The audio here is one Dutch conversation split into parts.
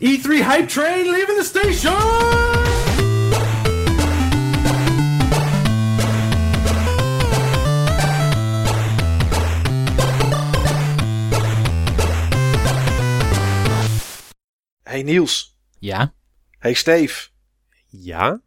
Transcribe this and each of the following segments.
E3 Hype Train leaving the station! Hey Niels. Ja? Hey Steve. Ja?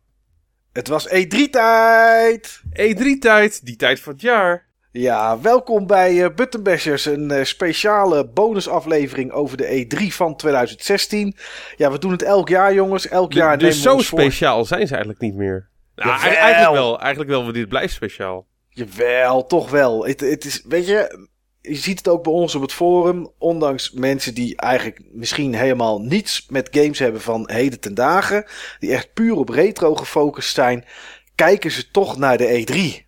Het was E3-tijd! E3-tijd, die tijd van het jaar. Ja, welkom bij uh, Buttonbashers, een uh, speciale bonusaflevering over de E3 van 2016. Ja, we doen het elk jaar, jongens. Elk jaar dus nemen we zo ons voor- speciaal zijn ze eigenlijk niet meer. Nou, Jawel. eigenlijk wel. Eigenlijk wel, want dit blijft speciaal. Jawel, toch wel. Het, het is, weet je, je ziet het ook bij ons op het forum. Ondanks mensen die eigenlijk misschien helemaal niets met games hebben van heden ten dagen. Die echt puur op retro gefocust zijn. Kijken ze toch naar de E3.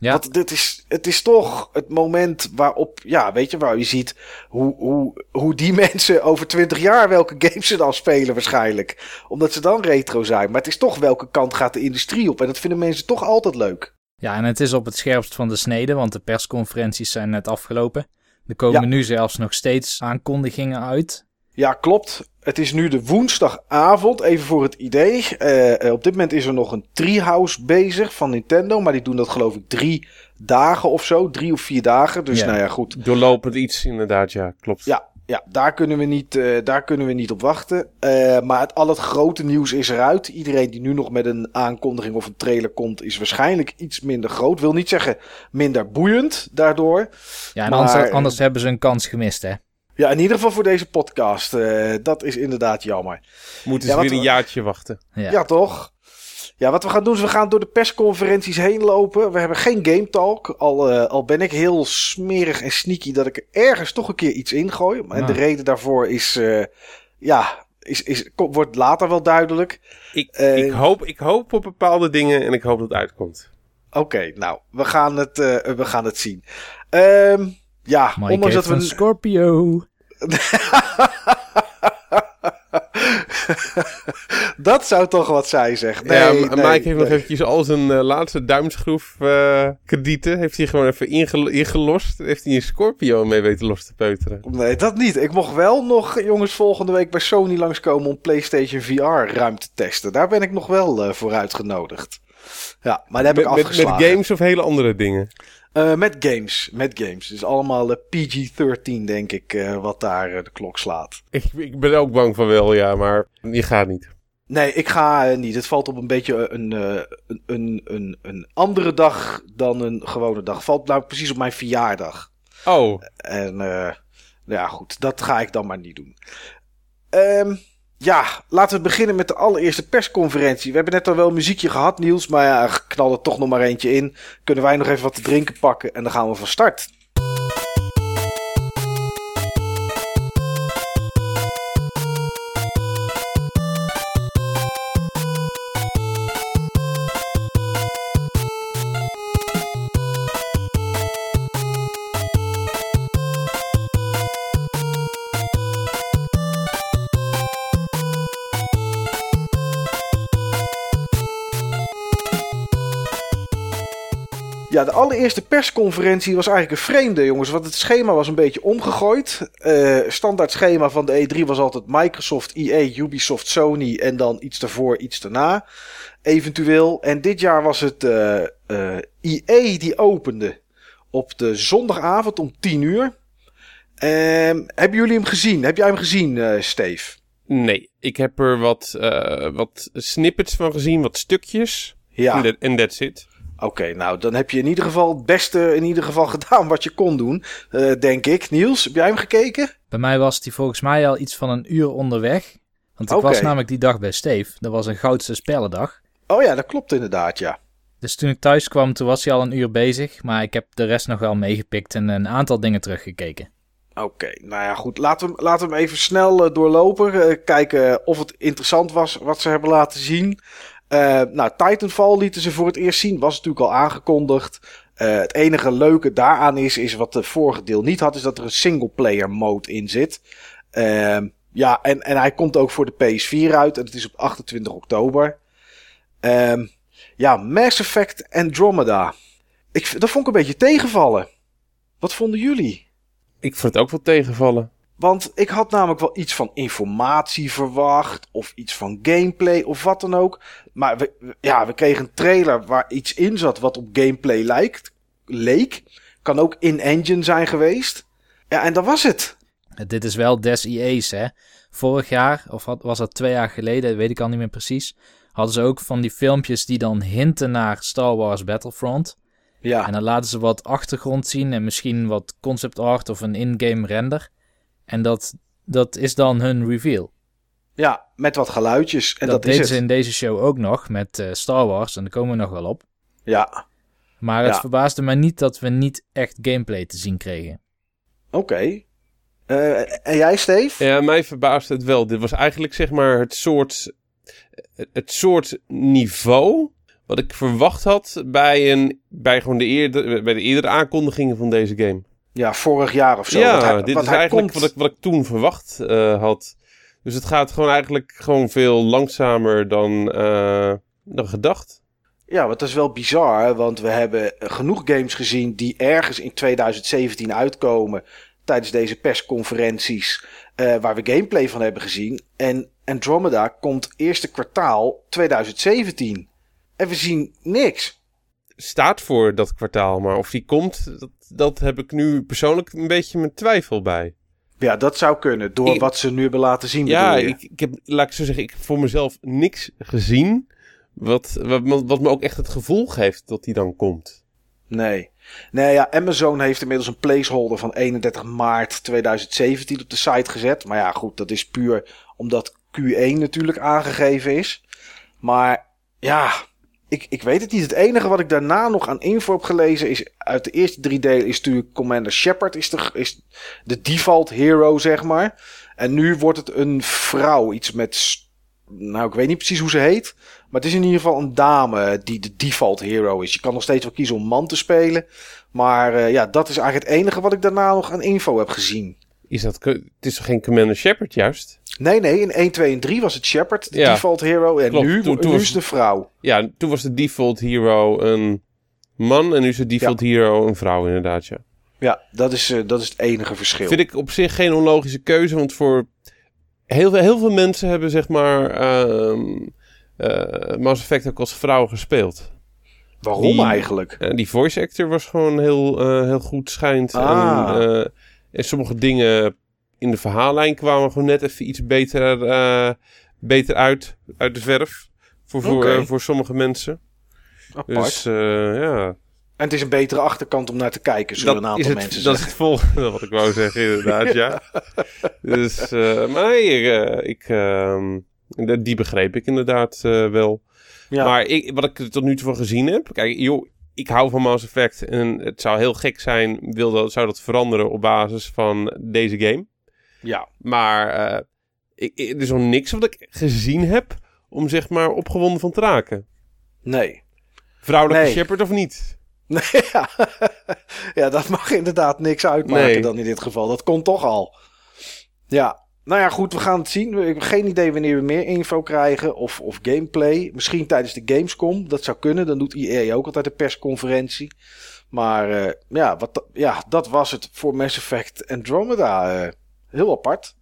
Ja. Want dit is, het is toch het moment waarop, ja, weet je, waar je ziet hoe, hoe, hoe die mensen over twintig jaar welke games ze dan spelen waarschijnlijk. Omdat ze dan retro zijn. Maar het is toch welke kant gaat de industrie op. En dat vinden mensen toch altijd leuk. Ja, en het is op het scherpst van de snede, want de persconferenties zijn net afgelopen. Er komen Ja. nu zelfs nog steeds aankondigingen uit. Ja, klopt. Het is nu de woensdagavond, even voor het idee. Eh, eh, op dit moment is er nog een Treehouse bezig van Nintendo. Maar die doen dat geloof ik drie dagen of zo. Drie of vier dagen. Dus Ja. nou ja, goed. Doorlopend iets, inderdaad, ja, klopt. Ja, ja daar, kunnen we niet, eh, daar kunnen we niet op wachten. Eh, maar het, al het grote nieuws is eruit. Iedereen die nu nog met een aankondiging of een trailer komt... is waarschijnlijk iets minder groot. Wil niet zeggen minder boeiend daardoor. Ja, en Maar- anders, anders hebben ze een kans gemist, hè? Ja, in ieder geval voor deze podcast. eh, dat is inderdaad jammer. Moeten ze weer een we- jaartje wachten. Ja. Ja, toch? Ja, wat we gaan doen is we gaan door de persconferenties heen lopen. We hebben geen game talk. Al, eh, al ben ik heel smerig en sneaky dat ik er ergens toch een keer iets ingooi. En Nou. de reden daarvoor is, eh, ja, is, is, wordt later wel duidelijk. Ik, ik, hoop, ik hoop op bepaalde dingen en ik hoop dat het uitkomt. Oké, nou, we gaan het, eh, we gaan het zien. Ehm, ja, Mike ondanks dat we... een Scorpio. dat zou toch wat zijn, zeg. Nee, ja, nee, Mike heeft nog eventjes al zijn eh, laatste duimschroef eh, kredieten. Heeft hij gewoon even ingel- ingelost. Heeft hij een Scorpio mee weten los te peuteren. Nee, dat niet. Ik mocht wel nog, jongens, volgende week bij Sony langskomen om PlayStation VR ruim te testen. Daar ben ik nog wel eh, voor uitgenodigd. Ja, maar dat heb ik met, afgeslagen. met games of hele andere dingen. Eh, met games, met games. Dus allemaal eh, PG-13, denk ik, eh, wat daar de klok slaat. Ik, ik ben ook bang van wel, ja, maar die gaat niet. Nee, ik ga niet. Het valt op een beetje een, een, een, een, andere dag dan een gewone dag. Valt nou precies op mijn verjaardag. Oh, En eh, ja, goed, dat ga ik dan maar niet doen. Ehm, ja, laten we beginnen met de allereerste persconferentie. We hebben net al wel muziekje gehad, Niels, maar ja, knal er toch nog maar eentje in. Kunnen wij nog even wat te drinken pakken en dan gaan we van start. Ja, de allereerste persconferentie was eigenlijk een vreemde, jongens. Want het schema was een beetje omgegooid. Eh standaard schema van de E3 was altijd Microsoft, EA, Ubisoft, Sony en dan iets ervoor, iets daarna. Eventueel. En dit jaar was het eh, eh, EA die opende op de zondagavond om 10 uur. Ehm, hebben jullie hem gezien? Heb jij hem gezien, eh Steve? nee. Ik heb er wat, eh, wat snippets van gezien, wat stukjes. Ja. En that's it. Oké, nou dan heb je in ieder geval het beste in ieder geval gedaan wat je kon doen, eh, denk ik. Niels, heb jij hem gekeken? Bij mij was die volgens mij al iets van een uur onderweg. Want ik was namelijk die dag bij Steve. Dat was een goudse spellendag. Oh ja, dat klopt inderdaad, ja. Dus toen ik thuis kwam, toen was hij al een uur bezig. Maar ik heb de rest nog wel meegepikt en een aantal dingen teruggekeken. Oké, nou ja, goed. Laten we, hem- laten we hem even snel eh, doorlopen. eh, kijken of het interessant was wat ze hebben laten zien. Eh, nou, Titanfall lieten ze voor het eerst zien. Was natuurlijk al aangekondigd. Eh, het enige leuke daaraan is, is wat de vorige deel niet had, is dat er een singleplayer mode in zit. Ehm, ja, en, en hij komt ook voor de PS4 uit. En het is op 28 oktober. Ehm, ja, Mass Effect Andromeda. Ik, dat vond ik een beetje tegenvallen. Wat vonden jullie? Ik vond het ook wel tegenvallen. Want ik had namelijk wel iets van informatie verwacht. Of iets van gameplay of wat dan ook. Maar we, ja, we kregen een trailer waar iets in zat wat op gameplay lijkt. Leek. Kan ook in-engine zijn geweest. Ja, en dat was het. Dit is wel des IE's, hè. Vorig jaar, of was dat twee jaar geleden, weet ik al niet meer precies. Hadden ze ook van die filmpjes die dan hinten naar Star Wars Battlefront. Ja, En dan laten ze wat achtergrond zien en misschien wat concept art of een in-game render. En dat, dat is dan hun reveal. ja met wat geluidjes. En dat dat, is deden het. ze in deze show ook nog met eh, Star Wars. En daar komen we nog wel op. Ja, Maar het Ja. verbaasde me niet dat we niet echt gameplay te zien kregen. oké. Eh, en jij, Steve? Ja, mij verbaasde het wel. Dit was eigenlijk zeg maar het soort, het, het soort niveau wat ik verwacht had bij, een, bij, gewoon de eerder, bij de eerdere aankondigingen van deze game. Ja, vorig jaar of zo. ja, hij- dit is hij eigenlijk komt- wat, ik, wat ik toen verwacht eh, had. Dus het gaat gewoon eigenlijk gewoon veel langzamer dan, eh, dan gedacht. Ja, want dat is wel bizar, want we hebben genoeg games gezien die ergens in 2017 uitkomen tijdens deze persconferenties, eh, waar we gameplay van hebben gezien. En Andromeda komt eerste kwartaal 2017. En we zien niks. Staat voor dat kwartaal, maar of die komt, dat, dat heb ik nu persoonlijk een beetje mijn twijfel bij. Ja, dat zou kunnen, door Ik- wat ze nu hebben laten zien. Ja, ik, ik heb, laat ik zo zeggen, ik heb voor mezelf niks gezien. Wat, wat, me- wat me ook echt het gevoel geeft dat die dan komt. Nee. Nee, ja, Amazon heeft inmiddels een placeholder van 31 maart 2017 op de site gezet. Maar ja, goed, dat is puur omdat Q1 natuurlijk aangegeven is. Maar ja, ik, ik weet het niet. Het enige wat ik daarna nog aan info heb gelezen is uit de eerste drie delen is natuurlijk Commander Shepard is de, is de default hero, zeg maar. En nu wordt het een vrouw, iets met, nou ik weet niet precies hoe ze heet. Maar het is in ieder geval een dame die de default hero is. Je kan nog steeds wel kiezen om man te spelen. Maar eh, ja, dat is eigenlijk het enige wat ik daarna nog aan info heb gezien. Is dat, het is geen Commander Shepard juist? Nee, nee, in 1, 2 en 3 was het Shepard, de Ja. default hero. En Klopt, nu, toen- toen nu was- is een vrouw. Ja, toen was de default hero een man en nu is de default hero een vrouw inderdaad, ja. Ja, dat is, eh, dat is het enige verschil. Vind ik op zich geen onlogische keuze, want voor heel veel, heel veel mensen hebben zeg maar eh, Mass Effect ook als vrouw gespeeld. Waarom die- eigenlijk? En die voice actor was gewoon heel, eh, heel goed schijnt. Ah. En, eh, en sommige dingen in de verhaallijn kwamen gewoon net even iets beter, eh, beter uit, uit de verf. Voor, voor, eh, voor sommige mensen. Apart. Dus eh, ja, En het is een betere achterkant om naar te kijken, zullen een aantal is het, mensen dat is zeggen. het volgende wat ik wou zeggen, inderdaad, ja. Dus, maar nee, eh, ik, ehm, die begreep ik inderdaad wel. Ja. Maar ik, wat ik er tot nu toe van gezien heb, kijk, joh, ik hou van Mass Effect en het zou heel gek zijn, wil dat, zou dat veranderen op basis van deze game. Ja. Maar eh, ik, ik- er is nog niks wat ik gezien heb om zeg maar opgewonden van te raken. Nee. Vrouwelijke Nee. Shepard of niet? Nee, ja. ja, dat mag inderdaad niks uitmaken Nee. dan in dit geval. Dat komt toch al. Ja, nou ja, goed, we gaan het zien. Ik heb geen idee wanneer we meer info krijgen of, of gameplay. Misschien tijdens de Gamescom, dat zou kunnen. Dan doet EA ook altijd een persconferentie. Maar eh, ja, wat, ja, dat was het voor Mass Effect Andromeda. eh, heel apart.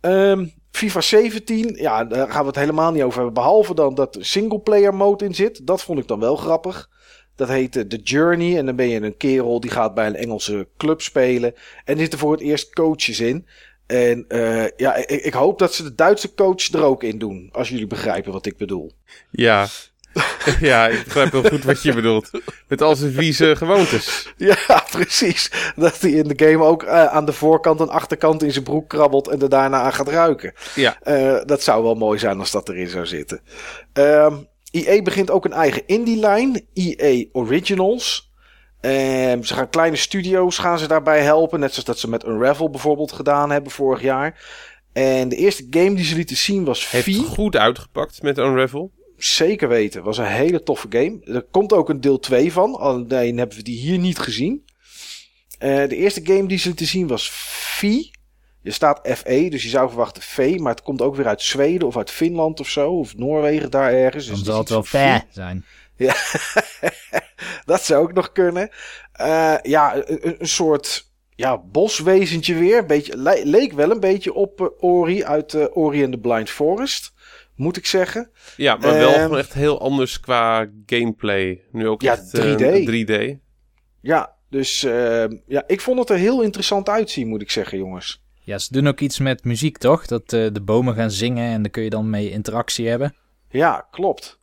Ehm, FIFA 17, ja, daar gaan we het helemaal niet over hebben. Behalve dan dat er singleplayer mode in zit. Dat vond ik dan wel grappig. Dat heet eh, The Journey. En dan ben je een kerel die gaat bij een Engelse club spelen. En er zitten voor het eerst coaches in. En eh, ja, ik, ik hoop dat ze de Duitse coach er ook in doen. Als jullie begrijpen wat ik bedoel. Ja. ja, ik begrijp heel goed wat je bedoelt. Met al zijn vieze gewoontes. Ja, precies. Dat hij in de game ook eh, aan de voorkant en achterkant in zijn broek krabbelt en er daarna aan gaat ruiken. Ja. Eh, dat zou wel mooi zijn als dat erin zou zitten. Ehm EA begint ook een eigen indie-lijn. EA Originals. Ehm, ze gaan kleine studio's gaan ze daarbij helpen. Net zoals dat ze met Unravel bijvoorbeeld gedaan hebben vorig jaar. En de eerste game die ze lieten zien was Heeft goed uitgepakt met Unravel. Zeker weten. Was een hele toffe game. Er komt ook een deel 2 van. Alleen hebben we die hier niet gezien. Eh, de eerste game die ze te zien was V. Er staat FE, dus je zou verwachten V. Maar het komt ook weer uit Zweden of uit Finland of zo. Of Noorwegen daar ergens. Dus Dan het zal het wel V. zijn. dat zou ook nog kunnen. Eh, ja, een, een soort ja, boswezentje weer. Beetje, le- leek wel een beetje op eh, Ori uit Ori and the Blind Forest. Moet ik zeggen. Ja, maar wel Ehm, echt heel anders qua gameplay. Nu ook Ja, echt eh, 3D. 3D. Ja, dus eh, ja, ik vond het er heel interessant uitzien, moet ik zeggen, jongens. Ja, ze doen ook iets met muziek, toch? Dat eh, de bomen gaan zingen en daar kun je dan mee interactie hebben. Ja, klopt.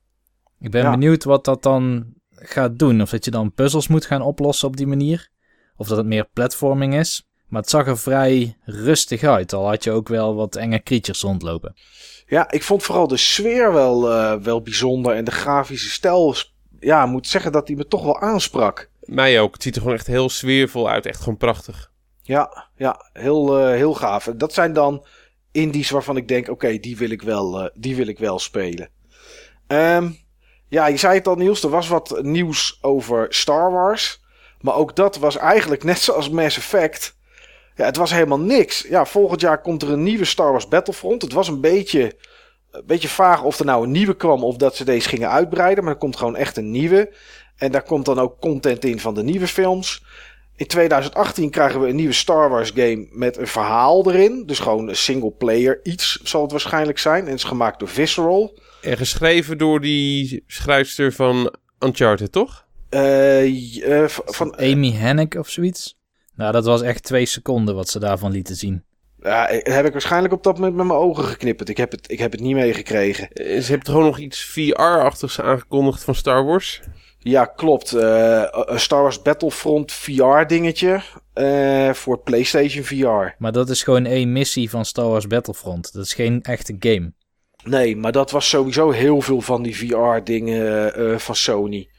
Ik ben Ja. benieuwd wat dat dan gaat doen. Of dat je dan puzzels moet gaan oplossen op die manier. Of dat het meer platforming is. Maar het zag er vrij rustig uit. Al had je ook wel wat enge creatures rondlopen. Ja, ik vond vooral de sfeer wel, eh, wel bijzonder. En de grafische stijl, ja, ik moet zeggen dat die me toch wel aansprak. Mij ook. Het ziet er gewoon echt heel sfeervol uit. Echt gewoon prachtig. Ja, ja heel, eh, heel gaaf. En dat zijn dan indies waarvan ik denk, oké, die wil ik wel, eh, die wil ik wel spelen. Ehm, ja, je zei het al Niels, er was wat nieuws over Star Wars. Maar ook dat was eigenlijk net zoals Mass Effect. Ja, het was helemaal niks. Ja, volgend jaar komt er een nieuwe Star Wars Battlefront. Het was een beetje, een beetje vaag of er nou een nieuwe kwam of dat ze deze gingen uitbreiden. Maar er komt gewoon echt een nieuwe. En daar komt dan ook content in van de nieuwe films. In 2018 krijgen we een nieuwe Star Wars game met een verhaal erin. Dus gewoon een single player iets zal het waarschijnlijk zijn. En het is gemaakt door Visceral. En geschreven door die schrijfster van Uncharted, toch? Eh, eh, van, Amy Hennig of zoiets. Nou, dat was echt twee seconden wat ze daarvan lieten zien. ja, eh, heb ik waarschijnlijk op dat moment met mijn ogen geknipperd. Ik heb het, ik heb het niet meegekregen. Eh, Ze hebben toch gewoon nog iets VR-achtigs aangekondigd van Star Wars? Ja, klopt. Eh, een Star Wars Battlefront VR dingetje. eh, voor PlayStation VR. Maar dat is gewoon één missie van Star Wars Battlefront. Dat is geen echte game. Nee, maar dat was sowieso heel veel van die VR-dingen eh, van Sony.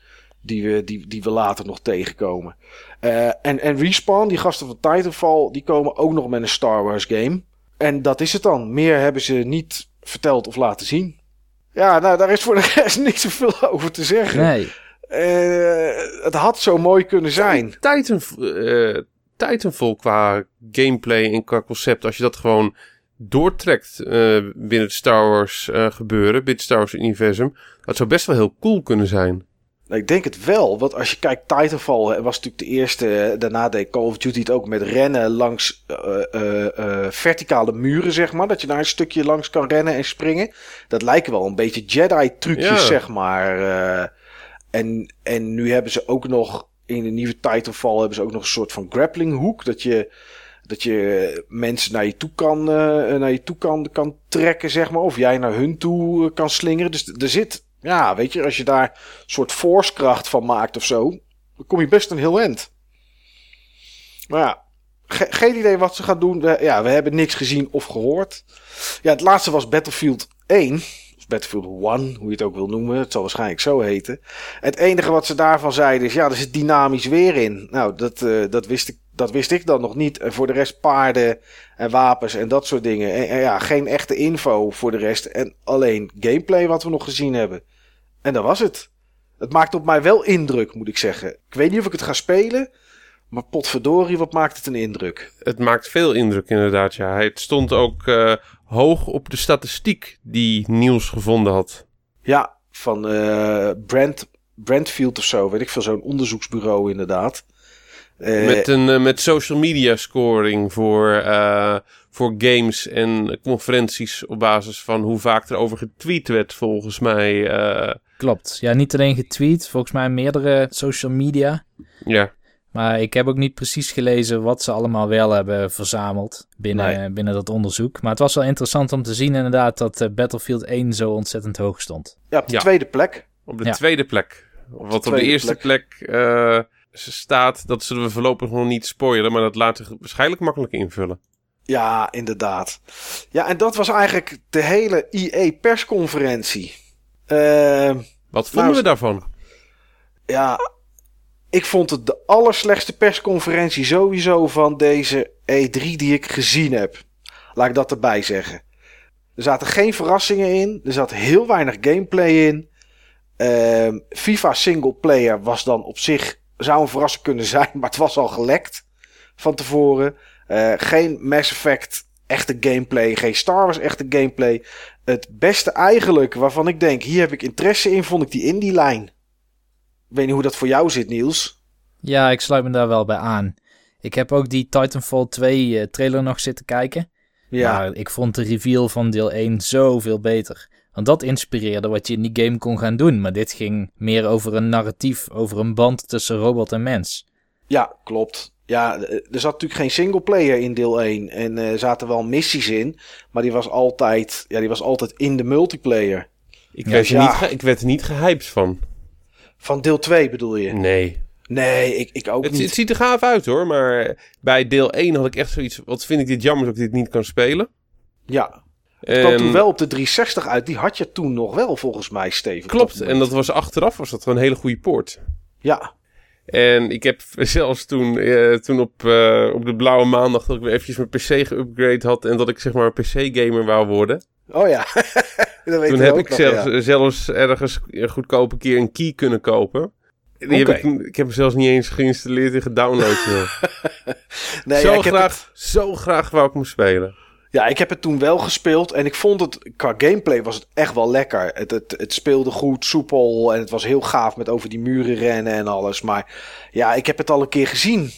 Die we, die, die we later nog tegenkomen. Eh, en, en Respawn, die gasten van Titanfall, die komen ook nog met een Star Wars game. En dat is het dan. Meer hebben ze niet verteld of laten zien. Ja, nou, daar is voor de rest niet zoveel over te zeggen. Nee. Eh, het had zo mooi kunnen zijn. Titan, eh, Titanfall qua gameplay en qua concept, als je dat gewoon doortrekt eh, binnen het Star Wars eh, gebeuren, binnen het Star Wars universum, dat zou best wel heel cool kunnen zijn. Nou, ik denk het wel, want als je kijkt, Titanfall was natuurlijk de eerste. Daarna deed Call of Duty het ook met rennen langs eh, eh, eh, verticale muren, zeg maar. Dat je daar een stukje langs kan rennen en springen. Dat lijken wel een beetje Jedi-trucjes, zeg maar. en, en nu hebben ze ook nog, in de nieuwe Titanfall hebben ze ook nog een soort van grappling hoek. Dat je, dat je mensen naar je toe kan, naar je toe kan, kan trekken, zeg maar. Of jij naar hun toe kan slingeren. Dus er zit, ja, weet je, als je daar een soort forcekracht van maakt of zo, dan kom je best een heel eind. Maar ja, ge- geen idee wat ze gaan doen. We, ja, we hebben niks gezien of gehoord. Ja, het laatste was Battlefield 1. Of Battlefield 1, hoe je het ook wil noemen. Het zal waarschijnlijk zo heten. Het enige wat ze daarvan zeiden is, ja, er zit dynamisch weer in. Nou, dat, eh, dat, wist ik, dat wist ik dan nog niet. En voor de rest paarden en wapens en dat soort dingen. En, en ja, geen echte info voor de rest. En alleen gameplay wat we nog gezien hebben. En dat was het. Het maakt op mij wel indruk, moet ik zeggen. Ik weet niet of ik het ga spelen. Maar potverdorie, wat maakt het een indruk. Het maakt veel indruk inderdaad, ja. Het stond ook eh, hoog op de statistiek die Niels gevonden had. Ja, van eh Brent, Brentfield of zo. Weet ik veel, zo'n onderzoeksbureau inderdaad. Eh, Met een eh, met social media scoring voor, eh, voor games en conferenties op basis van hoe vaak er over getweet werd volgens mij. eh, Klopt. Ja, niet alleen getweet. Volgens mij meerdere social media. ja. Maar ik heb ook niet precies gelezen wat ze allemaal wel hebben verzameld binnen, Nee. binnen dat onderzoek. Maar het was wel interessant om te zien inderdaad dat Battlefield 1 zo ontzettend hoog stond. ja, op de ja. tweede plek. Op de Ja. tweede plek. Wat op de eerste plek, eh, staat, dat zullen we voorlopig nog niet spoilen, maar dat laten we waarschijnlijk makkelijk invullen. Ja, inderdaad. Ja, en dat was eigenlijk de hele IE-persconferentie. Eh, Wat vonden Nou, we daarvan? ja, ik vond het de allerslechtste persconferentie sowieso van deze E3 die ik gezien heb. Laat ik dat erbij zeggen. Er zaten geen verrassingen in. Er zat heel weinig gameplay in. Ehm, FIFA single player was dan op zich, zou een verrassing kunnen zijn, maar het was al gelekt van tevoren. Eh, geen Mass Effect echte gameplay, geen Star Wars echte gameplay. Het beste eigenlijk waarvan ik denk, hier heb ik interesse in, vond ik die indie lijn. Ik weet niet hoe dat voor jou zit, Niels. Ja, ik sluit me daar wel bij aan. Ik heb ook die Titanfall 2 eh, trailer nog zitten kijken. Ja, Maar ik vond de reveal van deel 1 zoveel beter. Want dat inspireerde wat je in die game kon gaan doen. Maar dit ging meer over een narratief, over een band tussen robot en mens. ja, klopt. Ja, eh, er zat natuurlijk geen singleplayer in deel 1. En eh, er zaten wel missies in. Maar die was altijd, ja, die was altijd in de multiplayer. Ik, Ja, werd er ja. niet ik werd er niet gehyped van. Van deel 2 bedoel je? Nee. Nee, ik, ik ook Het, niet. het ziet er gaaf uit hoor, maar bij deel 1 had ik echt zoiets... Wat vind ik dit jammer dat ik dit niet kan spelen. Ja, het kwam En- toen wel op de 360 uit. Die had je toen nog wel, volgens mij, Steven. Klopt, en dat was achteraf was dat gewoon een hele goede poort. Ja, En ik heb zelfs toen, eh, toen op, eh, op de blauwe maandag dat ik weer eventjes mijn PC geüpgrade had en dat ik zeg maar een PC-gamer wou worden. oh ja. dat weet Toen heb ik nog, zelfs, ja. zelfs ergens een goedkope keer een key kunnen kopen. Die heb ik, ik heb hem zelfs niet eens geïnstalleerd en gedownload. Nee, zo, ja, graag, het- zo graag wou ik hem spelen. Ja, ik heb het toen wel gespeeld en ik vond het, qua gameplay was het echt wel lekker. Het, het, het speelde goed, soepel en het was heel gaaf met over die muren rennen en alles. Maar ja, ik heb het al een keer gezien.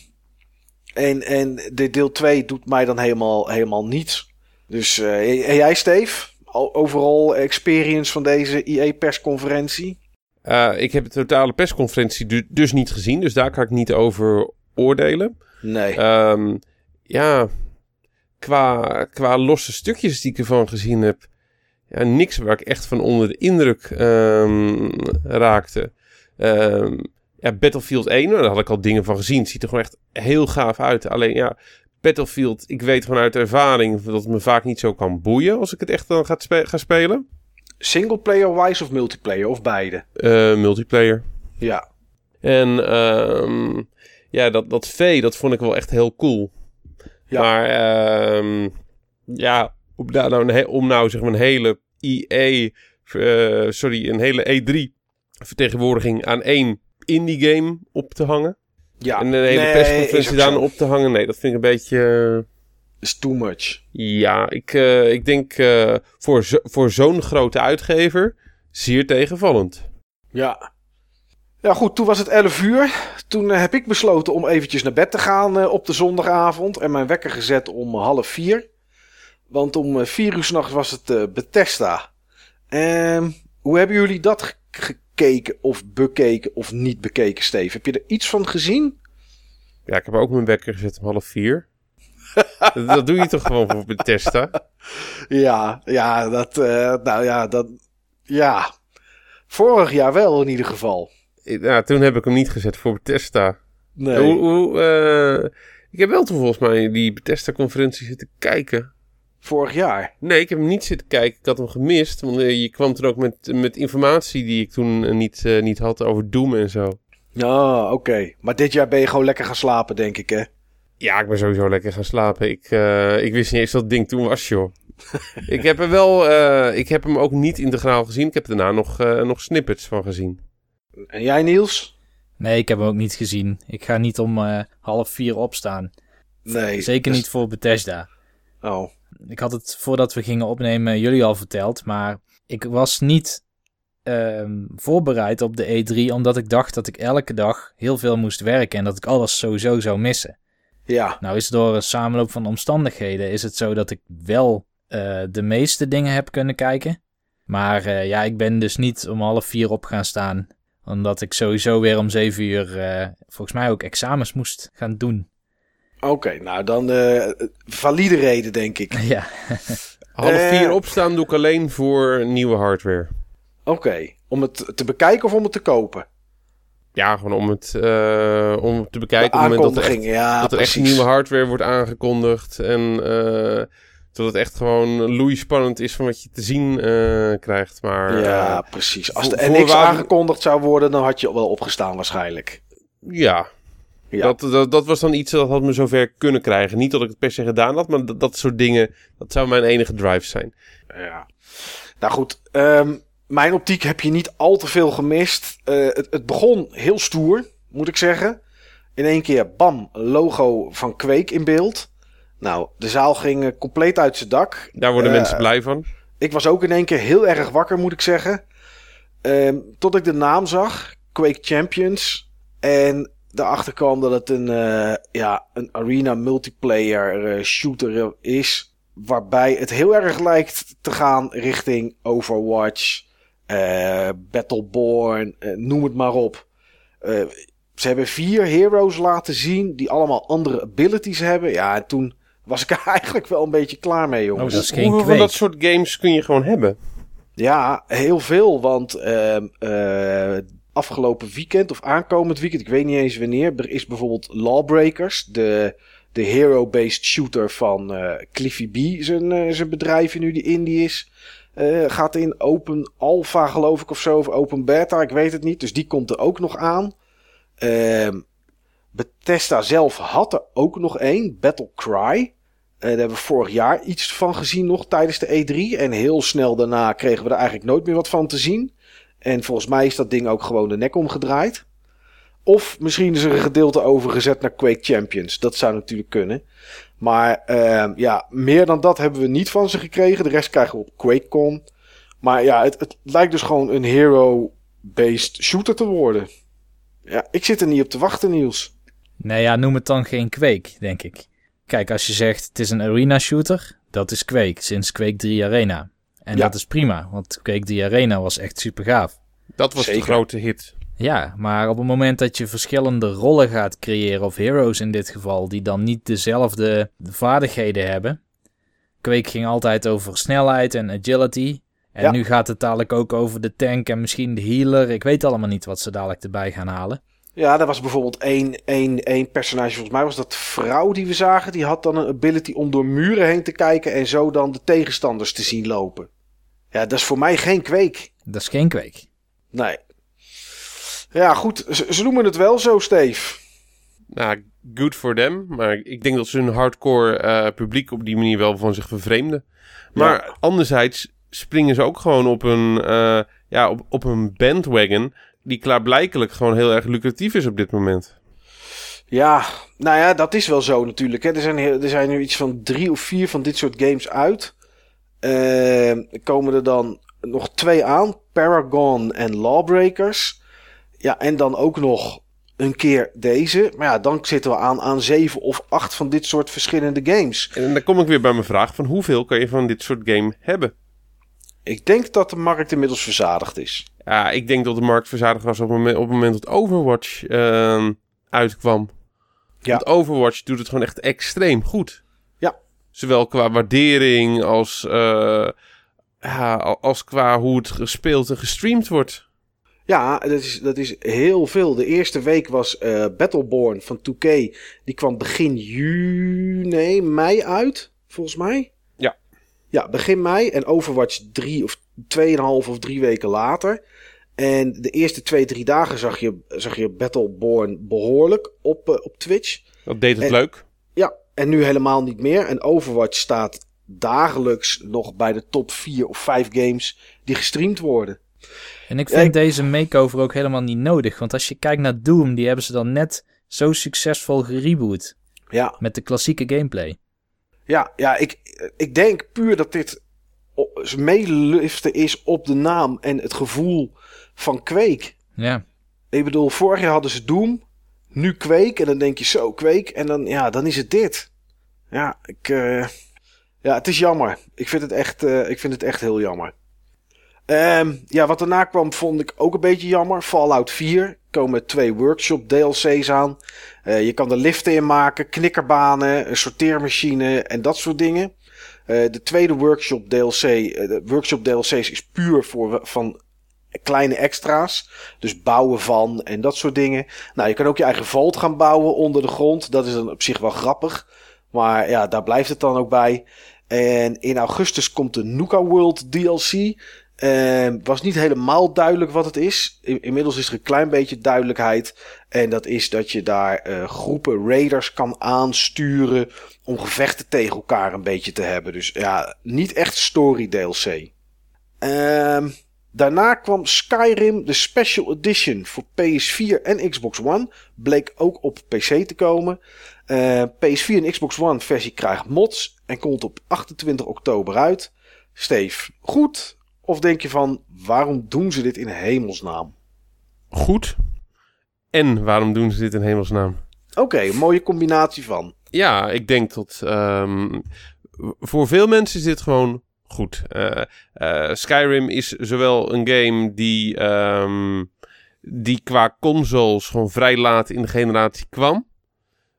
En, en de deel 2 doet mij dan helemaal, helemaal niets. Dus eh, en jij, Steve? Al- Overal experience van deze IE-persconferentie? Eh, ik heb de totale persconferentie du- dus niet gezien, dus daar kan ik niet over oordelen. Nee. Ehm, ja, qua, qua losse stukjes die ik ervan gezien heb, ja, niks waar ik echt van onder de indruk ehm, raakte. Ehm, ja, Battlefield 1, daar had ik al dingen van gezien. Het ziet er gewoon echt heel gaaf uit. Alleen ja, Battlefield, ik weet vanuit ervaring dat het me vaak niet zo kan boeien als ik het echt dan ga, spe- ga spelen. Singleplayer-wise of multiplayer of beide? Eh, multiplayer. Ja. En ehm, ja, dat, dat V, dat vond ik wel echt heel cool. Ja. Maar ehm, ja, om, nou een om nou zeg maar een hele EA, eh, sorry, een hele E3 vertegenwoordiging aan één indie game op te hangen. ja. en een hele Nee, persconferentie daar op te hangen. Nee, dat vind ik een beetje... Is too much. ja, ik, eh, ik denk eh, voor, zo, voor zo'n grote uitgever zeer tegenvallend. Ja. Ja, goed, toen was het 11 uur. Toen eh, heb ik besloten om eventjes naar bed te gaan eh, op de zondagavond. En mijn wekker gezet om half vier. Want om eh, vier uur s'nachts was het Bethesda. Ehm, hoe hebben jullie dat ge- gekeken of bekeken of niet bekeken, Steve? Heb je er iets van gezien? Ja, ik heb ook mijn wekker gezet om half vier. dat, doe je toch gewoon voor Bethesda? Ja, ja, dat, nou ja, dat, ja. Vorig jaar wel in ieder geval. Ja, toen heb ik hem niet gezet voor Bethesda. Nee. Hoe, hoe, eh, ik heb wel toen volgens mij die Bethesda-conferentie zitten kijken. Vorig jaar. Nee, ik heb hem niet zitten kijken. Ik had hem gemist. Want eh, je kwam toen ook met, met informatie die ik toen eh, niet, niet had over Doom en zo. Ja, oké. Maar dit jaar ben je gewoon lekker gaan slapen, denk ik, hè? Ja, ik ben sowieso lekker gaan slapen. Ik, ik wist niet eens dat het ding toen was, joh. ik heb er wel... ik heb hem ook niet integraal gezien. Ik heb daarna nog, nog snippets van gezien. En jij, Niels? Nee, ik heb hem ook niet gezien. Ik ga niet om eh, half vier opstaan. Nee. Zeker dus- niet voor Bethesda. Oh. Ik had het voordat we gingen opnemen jullie al verteld, maar ik was niet ehm, voorbereid op de E3, omdat ik dacht dat ik elke dag heel veel moest werken en dat ik alles sowieso zou missen. Ja. Nou is door een samenloop van omstandigheden is het zo dat ik wel eh, de meeste dingen heb kunnen kijken. Maar eh, ja, ik ben dus niet om half vier op gaan staan, omdat ik sowieso weer om zeven uur eh, volgens mij ook examens moest gaan doen. Oké, nou dan eh valide reden, denk ik. ja, Half Eh. vier opstaan doe ik alleen voor nieuwe hardware. Oké. Om het te bekijken of om het te kopen? Ja, gewoon om het, eh, om het te bekijken. De op het moment dat er echt, ja, dat er echt nieuwe hardware wordt aangekondigd. En eh, dat het echt gewoon loeispannend is van wat je te zien eh, krijgt. Maar Ja, eh, precies. Als de NX aangekondigd zou worden, dan had je wel opgestaan waarschijnlijk. ja, Ja. Dat, dat, dat was dan iets dat had me zover kunnen krijgen. Niet dat ik het per se gedaan had, maar dat, dat soort dingen, dat zou mijn enige drive zijn. Ja. Nou goed, ehm, mijn optiek heb je niet al te veel gemist. Eh, het, het begon heel stoer, moet ik zeggen. In één keer, bam, logo van Quake in beeld. Nou, de zaal ging eh, compleet uit zijn dak. Daar worden Eh, mensen blij van. Ik was ook in één keer heel erg wakker, moet ik zeggen. Ehm, tot ik de naam zag, Quake Champions. En erachter kwam dat het een, uh, ja, een arena multiplayer shooter is. Waarbij het heel erg lijkt te gaan richting Overwatch, Battleborn, noem het maar op. ze hebben vier heroes laten zien die allemaal andere abilities hebben. Ja, en toen was ik er eigenlijk wel een beetje klaar mee, jongens. Oh, dat is geen Hoeveel van dat soort games kun je gewoon hebben? Ja, heel veel. Want uh, afgelopen weekend of aankomend weekend, ik weet niet eens wanneer, er is bijvoorbeeld Lawbreakers, de, de hero-based shooter van uh, Cliffy B, zijn, uh, zijn bedrijf nu die indie is. Uh, gaat in open alpha geloof ik of zo, of open beta, ik weet het niet. Dus die komt er ook nog aan. Ehm, Bethesda zelf had er ook nog één, Battle Cry. Daar hebben we vorig jaar iets van gezien nog tijdens de E3. En heel snel daarna kregen we er eigenlijk nooit meer wat van te zien. En volgens mij is dat ding ook gewoon de nek omgedraaid. Of misschien is er een gedeelte overgezet naar Quake Champions. Dat zou natuurlijk kunnen. Maar uh, ja, meer dan dat hebben we niet van ze gekregen. De rest krijgen we op QuakeCon. Maar ja, het, het lijkt dus gewoon een hero-based shooter te worden. Ja, ik zit er niet op te wachten, Niels. Nee, ja, noem het dan geen Quake, denk ik. Kijk, als je zegt het is een arena shooter, dat is Quake, sinds Quake 3 Arena. En dat is prima, want Quake die Arena was echt super gaaf. Dat was Zeker. de grote hit. Ja, maar op het moment dat je verschillende rollen gaat creëren, of heroes in dit geval, die dan niet dezelfde vaardigheden hebben. Quake ging altijd over snelheid en agility. En nu gaat het dadelijk ook over de tank en misschien de healer. Ik weet allemaal niet wat ze dadelijk erbij gaan halen. Ja, er was bijvoorbeeld één, één, één personage, volgens mij was dat vrouw die we zagen. Die had dan een ability om door muren heen te kijken en zo dan de tegenstanders te zien lopen. Ja, dat is voor mij geen kweek. Dat is geen kweek. Nee. Ja, goed. Ze, noemen het wel zo, Steve. Nou, good for them. Maar ik denk dat ze hun hardcore uh, publiek op die manier wel van zich vervreemden. Maar anderzijds springen ze ook gewoon op een, uh, ja, op, op een bandwagon... die klaarblijkelijk gewoon heel erg lucratief is op dit moment. Ja, nou ja, dat is wel zo natuurlijk. Hè. Er, zijn, er zijn nu iets van drie of vier van dit soort games uit... Uh, komen er dan nog twee aan. Paragon en Lawbreakers. Ja, en dan ook nog een keer deze. Maar ja, dan zitten we aan aan zeven of acht van dit soort verschillende games. En dan kom ik weer bij mijn vraag van hoeveel kan je van dit soort game hebben? Ik denk dat de markt inmiddels verzadigd is. Ja, ik denk dat de markt verzadigd was op het moment, op het moment dat Overwatch uh, uitkwam. Ja. Want Overwatch doet het gewoon echt extreem goed. Zowel qua waardering als, uh, ja, als qua hoe het gespeeld en gestreamd wordt. Ja, dat is, dat is heel veel. De eerste week was uh, Battleborn van 2K. Die kwam begin juni, mei uit, volgens mij. Ja. Ja, begin mei. En Overwatch drie of tweeënhalf of drie weken later. En de eerste twee, drie dagen zag je, zag je Battleborn behoorlijk op, uh, op Twitch. Dat deed het leuk. Ja, en nu helemaal niet meer. En Overwatch staat dagelijks nog bij de top 4 of 5 games die gestreamd worden. En ik vind deze makeover ook helemaal niet nodig. Want als je kijkt naar Doom, die hebben ze dan net zo succesvol gereboot. Ja. Met de klassieke gameplay. Ja, ja ik, ik denk puur dat dit meeliften is op de naam en het gevoel van Quake. Ja. Ik bedoel, vorig jaar hadden ze Doom. Nu Quake. En dan denk je zo, Quake. En dan, ja, dan is het dit. Ja, ik, uh, ja, het is jammer. Ik vind het echt, uh, ik vind het echt heel jammer. Um, ja, wat daarna kwam vond ik ook een beetje jammer. Fallout 4 komen twee workshop DLC's aan. Uh, je kan er liften in maken, knikkerbanen, een sorteermachine en dat soort dingen. de tweede workshop DLC, de workshop DLC's is puur voor van kleine extra's. Dus bouwen van en dat soort dingen. Nou, je kan ook je eigen vault gaan bouwen onder de grond. Dat is dan op zich wel grappig. Maar ja, daar blijft het dan ook bij. En in augustus komt de Nuka World DLC. Uh, was niet helemaal duidelijk wat het is. inmiddels is er een klein beetje duidelijkheid. En dat is dat je daar uh, groepen raiders kan aansturen. om gevechten tegen elkaar een beetje te hebben. Dus ja, niet echt story DLC. Uh, daarna kwam Skyrim, de Special Edition voor PS4 en Xbox One. Bleek ook op PC te komen. Uh, PS4 en Xbox One versie krijgt mods en komt op 28 oktober uit. Steve, goed? Of denk je van, waarom doen ze dit in hemelsnaam? Goed. en waarom doen ze dit in hemelsnaam? Oké, een mooie combinatie van. Ja, ik denk dat ehm, voor veel mensen is dit gewoon goed. Eh, eh, Skyrim is zowel een game die, ehm, die qua consoles gewoon vrij laat in de generatie kwam.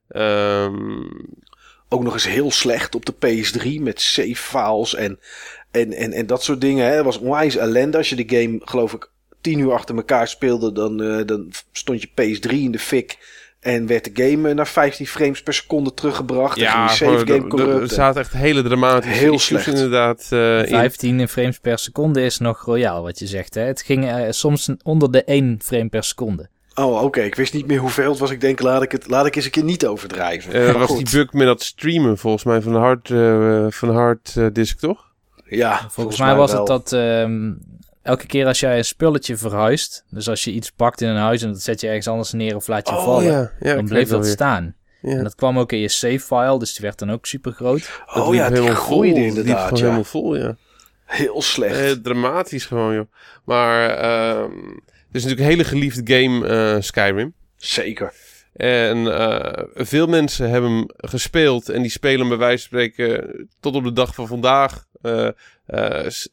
Ehm, Ook nog eens heel slecht op de PS3 met save files en, en, en, en dat soort dingen. Het was onwijs ellende. Als je de game, geloof ik, tien uur achter elkaar speelde, dan, eh, dan stond je PS3 in de fik. En werd de game eh, naar 15 frames per seconde teruggebracht. ja, save game er- corrupt. er zaten echt hele dramatische Heel issues slecht. inderdaad eh, in. 15 frames per seconde is nog royaal wat je zegt. Hè? Het ging eh, soms onder de 1 frame per seconde. Oh, oké. Ik wist niet meer hoeveel het was. Ik denk, laat ik het laat ik eens een keer niet overdrijven. Eh, Maar was goed. die bug met dat streamen volgens mij van de hard, eh, van de hard eh, disk, toch? Ja, Volgens, mij was wel. het dat ehm, elke keer als jij een spulletje verhuist, dus als je iets pakt in een huis en dat zet je ergens anders neer of laat je Oh vallen, ja, ja ik dan bleef dat weer. staan. Ja. En dat kwam ook in je save file, dus die werd dan ook super groot. Dat Oh liep ja, die helemaal groeide vol. Dat inderdaad. gewoon Ja. helemaal vol, ja. Heel slecht. Eh, dramatisch gewoon, joh. Maar ehm, het is natuurlijk een hele geliefde game, eh, Skyrim. Zeker. En eh, veel mensen hebben hem gespeeld en die spelen bij wijze van spreken tot op de dag van vandaag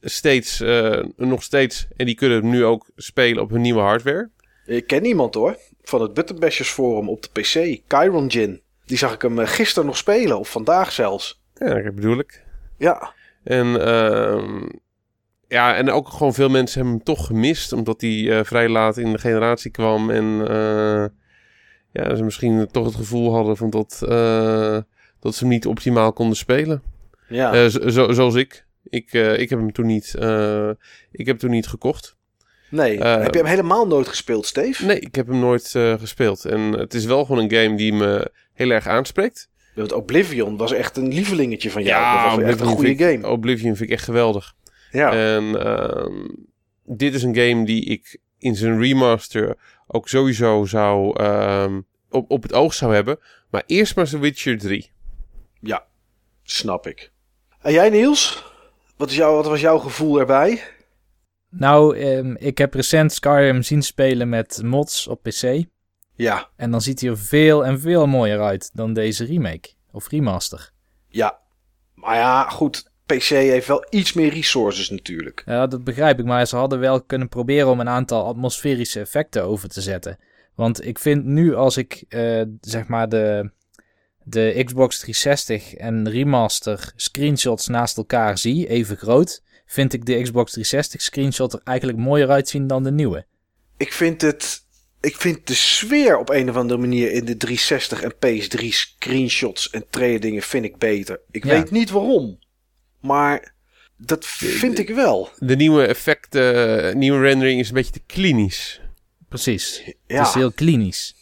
steeds, eh, nog steeds. En die kunnen nu ook spelen op hun nieuwe hardware. Ik ken iemand hoor. Van het Button Bashers forum op de PC. Chiron Jin. Die zag ik hem eh, gisteren nog spelen. Of vandaag zelfs. Ja, dat bedoel ik. Ja. En, ehm, ja, en ook gewoon veel mensen hebben hem toch gemist, omdat hij eh, vrij laat in de generatie kwam. En eh, ja, ze misschien toch het gevoel hadden van dat, eh, dat ze hem niet optimaal konden spelen. Ja. Eh, zo, zo- zoals ik. Ik, eh, ik heb hem toen niet, eh, ik heb toen niet gekokt. nee. Heb je hem helemaal nooit gespeeld, Steve? Nee, ik heb hem nooit gespeeld. En het is wel gewoon een game die me heel erg aanspreekt. Want Oblivion was echt een lievelingetje van jou. dat was echt een goede ik- game. Oblivion vind ik echt geweldig. Ja. En ehm, dit is een game die ik in zijn remaster ook sowieso zou ehm, op, op het oog zou hebben. Maar eerst maar The Witcher 3. ja. Snap ik. En jij Niels? Wat, is wat was jouw gevoel erbij? Nou, ehm, ik heb recent Skyrim zien spelen met mods op PC. Ja. En dan ziet hij er veel en veel mooier uit dan deze remake of remaster. Ja. Maar ja, goed. PC heeft wel iets meer resources natuurlijk. Ja, dat begrijp ik, maar ze hadden wel kunnen proberen om een aantal atmosferische effecten over te zetten. Want ik vind nu als ik eh, zeg maar de, de Xbox 360 en remaster screenshots naast elkaar zie, even groot, vind ik de Xbox 360 screenshot er eigenlijk mooier uitzien dan de nieuwe. Ik vind het. Ik vind de sfeer op een of andere manier in de 360 en PS3 screenshots en dingen vind ik beter. Ik Ja. weet niet waarom. Maar dat vind ik wel. De nieuwe effecten, eh, nieuwe rendering is een beetje te klinisch. Precies. Ja. Het is heel klinisch.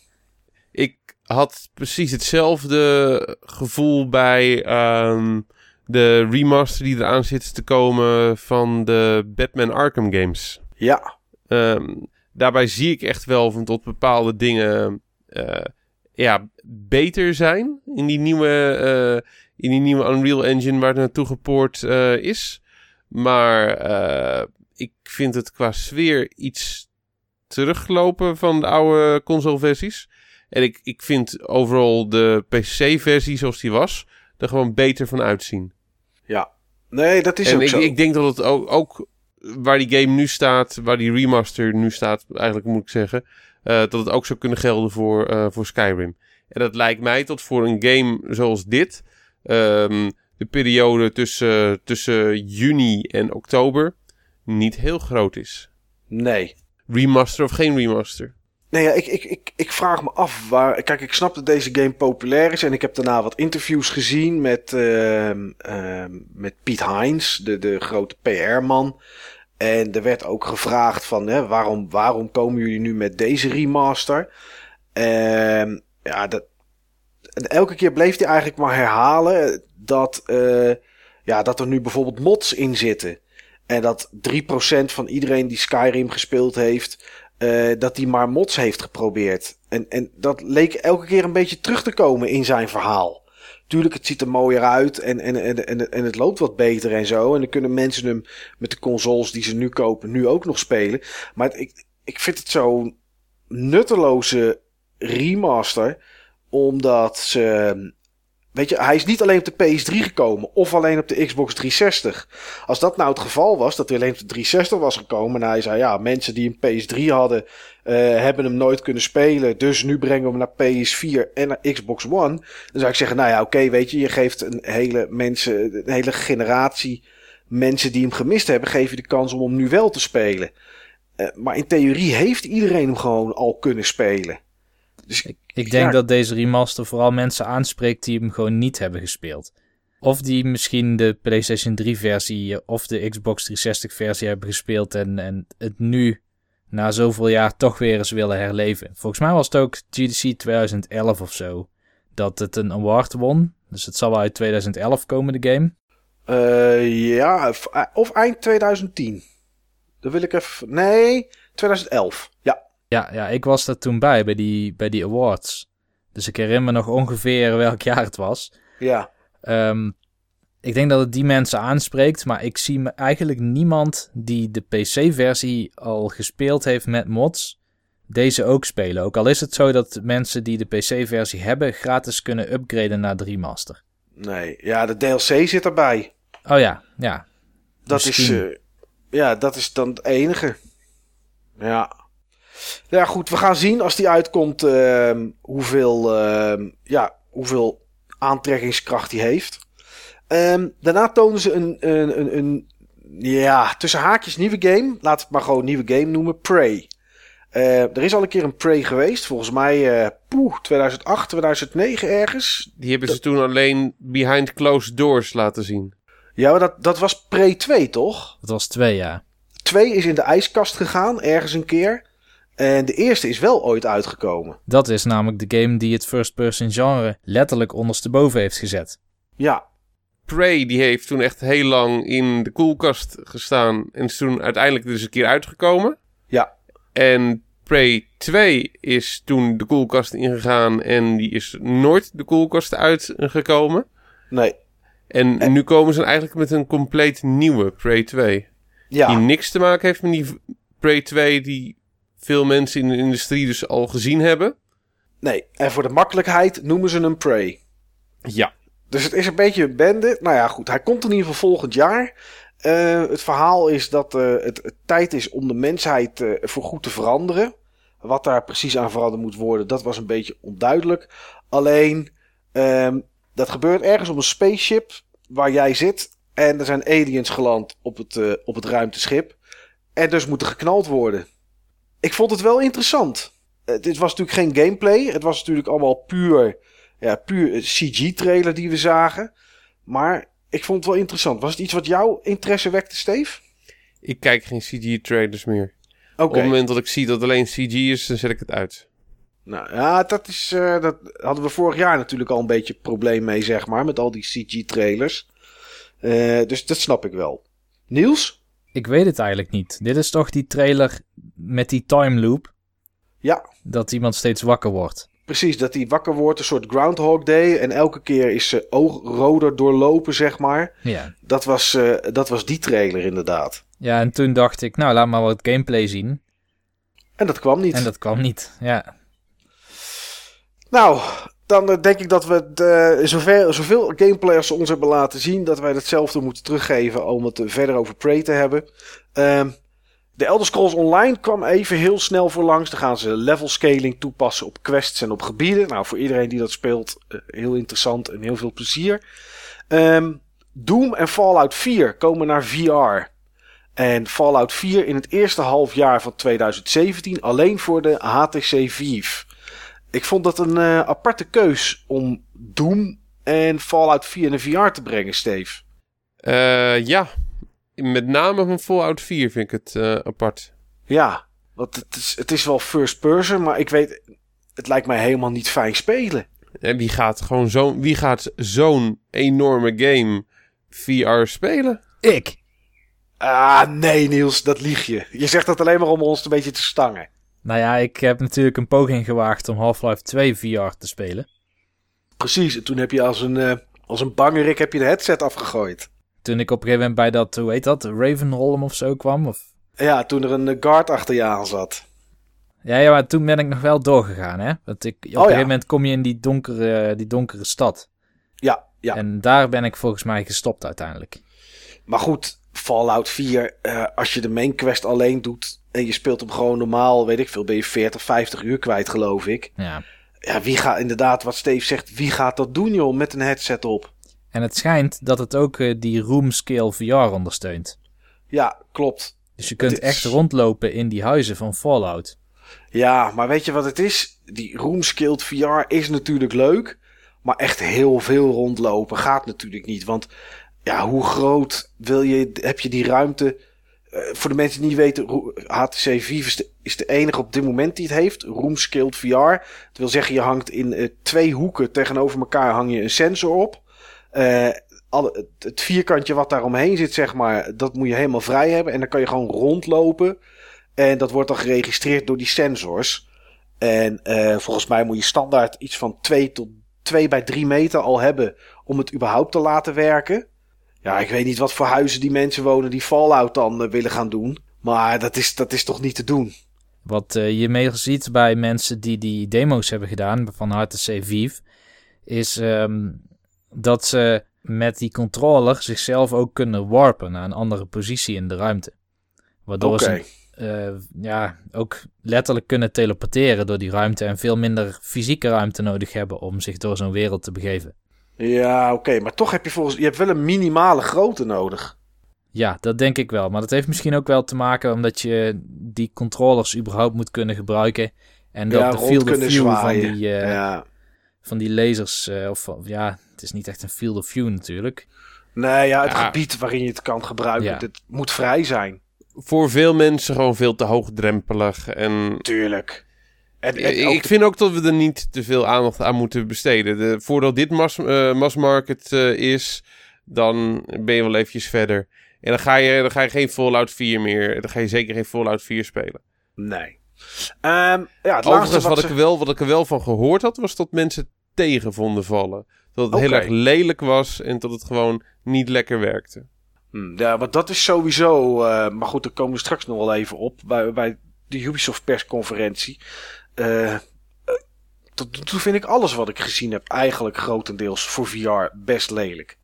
Had precies hetzelfde gevoel bij ehm, de remaster die eraan zit te komen van de Batman Arkham games. Ja. Ehm, daarbij zie ik echt wel van tot bepaalde dingen eh, ja, beter zijn in die nieuwe, eh, in die nieuwe Unreal Engine waar het naartoe gepoord eh, is. Maar ik vind het qua sfeer iets teruglopen van de oude consoleversies. En ik, ik vind overal de PC-versie zoals die was, er gewoon beter van uitzien. Ja. Nee, dat is En ook ik, zo. ik denk dat het ook, ook waar die game nu staat, waar die remaster nu staat, eigenlijk moet ik zeggen, eh, dat het ook zou kunnen gelden voor, eh, voor Skyrim. En dat lijkt mij tot voor een game zoals dit, ehm, de periode tussen, tussen juni en oktober, niet heel groot is. Nee. Remaster of geen remaster? Nee, ja, ik, ik, ik, ik vraag me af waar. Kijk, ik snap dat deze game populair is. En ik heb daarna wat interviews gezien met, ehm, ehm, met Piet Heinz, de, de grote PR-man. En er werd ook gevraagd van hè, waarom, waarom komen jullie nu met deze remaster? Ehm, ja, dat, en elke keer bleef hij eigenlijk maar herhalen dat, eh, ja, dat er nu bijvoorbeeld mods in zitten. En dat 3% van iedereen die Skyrim gespeeld heeft, eh, dat hij maar mods heeft geprobeerd. En, en dat leek elke keer een beetje terug te komen in zijn verhaal. Tuurlijk, het ziet er mooier uit en, en, en, en, en het loopt wat beter en zo. En dan kunnen mensen hem met de consoles die ze nu kopen nu ook nog spelen. Maar ik, ik vind het zo'n nutteloze remaster. Omdat ze. Weet je, hij is niet alleen op de PS3 gekomen of alleen op de Xbox 360. Als dat nou het geval was, dat hij alleen op de 360 was gekomen. En hij zei, ja, mensen die een PS3 hadden, uh, hebben hem nooit kunnen spelen. Dus nu brengen we hem naar PS4 en naar Xbox One. Dan zou ik zeggen, nou ja, oké, weet je, je geeft een hele, mensen, een hele generatie mensen die hem gemist hebben, geef je de kans om hem nu wel te spelen. Uh, maar in theorie heeft iedereen hem gewoon al kunnen spelen. Dus ik, ik denk ja. dat deze remaster vooral mensen aanspreekt die hem gewoon niet hebben gespeeld. Of die misschien de PlayStation 3 versie of de Xbox 360 versie hebben gespeeld en, en het nu na zoveel jaar toch weer eens willen herleven. Volgens mij was het ook GDC 2011 of zo dat het een award won. Dus het zal wel uit 2011 komen, de game. Uh, ja, of, of eind 2010. Dan wil ik even. Nee, 2011. Ja. Ja, ja, ik was er toen bij, bij die, bij die awards. Dus ik herinner me nog ongeveer welk jaar het was. Ja. Um, ik denk dat het die mensen aanspreekt, maar ik zie me eigenlijk niemand die de PC-versie al gespeeld heeft met mods, deze ook spelen. Ook al is het zo dat mensen die de PC-versie hebben gratis kunnen upgraden naar de remaster. Nee, ja, de DLC zit erbij. Oh ja, ja. Dat is, uh, ja, dat is dan het enige. Ja. Ja, goed, we gaan zien als die uitkomt uh, hoeveel, uh, ja, hoeveel aantrekkingskracht die heeft. Um, daarna tonen ze een, een, een, een, ja, tussen haakjes nieuwe game. Laat het maar gewoon nieuwe game noemen. Prey. Uh, er is al een keer een Prey geweest. Volgens mij, uh, poeh, 2008, 2009 ergens. Die hebben ze toen alleen behind closed doors laten zien. Ja, maar dat, dat was Prey 2, toch? Dat was 2, ja. 2 is in de ijskast gegaan, ergens een keer. En de eerste is wel ooit uitgekomen. Dat is namelijk de game die het first-person genre letterlijk ondersteboven heeft gezet. Ja. Prey die heeft toen echt heel lang in de koelkast gestaan en is toen uiteindelijk dus een keer uitgekomen. Ja. En Prey 2 is toen de koelkast ingegaan en die is nooit de koelkast uitgekomen. Nee. En, en, nu komen ze eigenlijk met een compleet nieuwe Prey 2. Ja. Die niks te maken heeft met die Prey 2 die veel mensen in de industrie dus al gezien hebben. Nee, en voor de makkelijkheid noemen ze hem Prey. Ja. Dus het is een beetje een bende. Nou ja, goed. Hij komt in ieder geval volgend jaar. Uh, het verhaal is dat uh, het, het, tijd is om de mensheid uh, voor goed te veranderen. Wat daar precies aan veranderd moet worden, dat was een beetje onduidelijk. Alleen, um, dat gebeurt ergens op een spaceship waar jij zit. En er zijn aliens geland op het, op het ruimteschip. En dus moet er geknald worden. Ik vond het wel interessant. dit was natuurlijk geen gameplay. Het was natuurlijk allemaal puur ja, puur CG-trailer die we zagen. Maar ik vond het wel interessant. Was het iets wat jouw interesse wekte, Steve? Ik kijk geen CG-trailers meer. Okay. Op het moment dat ik zie dat alleen CG is, dan zet ik het uit. Nou ja, dat, is, uh, dat hadden we vorig jaar natuurlijk al een beetje probleem mee, zeg maar. Met al die CG-trailers. Uh, dus dat snap ik wel. Niels? Ik weet het eigenlijk niet. Dit is toch die trailer met die time loop? Ja. Dat iemand steeds wakker wordt. Precies, dat hij wakker wordt, een soort Groundhog Day. En elke keer is zijn oog roder doorlopen, zeg maar. Ja. Dat was, uh, dat was die trailer inderdaad. Ja, en toen dacht ik, nou, laat maar wat gameplay zien. En dat kwam niet. En dat kwam niet, ja. Nou, dan denk ik dat we de, zoveel, zoveel gameplay als ze ons hebben laten zien... dat wij hetzelfde moeten teruggeven om het verder over Prey te hebben. Uh, de Elder Scrolls Online kwam even heel snel voor langs. Dan gaan ze level scaling toepassen op quests en op gebieden. Nou, voor iedereen die dat speelt, uh, heel interessant en heel veel plezier. Um, Doom en Fallout 4 komen naar VR. En Fallout 4 in het eerste half jaar van 2017 alleen voor de HTC Vive. Ik vond dat een uh, aparte keus om Doom en Fallout 4 in de VR te brengen, Steve. Uh, ja, met name van Fallout 4 vind ik het uh, apart. Ja, want het is, het is wel first person, maar ik weet, het lijkt mij helemaal niet fijn spelen. En wie gaat gewoon zo'n, wie gaat zo'n enorme game VR spelen? Ik. Ah, nee Niels, dat lieg je. Je zegt dat alleen maar om ons een beetje te stangen. Nou ja, ik heb natuurlijk een poging gewaagd om Half-Life 2 VR te spelen. Precies, en toen heb je als een, uh, als een bangerik heb je de headset afgegooid. Toen ik op een gegeven moment bij dat, hoe heet dat, Ravenholm of zo kwam. Of... Ja, toen er een guard achter je aan zat. Ja, ja, maar toen ben ik nog wel doorgegaan, hè. Want ik, op een ja. gegeven moment kom je in die donkere, die donkere stad. Ja, ja. En daar ben ik volgens mij gestopt uiteindelijk. Maar goed, Fallout 4, eh, als je de main quest alleen doet en je speelt hem gewoon normaal, weet ik veel, ben je 40, 50 uur kwijt, geloof ik. Ja. Ja, wie gaat inderdaad, wat Steve zegt, wie gaat dat doen, joh, met een headset op? En het schijnt dat het ook eh, die room scale VR ondersteunt. Ja, klopt. Dus je kunt is- echt rondlopen in die huizen van Fallout. Ja, maar weet je wat het is? Die room-skilled VR is natuurlijk leuk. Maar echt heel veel rondlopen gaat natuurlijk niet. Want ja, hoe groot wil je, heb je die ruimte? Eh, voor de mensen die niet weten, HTC Vive is de, is de enige op dit moment die het heeft. Room-skilled VR. Dat wil zeggen, je hangt in eh, twee hoeken tegenover elkaar hang je een sensor op. Eh, het, vierkantje wat daar omheen zit, zeg maar, dat moet je helemaal vrij hebben. En dan kan je gewoon rondlopen. En dat wordt dan geregistreerd door die sensors. En eh, volgens mij moet je standaard iets van 2 tot 2 bij 3 meter al hebben om het überhaupt te laten werken. Ja, ik weet niet wat voor huizen die mensen wonen die Fallout dan eh, willen gaan doen. Maar dat is, dat is toch niet te doen? Wat je meestal ziet bij mensen die die demo's hebben gedaan van HTC Vive, is ehm, dat ze met die controller zichzelf ook kunnen warpen naar een andere positie in de ruimte. Waardoor ze eh, ja, ook letterlijk kunnen teleporteren door die ruimte en veel minder fysieke ruimte nodig hebben om zich door zo'n wereld te begeven. Ja, oké. maar toch heb je volgens... Je hebt wel een minimale grootte nodig. Ja, dat denk ik wel. Maar dat heeft misschien ook wel te maken omdat je die controllers überhaupt moet kunnen gebruiken. En dat ja, de field of view van zwaaien. die, eh, ja. Van die lasers, eh, of van- ja, het is niet echt een field of view natuurlijk. Nee, ja, het Ja. gebied waarin je het kan gebruiken, Ja. het moet vrij zijn. Voor veel mensen gewoon veel te hoogdrempelig. En Tuurlijk. En, en ik, vind ook dat we er niet te veel aandacht aan moeten besteden. De, voordat dit mass, eh, mass market eh, is, dan ben je wel eventjes verder. En dan ga, je, dan ga je geen Fallout 4 meer. Dan ga je zeker geen Fallout 4 spelen. Nee. Ehm, ja, het laatste Overigens, wat ze... ik wel, wat ik er wel van gehoord had, was dat mensen tegen vonden vallen. Dat het heel erg lelijk was en dat het gewoon niet lekker werkte. Hm, Ja, want dat is sowieso... eh, maar goed, daar komen we straks nog wel even op. Bij, bij de Ubisoft persconferentie. Eh eh, tot nu toe vind ik alles wat ik gezien heb eigenlijk grotendeels voor VR best lelijk.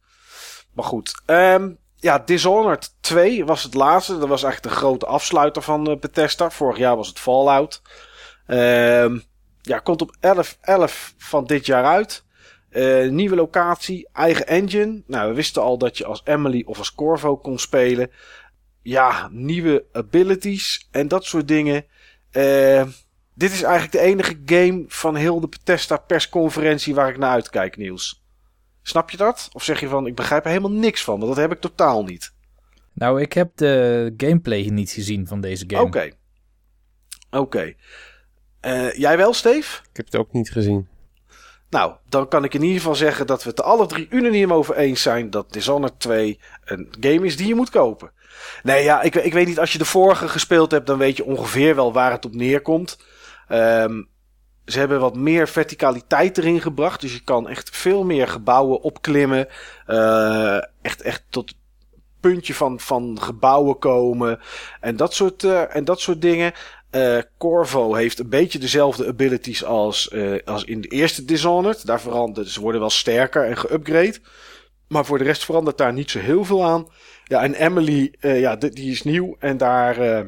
Maar goed. ehm, ja, Dishonored 2 was het laatste. Dat was eigenlijk de grote afsluiter van eh, Bethesda. Vorig jaar was het Fallout. Ehm, ja, komt op 11, 11 van dit jaar uit. Eh, nieuwe locatie, eigen engine. Nou, we wisten al dat je als Emily of als Corvo kon spelen. Ja, nieuwe abilities en dat soort dingen. Eh, dit is eigenlijk de enige game van heel de Bethesda persconferentie waar ik naar uitkijk, Niels. Snap je dat? Of zeg je van, ik begrijp er helemaal niks van, want dat heb ik totaal niet. Nou, ik heb de gameplay niet gezien van deze game. Oké. Oké. Eh, jij wel, Steve? Ik heb het ook niet gezien. Nou, dan kan ik in ieder geval zeggen dat we het er alle drie unaniem over eens zijn dat Dishonored 2 een game is die je moet kopen. Nee, ja, ik, ik weet niet, als je de vorige gespeeld hebt, dan weet je ongeveer wel waar het op neerkomt. Ehm, ze hebben wat meer verticaliteit erin gebracht, dus je kan echt veel meer gebouwen opklimmen. Eh, echt, echt tot puntje van, van gebouwen komen en dat soort, eh, en dat soort dingen. Eh, Corvo heeft een beetje dezelfde abilities als, als in de eerste Dishonored. Daar veranderen ze worden wel sterker en geüpgrade. Maar voor de rest verandert daar niet zo heel veel aan. Ja, en Emily, ja, die, die is nieuw. En daar,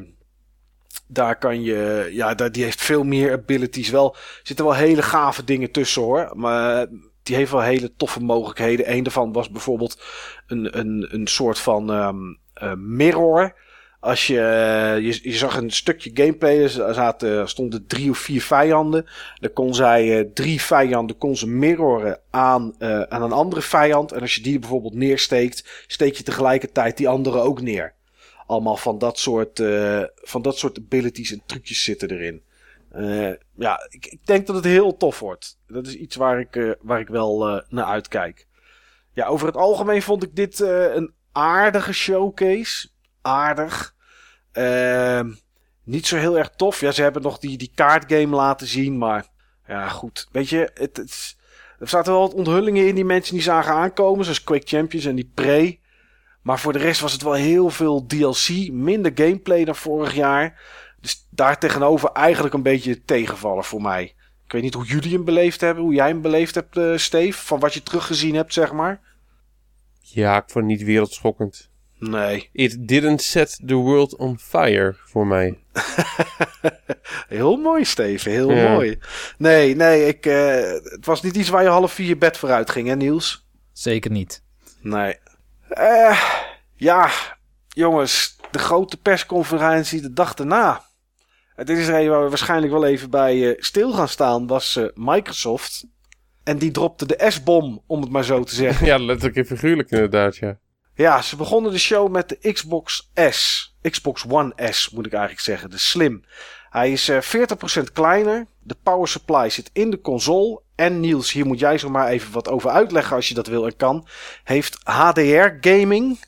daar kan je, ja, die heeft veel meer abilities. Wel, zitten wel hele gave dingen tussen hoor. Maar die heeft wel hele toffe mogelijkheden. Een daarvan was bijvoorbeeld een, een, een soort van ehm, eh, mirror. Als je, je, zag een stukje gameplay, er zaten, stonden drie of vier vijanden. Dan kon zij eh, drie vijanden kon ze mirroren aan, eh, aan een andere vijand. En als je die bijvoorbeeld neersteekt, steek je tegelijkertijd die andere ook neer. Allemaal van dat soort, eh, van dat soort abilities en trucjes zitten erin. Eh, ja, ik, ik denk dat het heel tof wordt. Dat is iets waar ik, eh, waar ik wel naar uitkijk. Ja, over het algemeen vond ik dit een aardige showcase. Aardig. Ehm, niet zo heel erg tof. Ja, ze hebben nog die, die kaartgame laten zien. Maar ja, goed. Weet je, het, het er zaten wel wat onthullingen in die mensen die zagen aankomen. Zoals Quake Champions en die Prey. Maar voor de rest was het wel heel veel DLC. Minder gameplay dan vorig jaar. Dus daar tegenover eigenlijk een beetje tegenvallen voor mij. Ik weet niet hoe jullie hem beleefd hebben, hoe jij hem beleefd hebt, uh, Steve. Van wat je teruggezien hebt, zeg maar. Ja, ik vond het niet wereldschokkend. Nee. It didn't set the world on fire voor mij. heel mooi, Steven. Heel mooi. Nee, nee, ik, uh, het was niet iets waar je half vier bed vooruit ging, hè, Niels? Zeker niet. Nee. Uh, ja, jongens, de grote persconferentie de dag daarna. Dit is er een waar we waarschijnlijk wel even bij uh, stil gaan staan, was Microsoft. En die dropte de S-bom, om het maar zo te zeggen. ja, letterlijk en figuurlijk inderdaad, ja. Ja, ze begonnen de show met de Xbox S. Xbox One S moet ik eigenlijk zeggen. De Slim. Hij is uh, eh, 40% kleiner. De power supply zit in de console. En Niels, hier moet jij zo maar even wat over uitleggen als je dat wil en kan. Heeft HDR gaming.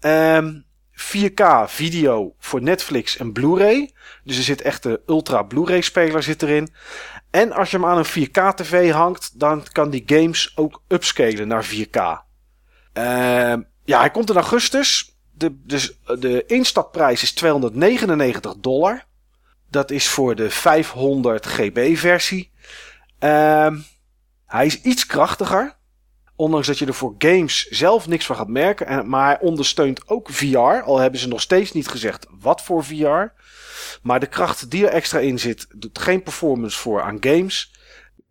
Um, 4K video voor Netflix en Blu-ray. Dus er zit echt de ultra Blu-ray speler zit erin. En als je hem aan een 4K tv hangt, dan kan die games ook upscalen naar 4K. Uh, ja, hij komt in augustus. De, dus de instapprijs is 299 dollar. Dat is voor de 500 GB versie. Uh, hij is iets krachtiger. Ondanks dat je er voor games zelf niks van gaat merken. En, maar hij ondersteunt ook VR. Al hebben ze nog steeds niet gezegd wat voor VR. Maar de kracht die er extra in zit, doet geen performance voor aan games.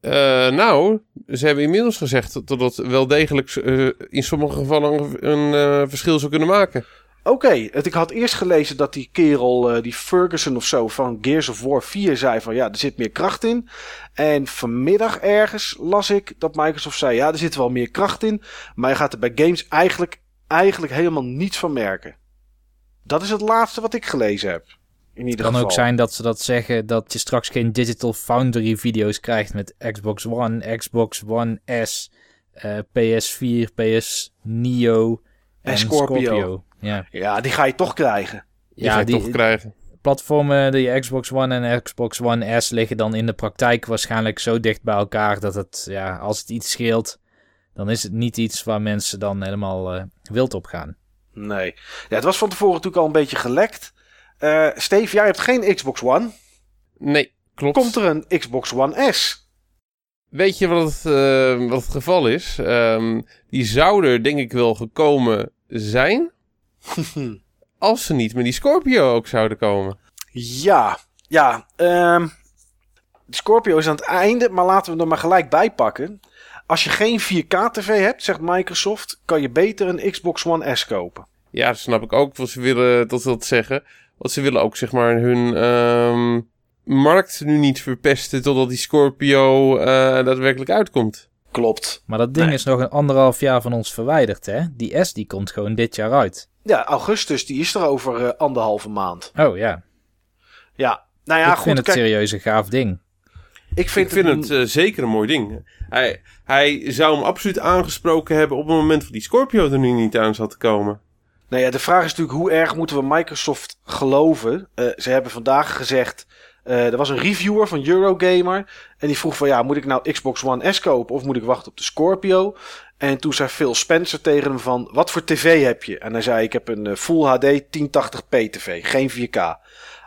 Uh, nou, ze hebben inmiddels gezegd dat het wel degelijk uh, in sommige gevallen een uh, verschil zou kunnen maken. Oké, okay, ik had eerst gelezen dat die kerel, die Ferguson of zo van Gears of War 4 zei van ja, er zit meer kracht in. En vanmiddag ergens las ik dat Microsoft zei ja, er zit wel meer kracht in. Maar je gaat er bij games eigenlijk, eigenlijk helemaal niets van merken. Dat is het laatste wat ik gelezen heb. In ieder kan geval. ook zijn dat ze dat zeggen dat je straks geen Digital Foundry video's krijgt met Xbox One, Xbox One S, uh, PS4, PS Neo en, en Scorpio. Scorpio. Ja. ja, die ga je toch krijgen. Die ja, ga je die, toch krijgen. Platformen, de Xbox One en Xbox One S liggen dan in de praktijk waarschijnlijk zo dicht bij elkaar dat het, ja, als het iets scheelt, dan is het niet iets waar mensen dan helemaal uh, wild op gaan. Nee. Ja, het was van tevoren natuurlijk al een beetje gelekt. Uh, Steve, jij hebt geen Xbox One. Nee, klopt. Komt er een Xbox One S? Weet je wat het, uh, wat het geval is? Um, die zou er denk ik wel gekomen zijn. Als ze niet met die Scorpio ook zouden komen. Ja, ja. Um, de Scorpio is aan het einde, maar laten we er maar gelijk bij pakken. Als je geen 4K TV hebt, zegt Microsoft, kan je beter een Xbox One S kopen. Ja, dat snap ik ook wat ze willen dat wil zeggen. Want ze willen ook zeg maar hun um, markt nu niet verpesten totdat die Scorpio uh, daadwerkelijk uitkomt. Klopt. Maar dat ding is nog een anderhalf jaar van ons verwijderd, hè? Die S die komt gewoon dit jaar uit. Ja, augustus, die is er over uh, anderhalve maand. Oh ja. Ja, nou ja, ik goed. vind het serieus een gaaf ding. Ik vind, ik vind het, het uh, zeker een mooi ding. Hij, hij zou hem absoluut aangesproken hebben op het moment dat die Scorpio er nu niet aan zat te komen. Nou ja, de vraag is natuurlijk hoe erg moeten we Microsoft geloven? Uh, ze hebben vandaag gezegd, uh, er was een reviewer van Eurogamer en die vroeg van ja, moet ik nou Xbox One S kopen of moet ik wachten op de Scorpio? En toen zei Phil Spencer tegen hem van, wat voor tv heb je? En hij zei, ik heb een uh, Full HD 1080p tv, geen 4K.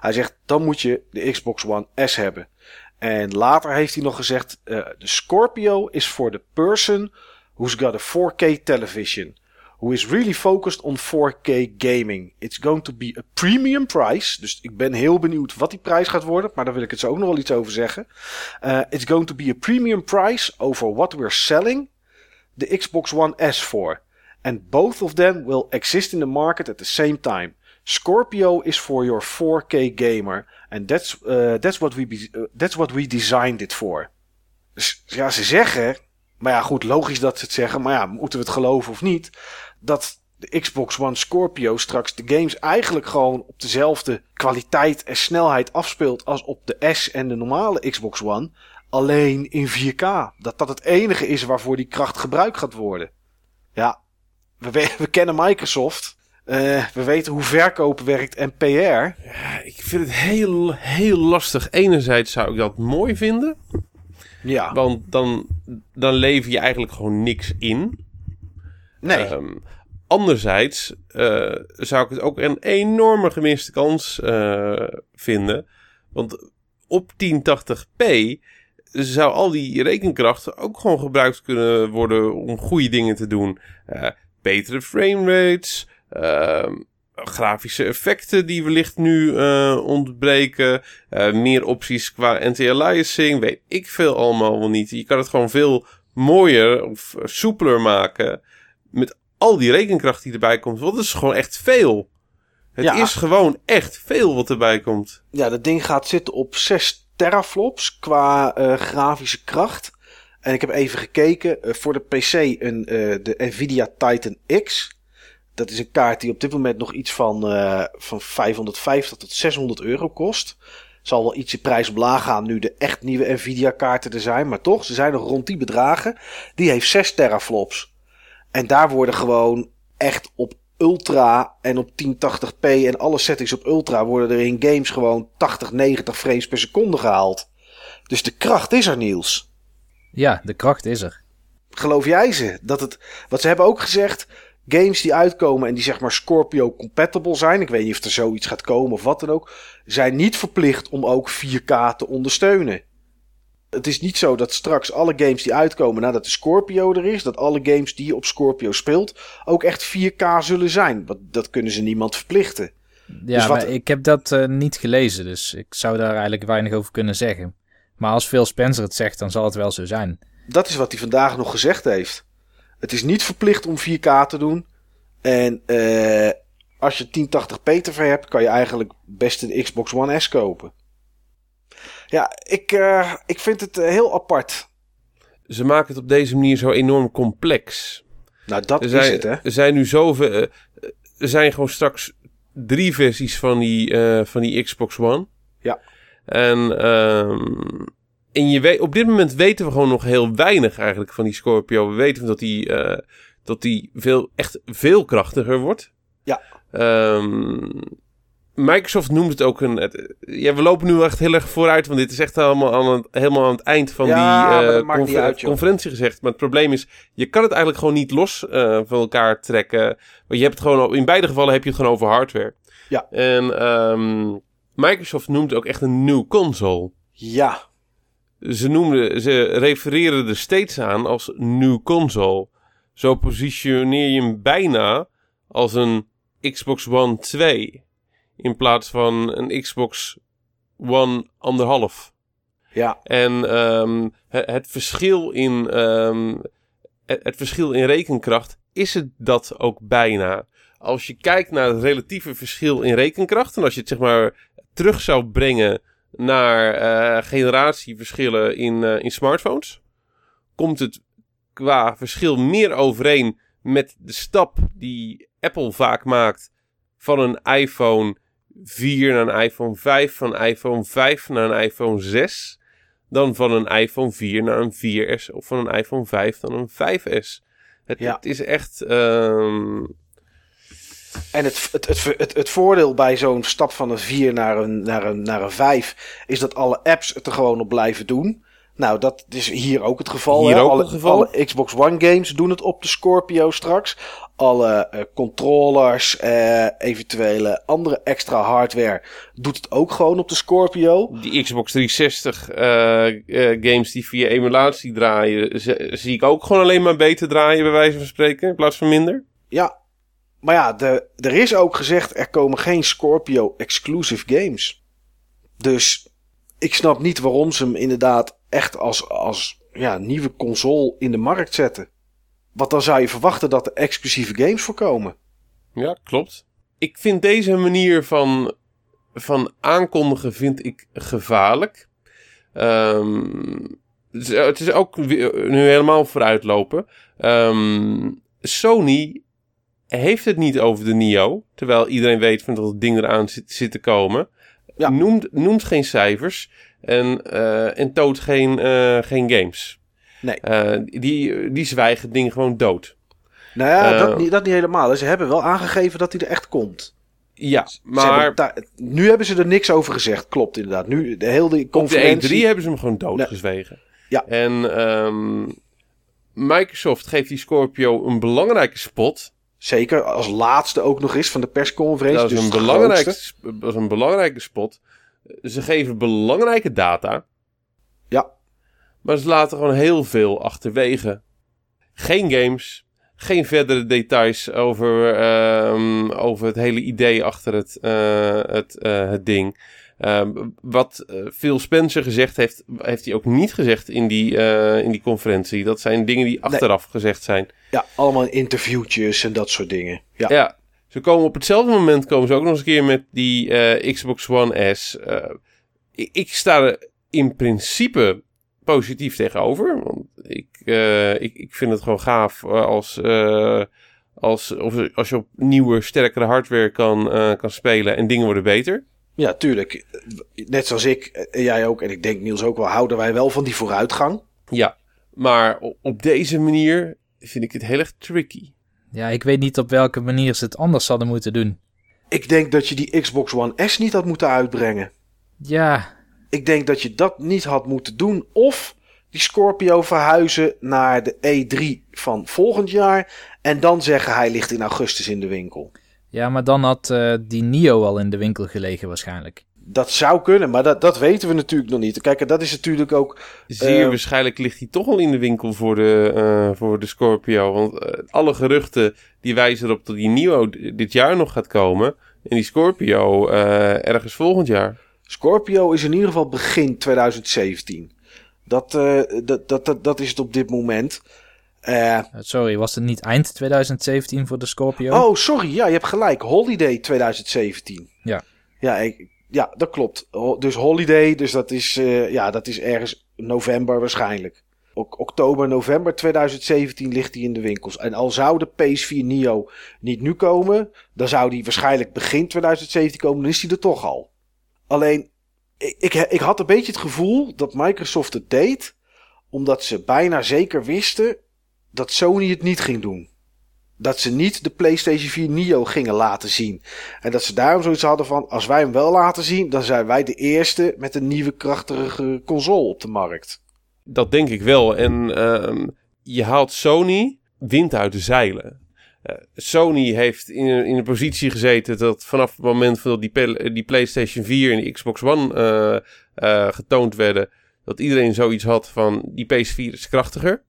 Hij zegt, dan moet je de Xbox One S hebben. En later heeft hij nog gezegd, uh, de Scorpio is for the person who's got a 4K television who is really focused on 4K gaming. It's going to be a premium price. Dus ik ben heel benieuwd wat die prijs gaat worden. Maar daar wil ik het zo ook nog wel iets over zeggen. Uh, it's going to be a premium price over what we're selling the Xbox One S for. And both of them will exist in the market at the same time. Scorpio is for your 4K gamer. And that's, uh, that's, what we be, uh, that's what we designed it for. Dus ja, ze zeggen maar ja, goed, logisch dat ze het zeggen. Maar ja, moeten we het geloven of niet? Dat de Xbox One Scorpio straks de games eigenlijk gewoon op dezelfde kwaliteit en snelheid afspeelt als op de S en de normale Xbox One. Alleen in 4K. Dat dat het enige is waarvoor die kracht gebruikt gaat worden. Ja, we, we kennen Microsoft. Uh, we weten hoe verkoop werkt en PR. Ja, ik vind het heel, heel lastig. Enerzijds zou ik dat mooi vinden. Ja. Want dan, dan lever je eigenlijk gewoon niks in. Nee. Um, anderzijds eh, zou ik het ook een enorme gemiste kans eh, vinden. Want op 1080p zou al die rekenkracht ook gewoon gebruikt kunnen worden om goede dingen te doen. Eh, betere framerates, ehm, grafische effecten die wellicht nu ontbreken, meer opties qua anti-aliasing, weet ik veel allemaal wel niet. Je kan het gewoon veel mooier of soepeler maken met al die rekenkracht die erbij komt. Want het is gewoon echt veel. Het Ja. is gewoon echt veel wat erbij komt. Ja, dat ding gaat zitten op 6 teraflops qua eh, grafische kracht. En ik heb even gekeken eh, voor de PC een, eh, de Nvidia Titan X. Dat is een kaart die op dit moment nog iets van, van 550 tot 600 euro kost. Zal wel ietsje prijs omlaag gaan nu de echt nieuwe Nvidia kaarten er zijn. Maar toch, ze zijn nog rond die bedragen. Die heeft 6 teraflops. En daar worden gewoon echt op ultra en op 1080p en alle settings op ultra worden er in games gewoon 80, 90 frames per seconde gehaald. Dus de kracht is er, Niels. Ja, de kracht is er. Geloof jij ze? Dat het, wat ze hebben ook gezegd, games die uitkomen en die zeg maar Scorpio compatible zijn, ik weet niet of er zoiets gaat komen of wat dan ook, zijn niet verplicht om ook 4K te ondersteunen. Het is niet zo dat straks alle games die uitkomen nadat de Scorpio er is, dat alle games die je op Scorpio speelt ook echt 4K zullen zijn. Want dat kunnen ze niemand verplichten. Ja, Dus wat- maar ik heb dat eh, niet gelezen, dus ik zou daar eigenlijk weinig over kunnen zeggen. Maar als Phil Spencer het zegt, dan zal het wel zo zijn. Dat is wat hij vandaag nog gezegd heeft. Het is niet verplicht om 4K te doen. En eh, als je 1080p tv hebt, kan je eigenlijk best een Xbox One S kopen. Ja, ik, eh, ik vind het eh, heel apart. Ze maken het op deze manier zo enorm complex. Nou, dat Er is het, hè? er zijn nu zoveel. eh, er zijn gewoon straks drie versies van die, van die Xbox One. Ja. En, ehm, en je weet, op dit moment weten we gewoon nog heel weinig eigenlijk van die Scorpio. We weten dat die, dat die veel, echt veel krachtiger wordt. Ja. Ehm, Microsoft noemt het ook een. Het, ja, we lopen nu echt heel erg vooruit, want dit is echt helemaal aan het, helemaal aan het eind van Ja, die eh, confer- uit, conferentie gezegd. Maar het probleem is, je kan het eigenlijk gewoon niet los eh, van elkaar trekken. Want je hebt het gewoon, in beide gevallen heb je het gewoon over hardware. Ja. En ehm, Microsoft noemt ook echt een nieuw console. Ja, Ze, noemden, ze refereren er steeds aan als nieuw console. Zo positioneer je hem bijna als een Xbox One 2. In plaats van een Xbox One anderhalf. ja, En ehm, het, het verschil in, ehm, het, het verschil in rekenkracht is het dat ook bijna. Als je kijkt naar het relatieve verschil in rekenkracht, en als je het zeg maar terug zou brengen naar eh, generatieverschillen in, eh, in smartphones, komt het qua verschil meer overeen met de stap die Apple vaak maakt van een iPhone 4 naar een iPhone 5, van een iPhone 5 naar een iPhone 6 dan van een iPhone 4 naar een 4S of van een iPhone 5 dan een 5S. Het, Ja. het is echt. ehm, En het, het, het, het, het voordeel bij zo'n stap van een 4 naar een, naar, een, naar een 5 is dat alle apps het er gewoon op blijven doen. Nou, dat is hier ook het geval. Hier hè? ook alle, het geval. alle Xbox One games doen het op de Scorpio straks. Alle eh, controllers, eh, eventuele andere extra hardware doet het ook gewoon op de Scorpio. die Xbox 360 eh, games die via emulatie draaien, zie ik ook gewoon alleen maar beter draaien, bij wijze van spreken, in plaats van minder. Ja, maar ja, de, er is ook gezegd er komen geen Scorpio exclusive games. Dus ik snap niet waarom ze hem inderdaad echt als, als ja, nieuwe console in de markt zetten. Want dan zou je verwachten dat er exclusieve games voor komen. Ja, klopt. Ik vind deze manier van, van aankondigen vind ik gevaarlijk. Ehm, het, is, ook nu helemaal vooruitlopen. Ehm, Sony heeft het niet over de Nio, terwijl iedereen weet van dat het ding eraan zit, zit te komen. Ja. Noemt, noemt geen cijfers en, eh, en toont geen, eh, geen games. Nee. Eh, die, die zwijgen het ding gewoon dood. Nou ja, dat, niet, dat niet helemaal. Ze hebben wel aangegeven dat hij er echt komt. Ja, maar... hebben nu hebben ze er niks over gezegd. Klopt inderdaad. Nu, de hele Op de conferentie... E3 hebben ze hem gewoon doodgezwegen. Ja. En ehm, Microsoft geeft die Scorpio een belangrijke spot. Zeker als laatste ook nog eens van de persconferentie. Dat is, dus een dat is een belangrijke spot. Ze geven belangrijke data, Ja, maar ze laten gewoon heel veel achterwege. Geen games, geen verdere details over, ehm, over het hele idee achter het, eh, het, eh, het ding. Ehm, wat eh, Phil Spencer gezegd heeft, heeft hij ook niet gezegd in die, eh, in die conferentie. Dat zijn dingen die achteraf gezegd zijn. ja, allemaal interviewtjes en dat soort dingen. Ja, Ja, ze komen op hetzelfde moment komen ze ook nog eens een keer met die eh, Xbox One S. Ik, ik sta er in principe positief tegenover. Want ik, ik, ik vind het gewoon gaaf als, als, of, als je op nieuwe, sterkere hardware kan, kan spelen en dingen worden beter. Ja, tuurlijk. Net zoals ik, en jij ook, en ik denk Niels ook wel, houden wij wel van die vooruitgang. Ja, maar op deze manier vind ik het heel erg tricky. Ja, ik weet niet op welke manier ze het anders hadden moeten doen. Ik denk dat je die Xbox One S niet had moeten uitbrengen. Ja, Ik denk dat je dat niet had moeten doen. Of die Scorpio verhuizen naar de E3 van volgend jaar. En dan zeggen hij ligt in augustus in de winkel. Ja maar dan had eh, die Nio al in de winkel gelegen waarschijnlijk. Dat zou kunnen, maar dat, dat weten we natuurlijk nog niet. Kijk, dat is natuurlijk ook. Zeer Eh, waarschijnlijk ligt hij toch al in de winkel voor de, eh, voor de Scorpio. Want alle geruchten die wijzen erop dat die Nio dit jaar nog gaat komen. En die Scorpio eh, ergens volgend jaar. Scorpio is in ieder geval begin 2017. Dat, eh, dat, dat, dat, dat is het op dit moment. Eh, sorry, was het niet eind 2017 voor de Scorpio? oh, sorry. Ja, je hebt gelijk. Holiday 2017. Ja. Ja, ik, ja dat klopt. Ho- Dus Holiday, dus dat is, eh, ja, dat is ergens november waarschijnlijk. Ok- oktober, november 2017 ligt hij in de winkels. En al zou de PS4 Neo niet nu komen, dan zou die waarschijnlijk begin 2017 komen. Dan is die er toch al. Alleen, ik, ik, ik had een beetje het gevoel dat Microsoft het deed, omdat ze bijna zeker wisten dat Sony het niet ging doen. Dat ze niet de PlayStation 4 Neo gingen laten zien. En dat ze daarom zoiets hadden van: als wij hem wel laten zien, dan zijn wij de eerste met een nieuwe krachtige console op de markt. Dat denk ik wel. En ehm, je haalt Sony wind uit de zeilen. Eh, Sony heeft in, in een positie gezeten dat vanaf het moment dat die, die PlayStation 4 en de Xbox One eh, eh, getoond werden, dat iedereen zoiets had van die PS4 is krachtiger.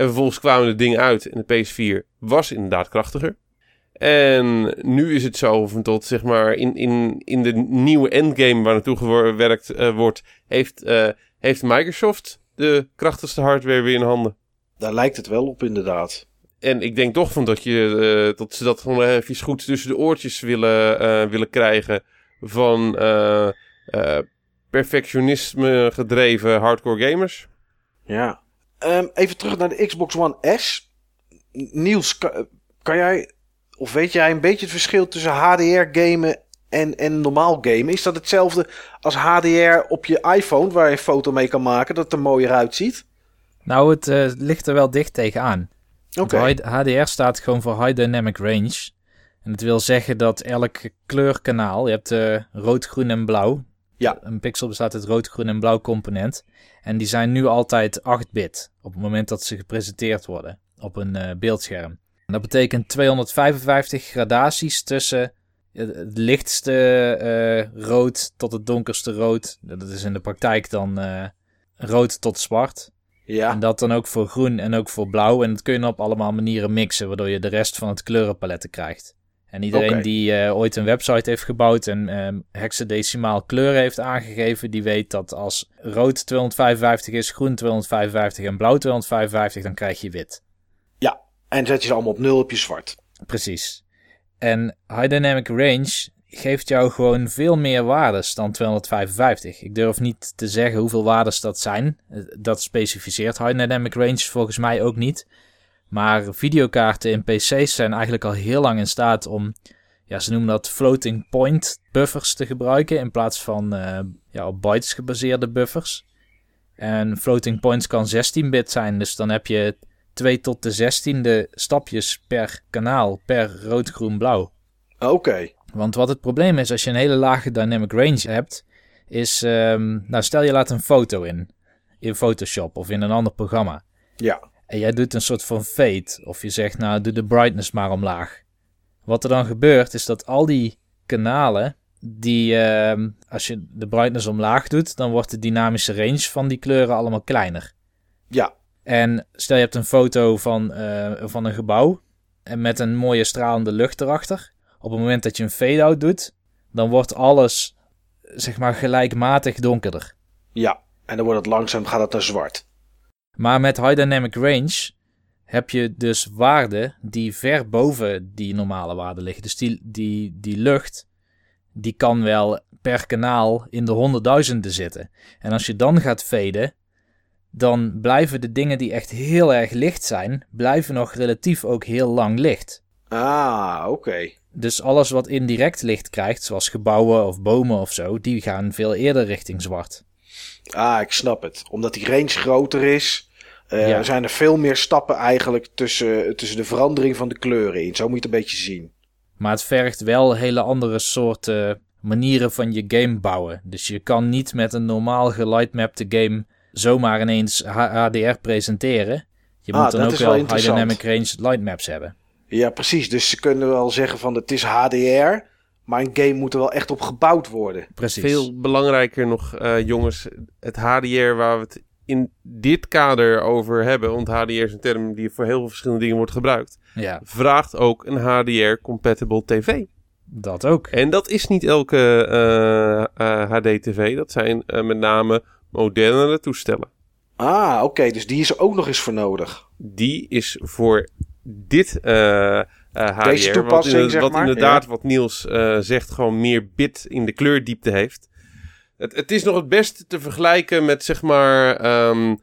En vervolgens kwamen de dingen uit en de PS4 was inderdaad krachtiger. En nu is het zo van tot zeg maar in, in, in de nieuwe endgame waar naartoe gewerkt eh, wordt, heeft, eh, heeft Microsoft de krachtigste hardware weer in handen. Daar lijkt het wel op, inderdaad. En ik denk toch van dat, je, eh, dat ze dat gewoon even goed tussen de oortjes willen, willen krijgen van perfectionisme gedreven hardcore gamers. Ja. Ehm, even terug naar de Xbox One S. Niels, kan, kan jij, of weet jij een beetje het verschil tussen HDR-gamen en, en normaal gamen? Is dat hetzelfde als HDR op je iPhone, waar je een foto mee kan maken, dat het er mooier uitziet? Nou, het eh, ligt er wel dicht tegenaan. Oké. HDR staat gewoon voor High Dynamic Range. En het wil zeggen dat elk kleurkanaal, je hebt eh, rood, groen en blauw. Ja. Een pixel bestaat uit rood, groen en blauw component. En die zijn nu altijd 8-bit op het moment dat ze gepresenteerd worden op een eh, beeldscherm. En dat betekent 255 gradaties tussen het lichtste eh, rood tot het donkerste rood. Dat is in de praktijk dan eh, rood tot zwart. Ja. En dat dan ook voor groen en ook voor blauw. En dat kun je op allemaal manieren mixen, waardoor je de rest van het kleurenpaletten krijgt. En iedereen die eh, ooit een website heeft gebouwd en ehm hexadecimaal kleuren heeft aangegeven, die weet dat als rood 255 is, groen 255 en blauw 255, dan krijg je wit. ja. En zet je ze allemaal op nul op je zwart. Precies. En High Dynamic Range geeft jou gewoon veel meer waardes dan 255. Ik durf niet te zeggen hoeveel waardes dat zijn. Eh, Dat specificeert High Dynamic Range volgens mij ook niet. Maar videokaarten in PC's zijn eigenlijk al heel lang in staat om, ja, ze noemen dat floating point buffers te gebruiken in plaats van eh, ja, op bytes gebaseerde buffers. En floating points kan 16-bit zijn, dus dan heb je 2 tot de 16e stapjes per kanaal, per rood, groen, blauw. Oké. Want wat het probleem is als je een hele lage dynamic range hebt, is, ehm, nou stel je laat een foto in, in Photoshop of in een ander programma. Ja. En jij doet een soort van fade, of je zegt nou doe de brightness maar omlaag. Wat er dan gebeurt is dat al die kanalen, die ehm, als je de brightness omlaag doet, dan wordt de dynamische range van die kleuren allemaal kleiner. Ja, En stel je hebt een foto van, eh, van een gebouw en met een mooie stralende lucht erachter. Op het moment dat je een fade-out doet, dan wordt alles zeg maar gelijkmatig donkerder. ja. En dan wordt het langzaam, gaat het naar zwart. Maar met High Dynamic Range heb je dus waarden die ver boven die normale waarde liggen. Dus die, die, die lucht, die kan wel per kanaal in de honderdduizenden zitten. En als je dan gaat faden, dan blijven de dingen die echt heel erg licht zijn, blijven nog relatief ook heel lang licht. Ah, oké. Dus alles wat indirect licht krijgt, zoals gebouwen of bomen of zo, die gaan veel eerder richting zwart. Ah, ik snap het. Omdat die range groter is, eh, Ja. zijn er veel meer stappen eigenlijk tussen, tussen de verandering van de kleuren in. Zo moet je het een beetje zien. Maar het vergt wel hele andere soorten manieren van je game bouwen. Dus je kan niet met een normaal gelightmapte game zomaar ineens HDR presenteren. Je Ah, moet dan ook wel wel high dynamic range lightmaps hebben. Ja, precies. Dus ze kunnen wel zeggen van het is HDR, maar een game moet er wel echt op gebouwd worden. Precies. Veel belangrijker nog, eh, jongens, het HDR waar we het in dit kader over hebben, want HDR is een term die voor heel veel verschillende dingen wordt gebruikt, Ja, vraagt ook een HDR-compatible tv. dat ook. En dat is niet elke HD-tv, dat zijn eh, met name modernere toestellen. Ah, oké. dus die is er ook nog eens voor nodig. Die is voor dit eh, eh, HDR, Deze toepassing, wat, zeg wat maar, inderdaad, wat Niels eh, zegt, gewoon meer bit in de kleurdiepte heeft. Het, het is nog het beste te vergelijken met, zeg maar, ehm,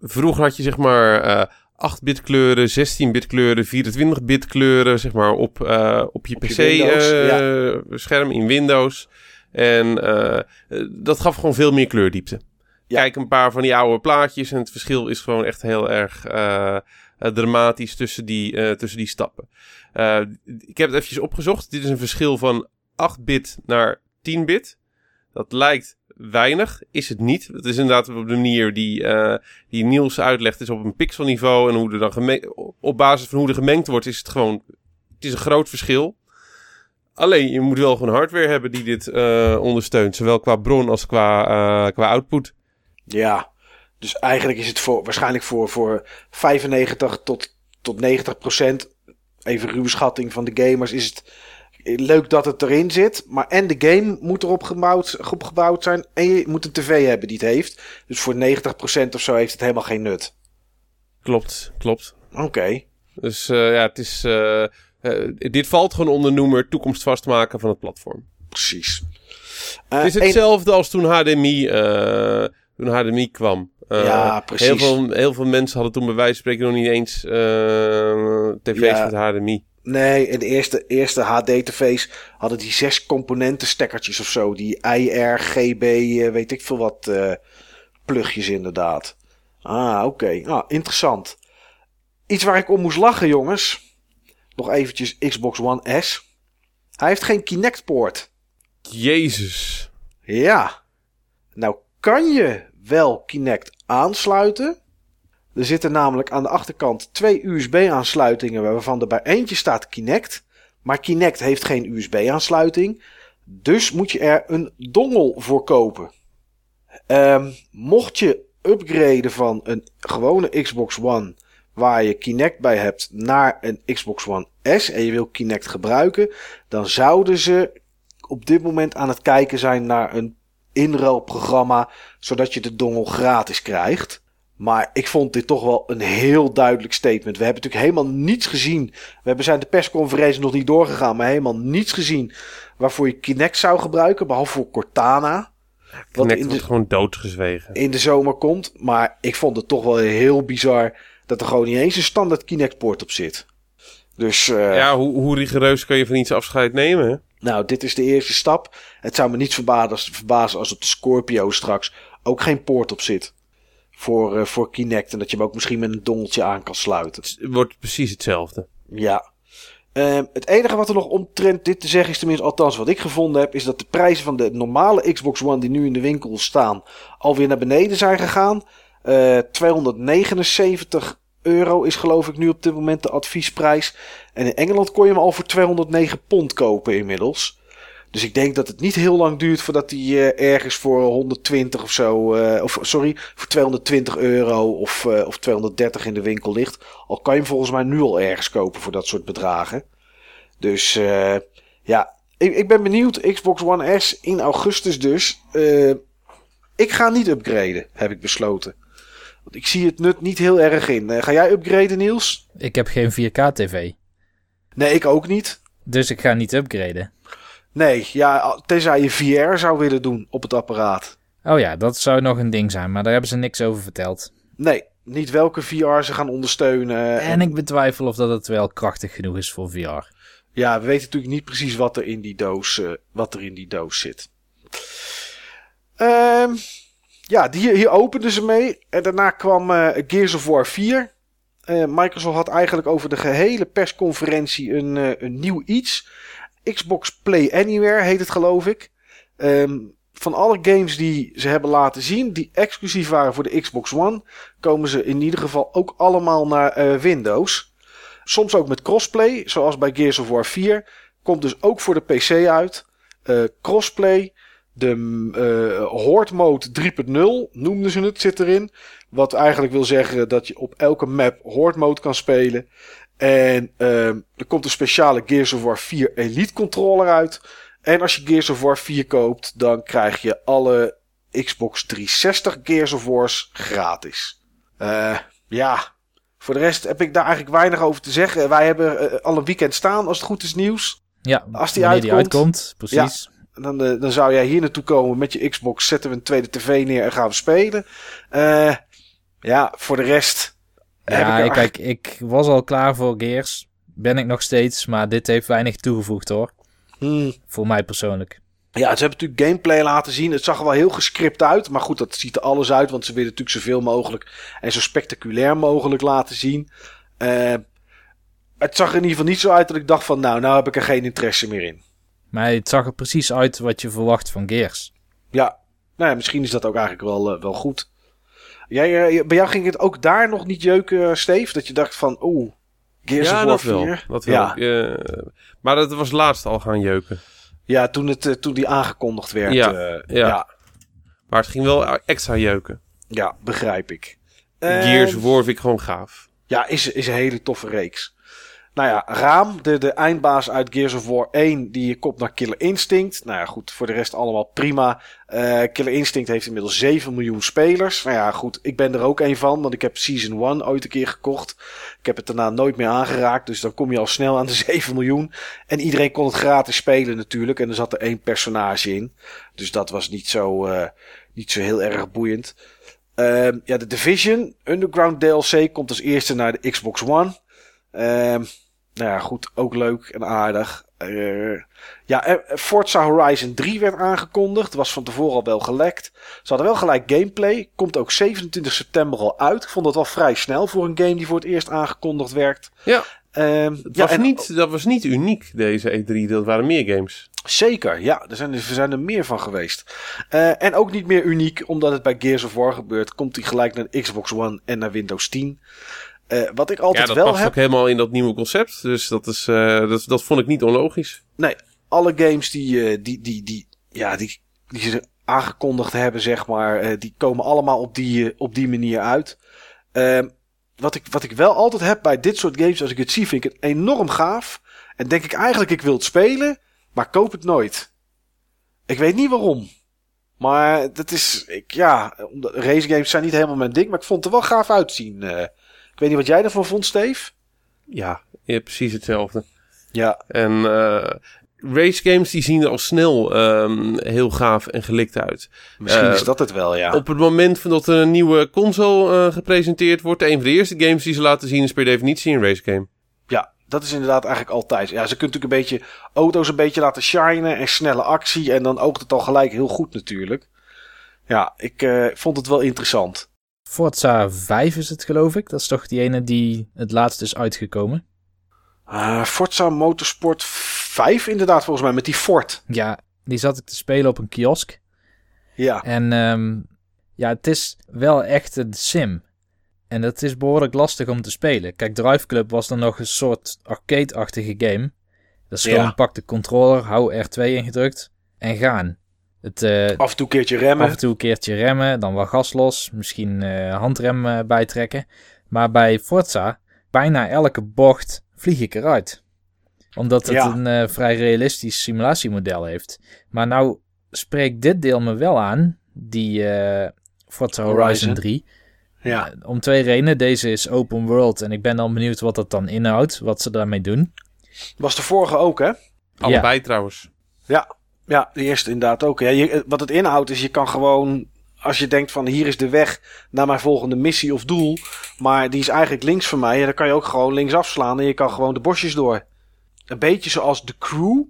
vroeger had je, zeg maar, eh 8-bit kleuren, 16-bit kleuren, 24-bit kleuren, zeg maar, op, eh, op je PC-scherm in Windows. En eh, eh, dat gaf gewoon veel meer kleurdiepte. Ja. Kijk een paar van die oude plaatjes en het verschil is gewoon echt heel erg eh, eh, dramatisch tussen die, eh, tussen die stappen. Eh, ik heb het eventjes opgezocht. Dit is een verschil van 8-bit naar 10-bit. Dat lijkt weinig, is het niet. Het is inderdaad op de manier die, eh, die Niels uitlegt, is op een pixelniveau. En hoe er dan op basis van hoe er gemengd wordt, is het gewoon. Het is een groot verschil. Alleen, je moet wel gewoon hardware hebben die dit eh, ondersteunt. Zowel qua bron als qua, qua output. Ja, dus eigenlijk is het voor, waarschijnlijk voor, voor 95 tot, tot 90 procent, even ruwe schatting van de gamers, is het leuk dat het erin zit. Maar en de game moet erop gebouwd, opgebouwd zijn en je moet een tv hebben die het heeft. Dus voor 90 procent of zo heeft het helemaal geen nut. Klopt, klopt. Oké. Dus eh, ja, het is. eh, eh, dit valt gewoon onder noemer toekomst vastmaken van het platform. Precies. Het is hetzelfde als toen HDMI, toen HDMI kwam. Eh, Ja, precies. Heel veel, heel veel mensen hadden toen bij wijze van spreken nog niet eens eh, tv's Ja. met HDMI. Nee, in de eerste, eerste HD-tv's hadden die zes componenten stekkertjes of zo. Die IR, GB, eh, weet ik veel wat plugjes inderdaad. Ah, oké. Ah, interessant. Iets waar ik om moest lachen, jongens. Nog eventjes Xbox One S. Hij heeft geen Kinect-poort. Jezus. Ja. Nou kan je wel Kinect aansluiten. Er zitten namelijk aan de achterkant twee USB-aansluitingen waarvan er bij eentje staat Kinect. Maar Kinect heeft geen USB-aansluiting. Dus moet je er een dongel voor kopen. Ehm, mocht je upgraden van een gewone Xbox One waar je Kinect bij hebt naar een Xbox One S en je wil Kinect gebruiken, dan zouden ze op dit moment aan het kijken zijn naar een inruilprogramma, zodat je de dongel gratis krijgt. Maar ik vond dit toch wel een heel duidelijk statement. We hebben natuurlijk helemaal niets gezien. We hebben zijn de persconferentie nog niet doorgegaan, maar helemaal niets gezien waarvoor je Kinect zou gebruiken, behalve voor Cortana. Wat Kinect in wordt gewoon doodgezwegen. in de zomer komt. Maar ik vond het toch wel heel bizar dat er gewoon niet eens een standaard Kinect-poort op zit. Dus eh, Ja, hoe, hoe rigoureus kan je van iets afscheid nemen? Nou, dit is de eerste stap. Het zou me niet verbazen als, de Scorpio straks ook geen poort op zit. Voor, eh, voor Kinect. En dat je hem ook misschien met een dongeltje aan kan sluiten. Het wordt precies hetzelfde. Ja. Ehm, het enige wat er nog omtrent dit te zeggen is, tenminste althans wat ik gevonden heb, is dat de prijzen van de normale Xbox One die nu in de winkel staan alweer naar beneden zijn gegaan. Eh 279 euro is geloof ik nu op dit moment de adviesprijs. En in Engeland kon je hem al voor 209 pond kopen inmiddels. Dus ik denk dat het niet heel lang duurt voordat hij uh, ergens voor 120 of zo, uh, of sorry, voor 220 euro of, uh, of 230 in de winkel ligt. Al kan je hem volgens mij nu al ergens kopen voor dat soort bedragen. Dus ja, ik, ik, ben benieuwd. Xbox One S in augustus dus. ik ga niet upgraden, heb ik besloten. Want ik zie het nut niet heel erg in. ga jij upgraden, Niels? Ik heb geen 4K TV. Nee, ik ook niet. Dus ik ga niet upgraden. Nee, ja, tenzij je VR zou willen doen op het apparaat. Oh ja, dat zou nog een ding zijn, maar daar hebben ze niks over verteld. Nee, niet welke VR ze gaan ondersteunen. En ik betwijfel of dat het wel krachtig genoeg is voor VR. Ja, we weten natuurlijk niet precies wat er in die doos, uh, wat er in die doos zit. Um, ja, hier, hier openden ze mee. En daarna kwam uh, Gears of War 4. Uh, Microsoft had eigenlijk over de gehele persconferentie een, een nieuw iets. Xbox Play Anywhere heet het geloof ik. Um, van alle games die ze hebben laten zien, die exclusief waren voor de Xbox One, komen ze in ieder geval ook allemaal naar Windows. Soms ook met crossplay, zoals bij Gears of War 4. Komt dus ook voor de PC uit. Crossplay, de uh, Horde Mode 3.0 noemden ze het, zit erin. Wat eigenlijk wil zeggen dat je op elke map Horde Mode kan spelen. En um, er komt een speciale Gears of War 4 Elite controller uit. En als je Gears of War 4 koopt, dan krijg je alle Xbox 360 Gears of Wars gratis. Uh, ja, voor de rest heb ik daar eigenlijk weinig over te zeggen. Wij hebben uh, al een weekend staan, als het goed is, nieuws. Ja, als die uitkomt, die uitkomt, precies. Ja, dan, uh, dan zou jij hier naartoe komen met je Xbox, zetten we een tweede tv neer en gaan we spelen. Uh, ja, voor de rest ja, ik, kijk, ik was al klaar voor Gears. Ben ik nog steeds, maar dit heeft weinig toegevoegd hoor. Hmm. Voor mij persoonlijk. Ja, ze hebben natuurlijk gameplay laten zien. Het zag er wel heel gescript uit. Maar goed, dat ziet er alles uit. Want ze willen natuurlijk zoveel mogelijk en zo spectaculair mogelijk laten zien. Uh, het zag er in ieder geval niet zo uit dat ik dacht van... Nou, nou heb ik er geen interesse meer in. Maar het zag er precies uit wat je verwacht van Gears. Ja, nou ja, misschien is dat ook eigenlijk wel, uh, wel goed. Jij, uh, bij jou ging het ook daar nog niet jeuken, Steve? Dat je dacht van, oeh, Gears ja, of War dat 4? Wel, dat wel. Ja. Uh, maar dat was laatst al gaan jeuken. Ja, toen, het, uh, toen die aangekondigd werd. Ja, ja. ja. Maar het ging wel extra jeuken. Ja, begrijp ik. Gears of War vind ik gewoon gaaf. Ja, is, is een hele toffe reeks. Nou ja, Raam, de, de eindbaas uit Gears of War 1, die komt naar Killer Instinct. Nou ja, goed, voor de rest allemaal prima. Uh, Killer Instinct heeft inmiddels 7 miljoen spelers. Nou ja, goed, ik ben er ook een van, want ik heb Season 1 ooit een keer gekocht. Ik heb het daarna nooit meer aangeraakt, dus dan kom je al snel aan de 7 miljoen. En iedereen kon het gratis spelen natuurlijk, en er zat er één personage in. Dus dat was niet zo, uh, niet zo heel erg boeiend. Uh, ja, de Division Underground DLC komt als eerste naar de Xbox One. Uh, nou ja, goed, ook leuk en aardig. Uh, ja, eh, Forza Horizon 3 werd aangekondigd. Was van tevoren al wel gelekt. Ze hadden wel gelijk gameplay. Komt ook 27 september al uit. Ik vond dat wel vrij snel voor een game die voor het eerst aangekondigd werd. Ja. Uh, ja, was niet, dat was niet uniek, deze E3. Dat waren meer games. Zeker, ja. Er zijn, er zijn er meer van geweest. Uh, en ook niet meer uniek, omdat het bij Gears of War gebeurt. Komt hij gelijk naar de Xbox One en naar Windows 10. Uh, wat ik altijd ja, dat past heb... ook helemaal in dat nieuwe concept. Dus dat, is, uh, dat, dat vond ik niet onlogisch. Nee, alle games die, uh, die, die, die, ja, die, die ze aangekondigd hebben, zeg maar, die komen allemaal op die, op die manier uit. Ehm, wat, ik, wat ik wel altijd heb bij dit soort games, als ik het zie, vind ik het enorm gaaf. En denk ik eigenlijk, ik wil het spelen, maar koop het nooit. Ik weet niet waarom. Maar dat is, ik, ja, race games zijn niet helemaal mijn ding, maar ik vond het er wel gaaf uitzien. Ik weet niet wat jij ervan vond, Steve? Ja, ja precies hetzelfde. Ja. En uh, race games die zien er al snel um, heel gaaf en gelikt uit. Misschien uh, is dat het wel, ja. Op het moment dat er een nieuwe console uh, gepresenteerd wordt, een van de eerste games die ze laten zien is per definitie een race game. Ja, dat is inderdaad eigenlijk altijd. Ja, ze kunnen natuurlijk een beetje auto's een beetje laten shinen en snelle actie en dan oogt het al gelijk heel goed natuurlijk. Ja, ik vond het wel interessant. Forza 5 is het, geloof ik. Dat is toch die ene die het laatst is uitgekomen? Uh, Forza Motorsport 5, inderdaad, volgens mij, met die Ford. Ja, die zat ik te spelen op een kiosk. Ja. En um, ja, het is wel echt een sim. En dat is behoorlijk lastig om te spelen. Kijk, Drive Club was dan nog een soort arcade-achtige game. Dat is Ja. gewoon pak de controller, hou R2 ingedrukt en gaan. Het, eh, Af en toe een keertje remmen. af en toe een keertje remmen, dan wel gas los, misschien eh, handrem eh, bijtrekken. Maar bij Forza, bijna elke bocht vlieg ik eruit. Omdat het Ja. een eh, vrij realistisch simulatiemodel heeft. Maar nou spreekt dit deel me wel aan, die eh, Forza Horizon, Horizon. 3. Ja. Om twee redenen. Deze is open world en ik ben dan benieuwd wat dat dan inhoudt, wat ze daarmee doen. Was de vorige ook, hè? Allebei trouwens. Ja. Ja, de eerste inderdaad ook. Ja, je, wat het inhoudt is, je kan gewoon... Als je denkt van hier is de weg naar mijn volgende missie of doel. Maar die is eigenlijk links van mij. En dan kan je ook gewoon links afslaan en je kan gewoon de bosjes door. Een beetje zoals de crew.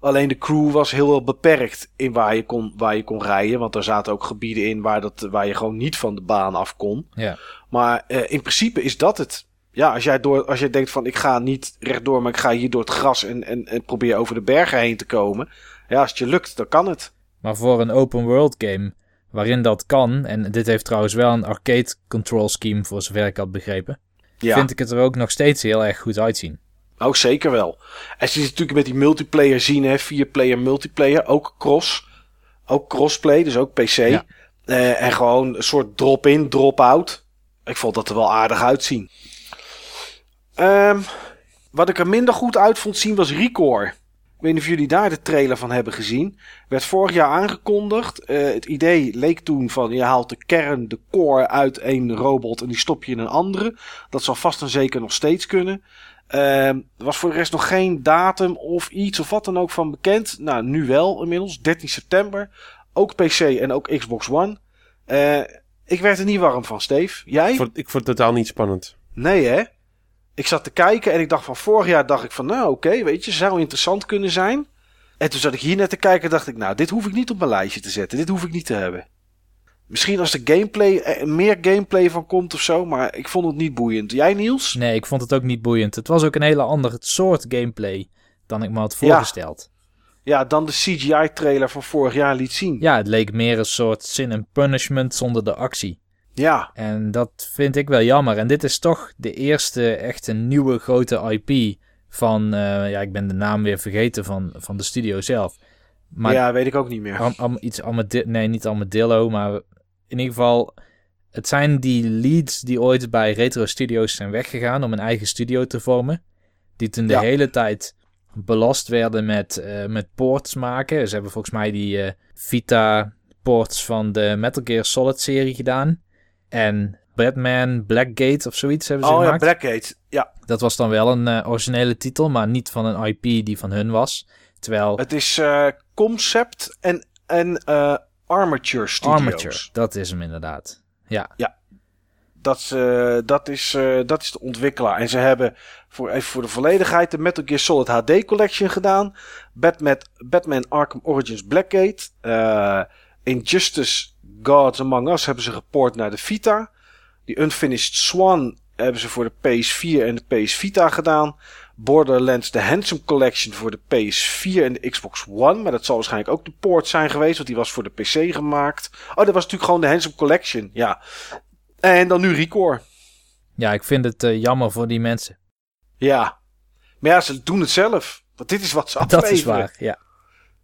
Alleen de crew was heel wel beperkt in waar je kon, waar je kon rijden. Want er zaten ook gebieden in waar, dat, waar je gewoon niet van de baan af kon. Ja. Maar eh, in principe is dat het. Ja, als jij, door, als jij denkt van ik ga niet rechtdoor, maar ik ga hier door het gras en, en, en probeer over de bergen heen te komen. Ja, als het je lukt, dan kan het. Maar voor een open world game waarin dat kan, en dit heeft trouwens wel een arcade control scheme voor zover ik had begrepen, Ja, vind ik het er ook nog steeds heel erg goed uitzien. ook zeker wel. En je ziet natuurlijk met die multiplayer zien, hè, vier player multiplayer, ook cross. Ook crossplay, dus ook PC. Ja. Eh, en gewoon een soort drop-in, drop-out. Ik vond dat er wel aardig uitzien. Ehm, wat ik er minder goed uit vond zien was Recore. Ik weet niet of jullie daar de trailer van hebben gezien. Werd vorig jaar aangekondigd. Eh, het idee leek toen van je haalt de kern, de core uit één robot en die stop je in een andere. Dat zal vast en zeker nog steeds kunnen. Ehm, er was voor de rest nog geen datum of iets of wat dan ook van bekend. Nou, nu wel inmiddels, 13 september. Ook PC en ook Xbox One. Eh, ik werd er niet warm van, Steve. Jij? Ik vond, ik vond het totaal niet spannend. Nee, hè? Ik zat te kijken en ik dacht van vorig jaar dacht ik van nou oké, weet je, zou interessant kunnen zijn. En toen zat ik hier net te kijken en dacht ik nou, dit hoef ik niet op mijn lijstje te zetten. Dit hoef ik niet te hebben. Misschien als de gameplay, er meer gameplay van komt of zo, maar ik vond het niet boeiend. Jij Niels? Nee, ik vond het ook niet boeiend. Het was ook een hele andere soort gameplay dan ik me had voorgesteld. Ja, dan de CGI-trailer van vorig jaar liet zien. Ja, het leek meer een soort sin and punishment zonder de actie. Ja, En dat vind ik wel jammer. En dit is toch de eerste echte nieuwe grote IP van, eh, ja, ik ben de naam weer vergeten van, van de studio zelf. Maar ja weet ik ook niet meer. Am, am- iets nee, niet Armadillo, maar in ieder geval, het zijn die leads die ooit bij Retro Studios zijn weggegaan om een eigen studio te vormen. Die toen de Ja. hele tijd belast werden met, eh, met ports maken. Ze hebben volgens mij die eh, Vita ports van de Metal Gear Solid serie gedaan. En Batman Blackgate of zoiets hebben ze Oh ja, gemaakt. Blackgate. Ja, Dat was dan wel een eh, originele titel, maar niet van een IP die van hun was. Terwijl het is eh, Concept en, en eh, Armature Studios. Armature, dat is hem inderdaad. Ja, Dat, is, eh, dat, is, dat is de ontwikkelaar. En ze hebben, voor, even voor de volledigheid, de Metal Gear Solid HD Collection gedaan. Batman, Batman Arkham Origins Blackgate. Injustice Gods Among Us hebben ze geport naar de Vita. Die Unfinished Swan hebben ze voor de PS4 en de PS Vita gedaan. Borderlands The Handsome Collection voor de PS4 en de Xbox One. Maar dat zal waarschijnlijk ook de port zijn geweest, want die was voor de PC gemaakt. Oh, dat was natuurlijk gewoon de Handsome Collection, ja. En dan nu Recore. ja ik vind het eh, jammer voor die mensen. Ja. Maar ja, ze doen het zelf. Want dit is wat ze Dat afleveren. is waar, ja.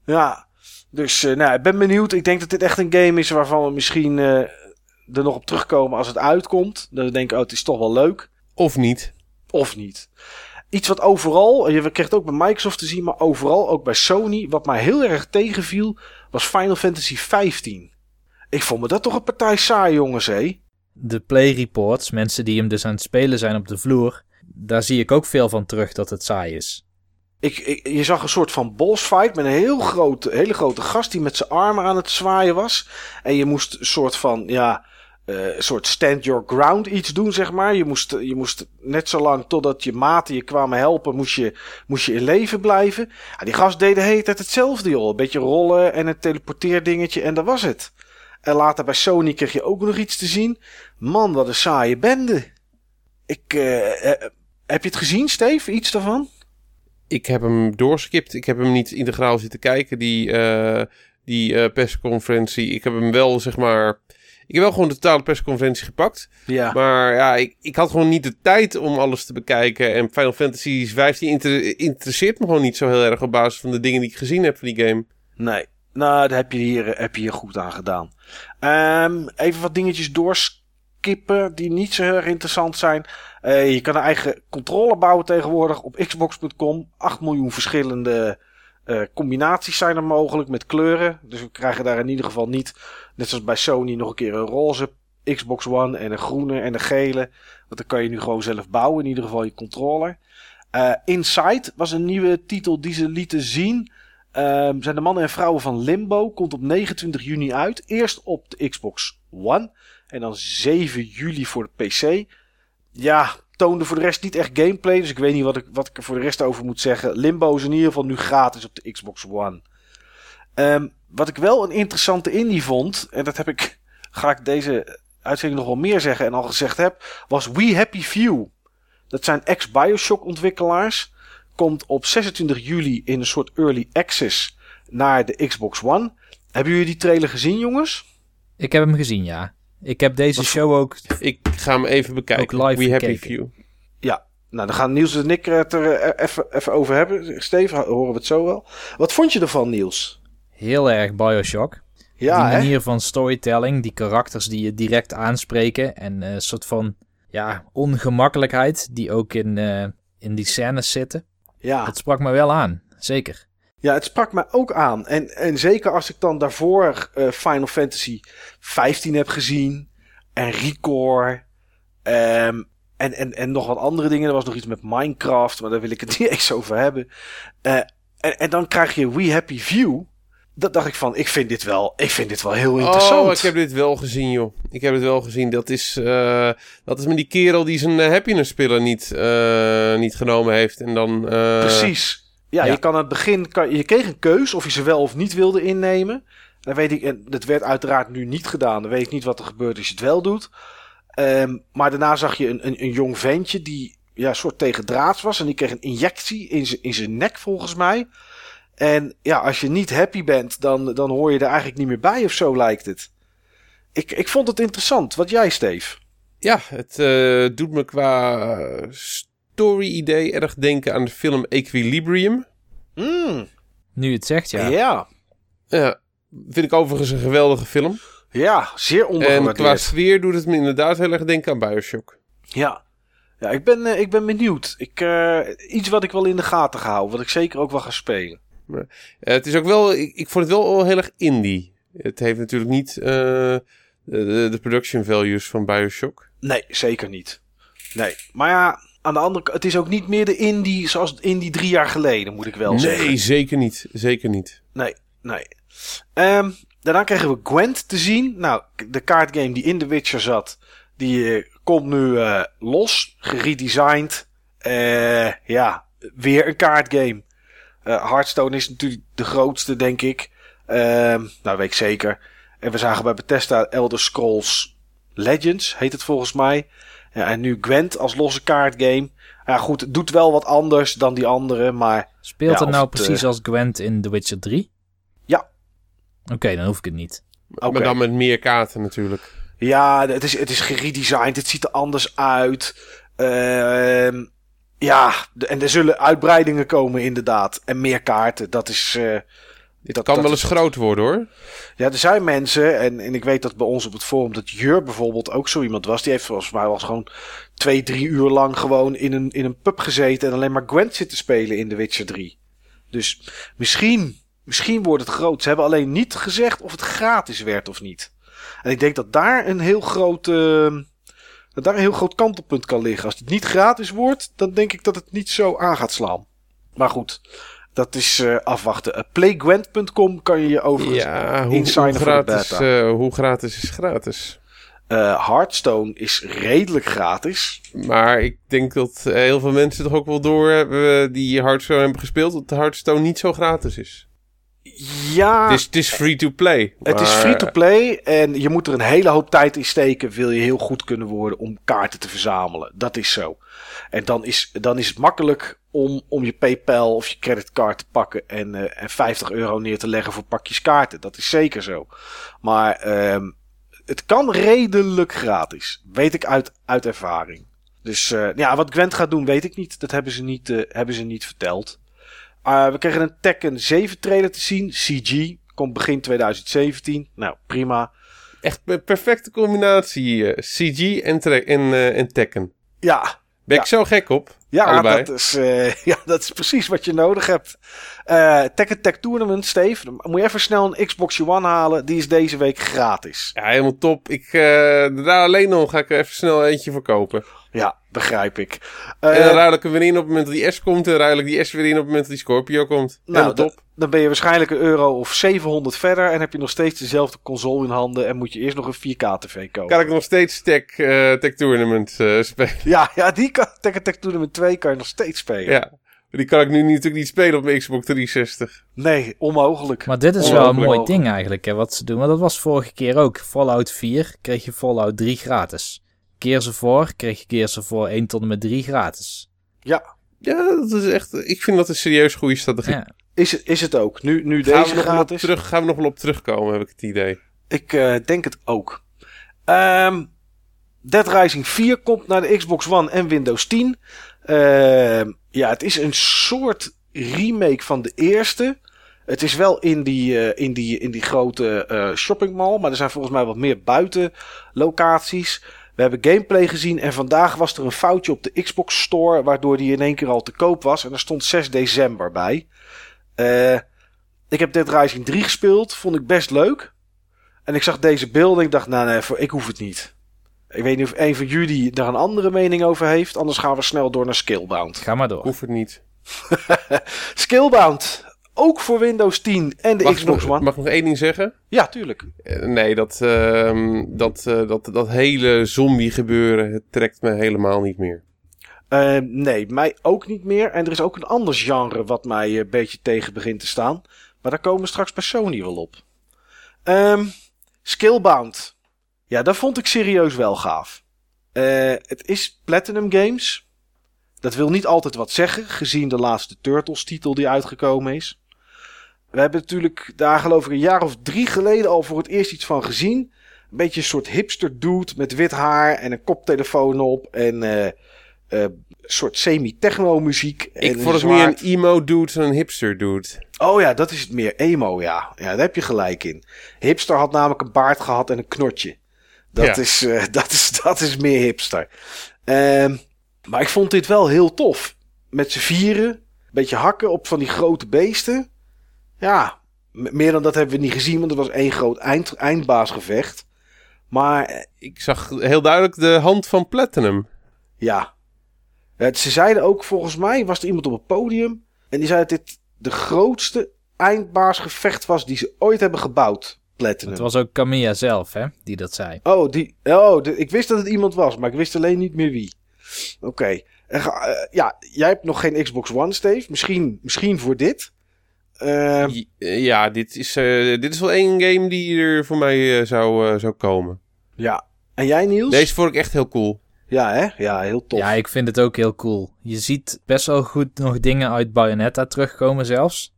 Ja. Dus eh, nou, ik ben benieuwd. Ik denk dat dit echt een game is waarvan we misschien eh, er nog op terugkomen als het uitkomt. Dan denk ik, oh, het is toch wel leuk. Of niet. Of niet. Iets wat overal, je kreeg het ook bij Microsoft te zien, maar overal, ook bij Sony, wat mij heel erg tegenviel, was Final Fantasy 15. Ik vond me dat toch een partij saai, jongens, hé. De play reports, mensen die hem dus aan het spelen zijn op de vloer, daar zie ik ook veel van terug dat het saai is. Ik, je zag een soort van bossfight met een heel grote, hele grote gast die met zijn armen aan het zwaaien was. En je moest een soort van, ja, eh, een soort stand your ground iets doen, zeg maar. Je moest, je moest net zo lang totdat je maten je kwamen helpen, moest je, moest je in leven blijven. Ja, die gast deed de hele tijd hetzelfde, joh. Een beetje rollen en een teleporteerdingetje en dat was het. En later bij Sony kreeg je ook nog iets te zien. Man, wat een saaie bende. Ik, eh, eh, heb je het gezien, Steve? Iets daarvan? Ik heb hem doorskipt. Ik heb hem niet integraal zitten kijken, die, eh, die eh, persconferentie. Ik heb hem wel, zeg maar... Ik heb wel gewoon de totale persconferentie gepakt. Ja. Maar ja, ik, ik had gewoon niet de tijd om alles te bekijken. En Final Fantasy 15 inter- interesseert me gewoon niet zo heel erg op basis van de dingen die ik gezien heb van die game. Nee, nou, daar heb je hier, heb je hier goed aan gedaan. Ehm, even wat dingetjes doorskippen die niet zo heel interessant zijn. Eh, je kan een eigen controller bouwen tegenwoordig op xbox.com. 8 miljoen verschillende eh, combinaties zijn er mogelijk met kleuren. Dus we krijgen daar in ieder geval niet, net zoals bij Sony, nog een keer een roze Xbox One en een groene en een gele. Want dan kan je nu gewoon zelf bouwen, in ieder geval je controller. Eh, Inside was een nieuwe titel die ze lieten zien. Ehm, zijn de mannen en vrouwen van Limbo. Komt op 29 juni uit. Eerst op de Xbox One. En dan 7 juli voor de PC. Ja, toonde voor de rest niet echt gameplay. Dus ik weet niet wat ik, wat ik er voor de rest over moet zeggen. Limbo is in ieder geval nu gratis op de Xbox One. Ehm, wat ik wel een interessante indie vond. En dat heb ik, ga ik deze uitzending nog wel meer zeggen en al gezegd heb. Was We Happy Few. Dat zijn ex-Bioshock ontwikkelaars komt op 26 juli in een soort early access naar de Xbox One. Hebben jullie die trailer gezien, jongens? Ik heb hem gezien, ja. Ik heb deze Wat show ook... Ik ga hem even bekijken. Ook live We Happy gekeken. Few. Ja. Nou, dan gaan Niels en ik het er eh, even, even over hebben. Steven, horen we het zo wel. Wat vond je ervan, Niels? Heel erg Bioshock. Ja, die hè? manier van storytelling, die karakters die je direct aanspreken. En eh, een soort van ja, ongemakkelijkheid die ook in, eh, in die scènes zitten. Ja. Het sprak me wel aan, zeker. Ja, het sprak mij ook aan. En, en zeker als ik dan daarvoor eh, Final Fantasy 15 heb gezien. En Recore. ehm, en, en, en nog wat andere dingen. Er was nog iets met Minecraft, maar daar wil ik het niet eens over hebben. Eh, en, en dan krijg je We Happy View. Dat dacht ik van, ik vind dit wel, ik vind dit wel heel interessant. Oh, ik heb dit wel gezien, joh. Ik heb het wel gezien. Dat is, eh, dat is met die kerel die zijn happiness pillen niet, niet genomen heeft. En dan... Precies. Ja, ja. je kan aan het begin, kan, je kreeg een keus of je ze wel of niet wilde innemen. Dan weet ik, en dat werd uiteraard nu niet gedaan. Dan weet ik niet wat er gebeurt als je het wel doet. Ehm, maar daarna zag je een, een, een jong ventje die ja, een soort tegendraads was. En die kreeg een injectie in zijn in zijn nek volgens mij. En ja, als je niet happy bent, dan, dan hoor je er eigenlijk niet meer bij of zo lijkt het. Ik, ik vond het interessant. Wat jij, Steve? Ja, het eh, doet me qua eh, story-idee erg denken aan de film Equilibrium. Mm, Nu je het zegt, ja. ja. Ja, vind ik overigens een geweldige film. Ja, zeer En ondergewaardeerd. qua sfeer doet het me inderdaad heel erg denken aan Bioshock. Ja. Ja, ik ben, eh, ik ben benieuwd. Ik, eh, iets wat ik wel in de gaten ga houden. Wat ik zeker ook wel ga spelen. Eh, het is ook wel, ik, ik vond het wel heel erg indie. Het heeft natuurlijk niet eh, de production values van Bioshock. Nee, zeker niet. Nee. Maar ja, aan de andere kant, het is ook niet meer de indie zoals indie drie jaar geleden, moet ik wel zeggen. Nee, zeker niet. Zeker niet. Nee, nee. Ehm, daarna kregen we Gwent te zien. Nou, de kaartgame die in The Witcher zat, die eh, komt nu eh, los, geredesigned. Eh, ja, weer een kaartgame. Hearthstone is natuurlijk de grootste, denk ik. Ehm, nou, weet ik zeker. En we zagen bij Bethesda Elder Scrolls Legends, heet het volgens mij. Ja, en nu Gwent als losse kaartgame. Ja, goed, het doet wel wat anders dan die andere, maar Speelt Ja, het nou het, precies eh, als Gwent in The Witcher 3? Ja. Oké, dan hoef ik het niet. Maar dan met meer kaarten natuurlijk. Ja, het is, het is geredesigned. Het ziet er anders uit. Ehm, ja, en er zullen uitbreidingen komen inderdaad. En meer kaarten. Dat is... eh, Dit dat- kan dat wel eens groot worden hoor. Ja, er zijn mensen, en, en ik weet dat bij ons op het forum, dat Jur bijvoorbeeld ook zo iemand was. Die heeft volgens mij wel gewoon twee, drie uur lang gewoon in een, in een pub gezeten en alleen maar Gwent zitten spelen in The Witcher 3. Dus misschien, misschien wordt het groot. Ze hebben alleen niet gezegd of het gratis werd of niet. En ik denk dat daar een heel groot, dat daar een heel groot kantelpunt kan liggen. Als het niet gratis wordt, dan denk ik dat het niet zo aan gaat slaan. Maar goed, dat is eh, afwachten. Uh, Playgwent.com kan je je over Ja, hoe, hoe, voor de gratis, beta. eh, hoe gratis is gratis? Eh, Hearthstone is redelijk gratis. Maar ik denk dat eh, heel veel mensen toch ook wel door hebben die Hearthstone hebben gespeeld, dat Hearthstone niet zo gratis is. Ja, Het is, het is free to play. Het is free to play en je moet er een hele hoop tijd in steken. Wil je heel goed kunnen worden om kaarten te verzamelen. Dat is zo. En dan is, dan is het makkelijk om, om je PayPal of je creditcard te pakken en, eh, en 50 euro neer te leggen voor pakjes kaarten. Dat is zeker zo. Maar ehm, het kan redelijk gratis. Weet ik uit, uit ervaring. Dus uh, ja, wat Gwent gaat doen, weet ik niet. Dat hebben ze niet, uh, hebben ze niet verteld. Uh, we kregen een Tekken 7 trailer te zien. CG. Komt begin 2017. Nou, prima. Echt een perfecte combinatie. CG en, en, en Tekken. Ja. Ben ik zo gek op? Ja, dat is, ja, dat is precies wat je nodig hebt. Uh, Tekken Tech Tournament, Steve. Dan moet je even snel een Xbox One halen. Die is deze week gratis. Ja, helemaal top. Ik, uh, daar alleen nog ga ik er even snel eentje voor kopen. Ja, begrijp ik. Uh, en dan ruil ik hem weer in op het moment dat die S komt. En ruil ik die S weer in op het moment dat die Scorpio komt. Nou, top. Dan ben je waarschijnlijk een euro of 700 verder. En heb je nog steeds dezelfde console in handen. En moet je eerst nog een 4K-TV kopen. Kan ik nog steeds Tech, uh, tech Tournament spelen? Ja, ja die kan, Tech Tech Tournament 2 kan je nog steeds spelen. Ja. Die kan ik nu natuurlijk niet spelen op mijn Xbox 360. Nee, onmogelijk. Maar dit is wel een mooi ding eigenlijk, hè, wat ze doen. Want dat was vorige keer ook. Fallout 4 kreeg je Fallout 3 gratis. Keer ze voor, kreeg je keer ze voor 1 tot en met 3 gratis. Ja. Ja, dat is echt... Ik vind dat een serieus goede strategie. Ja. Is, het, is het ook. Nu, nu gaan deze gratis... Terug, gaan we nog wel op terugkomen, heb ik het idee. Ik uh, denk het ook. Um, Dead Rising 4 komt naar de Xbox One en Windows 10. Uh, ja, het is een soort remake van de eerste. Het is wel in die, uh, in die, in die grote uh, shoppingmall. Maar er zijn volgens mij wat meer buitenlocaties. We hebben gameplay gezien. En vandaag was er een foutje op de Xbox Store. Waardoor die in één keer al te koop was. En er stond 6 december bij. Uh, ik heb Dead Rising 3 gespeeld. Vond ik best leuk. En ik zag deze beelden. Ik dacht, nou nee, voor, ik hoef het niet. Ik weet niet of een van jullie daar een andere mening over heeft. Anders gaan we snel door naar Skillbound. Ga maar door. Hoef het niet. Skillbound. Ook voor Windows 10 en de mag Xbox nog, One. Mag ik nog één ding zeggen? Ja, tuurlijk. Uh, nee, dat, uh, dat, uh, dat, dat hele zombie gebeuren het trekt me helemaal niet meer. Uh, nee, mij ook niet meer. En er is ook een ander genre wat mij een beetje tegen begint te staan. Maar daar komen we straks bij Sony wel op. Um, Skillbound. Ja, dat vond ik serieus wel gaaf. Het is Platinum Games. Dat wil niet altijd wat zeggen, gezien de laatste Turtles titel die uitgekomen is. We hebben natuurlijk daar geloof ik een jaar of drie geleden al voor het eerst iets van gezien. Een beetje een soort hipster dude met wit haar en een koptelefoon op en uh, uh, soort semi-techno muziek. Ik vond het meer een emo dude dan een hipster dude. Oh ja, dat is het meer emo, ja. Ja, daar heb je gelijk in. Hipster had namelijk een baard gehad en een knotje. Dat, ja. is, uh, dat, is, dat is meer hipster. Uh, maar ik vond dit wel heel tof. Met z'n vieren. Een beetje hakken op van die grote beesten. Ja, meer dan dat hebben we niet gezien, want het was één groot eind, eindbaasgevecht. Maar... Ik zag heel duidelijk de hand van Platinum. Ja. Ze zeiden ook, volgens mij was er iemand op het podium. En die zei dat dit de grootste eindbaasgevecht was die ze ooit hebben gebouwd. Platinum. Het was ook Camilla zelf, hè, die dat zei. Oh, die, oh de, ik wist dat het iemand was, maar ik wist alleen niet meer wie. Oké. Okay. Uh, ja, jij hebt nog geen Xbox One, Steve. Misschien, misschien voor dit. Uh, ja, dit is, uh, dit is wel één game die er voor mij zou, zou komen. Ja. En jij, Niels? Deze vond ik echt heel cool. Ja, hè? Ja, heel tof. Ja, ik vind het ook heel cool. Je ziet best wel goed nog dingen uit Bayonetta terugkomen zelfs.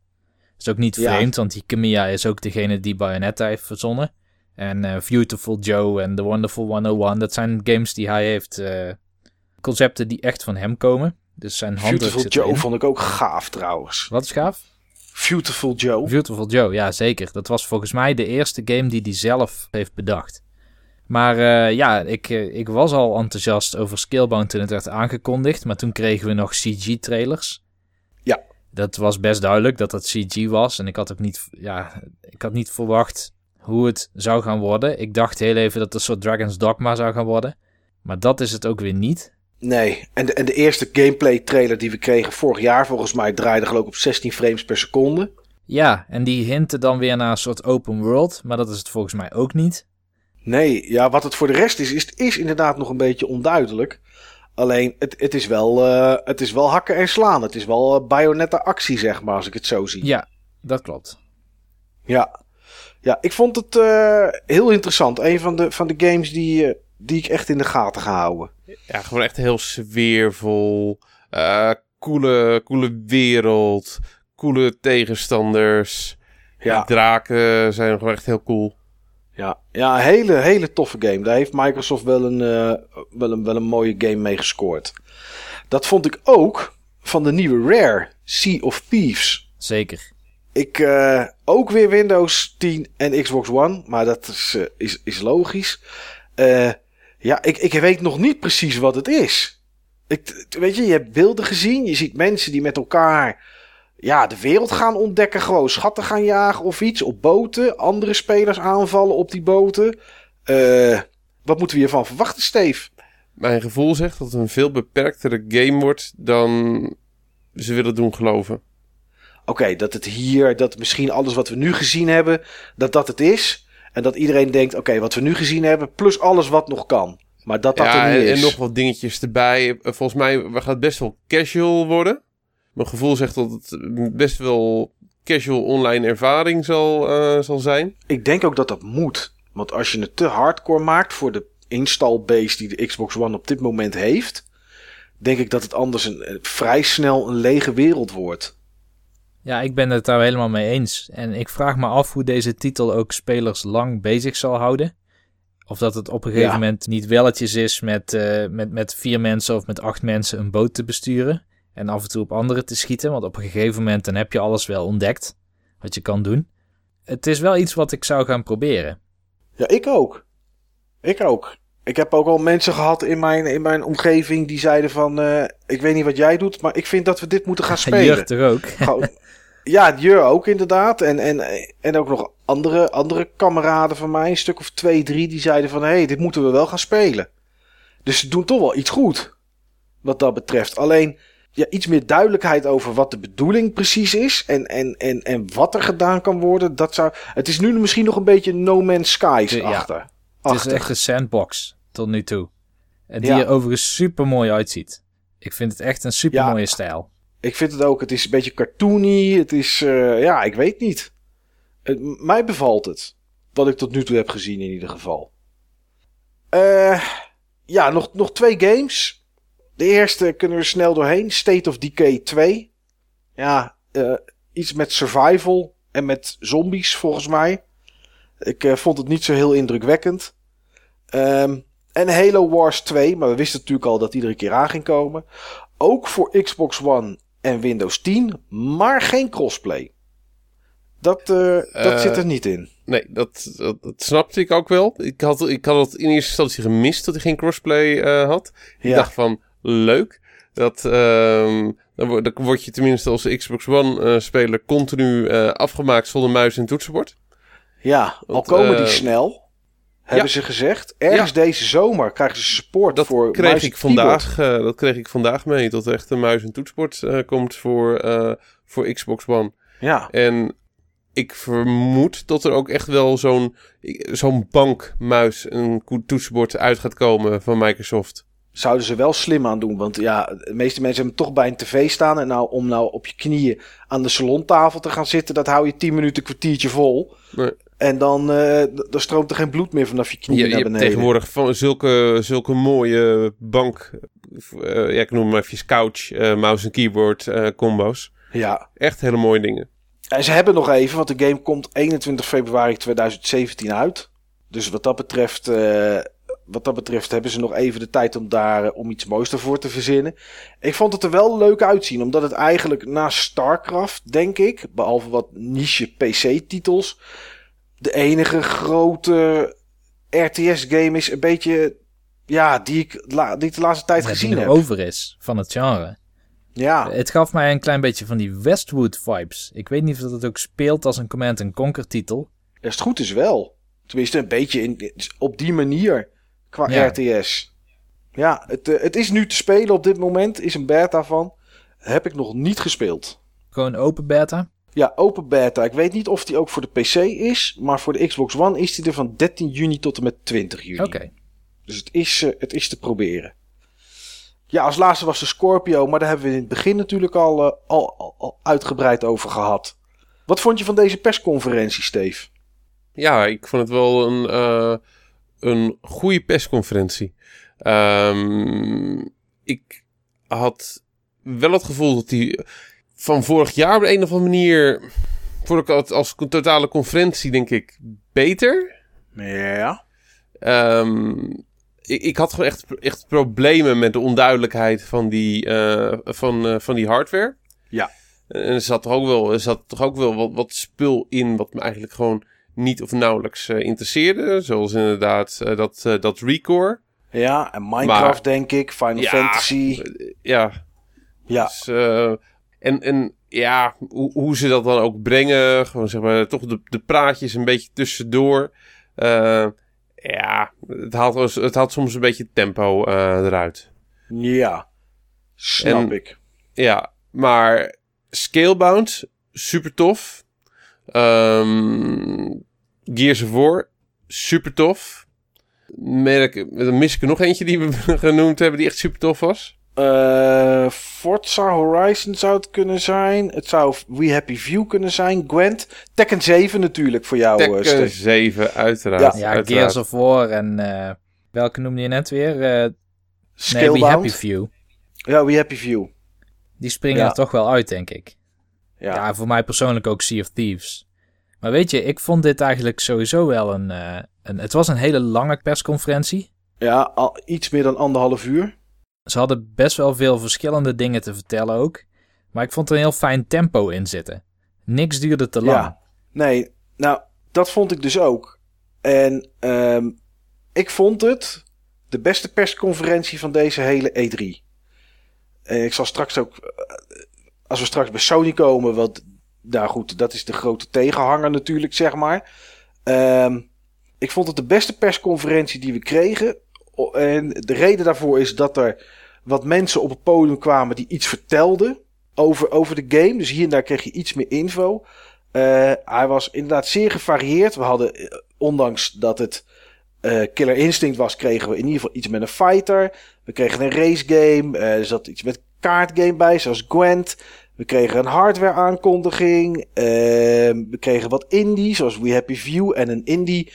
is ook niet vreemd, ja. want die Camilla is ook degene die Bayonetta heeft verzonnen. En uh, Beautiful Joe en The Wonderful 101, dat zijn games die hij heeft... Uh, concepten die echt van hem komen. Dus zijn Beautiful Joe vond ik ook gaaf trouwens. Wat is gaaf? Beautiful Joe. Beautiful Joe, ja zeker. Dat was volgens mij de eerste game die hij zelf heeft bedacht. Maar uh, ja, ik, ik was al enthousiast over Skillbound toen het werd aangekondigd. Maar toen kregen we nog CG-trailers. Ja. Dat was best duidelijk dat dat CG was. En ik had ook niet, ja, ik had niet verwacht hoe het zou gaan worden. Ik dacht heel even dat het een soort Dragon's Dogma zou gaan worden. Maar dat is het ook weer niet. Nee, en de, en de eerste gameplay trailer die we kregen vorig jaar volgens mij draaide geloof ik op 16 frames per seconde. Ja, en die hinten dan weer naar een soort open world, maar dat is het volgens mij ook niet. Nee, ja, wat het voor de rest is, is, is inderdaad nog een beetje onduidelijk. Alleen, het, het, is wel, uh, het is wel hakken en slaan. Het is wel uh, Bayonetta actie, zeg maar, als ik het zo zie. Ja, dat klopt. Ja, ja ik vond het uh, heel interessant. Een van de, van de games die, die ik echt in de gaten ga houden. Ja, gewoon echt heel sfeervol. Uh, coole, coole wereld. Coole tegenstanders. Ja. Die draken zijn gewoon echt heel cool. Ja, ja een hele, hele toffe game. Daar heeft Microsoft wel een, uh, wel, een, wel een mooie game mee gescoord. Dat vond ik ook van de nieuwe Rare, Sea of Thieves. Zeker. Ik uh, ook weer Windows 10 en Xbox One, maar dat is, uh, is, is logisch. Ja, ik, ik weet nog niet precies wat het is. Ik, weet je, je hebt beelden gezien. Je ziet mensen die met elkaar ja, de wereld gaan ontdekken. Gewoon schatten gaan jagen of iets. Op boten. Andere spelers aanvallen op die boten. Uh, wat moeten we hiervan verwachten, Steve? Mijn gevoel zegt dat het een veel beperktere game wordt dan ze willen doen geloven. Oké, dat het hier, dat misschien alles wat we nu gezien hebben, dat dat het is. En dat iedereen denkt, oké, wat we nu gezien hebben, plus alles wat nog kan. Maar dat dat ja, er niet en, is. en nog wat dingetjes erbij. Volgens mij gaat het best wel casual worden. Mijn gevoel zegt dat het best wel casual online ervaring zal, uh, zal zijn. Ik denk ook dat dat moet. Want als je het te hardcore maakt voor de install base die de Xbox One op dit moment heeft, denk ik dat het anders een, vrij snel een lege wereld wordt. Ja, ik ben het daar helemaal mee eens. En ik vraag me af hoe deze titel ook spelers lang bezig zal houden. Of dat het op een gegeven ja. moment niet welletjes is met, uh, met, met vier mensen of met acht mensen een boot te besturen. En af en toe op anderen te schieten. Want op een gegeven moment dan heb je alles wel ontdekt. Wat je kan doen. Het is wel iets wat ik zou gaan proberen. Ja, ik ook. Ik ook. Ik heb ook al mensen gehad in mijn, in mijn omgeving die zeiden van... Uh, ik weet niet wat jij doet, maar ik vind dat we dit moeten gaan spelen. Jurk er ook. ja, Jur ook inderdaad. En, en, en ook nog andere, andere kameraden van mij, een stuk of twee, drie... die zeiden van, hé, hey, dit moeten we wel gaan spelen. Dus ze doen toch wel iets goed. Wat dat betreft. Alleen ja, iets meer duidelijkheid over wat de bedoeling precies is. En, en, en, en wat er gedaan kan worden. Dat zou, het is nu misschien nog een beetje No Man's Skies Ja. achter. Het is echt een sandbox tot nu toe. En die Ja. er overigens super mooi uitziet. Ik vind het echt een super mooie Ja. stijl. Ik vind het ook. Het is een beetje cartoony. Het is, eh, ja, ik weet niet. Het, mij bevalt het. Wat ik tot nu toe heb gezien in ieder geval. Eh, ja, nog, nog twee games. De eerste kunnen we snel doorheen. State of Decay 2. Ja, eh, iets met survival en met zombies volgens mij. Ik vond het niet zo heel indrukwekkend. Ehm, en Halo Wars 2, maar we wisten natuurlijk al dat die er een keer aan ging komen. Ook voor Xbox One en Windows 10, maar geen crossplay. Dat, eh, dat Eh, zit er niet in. Nee, dat, dat, dat snapte ik ook wel. Ik had, ik had het in eerste instantie gemist dat hij geen crossplay eh, had. Ik Ja. dacht van, leuk. Dat, ehm, dan, dan word je tenminste als Xbox One-speler continu afgemaakt zonder muis en toetsenbord. Ja, al komen die snel, hebben ja. ze gezegd. Ergens deze zomer krijgen ze support Dat voor kreeg, muis en ik vandaag, eh, dat kreeg ik vandaag mee. Dat er echt een muis en toetsenbord eh, komt voor, eh, voor Xbox One. Ja, En ik vermoed dat er ook echt wel zo'n zo'n bankmuis en ko- toetsenbord uit gaat komen van Microsoft. zouden ze wel slim aan doen. Want ja, de meeste mensen hebben toch bij een tv staan. En nou, om nou op je knieën aan de salontafel te gaan zitten, dat hou je 10 minuten, kwartiertje vol. Nee. En dan, dan stroomt er geen bloed meer vanaf je knieën je naar hebt beneden. tegenwoordig van zulke, zulke mooie bank, eh, ja, ik noem hem even couch, eh, mouse en keyboard combo's. Ja, Echt hele mooie dingen. En ze hebben nog even, want de game komt 21 februari 2017 uit. Dus wat dat betreft, wat dat betreft hebben ze nog even de tijd om daar om iets moois ervoor te verzinnen. Ik vond het er wel leuk uitzien, omdat het eigenlijk na StarCraft, denk ik, behalve wat niche PC-titels, de enige grote RTS-game is, een beetje, ja, die ik, la- die ik de laatste tijd Ja, die gezien er heb. over is van het genre. Ja, Het gaf mij een klein beetje van die Westwood vibes. Ik weet niet of dat het ook speelt als een Command Conquer titel. Als het goed is wel. Tenminste, een beetje in, op die manier qua Ja. RTS. Ja, het, eh, het is nu te spelen op dit moment. Is een beta van. Heb ik nog niet gespeeld. Gewoon open beta. Ja, open beta. Ik weet niet of die ook voor de PC is. Maar voor de Xbox One is die er van 13 juni tot en met 20 juni. Oké. Dus het is, eh, het is te proberen. Ja, als laatste was de Scorpio. Maar daar hebben we in het begin natuurlijk al, eh, al, al, al uitgebreid over gehad. Wat vond je van deze persconferentie, Steve? Ja, ik vond het wel een, eh, een goede persconferentie. Ehm, ik had wel het gevoel dat die van vorig jaar op de een of andere manier... vond ik het als totale conferentie, denk ik, beter. Ja. Ehm, ik, ik had gewoon echt, echt problemen met de onduidelijkheid van die, eh, van, eh, van die hardware. Ja. En er zat toch ook wel, er zat toch ook wel wat, wat spul in wat me eigenlijk gewoon niet of nauwelijks eh, interesseerde. Zoals inderdaad dat, dat Recore. Ja, en Minecraft Maar- denk ik, Final Ja, Fantasy. Ja, Ja, Dus, en, en ja, hoe, hoe ze dat dan ook brengen. Gewoon zeg maar, toch de, de praatjes een beetje tussendoor. Eh, ja, het haalt, het haalt soms een beetje tempo eh, eruit. ja. Snap En- ik. Ja, maar Scalebound, super tof. Ehm Gears of War, super tof. Merk, dan mis ik er nog eentje die we genoemd hebben die echt super tof was. Eh, Forza Horizon zou het kunnen zijn. Het zou We Happy View kunnen zijn. Gwent. Tekken 7 natuurlijk voor jou, eh, Tekken Stef. 7, uiteraard. Ja, Ja, uiteraard. Gears of War en eh, welke noemde je net weer? Eh, nee, We. Happy Few. Ja, We Happy View. Die springen Ja. er toch wel uit, denk ik. Ja. Ja. voor mij persoonlijk ook Sea of Thieves. Maar weet je, ik vond dit eigenlijk sowieso wel een... eh, een het was een hele lange persconferentie. Ja, al iets meer dan anderhalf uur. Ze hadden best wel veel verschillende dingen te vertellen ook. Maar ik vond er een heel fijn tempo in zitten. Niks duurde te lang. Ja. Nee, nou, dat vond ik dus ook. En ehm, ik vond het de beste persconferentie van deze hele E3. En ik zal straks ook, eh, als we straks bij Sony komen, want, nou goed, dat is de grote tegenhanger natuurlijk, zeg maar. Ehm, ik vond het de beste persconferentie die we kregen. En de reden daarvoor is dat er wat mensen op het podium kwamen die iets vertelden over, over de game. Dus hier en daar kreeg je iets meer info. Eh, hij was inderdaad zeer gevarieerd. We hadden, eh, ondanks dat het eh, Killer Instinct was, kregen we in ieder geval iets met een fighter. We kregen een race game. er zat iets met kaartgame bij, zoals Gwent. We kregen een hardware aankondiging. We kregen wat indie, zoals We Happy View en een indie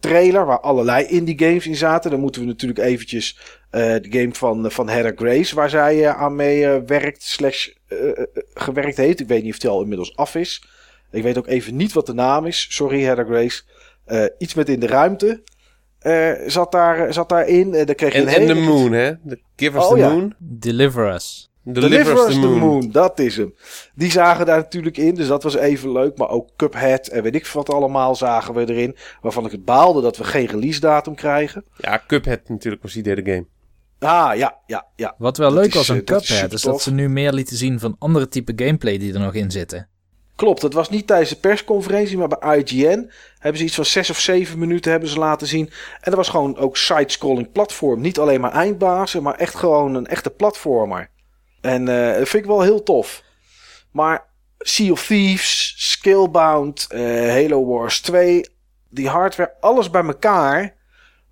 trailer waar allerlei indie games in zaten. Dan moeten we natuurlijk eventjes de game van, van Heather Grace, waar zij eh, aan mee eh, werkt, slash eh, eh, gewerkt heeft. Ik weet niet of die al inmiddels af is. Ik weet ook even niet wat de naam is. Sorry, Heather Grace. Eh, iets met in de ruimte. eh, zat, daar, zat daarin. Eh, dan kreeg je En, een en de Moon, hè? De Give Us Oh, the ja. Moon. Deliver Us. Deliver, Us the Moon. dat is hem. Die zagen daar natuurlijk in, dus dat was even leuk. Maar ook Cuphead en weet ik wat allemaal zagen we erin. Waarvan ik het baalde dat we geen release datum krijgen. Ja, Cuphead natuurlijk was die derde game. Ah, ja, ja, ja. Wat wel Dat leuk is, was aan eh, dat is Cuphead dat ze nu meer lieten zien van andere type gameplay die er nog in zitten. Klopt, dat was niet tijdens de persconferentie, maar bij IGN hebben ze iets van zes of zeven minuten hebben ze laten zien. En dat was gewoon ook side-scrolling platform. Niet alleen maar eindbazen, maar echt gewoon een echte platformer. En eh, dat vind ik wel heel tof. Maar Sea of Thieves, Scalebound, eh, Halo Wars 2, die hardware, alles bij elkaar,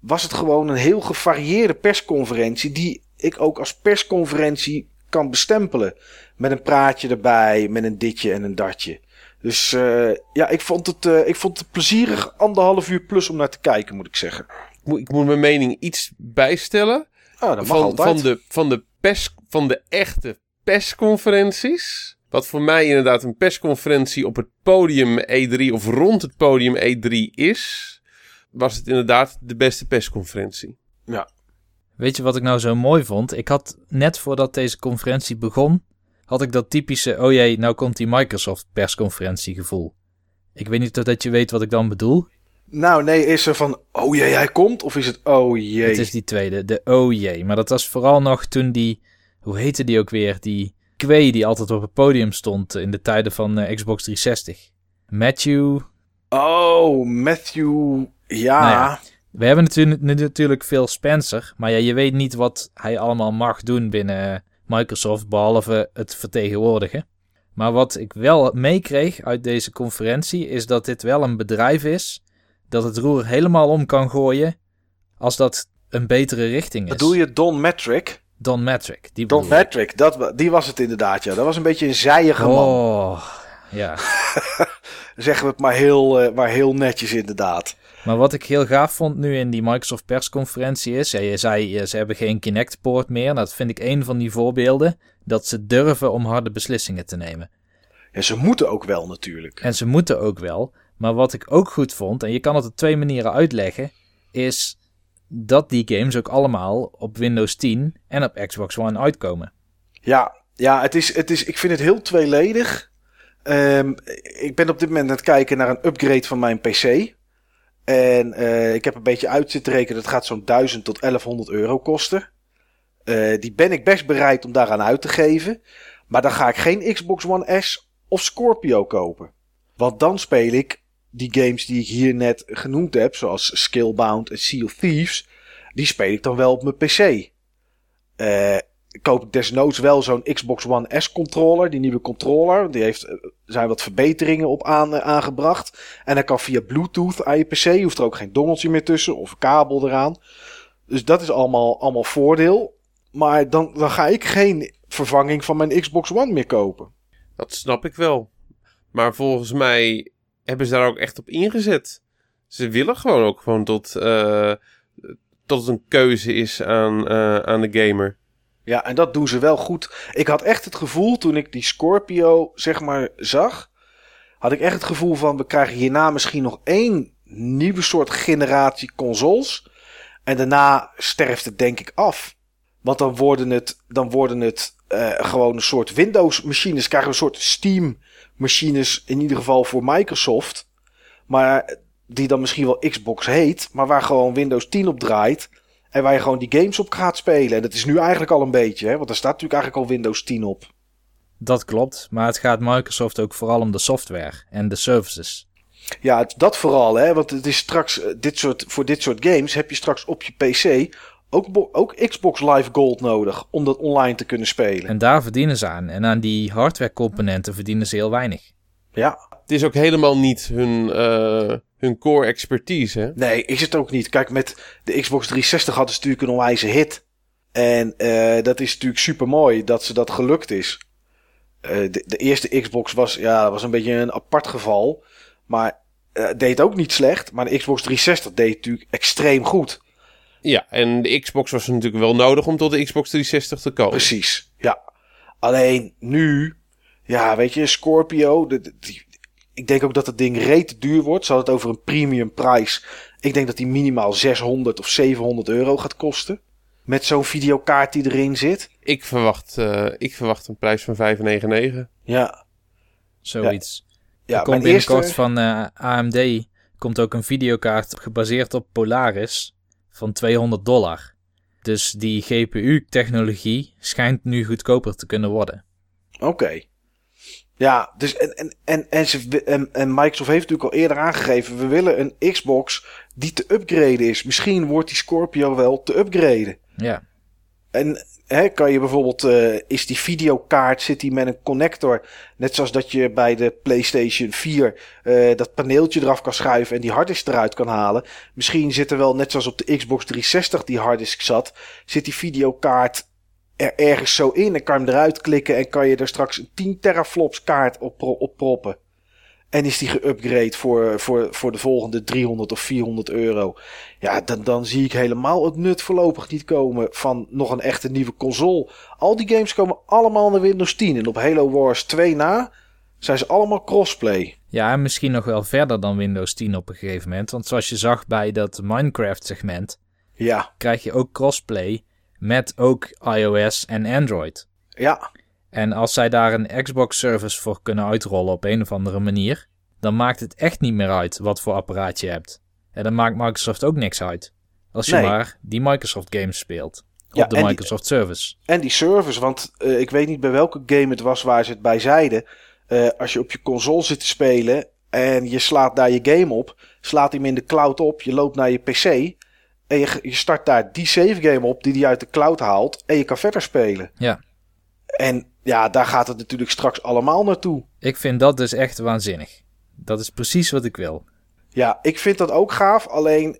was het gewoon een heel gevarieerde persconferentie die ik ook als persconferentie kan bestempelen. Met een praatje erbij, met een ditje en een datje. Dus eh, ja, ik vond, het, eh, ik vond het plezierig anderhalf uur plus om naar te kijken, moet ik zeggen. Ik moet, ik moet mijn mening iets bijstellen. Ah, dat mag altijd. van, de, van, de pers, van de echte persconferenties. Wat voor mij inderdaad een persconferentie op het podium E3 of rond het podium E3 is. Was het inderdaad de beste persconferentie. Weet je wat ik nou zo mooi vond? Ik had net voordat deze conferentie begon, had ik dat typische, oh jee, nou komt die Microsoft persconferentie gevoel. Ik weet niet of dat je weet wat ik dan bedoel. Nou, nee, is er van, oh jee, hij komt? Of is het, oh jee? Het is die tweede, de oh jee. Maar dat was vooral nog toen die, hoe heette die ook weer? Die kwee die altijd op het podium stond in de tijden van eh, Xbox 360. Matthew. Oh, Matthew, ja. Nou ja. We hebben natuurlijk, Phil Spencer, maar ja, je weet niet wat hij allemaal mag doen binnen Microsoft, behalve het vertegenwoordigen. Maar wat ik wel meekreeg uit deze conferentie is dat dit wel een bedrijf is dat het roer helemaal om kan gooien als dat een betere richting is. Bedoel je Don Metric? Don Metric. Die Don. Metric, dat, die was het inderdaad, ja. Dat was een beetje een zijige man. Oh, ja. Zeggen we het maar heel, eh, maar heel netjes inderdaad. Maar wat ik heel gaaf vond nu in die Microsoft persconferentie is, ja, je zei ze hebben geen Kinect-poort meer. Nou, dat vind ik een van die voorbeelden dat ze durven om harde beslissingen te nemen. Ja, ze moeten ook wel natuurlijk. En ze moeten ook wel. Maar wat ik ook goed vond, en je kan het op twee manieren uitleggen, is dat die games ook allemaal op Windows 10 en op Xbox One uitkomen. Ja, ja het is, het is, ik vind het heel tweeledig. Ehm, ik ben op dit moment aan het kijken naar een upgrade van mijn PC. En uh, ik heb een beetje uit zitten rekenen. Dat gaat zo'n 1000 tot 1100 euro kosten. Uh, die ben ik best bereid om daaraan uit te geven. Maar dan ga ik geen Xbox One S of Scorpio kopen. Want dan speel ik die games die ik hier net genoemd heb, zoals Skillbound en Sea of Thieves, die speel ik dan wel op mijn PC. Uh, koop desnoods wel zo'n Xbox One S controller, die nieuwe controller. Die heeft, er zijn wat verbeteringen op aan, aangebracht. En dat kan via Bluetooth aan je PC. Je hoeft er ook geen dongeltje meer tussen of kabel eraan. Dus dat is allemaal, allemaal voordeel. Maar dan, dan ga ik geen vervanging van mijn Xbox One meer kopen. Dat snap ik wel. Maar volgens mij hebben ze daar ook echt op ingezet. Ze willen gewoon ook gewoon tot, uh, tot het een keuze is aan, aan de gamer. Ja, en dat doen ze wel goed. Ik had echt het gevoel toen ik die Scorpio, zeg maar, zag. Had ik echt het gevoel van we krijgen hierna misschien nog één nieuwe soort generatie consoles. En daarna sterft het denk ik af. Want dan worden het, dan worden het uh, gewoon een soort Windows machines. Krijgen we een soort Steam machines in ieder geval voor Microsoft. Maar die dan misschien wel Xbox heet. Maar waar gewoon Windows 10 op draait. En waar je gewoon die games op gaat spelen. En dat is nu eigenlijk al een beetje, hè? want er staat natuurlijk eigenlijk al Windows 10 op. Dat klopt, maar het gaat Microsoft ook vooral om de software en de services. Ja, dat vooral, hè? want het is straks, dit soort, voor dit soort games heb je straks op je PC ook, ook Xbox Live Gold nodig om dat online te kunnen spelen. En daar verdienen ze aan. En aan die hardware componenten verdienen ze heel weinig. Ja. Is ook helemaal niet hun, uh, hun core expertise, hè? Nee, is het ook niet. Kijk, met de Xbox 360 hadden ze natuurlijk een onwijze hit. En uh, dat is natuurlijk super mooi dat ze dat gelukt is. Uh, de, de, eerste Xbox was, ja, was een beetje een apart geval. Maar deed ook niet slecht. Maar de Xbox 360 deed natuurlijk extreem goed. Ja, en de Xbox was natuurlijk wel nodig om tot de Xbox 360 te komen. Precies, ja. Alleen nu, ja, weet je, Scorpio, de, de, die, ik denk ook dat het ding reet duur wordt. Ze hadden het over een premium prijs. Ik denk dat die minimaal 600 of 700 euro gaat kosten. Met zo'n videokaart die erin zit. Ik verwacht, uh, ik verwacht een prijs van 5,99. Ja. Zoiets. Ja, ja er komt binnenkort eerste... van uh, AMD komt ook een videokaart gebaseerd op Polaris van 200 dollar. Dus die GPU-technologie schijnt nu goedkoper te kunnen worden. Oké. Okay. Ja, dus en, en, en, en, ze, en, en Microsoft heeft natuurlijk al eerder aangegeven: we willen een Xbox die te upgraden is. Misschien wordt die Scorpio wel te upgraden. Ja. En hè, kan je bijvoorbeeld, uh, is die videokaart, zit die met een connector, net zoals dat je bij de PlayStation 4 uh, dat paneeltje eraf kan schuiven en die harddisk eruit kan halen. Misschien zit er wel, net zoals op de Xbox 360 die harddisk zat, zit die videokaart er ergens zo in en kan je hem eruit klikken en kan je er straks een 10 teraflops kaart op, op proppen. En is die geüpgrade voor, voor, voor de volgende 300 of 400 euro. Ja, dan, dan zie ik helemaal het nut voorlopig niet komen van nog een echte nieuwe console. Al die games komen allemaal naar Windows 10. En op Halo Wars 2 na zijn ze allemaal crossplay. Ja, en misschien nog wel verder dan Windows 10 op een gegeven moment. Want zoals je zag bij dat Minecraft segment, ja. krijg je ook crossplay met ook iOS en Android. Ja. En als zij daar een Xbox service voor kunnen uitrollen op een of andere manier, dan maakt het echt niet meer uit wat voor apparaat je hebt. En dan maakt Microsoft ook niks uit. Als je Nee. maar die Microsoft games speelt. Op Ja, de en die- Microsoft service. En die service, want eh, ik weet niet bij welke game het was waar ze het bij zeiden. Eh, als je op je console zit te spelen en je slaat daar je game op, slaat hem in de cloud op, je loopt naar je PC en je, je start daar die save game op die die uit de cloud haalt en je kan verder spelen. Ja. En ja, daar gaat het natuurlijk straks allemaal naartoe. Ik vind dat dus echt waanzinnig. Dat is precies wat ik wil. Ja, ik vind dat ook gaaf. Alleen,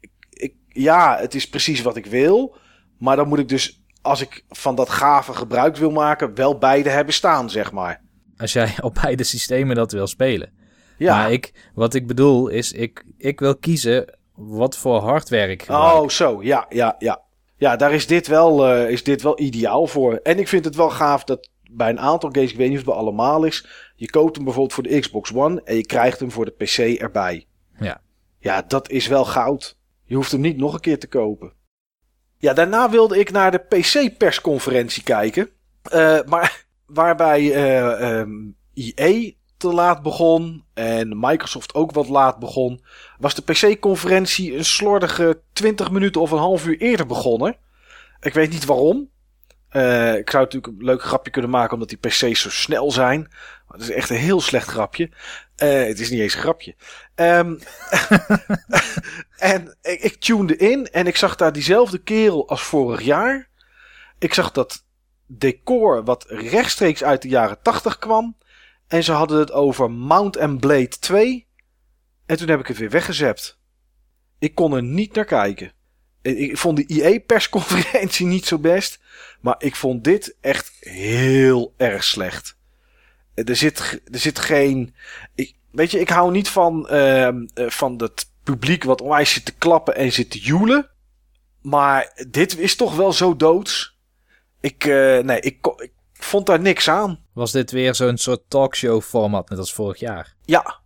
ik, ik- ja, het is precies wat ik wil. Maar dan moet ik dus, als ik van dat gave gebruik wil maken, wel beide hebben staan, zeg maar. Als jij op beide systemen dat wil spelen. Ja. Maar ik, wat ik bedoel is, ik, ik wil kiezen wat voor hardware ik gebruik. Oh, zo. Ja, ja, ja. Ja, daar is dit, wel, eh, is dit wel ideaal voor. En ik vind het wel gaaf dat bij een aantal games, ik weet niet of het bij allemaal is. Je koopt hem bijvoorbeeld voor de Xbox One en je krijgt hem voor de PC erbij. Ja. Ja, dat is wel goud. Je hoeft hem niet nog een keer te kopen. Ja, daarna wilde ik naar de PC-persconferentie kijken. Uh, maar waarbij uh, um, EA te laat begon en Microsoft ook wat laat begon, was de PC-conferentie een slordige 20 minuten of een half uur eerder begonnen. Ik weet niet waarom. Uh, ik zou natuurlijk een leuk grapje kunnen maken omdat die PC's zo snel zijn. Maar dat is echt een heel slecht grapje. Uh, het is niet eens een grapje. Um, en ik, ik in en ik zag daar diezelfde kerel als vorig jaar. Ik zag dat decor wat rechtstreeks uit de jaren 80 kwam. En ze hadden het over Mount and Blade 2. En toen heb ik het weer weggezept. Ik kon er niet naar kijken. Ik vond de IE-persconferentie niet zo best. Maar ik vond dit echt heel erg slecht. Er zit, er zit geen. Ik, weet je, ik hou niet van, uh, van het publiek wat onwijs zit te klappen en zit te joelen. Maar dit is toch wel zo doods. Ik, uh, nee, ik, ik vond daar niks aan. Was dit weer zo'n soort talkshow format net als vorig jaar? Ja.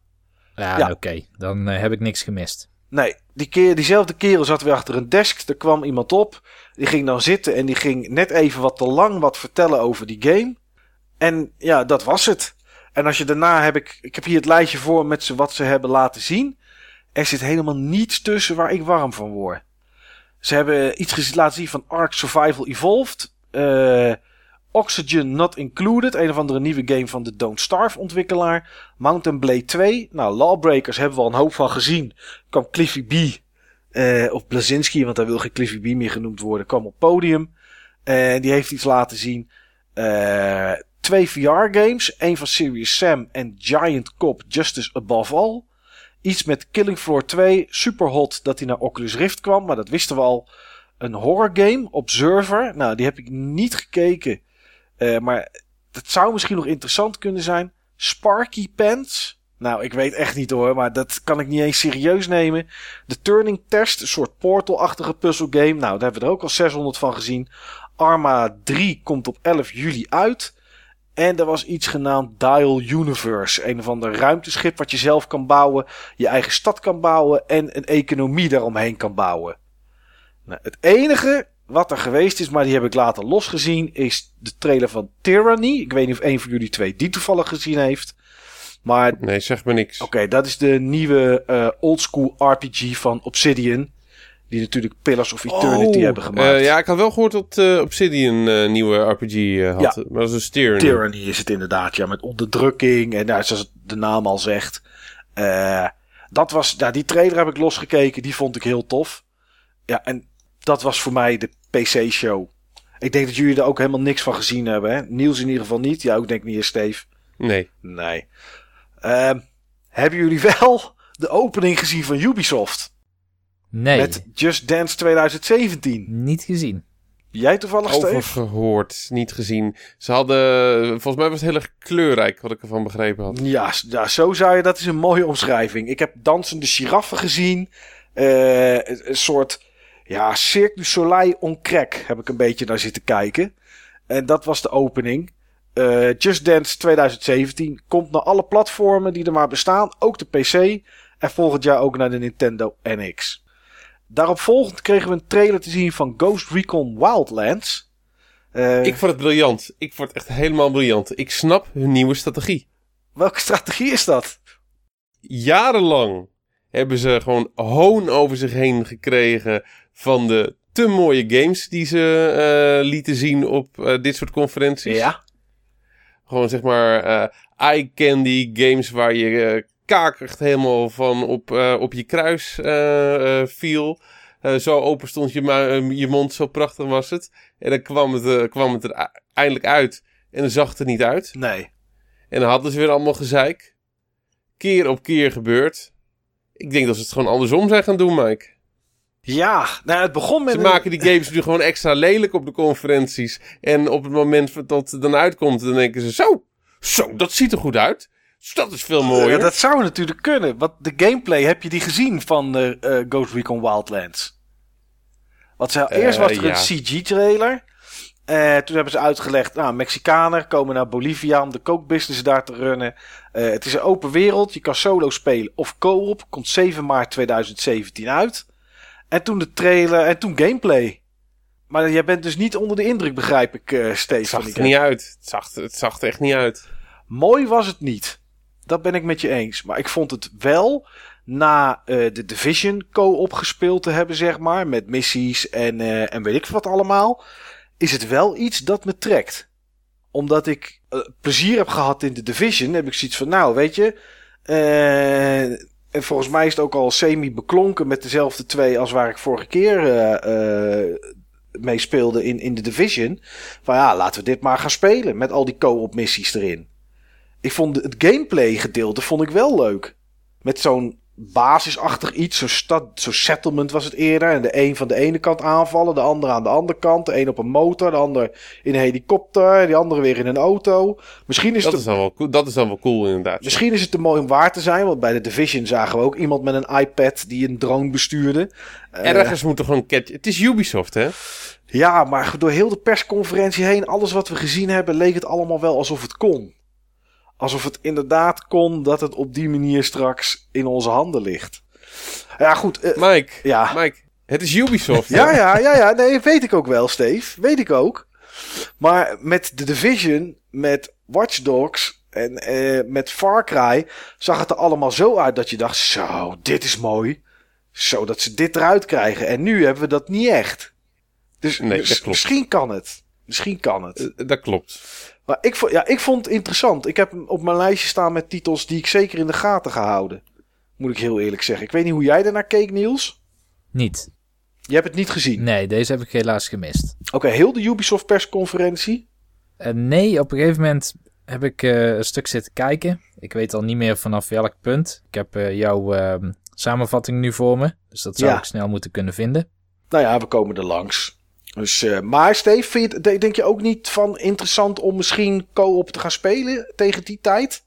Ja, ja. oké. Okay. Dan uh, heb ik niks gemist. Nee, die keer, diezelfde kerel zat weer achter een desk. Er kwam iemand op. Die ging dan zitten en die ging net even wat te lang wat vertellen over die game. En ja, dat was het. En als je daarna heb ik. Ik heb hier het lijstje voor met ze wat ze hebben laten zien. Er zit helemaal niets tussen waar ik warm van word. Ze hebben iets laten zien van Ark Survival Evolved. Uh, Oxygen Not Included, een of andere nieuwe game van de Don't Starve ontwikkelaar. Mountain Blade 2. Nou, Lawbreakers hebben we al een hoop van gezien. Kwam Cliffy B. Uh, of Blazinski, want hij wil geen Cliffy B meer genoemd worden, kwam op podium. En uh, die heeft iets laten zien. Uh, twee VR-games. Eén van Serious Sam en Giant Cop Justice Above All. Iets met Killing Floor 2. Super hot dat hij naar Oculus Rift kwam, maar dat wisten we al. Een horror game, Observer. Nou, die heb ik niet gekeken. Uh, maar dat zou misschien nog interessant kunnen zijn. Sparky Pants. Nou, ik weet echt niet hoor, maar dat kan ik niet eens serieus nemen. De Turning Test, een soort portal-achtige puzzelgame. Nou, daar hebben we er ook al 600 van gezien. Arma 3 komt op 11 juli uit. En er was iets genaamd Dial Universe. Een of ander ruimteschip wat je zelf kan bouwen. Je eigen stad kan bouwen. En een economie daaromheen kan bouwen. Nou, het enige wat er geweest is, maar die heb ik later losgezien, is de trailer van Tyranny. Ik weet niet of een van jullie twee die toevallig gezien heeft. Maar, nee, zeg me niks. Oké, okay, dat is de nieuwe uh, oldschool RPG van Obsidian. Die natuurlijk Pillars of Eternity oh, hebben gemaakt. Uh, ja, ik had wel gehoord dat uh, Obsidian een nieuwe RPG had. Ja, maar dat is een Tyranny. Tyranny is het inderdaad, ja. Met onderdrukking en nou, zoals de naam al zegt. dat was, ja, die trailer heb ik losgekeken. Die vond ik heel tof. Ja, en dat was voor mij de PC-show. Ik denk dat jullie er ook helemaal niks van gezien hebben. Hè? Niels in ieder geval niet. Ja, ook denk ik niet, Steve. Nee. Nee. Uh, hebben jullie wel de opening gezien van Ubisoft? Nee. Met Just Dance 2017. Niet gezien. Jij toevallig, Steve? Over gehoord, niet gezien. Ze hadden, volgens mij was het heel erg kleurrijk, wat ik ervan begrepen had. Ja, ja zo zou je, dat is een mooie omschrijving. Ik heb dansende giraffen gezien. Uh, een soort ja, Cirque du Soleil on crack heb ik een beetje naar zitten kijken. En dat was de opening. Uh, Just Dance 2017 komt naar alle platformen die er maar bestaan, ook de PC. En volgend jaar ook naar de Nintendo NX. Daarop volgend kregen we een trailer te zien van Ghost Recon Wildlands. Uh, ik vond het briljant. Ik vond het echt helemaal briljant. Ik snap hun nieuwe strategie. Welke strategie is dat? Jarenlang hebben ze gewoon hoon over zich heen gekregen van de te mooie games die ze uh, lieten zien op uh, dit soort conferenties. Ja. Gewoon zeg maar uh, eye candy games waar je kakert helemaal van op, op je kruis viel. zo open stond je, je mond, zo prachtig was het. En dan kwam het, kwam het er eindelijk uit. En dan zag het er niet uit. Nee. En dan hadden ze weer allemaal gezeik. Keer op keer gebeurd. Ik denk dat ze het gewoon andersom zijn gaan doen, Mike. Ja, nou het begon met... Ze maken die games nu gewoon extra lelijk op de conferenties. En op het moment dat het dan uitkomt, dan denken ze... Zo, zo, dat ziet er goed uit. Dat is veel mooier. Ja, dat zou natuurlijk kunnen. Want de gameplay, heb je die gezien van uh, Ghost Recon Wildlands? Wat ze, uh, eerst was er een CG-trailer. Eh, toen hebben ze uitgelegd, nou, Mexicanen komen naar Bolivia om de kookbusiness daar te runnen. Eh, het is een open wereld, je kan solo spelen of co-op. Komt 7 maart 2017 uit. En toen de trailer en toen gameplay. Maar jij bent dus niet onder de indruk, begrijp ik, uh, Steve. Het zag er niet uit. Het zag, het zag er echt niet uit. Mooi was het niet. Dat ben ik met je eens. Maar ik vond het wel na uh, de Division co-op gespeeld te hebben, zeg maar. Met missies en, uh, en weet ik wat allemaal. Is het wel iets dat me trekt. Omdat ik plezier heb gehad in de Division. Heb ik zoiets van, nou weet je. En volgens mij is het ook al semi-beklonken met dezelfde twee als waar ik vorige keer mee speelde in, in de Division. Van ja, laten we dit maar gaan spelen. Met al die co-op missies erin. Ik vond het gameplay gedeelte vond ik wel leuk. Met zo'n basisachtig iets. Zo'n stad, zo'n settlement was het eerder. En de een van de ene kant aanvallen, de andere aan de andere kant. De een op een motor, de ander in een helikopter, die andere weer in een auto. Misschien is dat, het, is dan wel cool, dat is dan wel cool inderdaad. Misschien is het te mooi om waar te zijn. Want bij de Division zagen we ook iemand met een iPad die een drone bestuurde. Ergens uh, moet er gewoon catch. Het is Ubisoft, hè? Ja, maar door heel de persconferentie heen, alles wat we gezien hebben, leek het allemaal wel alsof het kon. Alsof het inderdaad kon dat het op die manier straks in onze handen ligt. Ja, goed. Uh, Mike, ja. Mike, het is Ubisoft. ja, ja, ja, ja. Nee, weet ik ook wel, Steve. Weet ik ook. Maar met The Division, met Watch Dogs en uh, met Far Cry zag het er allemaal zo uit dat je dacht: zo, dit is mooi. Zo dat ze dit eruit krijgen. En nu hebben we dat niet echt. Dus, nee, dat klopt. misschien kan het. Misschien kan het. Uh, dat klopt. Maar ik vond, ja, ik vond het interessant. Ik heb hem op mijn lijstje staan met titels die ik zeker in de gaten ga houden. Moet ik heel eerlijk zeggen. Ik weet niet hoe jij ernaar keek, Niels. Niet. Je hebt het niet gezien? Nee, deze heb ik helaas gemist. Oké, okay, heel de Ubisoft persconferentie? Uh, nee, op een gegeven moment heb ik uh, een stuk zitten kijken. Ik weet al niet meer vanaf welk punt. Ik heb uh, jouw samenvatting nu voor me. Dus dat zou ja. ik snel moeten kunnen vinden. Nou ja, we komen er langs. Dus, uh, maar Steve, vind je, denk je ook niet van interessant om misschien co-op te gaan spelen tegen die tijd?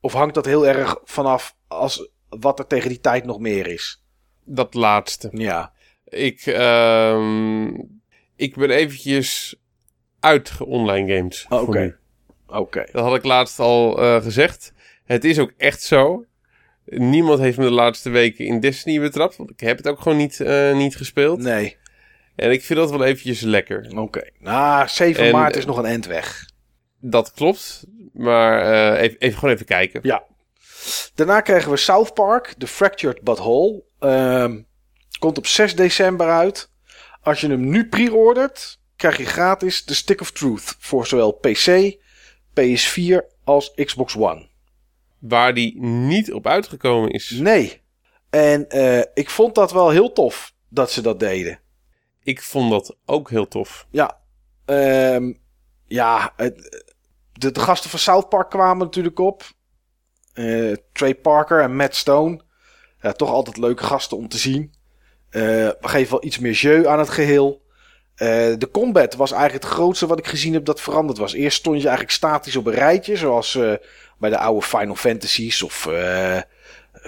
Of hangt dat heel erg vanaf als, wat er tegen die tijd nog meer is? Dat laatste. Ja. Ik, uh, ik ben eventjes uit online games. Oké. Okay. Oké. Okay. Dat had ik laatst al uh, gezegd. Het is ook echt zo. Niemand heeft me de laatste weken in Destiny betrapt. Want ik heb het ook gewoon niet, uh, niet gespeeld. Nee. En ik vind dat wel eventjes lekker. Oké. Okay. Nou, 7 en, maart is nog een end weg. Dat klopt. Maar uh, even, even, gewoon even kijken. Ja. Daarna krijgen we South Park, The Fractured But Whole. Um, komt op 6 december uit. Als je hem nu pre-ordert, krijg je gratis The Stick of Truth. Voor zowel PC, PS4 als Xbox One. Waar die niet op uitgekomen is. Nee. En uh, ik vond dat wel heel tof dat ze dat deden. Ik vond dat ook heel tof. Ja. Um, ja, de, de, gasten van South Park kwamen natuurlijk op. Uh, Trey Parker en Matt Stone. Ja, toch altijd leuke gasten om te zien. Uh, we geven wel iets meer jeu aan het geheel. Uh, de combat was eigenlijk het grootste wat ik gezien heb dat veranderd was. Eerst stond je eigenlijk statisch op een rijtje, zoals bij de oude Final Fantasies of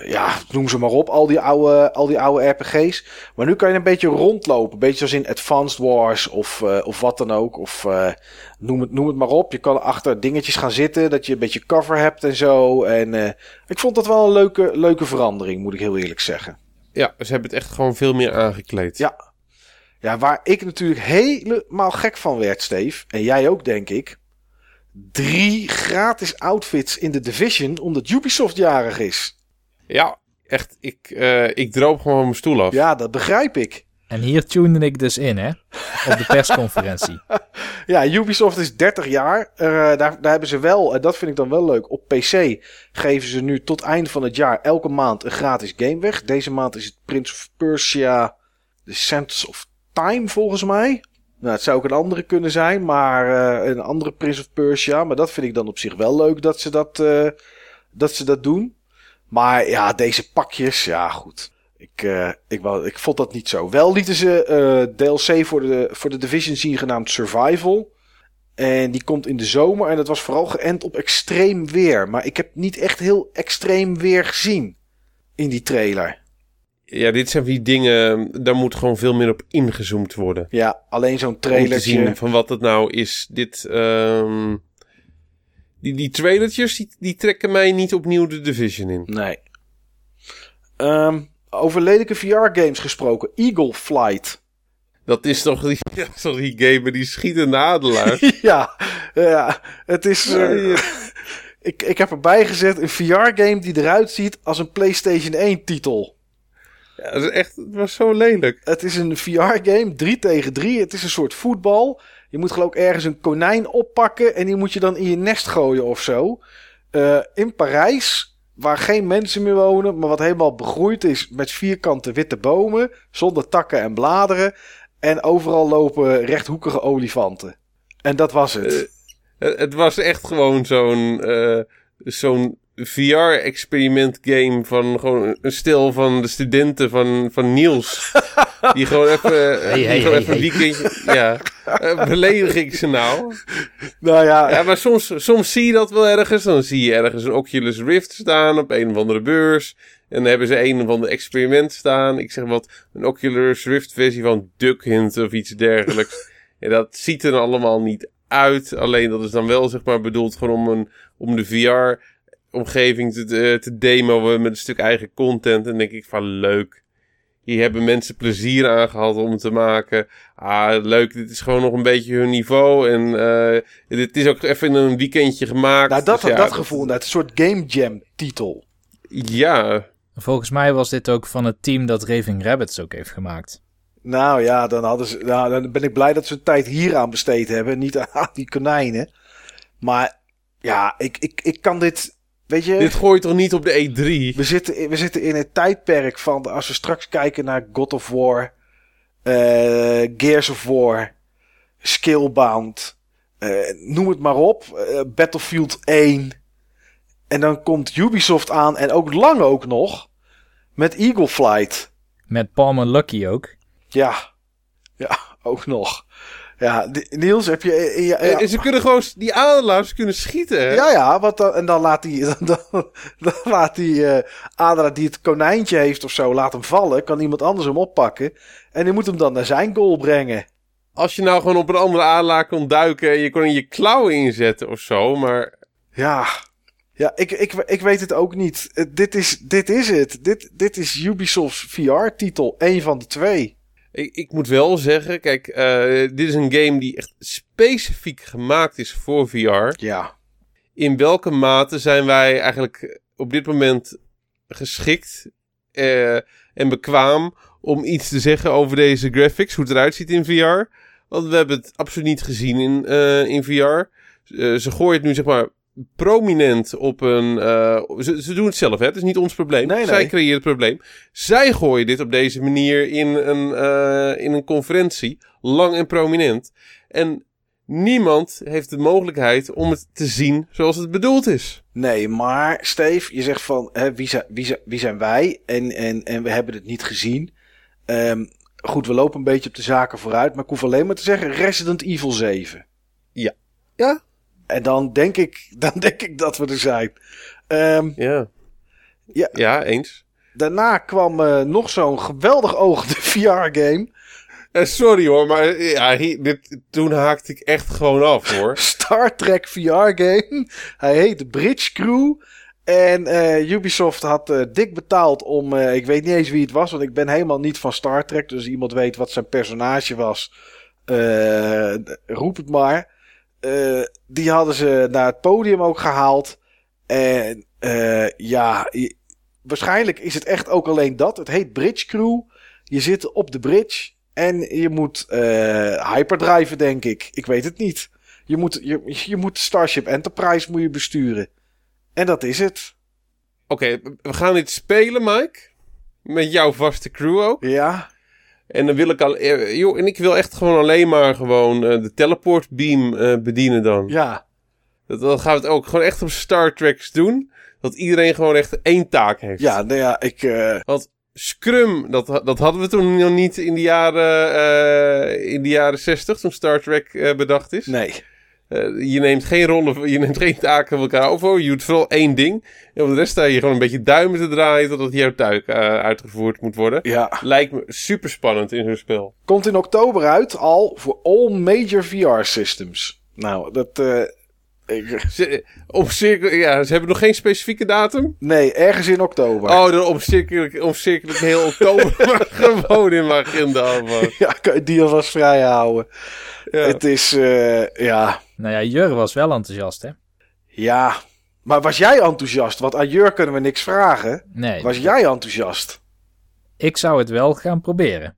ja, noem ze maar op, al die, oude, al die oude RPG's. Maar nu kan je een beetje rondlopen, een beetje zoals in Advanced Wars of, of wat dan ook. Of noem, het, noem het maar op. Je kan achter dingetjes gaan zitten, dat je een beetje cover hebt en zo. En ik vond dat wel een leuke, leuke verandering, moet ik heel eerlijk zeggen. Ja, ze hebben het echt gewoon veel meer aangekleed. Ja, ja, waar ik natuurlijk helemaal gek van werd, Steve. En jij ook, denk ik. Drie gratis outfits in de Division, omdat Ubisoft jarig is. Ja, echt. Ik, uh, ik droop gewoon mijn stoel af. Ja, dat begrijp ik. En hier tune ik dus in, hè? Op de persconferentie. ja, Ubisoft is 30 jaar. Uh, daar, daar hebben ze wel, en dat vind ik dan wel leuk. Op PC geven ze nu tot eind van het jaar elke maand een gratis game weg. Deze maand is het Prince of Persia, The Sands of Time volgens mij. Nou, het zou ook een andere kunnen zijn, maar uh, een andere Prince of Persia. Maar dat vind ik dan op zich wel leuk dat ze dat, uh, dat, ze dat doen. Maar ja, deze pakjes, ja goed. Ik, uh, ik, wou, ik vond dat niet zo. Wel lieten ze DLC voor de, voor de Division zien genaamd Survival. En die komt in de zomer en dat was vooral geënt op extreem weer. Maar ik heb niet echt heel extreem weer gezien in die trailer. Ja, dit zijn die dingen, daar moet gewoon veel meer op ingezoomd worden. Ja, alleen zo'n Om te zien van wat het nou is. Dit, ehm, die, die trailertjes, die, die trekken mij niet opnieuw de Division in. Nee. Ehm, over lelijke VR-games gesproken. Eagle Flight. Dat is toch die, ja, is toch die game met die schietende adelaar. ja, ja, het is... eh, ik, ik heb erbij gezet een VR-game die eruit ziet als een PlayStation 1-titel. Ja, dat is echt, het was zo lelijk. Het is een VR-game, 3 tegen 3. Het is een soort voetbal. Je moet geloof ik ergens een konijn oppakken en die moet je dan in je nest gooien of zo. Eh, in Parijs, waar geen mensen meer wonen, maar wat helemaal begroeid is met vierkante witte bomen, zonder takken en bladeren. En overal lopen rechthoekige olifanten. En dat was het. Eh, Het, was echt gewoon zo'n eh, zo'n VR-experiment game van gewoon een stil van de studenten van, van Niels. Die gewoon even, Hey, die hey, gewoon hey, even een weekendje... Ja, Eh, beledig ik ze nou? nou ja, Ja, maar soms, soms zie je dat wel ergens. Dan zie je ergens een Oculus Rift staan op een of andere beurs. En dan hebben ze een of ander experiment staan. Ik zeg wat, een Oculus Rift versie van Duck Hunt of iets dergelijks. en dat ziet er allemaal niet uit. Alleen dat is dan wel zeg maar bedoeld gewoon om, een, om de VR-omgeving te, te, te demoen met een stuk eigen content. En denk ik van leuk. Hier hebben mensen plezier aan gehad om het te maken. Ah, leuk. Dit is gewoon nog een beetje hun niveau. En eh dit is ook even in een weekendje gemaakt. nou dat, Dus ja, dat gevoel, dat een soort Game Jam titel. Ja, Volgens mij was dit ook van het team dat Raving Rabbits ook heeft gemaakt. Nou ja, dan, hadden ze, nou, dan ben ik blij dat ze hun tijd hier aan besteed hebben. Niet aan die konijnen. Maar ja, ik, ik, ik kan dit. Weet je, dit gooit toch niet op de E E3? we, zitten, in- we zitten in het tijdperk van. Als we straks kijken naar God of War, eh, Gears of War, Skillbound, eh, noem het maar op. eh, Battlefield 1. En dan komt Ubisoft aan en ook lang ook nog. Met Eagle Flight. Met Palmer Lucky ook. Ja, ja, ook nog. Ja, Niels, heb je... eh, Ja, ja, En ze kunnen gewoon, die adelaars kunnen schieten, hè? ja, ja want dan, en dan laat die, dan, dan, dan laat die eh adelaar die het konijntje heeft of zo, laat hem vallen. Kan iemand anders hem oppakken. En die moet hem dan naar zijn goal brengen. Als je nou gewoon op een andere adelaar kon duiken en je kon er je klauwen inzetten of zo, maar... Ja, ja ik, ik, ik weet het ook niet. Eh, dit, is, dit is het. Dit, dit is Ubisoft's VR-titel. Eén van de twee. Ik, ik moet wel zeggen, kijk, eh, dit is een game die echt specifiek gemaakt is voor VR. Ja. in welke mate zijn wij eigenlijk op dit moment geschikt eh, en bekwaam om iets te zeggen over deze graphics, hoe het eruit ziet in VR? Want we hebben het absoluut niet gezien in, eh, in VR. Ze gooien het nu zeg maar prominent op een... eh, ze, ze doen het zelf, hè? Het is niet ons probleem. Nee, nee. Zij creëren het probleem. Zij gooien dit op deze manier in een, eh, in een conferentie, lang en prominent. En niemand heeft de mogelijkheid om het te zien zoals het bedoeld is. Nee, maar Steve, je zegt van hè, wie, zijn, wie, zijn, wie zijn wij? En, en, en we hebben het niet gezien. Ehm, goed, we lopen een beetje op de zaken vooruit. Maar ik hoef alleen maar te zeggen Resident Evil 7. Ja. Ja? En dan denk ik, dan denk ik dat we er zijn. Ehm, Ja. Ja. Ja, eens. daarna kwam eh, nog zo'n geweldig oogende VR-game. Eh, sorry hoor, maar ja, hier- dit, toen haakte ik echt gewoon af hoor. Star Trek VR-game. Hij heet Bridge Crew. En eh, Ubisoft had dik betaald om. ik weet niet eens wie het was, want ik ben helemaal niet van Star Trek. Dus iemand weet wat zijn personage was. roep het maar. Eh, die hadden ze naar het podium ook gehaald. En eh, ja, je- waarschijnlijk is het echt ook alleen dat. Het heet Bridge Crew. Je zit op de bridge. En je moet eh hyperdriven, denk ik. Ik weet het niet. Je moet, je, je moet Starship Enterprise moet je besturen. En dat is het. Oké, we gaan dit spelen, Mike. Met jouw vaste crew ook. Ja. En dan wil ik al. eh, joh, en ik wil echt gewoon alleen maar gewoon eh, de teleport beam eh, bedienen dan. Ja. Dat, dan gaan we het ook gewoon echt op Star Treks doen. Dat iedereen gewoon echt één taak heeft. Ja, nou ja, ik... Want Scrum, dat, dat hadden we toen nog niet in de jaren, in de jaren 60, toen Star Trek bedacht is. nee. Eh, je neemt geen rollen, je neemt geen taken van elkaar over. Je doet vooral één ding. En op de rest sta je gewoon een beetje duimen te draaien totdat jouw tuik uh, uitgevoerd moet worden. Ja. Lijkt me super spannend in zo'n spel. Komt in oktober uit al voor all major VR systems. Nou, dat. Uh, ik... Ze, omcirkel, ja, ze hebben nog geen specifieke datum? Nee, ergens in oktober. Oh, dan omcirkel ik, omcirkel ik heel oktober maar gewoon in mijn agenda alvast. Ja, kan je die alvast vrij houden. Ja. Het is, uh, ja... Nou ja, Jur was wel enthousiast, hè? Ja, maar was jij enthousiast? Want aan Jur kunnen we niks vragen. Nee. Was jij enthousiast? Ik zou het wel gaan proberen.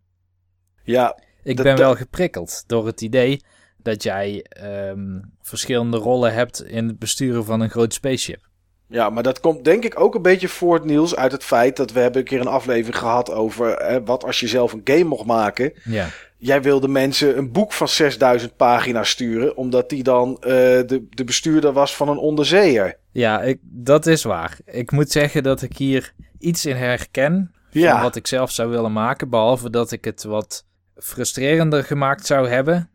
Ja. Ik ben wel geprikkeld door het idee dat jij um, verschillende rollen hebt in het besturen van een groot spaceship. Ja, maar dat komt denk ik ook een beetje voort, Niels, uit het feit dat we hebben een keer een aflevering gehad over eh, wat als je zelf een game mocht maken. Ja. Jij wilde mensen een boek van 6000 pagina's sturen, omdat die dan uh, de, de bestuurder was van een onderzeeër. Ja, ik, dat is waar. Ik moet zeggen dat ik hier iets in herken van ja. wat ik zelf zou willen maken, behalve dat ik het wat frustrerender gemaakt zou hebben.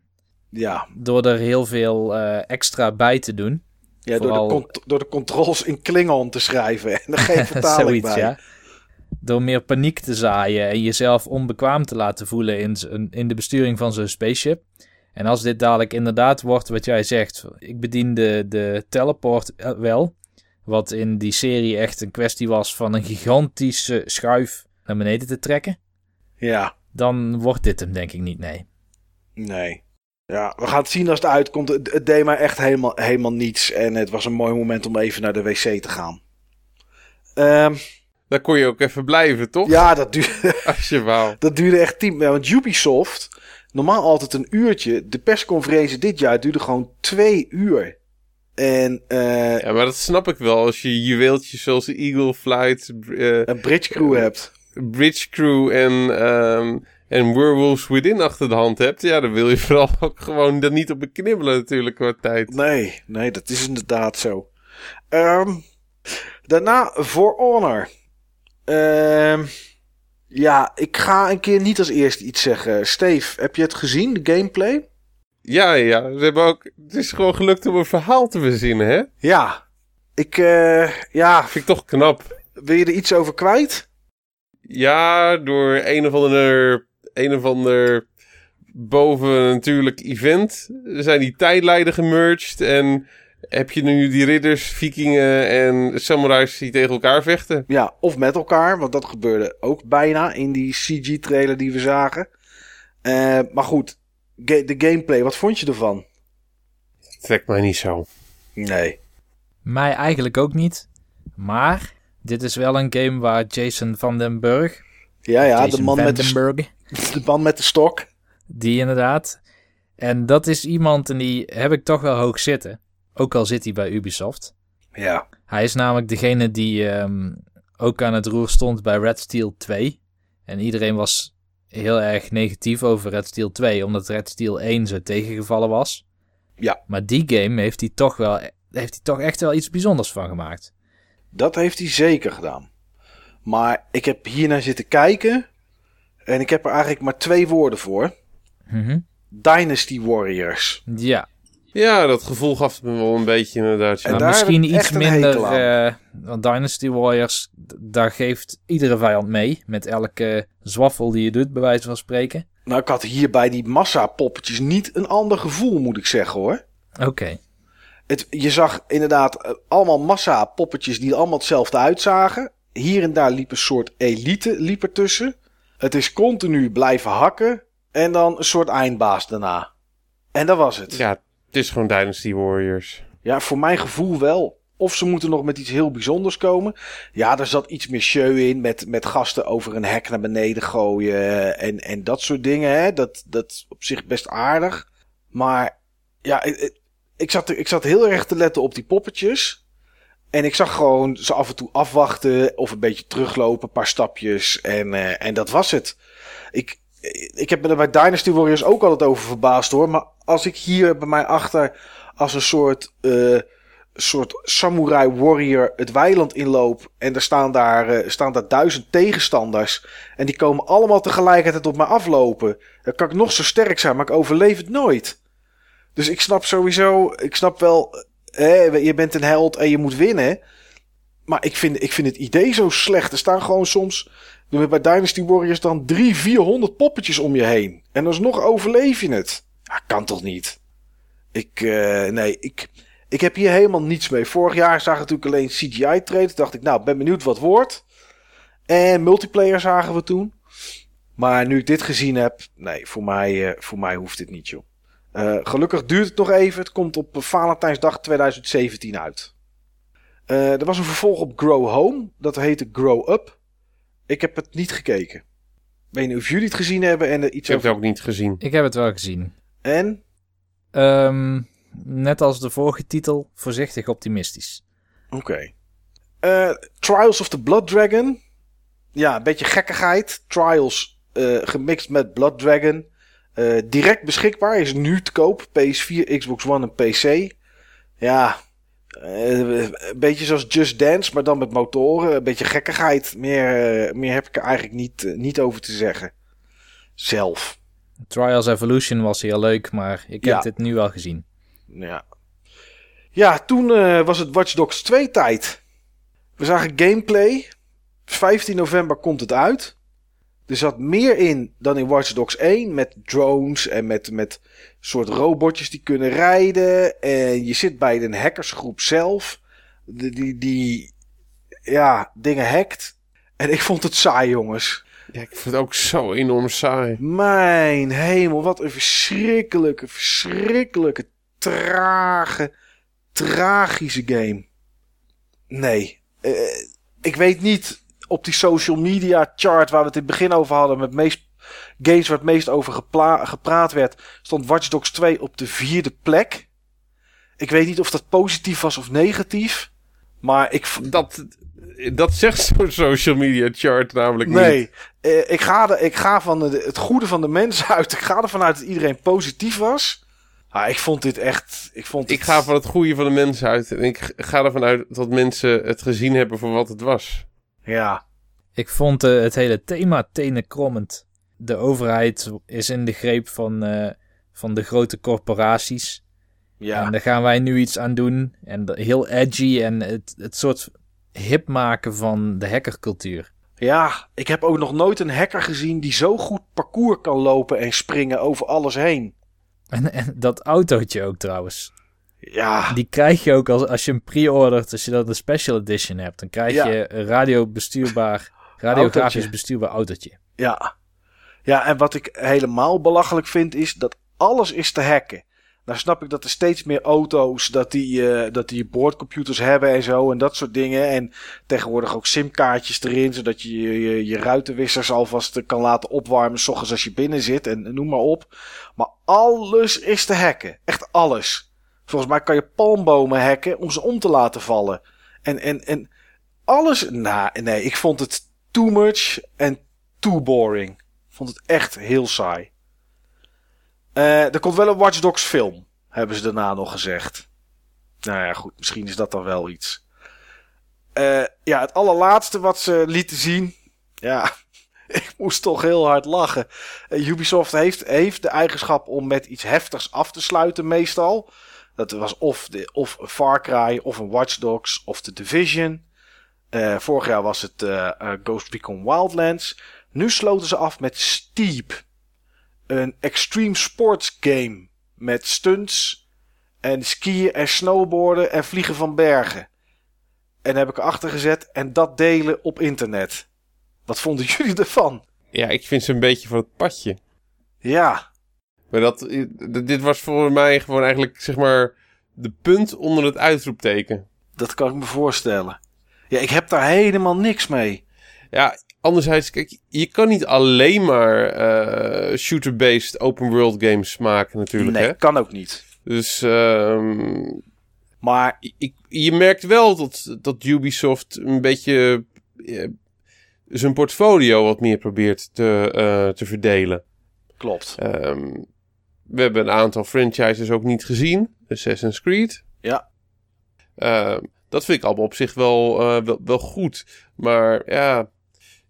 Ja. Door er heel veel uh, extra bij te doen. Ja, Vooral... door, de door de controls in Klingon te schrijven en er geen vertaling Zoiets, bij. Ja. Door meer paniek te zaaien en jezelf onbekwaam te laten voelen in, in de besturing van zo'n spaceship. En als dit dadelijk inderdaad wordt wat jij zegt, ik bedien de, de teleport wel, wat in die serie echt een kwestie was van een gigantische schuif naar beneden te trekken. Ja. Dan wordt dit hem denk ik niet, nee. Nee. Ja, we gaan het zien als het uitkomt. Het, het deed mij echt helemaal, helemaal niets. En het was een mooi moment om even naar de wc te gaan. Um, Daar kon je ook even blijven, toch? Ja, dat duurde, Als je wou. dat duurde echt tien... Want Ubisoft, normaal altijd een uurtje. De persconferentie dit jaar duurde gewoon twee uur. En, uh, ja, maar dat snap ik wel. Als je juweeltjes zoals Eagle Flight... Uh, een bridge crew hebt. Bridge crew en... Um, en Werewolves Within achter de hand hebt, ja, dan wil je vooral ook gewoon er niet op beknibbelen natuurlijk qua tijd. Nee, nee, dat is inderdaad zo. Um, daarna For Honor. Um, ja, ik ga een keer niet als eerste iets zeggen. Steve, heb je het gezien, de gameplay? Ja, ja, ze hebben ook, het is gewoon gelukt om een verhaal te verzinnen, hè? Ja, ik, uh, ja. Vind ik toch knap. Wil je er iets over kwijt? Ja, door een of andere een of ander boven natuurlijk event zijn die tijdlijnen gemerged en heb je nu die ridders, vikingen en samurais die tegen elkaar vechten. Ja, of met elkaar, want dat gebeurde ook bijna in die CG-trailer die we zagen. Uh, maar goed, de gameplay, wat vond je ervan? Trekt mij niet zo. Nee. Mij eigenlijk ook niet. Maar dit is wel een game waar Jason van den Burg... Ja, ja, Jason de man met de, Burg, de man met de stok. Die inderdaad. En dat is iemand en die heb ik toch wel hoog zitten. Ook al zit hij bij Ubisoft. Ja. Hij is namelijk degene die um, ook aan het roer stond bij Red Steel 2. En iedereen was heel erg negatief over Red Steel 2, omdat Red Steel 1 zo tegengevallen was. Ja. Maar die game heeft hij toch wel, heeft hij toch echt wel iets bijzonders van gemaakt. Dat heeft hij zeker gedaan. Maar ik heb hiernaar zitten kijken. En ik heb er eigenlijk maar twee woorden voor. Mm -hmm. Dynasty Warriors. Ja. Ja, dat gevoel gaf het me wel een beetje inderdaad. Ja. En Nou, daar misschien heb ik iets echt een minder. hekel aan. eh, want Dynasty Warriors, daar geeft iedere vijand mee. Met elke zwaffel die je doet, bij wijze van spreken. Nou, ik had hier bij die massa poppetjes niet een ander gevoel, moet ik zeggen hoor. Oké. Het, je zag inderdaad eh, allemaal massa poppetjes die er allemaal hetzelfde uitzagen. Hier en daar liep een soort elite liep ertussen. Het is continu blijven hakken. En dan een soort eindbaas daarna. En dat was het. ja, het is gewoon Dynasty Warriors. Ja, voor mijn gevoel wel. Of ze moeten nog met iets heel bijzonders komen. Ja, er zat iets meer show in. Met, met gasten over een hek naar beneden gooien. En, en dat soort dingen. Hè. Dat, dat op zich best aardig. Maar ja, ik, ik, zat, ik zat heel erg te letten op die poppetjes. En ik zag gewoon ze af en toe afwachten. Of een beetje teruglopen. Een paar stapjes. En, uh, en dat was het. Ik, ik heb me er bij Dynasty Warriors ook altijd over verbaasd hoor. Maar als ik hier bij mij achter als een soort, uh, soort samurai warrior het weiland inloop. En er staan daar, uh, staan daar duizend tegenstanders. En die komen allemaal tegelijkertijd op mij aflopen. Dan kan ik nog zo sterk zijn, maar ik overleef het nooit. Dus ik snap sowieso, ik snap wel, hè, je bent een held en je moet winnen. Maar ik vind, ik vind het idee zo slecht. Er staan gewoon soms bij Dynasty Warriors dan drie, 400 poppetjes om je heen. En alsnog overleef je het. Ja, kan toch niet? Ik, uh, nee, ik, ik heb hier helemaal niets mee. Vorig jaar zag ik natuurlijk alleen CGI trades. Dacht ik, nou, ben benieuwd wat wordt. En multiplayer zagen we toen. Maar nu ik dit gezien heb, nee, voor mij, uh, voor mij hoeft dit niet, joh. Uh, gelukkig duurt het nog even. Het komt op Valentijnsdag 2017 uit. Uh, er was een vervolg op Grow Home. Dat heette Grow Up. Ik heb het niet gekeken. Ik weet niet of jullie het gezien hebben en er iets Ik heb het ook niet gezien. Ik heb het wel gezien. En? Um, net als de vorige titel, voorzichtig optimistisch. Oké. Okay. Uh, Trials of the Blood Dragon. Ja, een beetje gekkigheid. Trials uh, gemixt met Blood Dragon. Uh, direct beschikbaar. Is nu te koop. PS4, Xbox One en PC. Ja, een beetje zoals Just Dance, maar dan met motoren. Een beetje gekkigheid. Meer, meer heb ik er eigenlijk niet, niet over te zeggen. Zelf. Trials Evolution was heel leuk, maar ik heb ja. dit nu al gezien. Ja, ja toen was het Watch Dogs 2 tijd. We zagen gameplay. 15 november komt het uit. Er zat meer in dan in Watch Dogs 1. Met drones en met, met soort robotjes die kunnen rijden. En je zit bij een hackersgroep zelf. Die, die, die ja, dingen hackt. En ik vond het saai, jongens. Ja, ik vond het ook zo enorm saai. Mijn hemel, wat een verschrikkelijke, verschrikkelijke, trage, tragische game. Nee, uh, ik weet niet op die social media chart waar we het in het begin over hadden, met meest games waar het meest over gepraat werd, stond Watch Dogs 2 op de vierde plek. Ik weet niet of dat positief was of negatief. Maar ik. Dat, dat zegt zo'n social media chart namelijk nee, niet. Nee, ik, ga de, ik ga van de, het goede van de mensen uit. Ik ga ervan uit dat iedereen positief was. Ah, ik vond dit echt. Ik, vond ik ga van het goede van de mensen uit. En ik ga ervan uit dat mensen het gezien hebben voor wat het was. Ja. Ik vond uh, het hele thema tenenkrommend. De overheid is in de greep van, uh, van de grote corporaties. Ja. En daar gaan wij nu iets aan doen. En heel edgy en het, het soort hip maken van de hackercultuur. Ja, ik heb ook nog nooit een hacker gezien die zo goed parcours kan lopen en springen over alles heen. En, en dat autootje ook trouwens. Ja. Die krijg je ook als, als je hem pre-ordert, als je dat een special edition hebt. Dan krijg Ja. je een radiobestuurbaar, radiografisch Autootje. bestuurbaar autootje. Ja. Ja, en wat ik helemaal belachelijk vind is dat alles is te hacken. Nou snap ik dat er steeds meer auto's, dat die, eh, dat die boordcomputers hebben en zo en dat soort dingen. En tegenwoordig ook simkaartjes erin, zodat je je, je, je ruitenwissers alvast kan laten opwarmen, s ochtends als je binnen zit en noem maar op. Maar alles is te hacken. Echt alles. Volgens mij kan je palmbomen hacken om ze om te laten vallen. En, en, en alles, nou nee, ik vond het too much en too boring. Ik vond het echt heel saai. Eh, er komt wel een Watch Dogs film, hebben ze daarna nog gezegd. Nou ja, goed, misschien is dat dan wel iets. Eh, ja, het allerlaatste wat ze lieten zien. Ja, ik moest toch heel hard lachen. Eh, Ubisoft heeft, heeft de eigenschap om met iets heftigs af te sluiten, meestal. Dat was of, de, of een Far Cry, of een Watch Dogs, of The Division. Eh, vorig jaar was het eh, eh, Ghost Recon Wildlands. Nu sloten ze af met Steep. Een extreme sports game. Met stunts en skiën en snowboarden en vliegen van bergen. En heb ik erachter gezet en dat delen op internet. Wat vonden jullie ervan? Ja, ik vind ze een beetje van het padje. Ja, Maar dat, dit was voor mij gewoon eigenlijk, zeg maar, de punt onder het uitroepteken. dat kan ik me voorstellen. Ja, ik heb daar helemaal niks mee. Ja, anderzijds, kijk, je kan niet alleen maar eh, shooter-based open world games maken natuurlijk, nee, hè? kan ook niet. Dus ehm, Maar ik, je merkt wel dat, dat Ubisoft een beetje eh, zijn portfolio wat meer probeert te, eh, te verdelen. klopt. Ehm, we hebben een aantal franchises ook niet gezien. Assassin's Creed. Ja. Ehm, dat vind ik allemaal op zich wel, eh, wel, wel goed. Maar ja,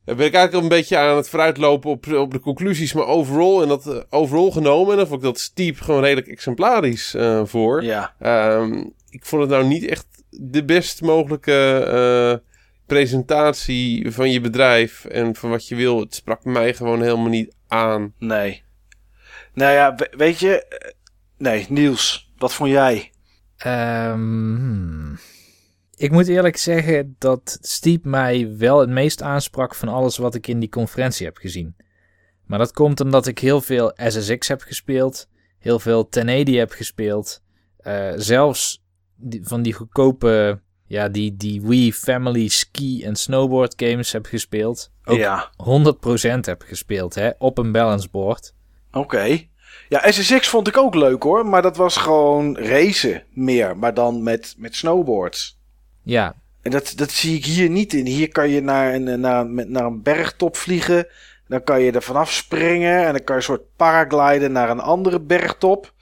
Dan ben ik eigenlijk een beetje aan het vooruitlopen op, op de conclusies, maar overal, en dat, uh, overal genomen, en dan vond ik dat Steep gewoon redelijk exemplarisch uh, voor. Ja. Um, ik vond het nou niet echt de best mogelijke presentatie van je bedrijf en van wat je wil. Het sprak mij gewoon helemaal niet aan. Nee. Nou ja, weet je, nee, Niels, wat vond jij? Um, ik moet eerlijk zeggen dat Steep mij wel het meest aansprak van alles wat ik in die conferentie heb gezien. Maar dat komt omdat ik heel veel SSX heb gespeeld, heel veel 1080 heb gespeeld, uh, zelfs die, van die goedkope, ja, die, die Wii Family Ski en Snowboard games heb gespeeld. Ook ja. 100% heb gespeeld, hè, op een balanceboard. Oké. Okay. Ja, SSX vond ik ook leuk hoor, maar dat was gewoon racen meer, maar dan met, met snowboards. Ja. En dat, dat zie ik hier niet in. Hier kan je naar een, naar, naar een bergtop vliegen. Dan kan je er vanaf springen. En dan kan je een soort paragliden naar een andere bergtop.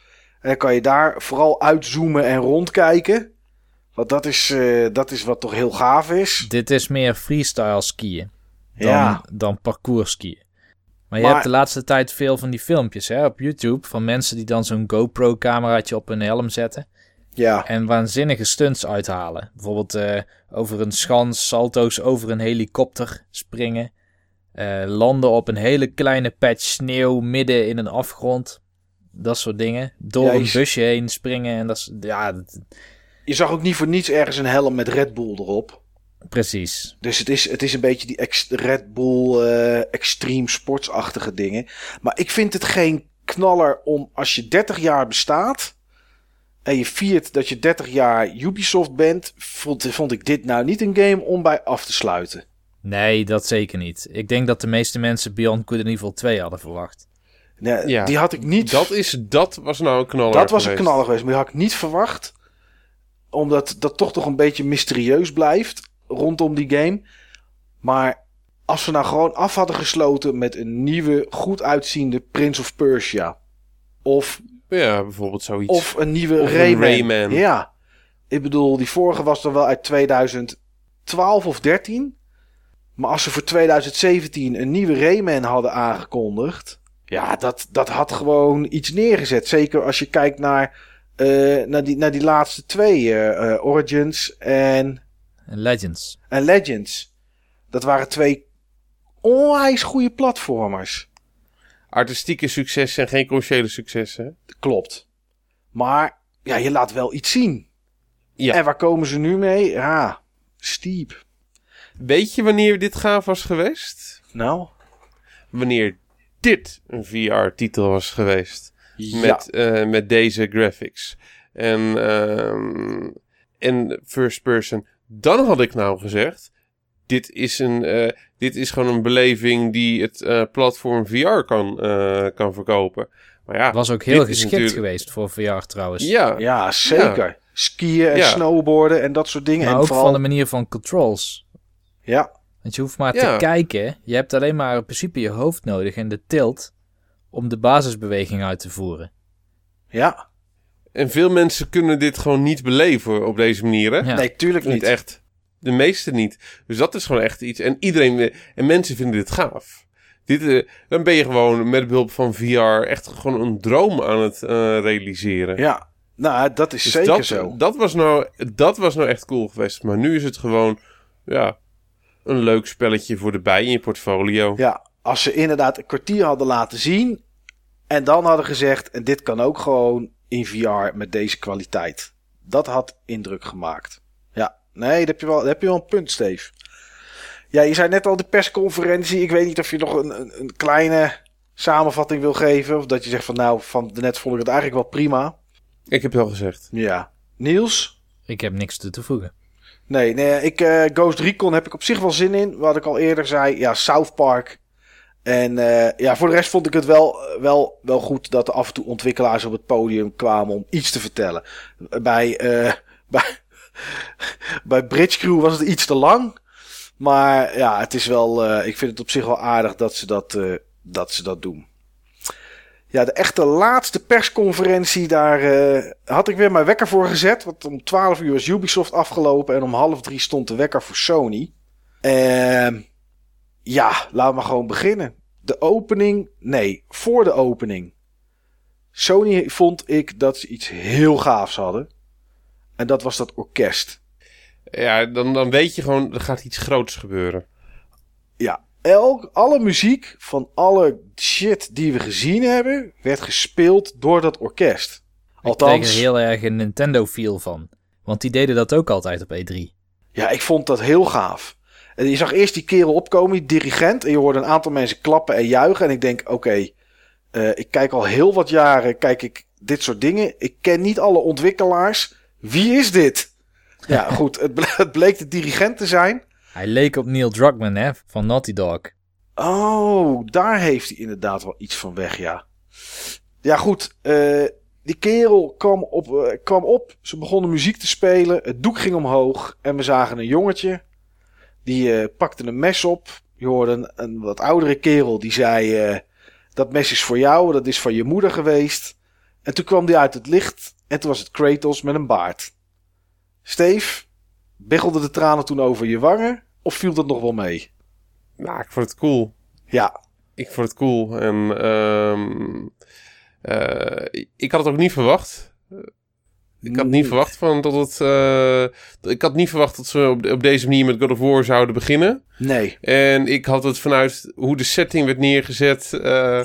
En dan kan je daar vooral uitzoomen en rondkijken. Want dat is, uh, dat is wat toch heel gaaf is. Dit is meer freestyle skiën. Dan, ja. dan parcours skiën. Maar je maar, hebt de laatste tijd veel van die filmpjes hè, op YouTube. Van mensen die dan zo'n GoPro cameraatje op hun helm zetten. Ja. En waanzinnige stunts uithalen. Bijvoorbeeld uh, over een schans, salto's over een helikopter springen. Uh, landen op een hele kleine patch sneeuw midden in een afgrond. Dat soort dingen. Door ja, een busje heen springen. En dat is, ja. Je zag ook niet voor niets ergens een helm met Red Bull erop. Precies. Dus het is, het is een beetje die ex Red Bull uh, extreme sportsachtige dingen. Maar ik vind het geen knaller om als je 30 jaar bestaat en je viert dat je 30 jaar Ubisoft bent, vond, vond ik dit nou niet een game om bij af te sluiten. Nee, dat zeker niet. Ik denk dat de meeste mensen Beyond Good and Evil 2 hadden verwacht. Nee, ja, die had ik niet. Dat, is, dat was nou een knaller. Dat was geweest. een knaller geweest, maar die had ik niet verwacht. Omdat dat toch toch een beetje mysterieus blijft rondom die game. Maar als we nou gewoon af hadden gesloten met een nieuwe, goed uitziende Prince of Persia. Of ja, bijvoorbeeld zoiets. Of een nieuwe Of een Rayman. Ja. Ik bedoel, die vorige was dan wel uit 2012 of 13. Maar als ze voor 2017 een nieuwe Rayman hadden aangekondigd. Ja, dat, dat had gewoon iets neergezet. Zeker als je kijkt naar, uh, naar, die, naar die laatste twee. Uh, uh, Origins en... En Legends. En Legends. Dat waren twee onwijs goede platformers artistieke successen en geen commerciële successen. Klopt. Maar ja, je laat wel iets zien. Ja. En waar komen ze nu mee? Ja, steep. Weet je wanneer dit gaaf was geweest? Nou? Wanneer dit een VR-titel was geweest. Ja. Met, uh, met deze graphics. En, uh, en first person. Dan had ik nou gezegd dit is, een, uh, dit is gewoon een beleving die het uh, platform VR kan, uh, kan verkopen. Maar ja, was ook heel geschikt natuurlijk... geweest voor VR trouwens. Ja, ja zeker. Ja. Skiën en ja. snowboarden en dat soort dingen. Maar en ook vooral... van de manier van controls. Ja. Want je hoeft maar te kijken. Je hebt alleen maar in principe je hoofd nodig en de tilt om de basisbeweging uit te voeren. Ja. En veel mensen kunnen dit gewoon niet beleven op deze manier, hè? Ja. Nee, tuurlijk niet. Niet echt. De meeste niet. Dus dat is gewoon echt iets. En iedereen. En mensen vinden dit gaaf. Dit, uh, dan ben je gewoon met behulp van VR echt gewoon een droom aan het uh, realiseren. Ja, nou, dat is dus zeker dat, zo. Dat was, nou, dat was nou echt cool geweest. Maar nu is het gewoon. Ja. Een leuk spelletje voor de bij in je portfolio. Ja, als ze inderdaad een kwartier hadden laten zien. En dan hadden gezegd. En dit kan ook gewoon in VR met deze kwaliteit. Dat had indruk gemaakt. Ja. Nee, dat heb je wel, heb je wel een punt, Steve. Ja, je zei net al de persconferentie. Ik weet niet of je nog een, een, een, kleine samenvatting wil geven. Of dat je zegt van nou, van de net vond ik het eigenlijk wel prima. Ik heb het al gezegd. Ja. Niels? Ik heb niks te voegen. Nee, nee ik, uh, Ghost Recon heb ik op zich wel zin in. Wat ik al eerder zei, ja, South Park. En uh, ja, voor de rest vond ik het wel, wel, wel goed dat er af en toe ontwikkelaars op het podium kwamen om iets te vertellen. Bij, uh, bij, bij Bridge Crew was het iets te lang. Maar ja, het is wel, uh, ik vind het op zich wel aardig dat ze dat, dat, ze dat doen. Ja, de echte laatste persconferentie, daar had ik weer mijn wekker voor gezet. Want om 12 uur was Ubisoft afgelopen en om half drie stond de wekker voor Sony. Uh, Ja, laten we gewoon beginnen. De opening, nee, voor de opening. Sony vond ik dat ze iets heel gaafs hadden. En dat was dat orkest. Ja, dan, dan weet je gewoon, er gaat iets groots gebeuren. Ja, elk, alle muziek van alle shit die we gezien hebben, werd gespeeld door dat orkest. Ik kreeg Althans, er heel erg een Nintendo-feel van. Want die deden dat ook altijd op E E3. ja, ik vond dat heel gaaf. En je zag eerst die kerel opkomen, die dirigent, en je hoorde een aantal mensen klappen en juichen. En ik denk, oké, eh, ik kijk al heel wat jaren, kijk ik dit soort dingen. Ik ken niet alle ontwikkelaars. Wie is dit? Ja, goed, het, ble- het bleek de dirigent te zijn. Hij leek op Neil Druckmann, hè, van Naughty Dog. Oh, daar heeft hij inderdaad wel iets van weg, ja. Ja, goed. eh, die kerel kwam op, eh, kwam op. Ze begonnen muziek te spelen. Het doek ging omhoog. En we zagen een jongetje. Die eh, pakte een mes op. Je hoorde een, een wat oudere kerel die zei... eh, dat mes is voor jou. Dat is van je moeder geweest. En toen kwam die uit het licht. En toen was het Kratos met een baard. Steve, biggelde de tranen toen over je wangen? Of viel dat nog wel mee? Nou, ik vond het cool. Ja, Ik vond het cool. En ehm, eh, ik had het ook niet verwacht. Ik had niet verwacht van dat het. eh, ik had niet verwacht dat ze op, op deze manier met God of War zouden beginnen. Nee. En ik had het vanuit hoe de setting werd neergezet. eh,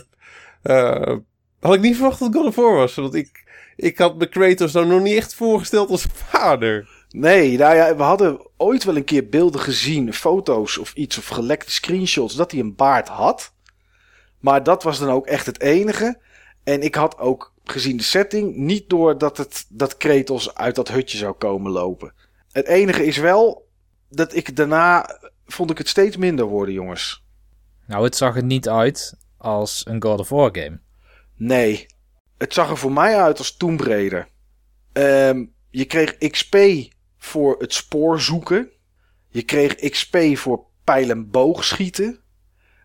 eh, had ik niet verwacht dat God of War was. Want ik, ik had me Kratos nou nog niet echt voorgesteld als vader. Nee, nou ja, we hadden ooit wel een keer beelden gezien, foto's of iets, of gelekte screenshots, dat hij een baard had. Maar dat was dan ook echt het enige. En ik had ook gezien de setting niet door dat, het, dat Kratos uit dat hutje zou komen lopen. Het enige is wel dat ik daarna vond ik het steeds minder worden, jongens. Nou, het zag er niet uit als een God of War game. Nee, het zag er voor mij uit als Tomb Raider. Ehm, je kreeg XP voor het spoor zoeken. Je kreeg XP voor pijl en boogschieten.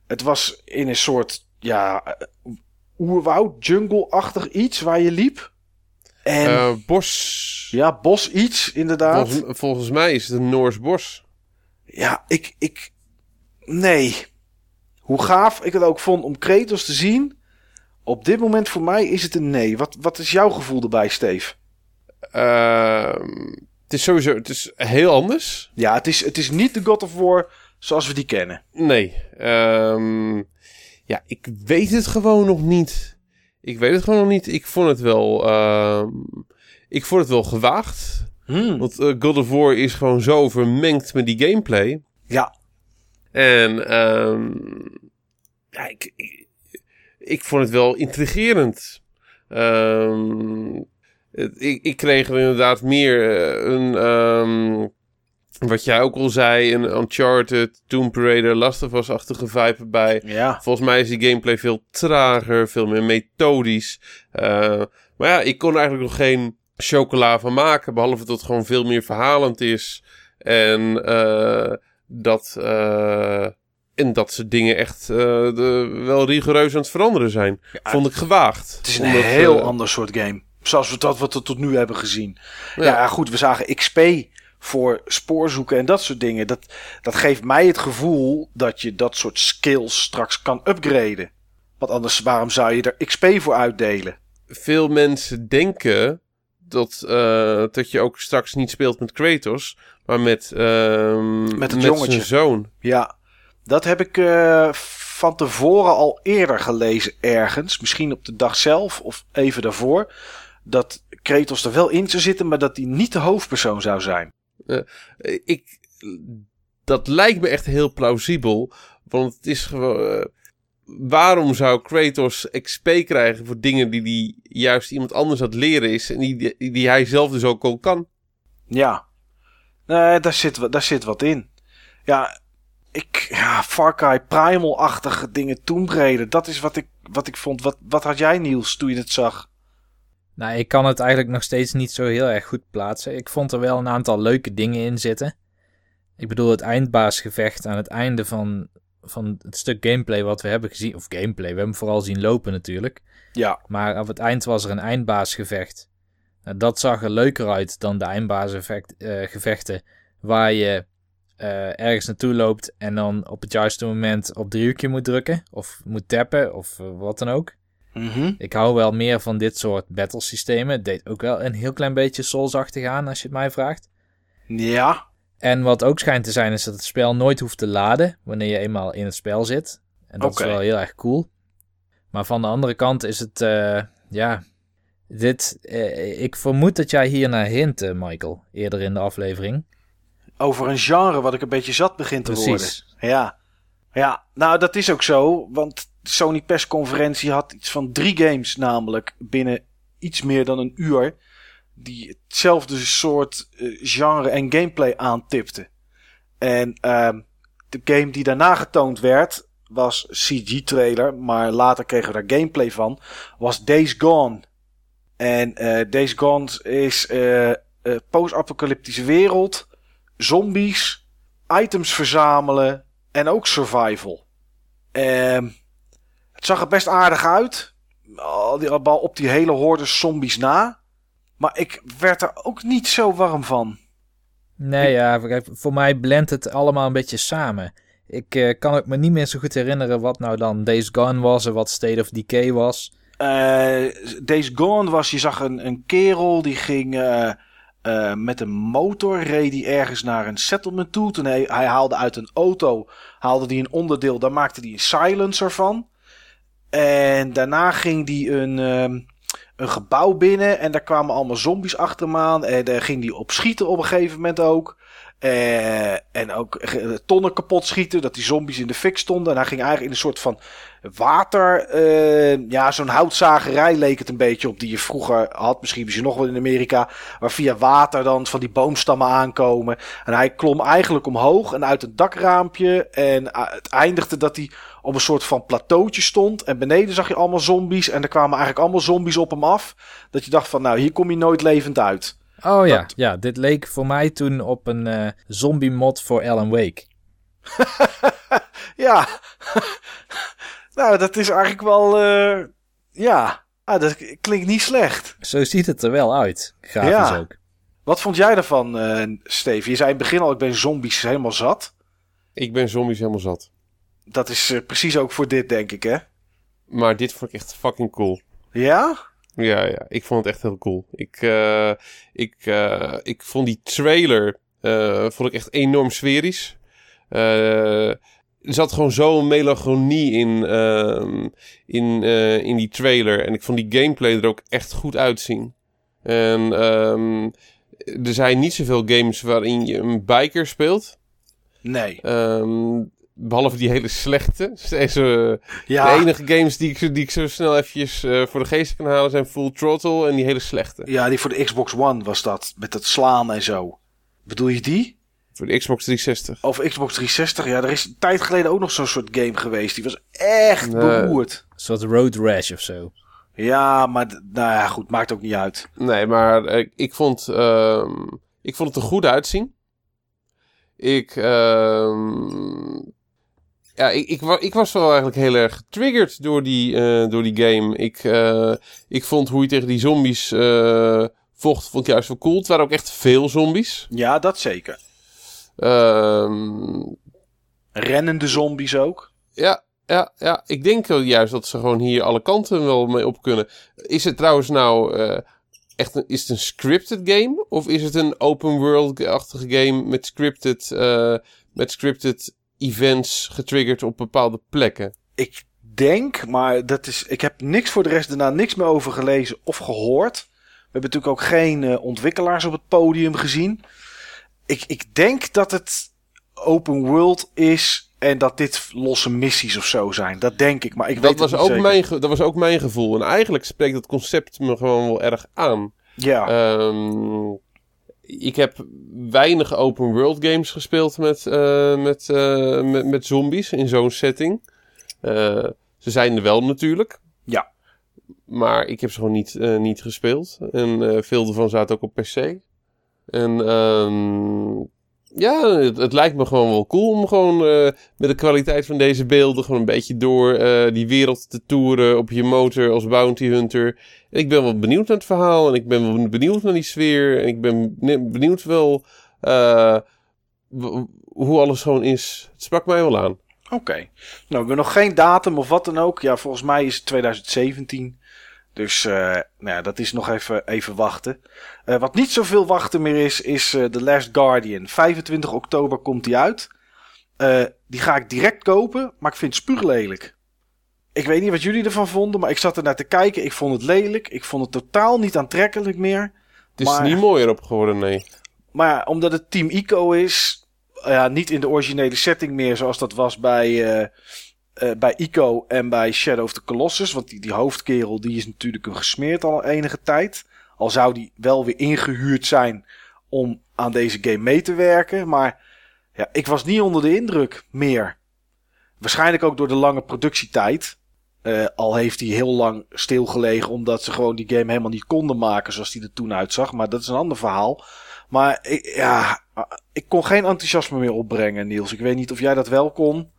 Het was in een soort, ja, oerwoud, jungle-achtig iets waar je liep. En Eh, bos. ja, bos iets, inderdaad. Volgens, volgens mij is het een Noors bos. Ja, ik, ik, nee. Hoe gaaf ik het ook vond om Kratos te zien. Op dit moment voor mij is het een nee. Wat, wat is jouw gevoel erbij, Steve? Ehm, het is sowieso het is heel anders. Ja, het is, het is niet de God of War zoals we die kennen. Nee. ehm, ja, ik weet het gewoon nog niet. Ik weet het gewoon nog niet. Ik vond het wel. ehm, ik vond het wel gewaagd. Hmm. Want eh, God of War is gewoon zo vermengd met die gameplay. Ja, En ehm, ja, ik, ik, ik vond het wel intrigerend. Ehm, het- ik, ik kreeg er inderdaad meer eh, een, wat jij ook al zei, een Uncharted, Tomb Raider, Last of Us-achtige vibe bij. ja. Volgens mij is die gameplay veel trager, veel meer methodisch. Eh, maar ja, ik kon er eigenlijk nog geen chocola van maken, behalve dat het gewoon veel meer verhalend is. En eh, dat, eh, en dat ze dingen echt de, wel rigoureus aan het veranderen zijn. Vond ik gewaagd. Het is een Omdat, heel ander soort game. Zoals we dat wat we tot nu hebben gezien. Ja. Ja. goed, we zagen XP voor spoorzoeken en dat soort dingen. Dat, dat geeft mij het gevoel dat je dat soort skills straks kan upgraden. Want anders, waarom zou je er XP voor uitdelen? veel mensen denken dat, eh, dat je ook straks niet speelt met Kratos, maar met, ehm, Met het jongetje. zijn zoon. Ja, dat heb ik eh, van tevoren al eerder gelezen ergens. Misschien op de dag zelf of even daarvoor. Dat Kratos er wel in zou zitten, maar dat hij niet de hoofdpersoon zou zijn. Eh, ik, dat lijkt me echt heel plausibel, want het is gewoon. eh, waarom zou Kratos XP krijgen voor dingen die hij juist iemand anders het leren is en die, die, die hij zelf dus ook al kan? Ja, nee, daar, zit, wat- daar zit wat in. Ja, ik, ja Far Cry Primal-achtige dingen, Tomb Raider. Dat is wat ik, wat ik vond. Wat, wat had jij, Niels, toen je het zag? Nou, ik kan het eigenlijk nog steeds niet zo heel erg goed plaatsen. Ik vond er wel een aantal leuke dingen in zitten. Ik bedoel, het eindbaasgevecht aan het einde van, van het stuk gameplay wat we hebben gezien. Of gameplay, we hebben hem vooral zien lopen natuurlijk. Ja, Maar op het eind was er een eindbaasgevecht. Nou, dat zag er leuker uit dan de eindbaasgevechten waar je eh, ergens naartoe loopt en dan op het juiste moment op driehoekje moet drukken. Of moet tappen of eh, wat dan ook. Mhm. Ik hou wel meer van dit soort battlesystemen. Het deed ook wel een heel klein beetje Souls-achtig aan als je het mij vraagt. Ja. En wat ook schijnt te zijn is dat het spel nooit hoeft te laden wanneer je eenmaal in het spel zit. En dat is wel heel erg cool. Maar van de andere kant is het, eh, ja, dit, eh, ik vermoed dat jij hier naar hint, eh, Michael, eerder in de aflevering. Over een genre wat ik een beetje zat begin te worden. Precies. Ja. Ja, nou dat is ook zo. Want Sony persconferentie had iets van drie games namelijk binnen iets meer dan een uur. Die hetzelfde soort eh, genre en gameplay aantipten. En ehm, de game die daarna getoond werd was CG-trailer. Maar later kregen we daar gameplay van. Was Days Gone. En eh Days Gone is eh, post-apocalyptische wereld. Zombies. Items verzamelen. En ook survival. Ehm, het zag er best aardig uit. Al die, al op die hele horde zombies na. Maar ik werd er ook niet zo warm van. Nee, ja, voor mij blendt het allemaal een beetje samen. Ik eh, kan ook me niet meer zo goed herinneren wat nou dan Days Gone was en wat State of Decay was. Eh Days Gone was, je zag een, een kerel die ging eh, met een motor, reed hij ergens naar een settlement toe. Toen hij, hij haalde uit een auto, haalde hij een onderdeel, daar maakte hij een silencer van. En daarna ging hij een, ehm, een gebouw binnen en daar kwamen allemaal zombies achter hem aan. En daar ging hij op schieten op een gegeven moment ook. Eh, en ook eh, tonnen kapot schieten, dat die zombies in de fik stonden. En hij ging eigenlijk in een soort van water, eh, ja, zo'n houtzagerij leek het een beetje op die je vroeger had. Misschien misschien nog wel in Amerika, waar via water dan van die boomstammen aankomen. En hij klom eigenlijk omhoog en uit een dakraampje. En het eindigde dat hij op een soort van plateautje stond. En beneden zag je allemaal zombies. En er kwamen eigenlijk allemaal zombies op hem af. Dat je dacht van, nou, hier kom je nooit levend uit. Oh ja, Dat- ja, dit leek voor mij toen op een eh, zombie mod voor Alan Wake. Ja, nou, dat is eigenlijk wel, eh, ja, ah, dat klinkt niet slecht. Zo ziet het er wel uit, grafisch Ja. ook. Wat vond jij ervan, eh Steve? Je zei in het begin al, ik ben zombies helemaal zat. Ik ben zombies helemaal zat. Dat is eh, precies ook voor dit, denk ik, hè? Maar dit vond ik echt fucking cool. Ja? Ja, ja, ik vond het echt heel cool. Ik, eh, ik, eh, ik vond die trailer vond ik echt enorm sferisch. Er zat gewoon zo'n melancholie in, ehm, in, in die trailer. En ik vond die gameplay er ook echt goed uitzien. En ehm, er zijn niet zoveel games waarin je een biker speelt. Nee. Ehm, behalve die hele slechte. Deze, Ja, de enige games die ik, zo- die ik zo snel eventjes eh, voor de geest kan halen zijn Full Throttle en die hele slechte. ja, die voor de Xbox One was dat. Met dat slaan en zo. Bedoel je die? Voor de Xbox 360. Of Xbox 360? Ja, er is een tijd geleden ook nog zo'n soort game geweest. Die was echt Nee. beroerd. Een soort road rash of zo. Ja, maar nou ja, goed, maakt ook niet uit. Nee, maar eh, ik, vond, ehm, ik vond het er goed uitzien. Ik, ehm, ja, ik, ik, ik was wel eigenlijk heel erg getriggerd door die, eh, door die game. Ik, eh, ik vond hoe je tegen die zombies eh, vocht, vond ik juist wel cool. Het waren ook echt veel zombies. Ja, dat zeker. Ehm Rennende zombies ook. Ja, ja, ja. Ik denk wel juist dat ze gewoon hier alle kanten wel mee op kunnen. Is het trouwens nou echt een, is het een scripted game? Of is het een open world-achtige game met scripted, met scripted events getriggerd op bepaalde plekken? Ik denk, maar dat is, ik heb niks voor de rest daarna niks meer over gelezen of gehoord. We hebben natuurlijk ook geen eh, ontwikkelaars op het podium gezien. Ik, ik denk dat het open world is en dat dit losse missies of zo zijn. Dat denk ik, maar ik weet Dat het was, niet ook zeker. mijn, dat was ook mijn gevoel. En eigenlijk spreekt dat concept me gewoon wel erg aan. Ja, Ehm, ik heb weinig open world games gespeeld met, eh, met, eh, met, met zombies in zo'n setting. Eh, ze zijn er wel natuurlijk. Ja. Maar ik heb ze gewoon niet, niet gespeeld. En veel ervan zaten ook op PC. En ehm, ja, het, het lijkt me gewoon wel cool om gewoon met de kwaliteit van deze beelden gewoon een beetje door die wereld te toeren op je motor als bounty hunter. Ik ben wel benieuwd naar het verhaal en ik ben wel benieuwd naar die sfeer. En ik ben benieuwd wel eh, hoe alles gewoon is. Het sprak mij wel aan. Oké. Nou, we hebben nog geen datum of wat dan ook. Ja, volgens mij is het 2017. Dus uh, nou ja, dat is nog even, even wachten. Uh, wat niet zoveel wachten meer is, is uh, The Last Guardian. 25 oktober komt die uit. die ga ik direct kopen, maar ik vind het spuuglelijk. Ik weet niet wat jullie ervan vonden, maar ik zat er naar te kijken. Ik vond het lelijk. Ik vond het totaal niet aantrekkelijk meer. Het is maar, niet mooier op geworden, nee. Maar omdat het Team Ico is, ja, niet in de originele setting meer zoals dat was bij, uh, uh, bij Ico en bij Shadow of the Colossus. Want die, die hoofdkerel die is natuurlijk een gesmeerd al enige tijd. Al zou die wel weer ingehuurd zijn om aan deze game mee te werken. Maar ja, ik was niet onder de indruk meer. Waarschijnlijk ook door de lange productietijd. Uh, al heeft hij heel lang stilgelegen omdat ze gewoon die game helemaal niet konden maken zoals die er toen uitzag. Maar dat is een ander verhaal. Maar ik, ja, ik kon geen enthousiasme meer opbrengen, Niels. Ik weet niet of jij dat wel kon.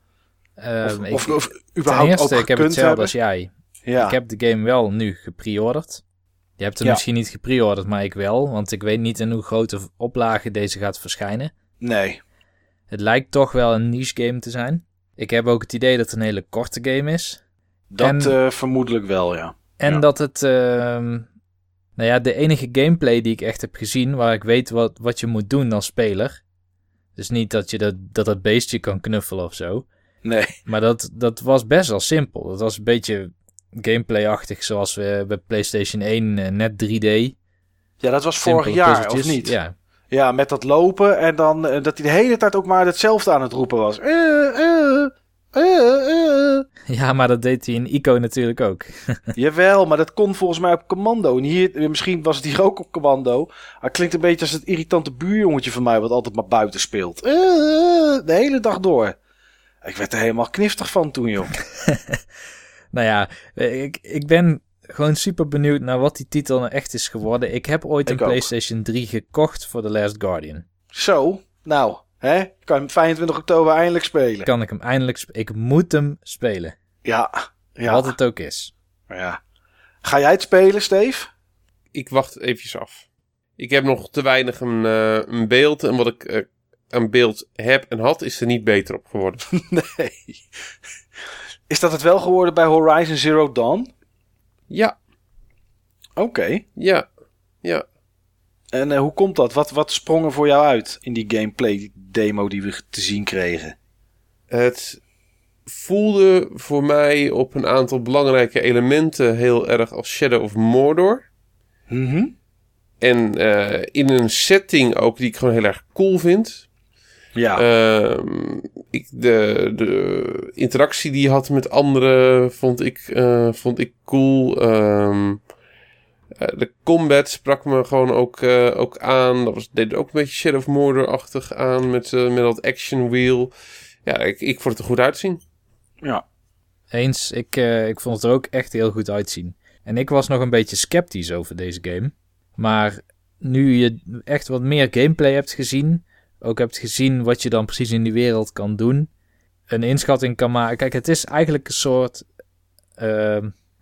Um, of, ik, of, of, überhaupt eerste, ook ik heb hetzelfde hebben. als jij. Ja. Ik heb de game wel nu gepreorderd. Je hebt hem ja. misschien niet gepreorderd, maar ik wel. Want ik weet niet in hoe grote oplage deze gaat verschijnen. Nee. Het lijkt toch wel een niche game te zijn. Ik heb ook het idee dat het een hele korte game is. Dat en, uh, vermoedelijk wel, ja. En ja. dat het... Uh, nou ja, de enige gameplay die ik echt heb gezien... waar ik weet wat, wat je moet doen als speler... Dus niet dat je dat, dat, dat beestje kan knuffelen of zo. Nee. Maar dat, dat was best wel simpel. Dat was een beetje gameplay-achtig zoals we bij PlayStation 1 uh, net 3D. Ja, dat was Simpele vorig jaar, puzzeltjes. of niet? Ja. Ja, met dat lopen en dan uh, dat hij de hele tijd ook maar hetzelfde aan het roepen was. Uh, ja, maar dat deed hij in Ico natuurlijk ook. Jawel, maar dat kon volgens mij op commando. En hier, misschien was het hier ook op commando. Hij klinkt een beetje als het irritante buurjongetje van mij, wat altijd maar buiten speelt. De hele dag door. Ik werd er helemaal kniftig van toen, joh. nou ja, ik, ik ben gewoon super benieuwd naar wat die titel nou echt is geworden. Ik heb ooit Ik een ook. PlayStation 3 gekocht voor The Last Guardian. Zo, nou, hè? Ik kan hem 25 oktober eindelijk spelen. Kan ik hem eindelijk... sp- Ik moet hem spelen. Ja, ja. Wat het ook is. ja. Ga jij het spelen, Steve? Ik wacht eventjes af. Ik heb nog te weinig een, eh, een beeld. En wat ik eh, aan beeld heb en had, is er niet beter op geworden. nee. Is dat het wel geworden bij Horizon Zero Dawn? Ja, Oké. ja, ja. En eh, hoe komt dat? Wat, wat sprong er voor jou uit in die gameplay demo die we te zien kregen? Het voelde voor mij op een aantal belangrijke elementen heel erg als Shadow of Mordor. Mhm. En eh, in een setting ook die ik gewoon heel erg cool vind. Ja. Ehm, ik, de, de interactie die je had met anderen vond ik, eh, vond ik cool. Ehm, eh, de combat sprak me gewoon ook, eh, ook aan. Dat was, deed ook een beetje Shadow of Mordor-achtig aan met, eh, met dat action wheel. Ja, ik, ik vond het er goed uitzien. ja. Eens, ik, eh, ik vond het er ook echt heel goed uitzien. En ik was nog een beetje sceptisch over deze game. Maar nu je echt wat meer gameplay hebt gezien, ook hebt gezien wat je dan precies in die wereld kan doen, een inschatting kan maken. Kijk, het is eigenlijk een soort.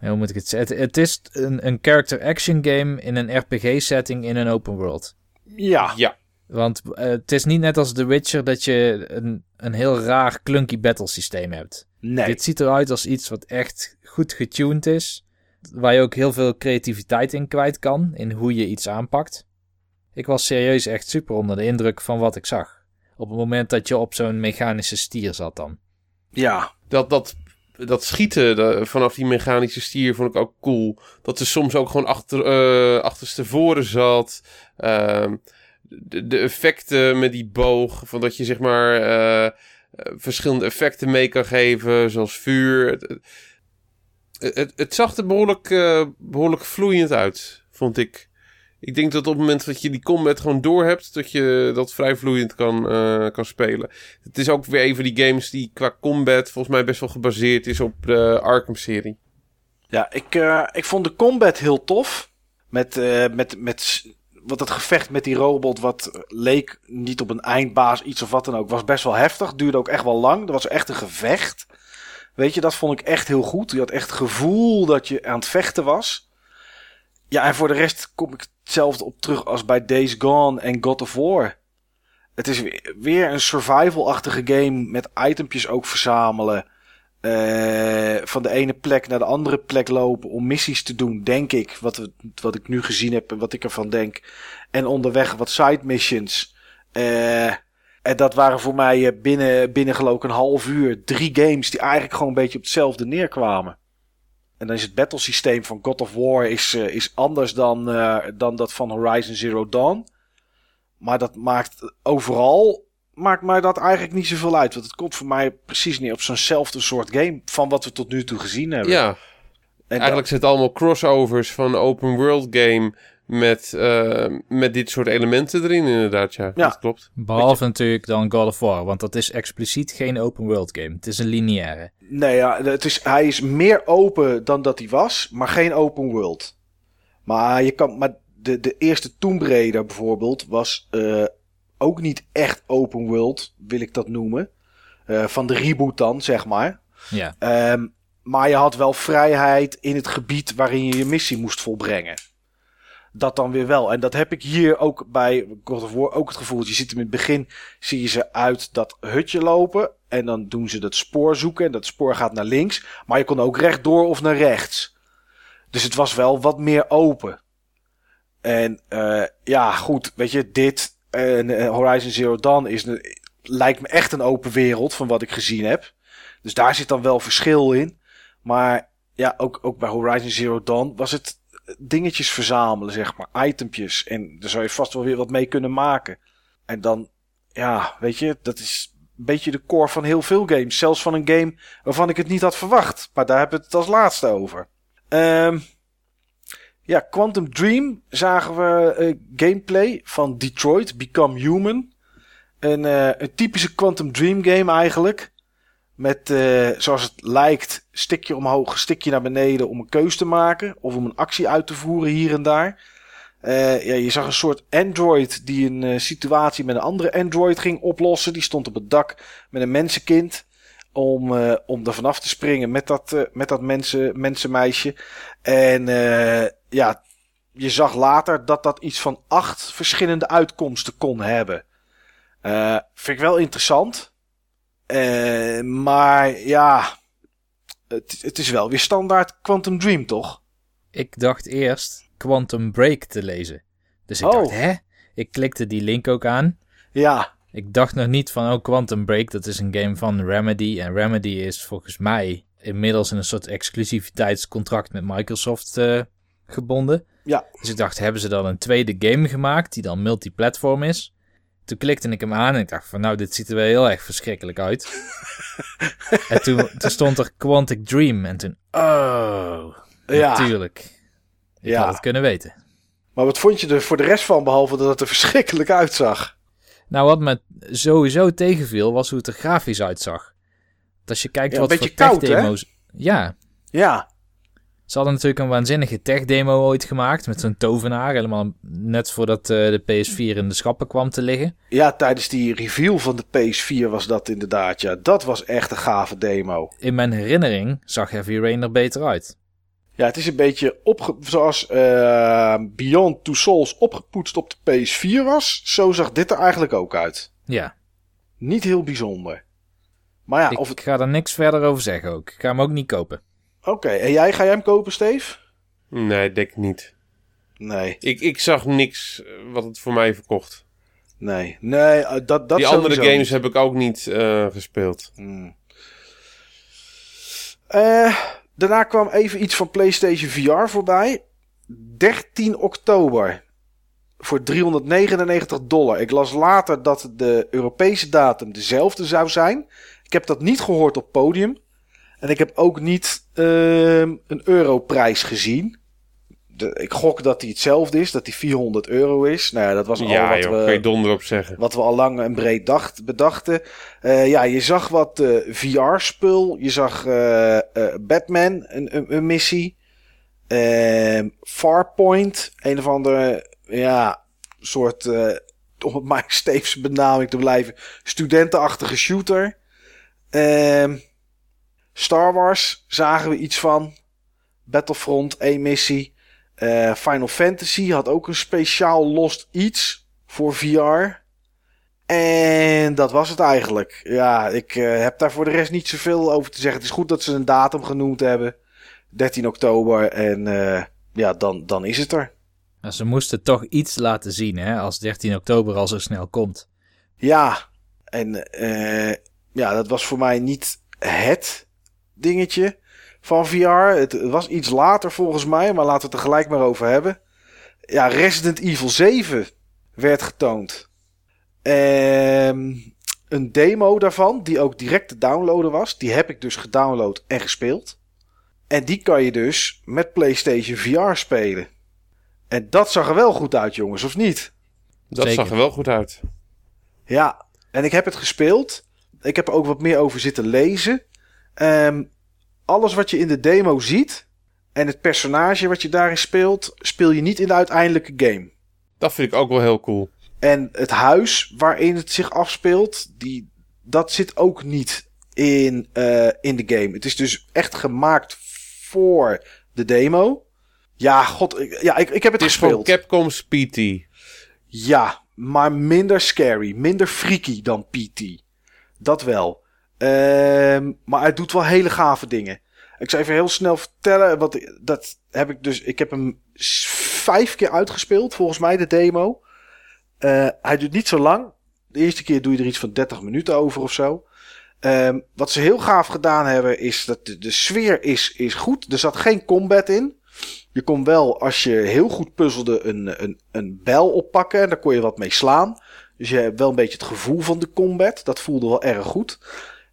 Hoe moet ik het zeggen? Het, het is een, een character action game in een RPG-setting in een open world. Ja. Ja, Want eh, het is niet net als The Witcher dat je een, een heel raar clunky battle systeem hebt. Nee. Dit ziet eruit als iets wat echt goed getuned is. Waar je ook heel veel creativiteit in kwijt kan. In hoe je iets aanpakt. Ik was serieus echt super onder de indruk van wat ik zag. Op het moment dat je op zo'n mechanische stier zat dan. Ja. dat, dat, dat schieten vanaf die mechanische stier vond ik ook cool. Dat ze soms ook gewoon achter, eh achterstevoren zat. Ehm, de, de effecten met die boog. Van dat je zeg maar eh, verschillende effecten mee kan geven. Zoals vuur. Het, het, het, het zag er behoorlijk, eh, behoorlijk vloeiend uit, vond ik. Ik denk dat op het moment dat je die combat gewoon door hebt, dat je dat vrij vloeiend kan, eh, kan spelen. Het is ook weer een van die games die qua combat volgens mij best wel gebaseerd is op de Arkham-serie. Ja, ik, eh, ik vond de combat heel tof. Met, eh, met, met wat het gevecht met die robot, wat leek niet op een eindbaas, iets of wat dan ook, was best wel heftig. Duurde ook echt wel lang. Er was echt een gevecht. Weet je, dat vond ik echt heel goed. Je had echt het gevoel dat je aan het vechten was. Ja, en voor de rest kom ik hetzelfde op terug als bij Days Gone en God of War. Het is weer een survival-achtige game met itempjes ook verzamelen. Uh, van de ene plek naar de andere plek lopen om missies te doen, denk ik. Wat, wat ik nu gezien heb en wat ik ervan denk. En onderweg wat side missions. Uh, en dat waren voor mij binnen, binnen geloof ik een half uur drie games die eigenlijk gewoon een beetje op hetzelfde neerkwamen. En dan is het battlesysteem van God of War is, uh, is anders dan, uh, dan dat van Horizon Zero Dawn. Maar dat maakt overal maakt mij dat eigenlijk niet zoveel uit. Want het komt voor mij precies niet op zo'nzelfde soort game van wat we tot nu toe gezien hebben. Ja. En eigenlijk zijn het allemaal crossovers van open world game met, uh, met dit soort elementen erin inderdaad. Ja, ja. dat klopt. Behalve natuurlijk dan God of War, want dat is expliciet geen open world game. Het is een lineaire. Nee, ja, het is, hij is meer open dan dat hij was, maar geen open world. Maar je kan, maar de, de eerste Tomb Raider bijvoorbeeld was uh, ook niet echt open world, wil ik dat noemen. Uh, van de reboot dan, zeg maar. Ja. Um, maar je had wel vrijheid in het gebied waarin je je missie moest volbrengen. Dat dan weer wel. En dat heb ik hier ook bij God of War ook het gevoel. Je ziet hem in het begin, zie je ze uit dat hutje lopen. En dan doen ze dat spoor zoeken. En dat spoor gaat naar links. Maar je kon ook rechtdoor of naar rechts. Dus het was wel wat meer open. En uh, ja, goed, weet je, dit en Horizon Zero Dawn is, lijkt me echt een open wereld van wat ik gezien heb. Dus daar zit dan wel verschil in. Maar ja, ook, ook bij Horizon Zero Dawn was het dingetjes verzamelen, zeg maar, itempjes. En daar zou je vast wel weer wat mee kunnen maken. En dan, ja, weet je, dat is een beetje de core van heel veel games. Zelfs van een game waarvan ik het niet had verwacht. Maar daar hebben we het als laatste over. Um, ja, Quantum Dream zagen we uh, gameplay van Detroit Become Human. Een, een typische Quantum Dream game eigenlijk. Met, uh, zoals het lijkt, stikje omhoog, stikje naar beneden om een keus te maken. Of om een actie uit te voeren hier en daar. Uh, ja, je zag een soort android die een uh, situatie met een andere android ging oplossen. Die stond op het dak met een mensenkind. Om, om er vanaf te springen met dat, met dat mensen, mensenmeisje. En ja, je zag later dat dat iets van acht verschillende uitkomsten kon hebben. vind ik wel interessant. Uh, maar ja, het, het, is wel weer standaard Quantum Dream, toch? Ik dacht eerst Quantum Break te lezen. Dus ik oh. dacht, hè? Ik klikte die link ook aan. Ja. Ik dacht nog niet van, oh, Quantum Break, dat is een game van Remedy. En Remedy is volgens mij inmiddels in een soort exclusiviteitscontract met Microsoft uh, gebonden. Ja. Dus ik dacht, hebben ze dan een tweede game gemaakt die dan multiplatform is? Toen klikte ik hem aan en ik dacht van nou, dit ziet er wel heel erg verschrikkelijk uit. en toen, toen stond er Quantic Dream en toen, oh, ja. natuurlijk. Ik ja. had het kunnen weten. Maar wat vond je er voor de rest van, behalve dat het er verschrikkelijk uitzag? Nou, wat me sowieso tegenviel, was hoe het er grafisch uitzag. als je kijkt wat voor tech-demo's... Ja. Ja. Ze hadden natuurlijk een waanzinnige tech-demo ooit gemaakt met zo'n tovenaar. Helemaal net voordat uh, de PS4 in de schappen kwam te liggen. Ja, tijdens die reveal van de PS4 was dat inderdaad. Ja, dat was echt een gave demo. In mijn herinnering zag Heavy Rain er beter uit. Ja, het is een beetje opge zoals uh, Beyond Two Souls opgepoetst op de PS4 was. Zo zag dit er eigenlijk ook uit. Ja. Niet heel bijzonder. Maar ja, ik of het... ga er niks verder over zeggen ook. Ik ga hem ook niet kopen. Oké, en jij, ga jij hem kopen, Steve? Nee, denk niet. Nee. Ik, ik zag niks eh, wat het voor mij verkocht. Nee, nee, uh, dat, dat Die andere games niet. heb ik ook niet uh, gespeeld. Hmm. Uh, daarna kwam even iets van PlayStation VR voorbij. 13 oktober. Voor 399 dollar. Ik las later dat de Europese datum dezelfde zou zijn. Ik heb dat niet gehoord op podium. En ik heb ook niet uh, een europrijs gezien. De, ik gok dat die hetzelfde is, dat die 400 euro is. Nou ja, dat was al ja, wat, joh, we, kan je donder op zeggen. wat we al lang en breed dacht, bedachten. Uh, ja, je zag wat uh, VR-spul. Je zag uh, Batman, een, een, een missie. Ehm, Farpoint, een of andere ja, soort, om het maar Steves benaming te blijven, studentenachtige shooter. Ehm Star Wars zagen we iets van. Battlefront, één missie. Uh, Final Fantasy had ook een speciaal lost iets voor VR. En dat was het eigenlijk. Ja, ik eh, heb daar voor de rest niet zoveel over te zeggen. Het is goed dat ze een datum genoemd hebben. 13 oktober. En eh, ja, dan, dan is het er. Nou, ze moesten toch iets laten zien, hè, als 13 oktober al zo snel komt. Ja, en eh, ja, dat was voor mij niet het dingetje van VR. Het was iets later volgens mij, maar laten we het er gelijk maar over hebben. Ja, Resident Evil 7 werd getoond. Ehm, een demo daarvan, die ook direct te downloaden was, die heb ik dus gedownload en gespeeld. En die kan je dus met PlayStation VR spelen. En dat zag er wel goed uit, jongens, of niet? Dat Zeker. zag er wel goed uit. Ja, en ik heb het gespeeld. Ik heb er ook wat meer over zitten lezen. Ehm, alles wat je in de demo ziet en het personage wat je daarin speelt, speel je niet in de uiteindelijke game. Dat vind ik ook wel heel cool. En het huis waarin het zich afspeelt, die, dat zit ook niet in, eh, in de game. Het is dus echt gemaakt voor de demo. Ja, god, ik, ja, ik, ik heb het, Het gespeeld. Capcom's PT. Ja, maar minder scary, minder freaky dan PT. Dat wel. Ehm, maar hij doet wel hele gave dingen. Ik zal even heel snel vertellen. Wat, dat heb ik dus. Ik heb hem vijf keer uitgespeeld, volgens mij, de demo. Eh, hij duurt niet zo lang. De eerste keer doe je er iets van 30 minuten over of zo. Ehm, wat ze heel gaaf gedaan hebben, is dat de, de sfeer is, is goed. Er zat geen combat in. Je kon wel, als je heel goed puzzelde, een, een, een bijl oppakken. En daar kon je wat mee slaan. Dus je hebt wel een beetje het gevoel van de combat. Dat voelde wel erg goed.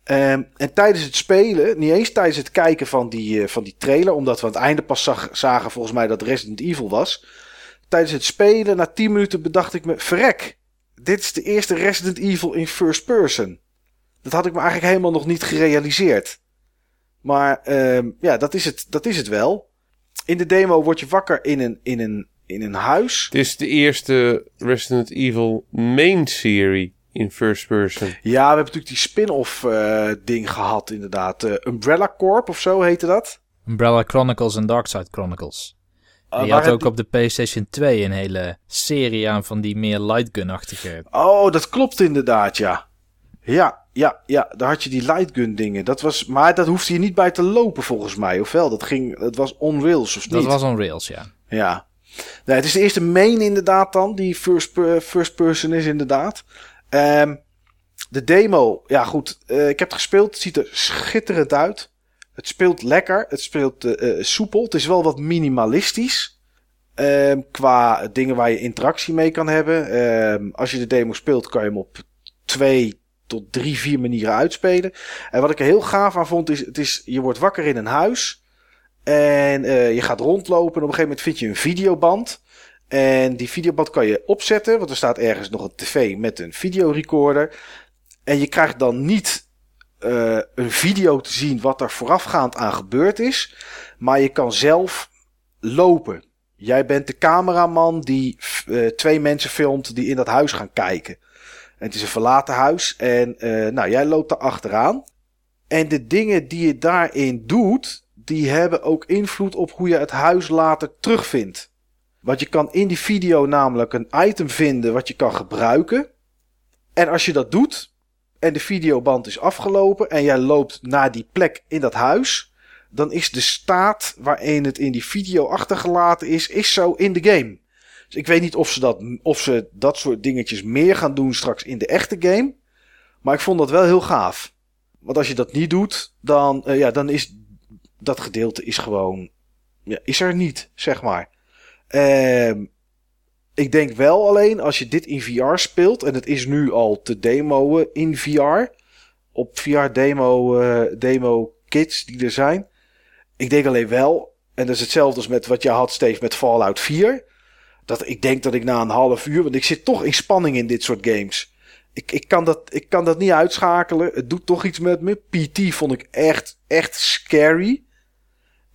Ehm, en tijdens het spelen, niet eens tijdens het kijken van die, eh, van die trailer, omdat we aan het einde pas zag- zagen volgens mij dat Resident Evil was. Tijdens het spelen, na 10 minuten bedacht ik me, verrek, dit is de eerste Resident Evil in first person. Dat had ik me eigenlijk helemaal nog niet gerealiseerd. Maar ehm, ja, dat is, het, dat is het wel. In de demo word je wakker in een, in een, in een huis. Het is de eerste Resident Evil main serie in first person. Ja, we hebben natuurlijk die spin-off eh, ding gehad inderdaad. Eh, Umbrella Corp of zo heette dat. Umbrella Chronicles en Darkside Chronicles. Uh, je had ook op de PlayStation 2 een hele serie aan van die meer lightgun-achtige. Oh, dat klopt inderdaad, ja. Ja, ja, ja, daar had je die lightgun dingen. Dat was, maar dat hoefde je niet bij te lopen volgens mij, of wel? Dat, ging, dat was on rails of niet? Dat was on rails, ja. Ja. Nee, het is de eerste main inderdaad dan, die first, per- first person is inderdaad. Ehm, de demo, ja goed, eh, ik heb het gespeeld. Het ziet er schitterend uit. Het speelt lekker, het speelt eh, eh, soepel. Het is wel wat minimalistisch. Ehm, qua dingen waar je interactie mee kan hebben. Ehm, als je de demo speelt, kan je hem op twee tot drie, vier manieren uitspelen. En wat ik er heel gaaf aan vond, is, het is je wordt wakker in een huis. En je gaat rondlopen. En op een gegeven moment vind je een videoband. En die videoband kan je opzetten. Want er staat ergens nog een tv met een videorecorder. En je krijgt dan niet eh, een video te zien wat er voorafgaand aan gebeurd is. Maar je kan zelf lopen. Jij bent de cameraman die eh, twee mensen filmt die in dat huis gaan kijken. En het is een verlaten huis. En eh, nou, jij loopt daar achteraan. En de dingen die je daarin doet, die hebben ook invloed op hoe je het huis later terugvindt. Want je kan in die video namelijk een item vinden wat je kan gebruiken. En als je dat doet en de videoband is afgelopen en jij loopt naar die plek in dat huis, dan is de staat waarin het in die video achtergelaten is, is zo in de game. Dus ik weet niet of ze dat, of ze dat soort dingetjes meer gaan doen straks in de echte game. Maar ik vond dat wel heel gaaf. Want als je dat niet doet, dan, eh, ja, dan is dat gedeelte is gewoon, ja, is er niet, zeg maar. Ehm, ik denk wel alleen als je dit in VR speelt, en het is nu al te demoen in VR, op VR demo, eh, demo kits die er zijn. Ik denk alleen wel, en dat is hetzelfde als met wat je had Steve met Fallout 4, dat ik denk dat ik na een half uur, want ik zit toch in spanning in dit soort games. Ik, ik, kan dat, ik kan dat niet uitschakelen. Het doet toch iets met me. PT vond ik echt, echt scary.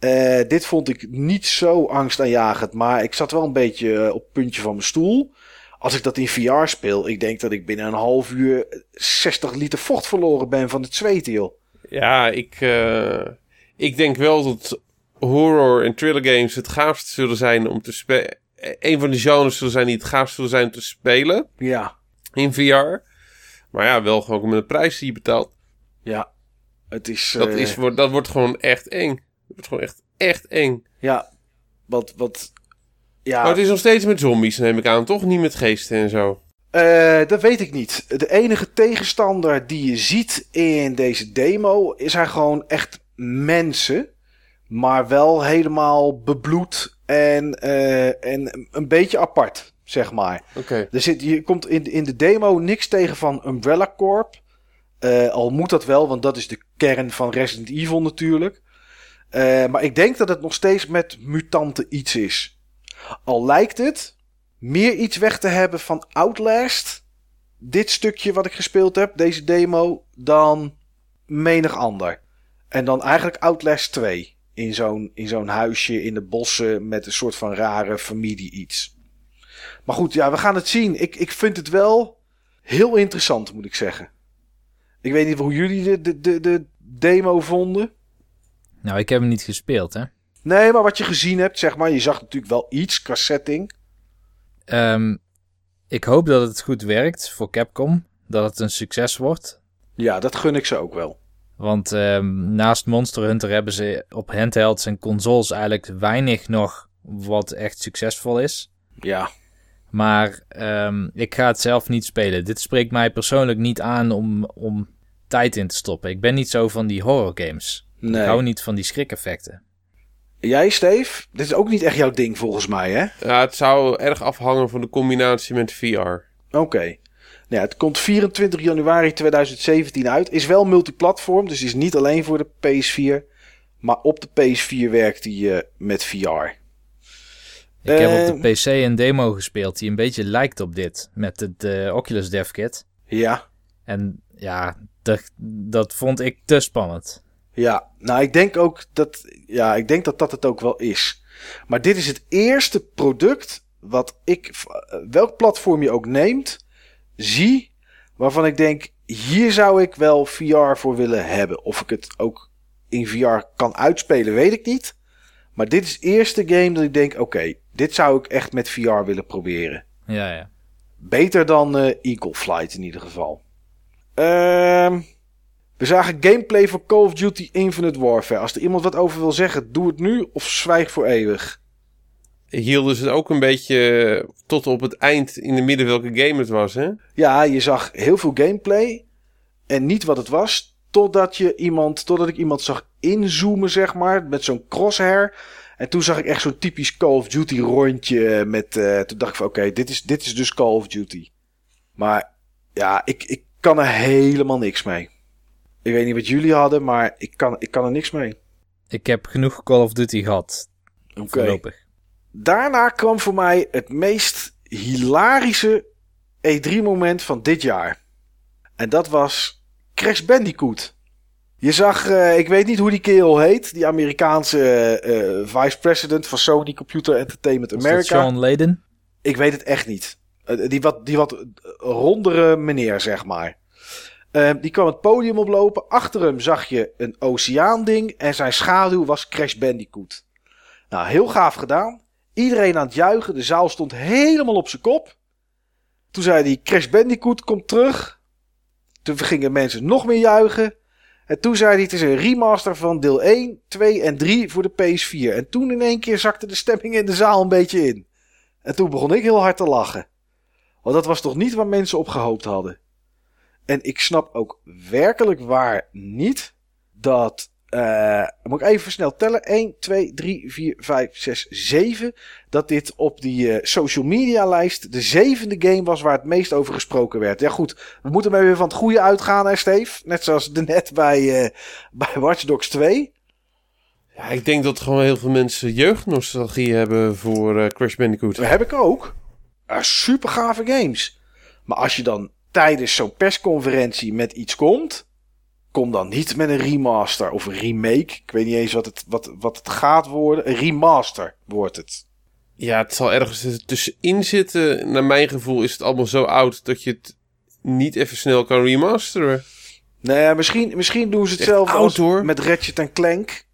Eh, dit vond ik niet zo angstaanjagend, maar ik zat wel een beetje eh, op het puntje van mijn stoel. Als ik dat in VR speel, ik denk dat ik binnen een half uur 60 liter vocht verloren ben van het zweten, joh. Ja, ik, eh, ik denk wel dat horror en thriller games het gaafst zullen zijn om te spelen. Een van de genres zullen zijn die het gaafst zullen zijn om te spelen Ja. in VR. Maar ja, wel gewoon met de prijs die je betaalt. Ja, het is... Dat, eh, is, dat wordt gewoon echt eng. Dat wordt gewoon echt, echt eng. Ja, wat... wat ja, Maar het is nog steeds met zombies, neem ik aan. Toch niet met geesten en zo. Eh, dat weet ik niet. De enige tegenstander die je ziet in deze demo zijn gewoon echt mensen. Maar wel helemaal bebloed en, eh, en een beetje apart, zeg maar. Oké. Er zit, je komt in, in de demo niks tegen van Umbrella Corp. Eh, al moet dat wel, want dat is de kern van Resident Evil natuurlijk. Eh, maar ik denk dat het nog steeds met mutanten iets is. Al lijkt het meer iets weg te hebben van Outlast. Dit stukje wat ik gespeeld heb, deze demo, dan menig ander. En dan eigenlijk Outlast 2. In zo'n, in zo'n huisje in de bossen met een soort van rare familie iets. Maar goed, ja, we gaan het zien. Ik, ik vind het wel heel interessant, moet ik zeggen. Ik weet niet hoe jullie de, de, de, de demo vonden. Nou, ik heb hem niet gespeeld, hè. Nee, maar wat je gezien hebt, zeg maar. Je zag natuurlijk wel iets qua setting. Ehm, ik hoop dat het goed werkt voor Capcom. Dat het een succes wordt. Ja, dat gun ik ze ook wel. Want ehm, naast Monster Hunter hebben ze op handhelds en consoles eigenlijk weinig nog wat echt succesvol is. Ja, Maar ehm, ik ga het zelf niet spelen. Dit spreekt mij persoonlijk niet aan om, om tijd in te stoppen. Ik ben niet zo van die horror games. Ik nee. hou niet van die schrik-effecten. Jij, Steve? Dit is ook niet echt jouw ding volgens mij, hè? Ja, het zou erg afhangen van de combinatie met VR. Oké. Nou ja, het komt 24 januari 2017 uit. Is wel multiplatform, dus is niet alleen voor de PS4. Maar op de PS4 werkt hij eh, met VR. Ik heb Eh, op de PC een demo gespeeld die een beetje lijkt op dit. Met het eh, Oculus Dev Kit. Ja, En ja, dat, dat vond ik te spannend. Ja. Nou, ik denk ook dat, ja, ik denk dat dat het ook wel is. Maar dit is het eerste product wat ik, eh, welk platform je ook neemt, zie waarvan ik denk, hier zou ik wel VR voor willen hebben. Of ik het ook in VR kan uitspelen, weet ik niet. Maar dit is de eerste game dat ik denk, oké, dit zou ik echt met VR willen proberen. Ja, ja. Beter dan eh, Eagle Flight in ieder geval. Ehm, we zagen gameplay voor Call of Duty Infinite Warfare. Als er iemand wat over wil zeggen, doe het nu of zwijg voor eeuwig. Hielden ze het ook een beetje tot op het eind in de midden welke game het was, hè? Ja, je zag heel veel gameplay en niet wat het was. Totdat, je iemand, totdat ik iemand zag inzoomen, zeg maar, met zo'n crosshair. En toen zag ik echt zo'n typisch Call of Duty rondje. Met, eh, toen dacht ik van oké, dit, is, dit is dus Call of Duty. Maar ja, ik, ik kan er helemaal niks mee. Ik weet niet wat jullie hadden, maar ik kan, ik kan er niks mee. Ik heb genoeg Call of Duty gehad. Oké. Voorlopig. Daarna kwam voor mij het meest hilarische E3-moment van dit jaar. En dat was Crash Bandicoot. Je zag, eh, ik weet niet hoe die kerel heet, die Amerikaanse eh, eh, vice-president van Sony Computer Entertainment America. Sean Layden? Ik weet het echt niet. Die, wat, die wat rondere meneer, zeg maar. Eh, die kwam het podium oplopen. Achter hem zag je een oceaanding. En zijn schaduw was Crash Bandicoot. Nou, heel gaaf gedaan. Iedereen aan het juichen. De zaal stond helemaal op zijn kop. Toen zei hij: Crash Bandicoot komt terug. Toen gingen mensen nog meer juichen. En toen zei hij: Het is een remaster van deel 1, 2 en 3 voor de PS4. En toen in één keer zakte de stemming in de zaal een beetje in. En toen begon ik heel hard te lachen. Want dat was toch niet waar mensen op gehoopt hadden. En ik snap ook werkelijk waar niet dat. eh, moet ik even snel tellen? 1, 2, 3, 4, 5, 6, 7. Dat dit op die eh, social media lijst de zevende game was waar het meest over gesproken werd. Ja, goed. We moeten maar weer van het goede uitgaan, hè, Steve? Net zoals de net bij, eh, bij Watch Dogs 2. Ja, ik denk dat gewoon heel veel mensen jeugdnostalgie hebben voor Crash Bandicoot. Dat heb ik ook. Uh, super gave games. Maar als je dan tijdens zo'n persconferentie met iets komt. Kom dan niet met een remaster of een remake. Ik weet niet eens wat het, wat, wat het gaat worden. Een remaster wordt het. Ja, het zal ergens tussenin zitten. Naar mijn gevoel is het allemaal zo oud dat je het niet even snel kan remasteren. Nee, misschien, misschien doen ze het zelf oud, hoor. met Ratchet Clank.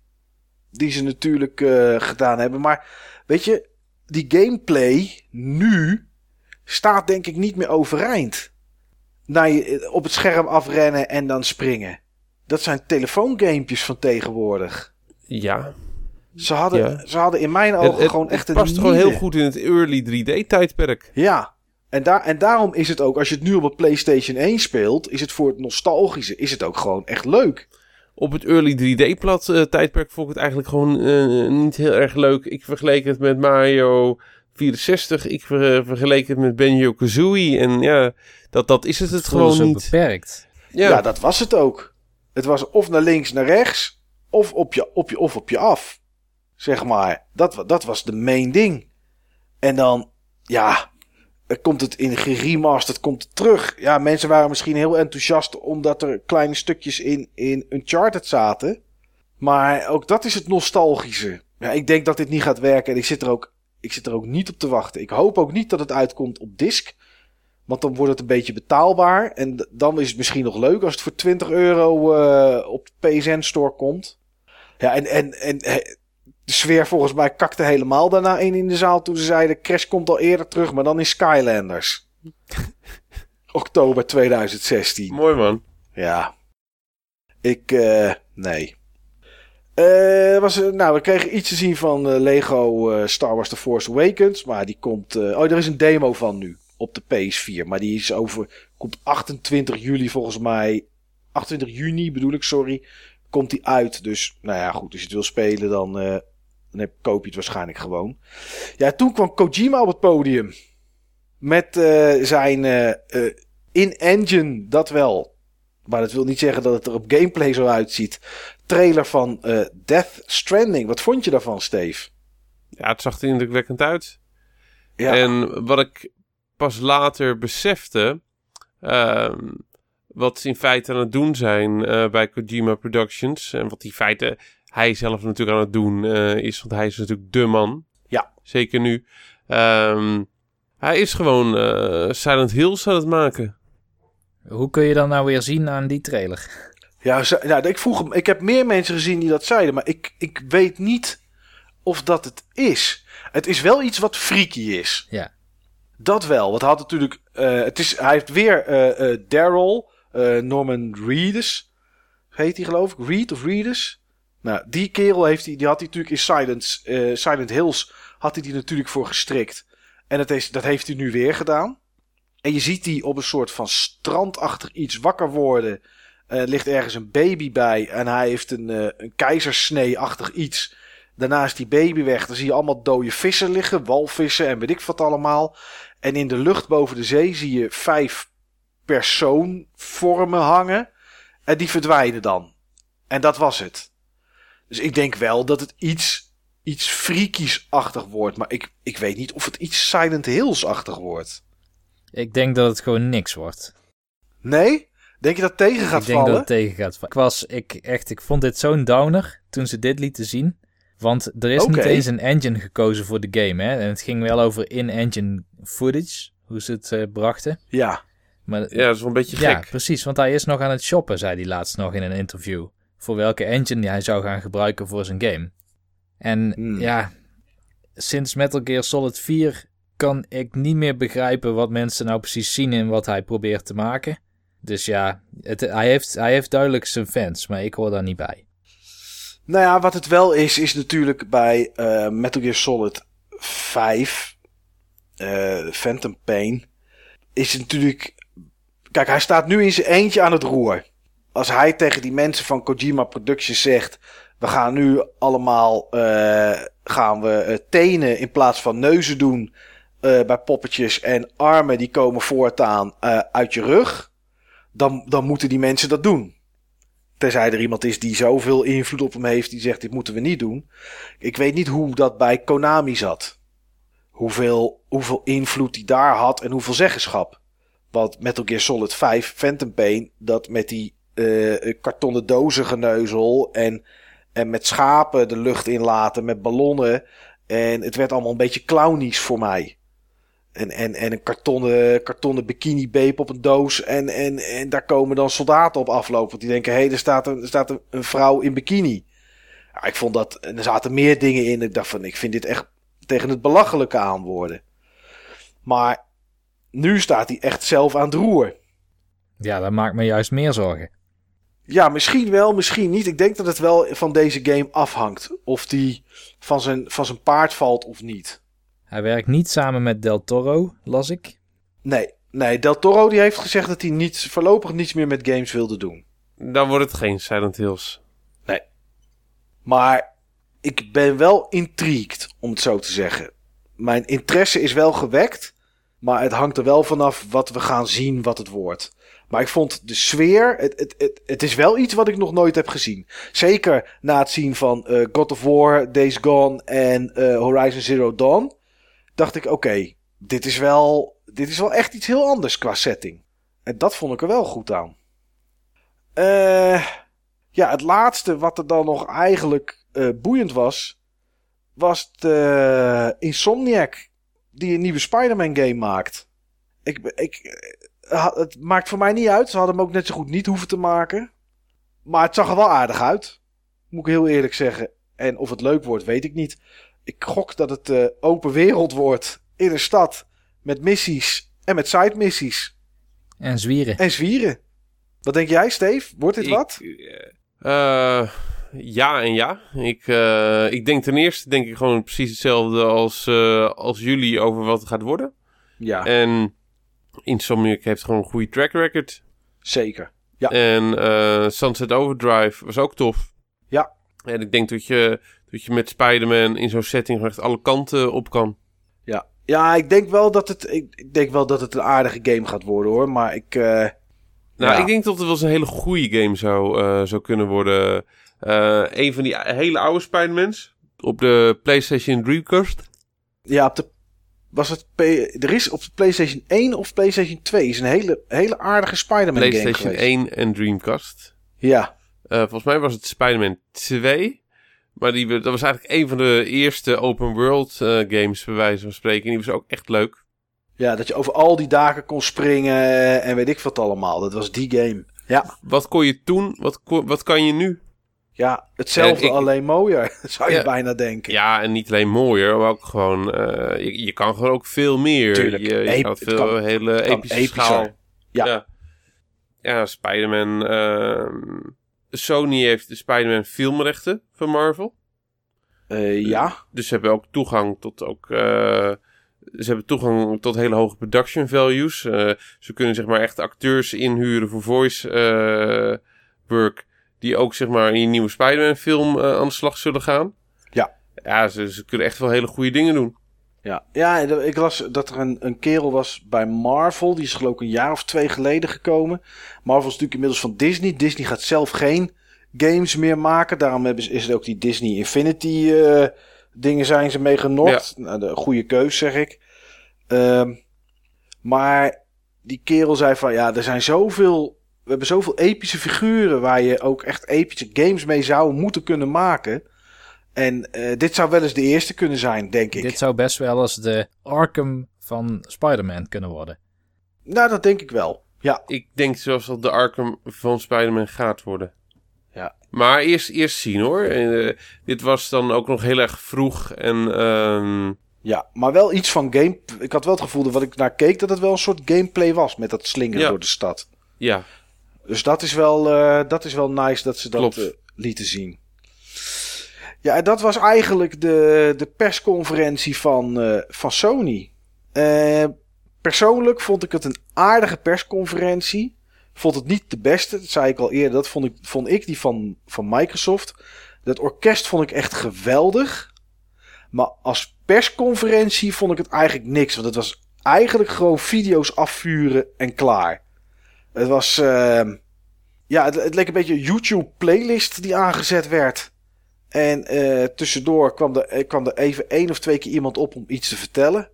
Die ze natuurlijk eh, gedaan hebben. Maar weet je, die gameplay nu staat denk ik niet meer overeind. Naar je, op het scherm afrennen en dan springen. Dat zijn telefoongamepjes van tegenwoordig. Ja. Ze hadden, Ja. ze hadden in mijn ogen Het- het- gewoon echt het een past gewoon heel goed in het early 3D-tijdperk. Ja. En, daar, en daarom is het ook, als je het nu op een PlayStation 1 speelt, is het voor het nostalgische, is het ook gewoon echt leek. Op het early 3D-plat eh, tijdperk vond ik het eigenlijk gewoon eh, niet heel erg leuk. Ik vergeleek het met Mario 64. Ik ver, vergeleek het met Banjo-Kazooie. En ja, dat, dat is het, het gewoon zo niet. beperkt. Ja. Ja, dat was het ook. Het was of naar links, naar rechts, of op je, op je, of op je af. Zeg maar. Dat, dat was de main ding. En dan, ja, er komt het in geremasterd, komt het terug. Ja, mensen waren misschien heel enthousiast omdat er kleine stukjes in, in Uncharted zaten. Maar ook dat is het nostalgische. Ja, ik denk dat dit niet gaat werken en ik zit er ook, ik zit er ook niet op te wachten. Ik hoop ook niet dat het uitkomt op disc. Want dan wordt het een beetje betaalbaar. En dan is het misschien nog leuk als het voor 20 euro eh, op de PSN Store komt. Ja, en, en, en de sfeer volgens mij kakte helemaal daarna een in de zaal toen ze zeiden... Crash komt al eerder terug, maar dan in Skylanders. Oktober 2016. mooi man. Ja. Ik, eh, nee. Eh, was, er- nou, we kregen iets te zien van eh, Lego eh, Star Wars The Force Awakens. Maar die komt... eh, oh, er is een demo van nu op de PS4. Maar die is over... Komt 28 juli volgens mij... 28 juni bedoel ik, sorry. Komt die uit. Dus, nou ja, goed. Als je het wil spelen, dan, eh, dan koop je het waarschijnlijk gewoon. Ja, toen kwam Kojima op het podium. Met eh, zijn eh, eh, in-engine, dat wel. Maar dat wil niet zeggen dat het er op gameplay zo uitziet. Trailer van eh, Death Stranding. Wat vond je daarvan, Steve? Ja, het zag er indrukwekkend uit. Ja, En wat ik pas later besefte, ehm, wat ze in feite aan het doen zijn eh, bij Kojima Productions, en wat in feite hij zelf natuurlijk aan het doen eh, is, want hij is natuurlijk de man. Ja. Zeker nu. Ehm, hij is gewoon eh, Silent Hills aan het maken. Hoe kun je dan nou weer zien aan die trailer? Ja, ja ik vroeg hem. Ik heb meer mensen gezien die dat zeiden. Maar ik, ik weet niet of dat het is. Het is wel iets wat freaky is. Ja. Dat wel. Want hij had natuurlijk. eh, het is, hij heeft weer eh, eh, Daryl, Norman Reedus. Heet hij geloof ik? Reed of Reedus? Nou, die kerel heeft hij, die had hij natuurlijk in Silent, Silent Hills. Had hij die natuurlijk voor gestrikt. En dat, is, dat heeft hij nu weer gedaan. En je ziet die op een soort van strandachtig iets wakker worden. Eh, Er ligt ergens een baby bij. En hij heeft een, eh, een keizersnee-achtig iets. Daarna is die baby weg. Dan zie je allemaal dode vissen liggen. Walvissen en weet ik wat allemaal. En in de lucht boven de zee zie je vijf persoonvormen hangen. En die verdwijnen dan. En dat was het. Dus ik denk wel dat het iets, iets freakies-achtig wordt. Maar ik, ik weet niet of het iets Silent Hills-achtig wordt. Ik denk dat het gewoon niks wordt. Nee? Denk je dat het tegen gaat ik denk vallen? dat het tegen gaat vallen. Ik was, ik, echt, ik vond dit zo'n downer toen ze dit lieten zien. Want er is niet eens een engine gekozen voor de game. Hè? En het ging wel over in-engine footage, hoe ze het eh, brachten. Ja. Maar Ja, dat is wel een beetje ja, gek. precies. Want hij is nog aan het shoppen, zei hij laatst nog in een interview. Voor welke engine hij zou gaan gebruiken voor zijn game. En Hmm. ja, sinds Metal Gear Solid 4 kan ik niet meer begrijpen wat mensen nou precies zien in wat hij probeert te maken. Dus ja, het, hij, heeft, hij heeft duidelijk zijn fans, maar ik hoor daar niet bij. Nou ja, wat het wel is, is natuurlijk bij eh, Metal Gear Solid 5, eh, Phantom Pain, is natuurlijk... Kijk, hij staat nu in zijn eentje aan het roer. Als hij tegen die mensen van Kojima Productions zegt... We gaan nu allemaal eh, gaan we, tenen in plaats van neuzen doen bij poppetjes. En armen die komen voortaan uit je rug. Dan, dan moeten die mensen dat doen. Tenzij er iemand is die zoveel invloed op hem heeft die zegt dit moeten we niet doen. Ik weet niet hoe dat bij Konami zat. Hoeveel, hoeveel invloed die daar had en hoeveel zeggenschap. Want Metal Gear Solid 5, Phantom Pain, dat met die eh kartonnen dozen geneuzel en, en met schapen de lucht inlaten met ballonnen. En het werd allemaal een beetje clownisch voor mij. En, en, en een kartonnen, kartonnen bikini babe op een doos. En, en, en daar komen dan soldaten op aflopen. Want die denken, hé, hey, er staat, een, er staat een, een vrouw in bikini. Ja, ik vond dat, en er zaten meer dingen in. Ik dacht van, ik vind dit echt tegen het belachelijke aan worden. Maar nu staat hij echt zelf aan het roer. Ja, dat maakt me juist meer zorgen. Ja, misschien wel, misschien niet. Ik denk dat het wel van deze game afhangt. Of die van zijn, van zijn paard valt of niet. Hij werkt niet samen met Del Toro, las ik. Nee, nee Del Toro die heeft gezegd dat hij niet, voorlopig niets meer met games wilde doen. Dan wordt het geen Silent Hills. Nee. Maar ik ben wel intrigued, om het zo te zeggen. Mijn interesse is wel gewekt. Maar het hangt er wel vanaf wat we gaan zien, wat het wordt. Maar ik vond de sfeer, het, het, het, het is wel iets wat ik nog nooit heb gezien. Zeker na het zien van uh, God of War, Days Gone en uh, Horizon Zero Dawn. Dacht ik, oké, dit is wel, dit is wel echt iets heel anders qua setting. En dat vond ik er wel goed aan. Uh, ja, het laatste wat er dan nog eigenlijk boeiend was, was de Insomniac die een nieuwe Spider-Man game maakt. Ik, ik, het maakt voor mij niet uit. Ze hadden hem ook net zo goed niet hoeven te maken. Maar het zag er wel aardig uit. Moet ik heel eerlijk zeggen. En of het leuk wordt, weet ik niet. Ik gok dat het uh, open wereld wordt in een stad. Met missies en met side missies. En zwieren. En zwieren. Wat denk jij, Steve? Wordt dit ik, wat? Uh, ja en ja. Ik, uh, ik denk ten eerste denk ik gewoon precies hetzelfde als, als jullie over wat het gaat worden. Ja. En Insomniac heeft gewoon een goede track record. Zeker. Ja. En uh, Sunset Overdrive was ook tof. Ja. En ik denk dat je, dat je met Spider-Man in zo'n setting echt alle kanten op kan. Ja. Ja, ik denk wel dat het, ik, denk wel dat het een aardige game gaat worden hoor. Maar ik. Uh, nou, ja. ik denk dat het wel eens een hele goede game zou, uh, zou kunnen worden. Uh, een van die hele oude Spider-Mans. Op de PlayStation Dreamcast. Ja, op de was het P er is op de PlayStation 1 of PlayStation 2 is een hele, hele aardige Spider-Man game PlayStation 1 en Dreamcast. Ja. Volgens mij was het Spider-Man 2. Maar die, dat was eigenlijk een van de eerste open world uh, games, bij wijze van spreken. En die was ook echt leuk. Ja, dat je over al die dagen kon springen en weet ik wat allemaal. Dat was die game. Ja. Wat kon je toen? Wat, wat kan je nu? Ja, hetzelfde, ik, alleen mooier, zou je ja, bijna denken. Ja, en niet alleen mooier, maar ook gewoon... Uh, je, je, kan gewoon ook veel meer. Tuurlijk. Je, je kan veel kan, hele epische schaal. Ja. Ja, ja Spider-Man... Uh, Sony heeft de Spider-Man filmrechten van Marvel. Uh, ja. Dus ze hebben ook toegang tot ook... Uh, ze hebben toegang tot hele hoge production values. Uh, ze kunnen zeg maar echt acteurs inhuren voor voice work die ook zeg maar in je nieuwe Spider-Man film aan de slag zullen gaan. Ja. Ja, ze, ze kunnen echt wel hele goede dingen doen. Ja, ja ik las dat er een, een kerel was bij Marvel. Die is geloof ik een jaar of twee geleden gekomen. Marvel is natuurlijk inmiddels van Disney. Disney gaat zelf geen games meer maken. Daarom hebben ze, is het ook die Disney Infinity uh, dingen zijn ze mee genokt. Ja. Nou, de goede keus zeg ik. Uh, maar die kerel zei van ja, er zijn zoveel we hebben zoveel epische figuren waar je ook echt epische games mee zou moeten kunnen maken. En uh, dit zou wel eens de eerste kunnen zijn, denk ik. Dit zou best wel eens de Arkham van Spider-Man kunnen worden. Nou, dat denk ik wel. Ja. Ik denk zelfs dat de Arkham van Spider-Man gaat worden. Ja. Maar eerst, eerst zien hoor. Uh, dit was dan ook nog heel erg vroeg en... Uh... Ja, maar wel iets van game... Ik had wel het gevoel dat wat ik naar keek, dat het wel een soort gameplay was met dat slingeren ja. door de stad. Ja. Dus dat is wel, uh, dat is wel nice dat ze dat uh, lieten zien. Ja, dat was eigenlijk de, de persconferentie van, uh, van Sony. persoonlijk vond ik het een aardige persconferentie. Vond het niet de beste, dat zei ik al eerder. Dat vond ik, vond ik die van, van Microsoft. Dat orkest vond ik echt geweldig. Maar als persconferentie vond ik het eigenlijk niks. Want het was eigenlijk gewoon video's afvuren en klaar. Het was. Uh, ja, het, het, leek een beetje een YouTube-playlist die aangezet werd. En uh, tussendoor kwam er, kwam er even één of twee keer iemand op om iets te vertellen.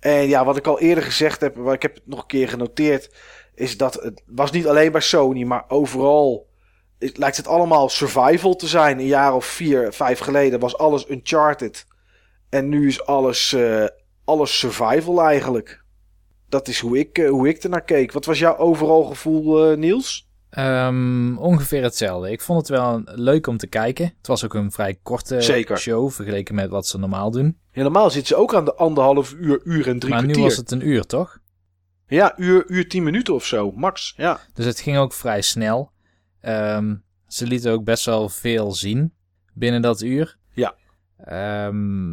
En ja, wat ik al eerder gezegd heb, maar ik heb het nog een keer genoteerd, is dat het was niet alleen bij Sony, maar overal het, lijkt het allemaal survival te zijn. Een jaar of vier, vijf geleden was alles Uncharted. En nu is alles, uh, alles survival eigenlijk dat is hoe ik, hoe ik ernaar keek. Wat was jouw overal gevoel, Niels? Um, ongeveer hetzelfde. Ik vond het wel leuk om te kijken. Het was ook een vrij korte Zeker. show vergeleken met wat ze normaal doen. Helemaal zitten ze ook aan de anderhalf uur, uur en drie maar kwartier. nu was het een uur, toch? Ja, uur, uur 10 minuten of zo, max. Ja. Dus het ging ook vrij snel. Ehm, ze lieten ook best wel veel zien binnen dat uur. Ja. Ehm,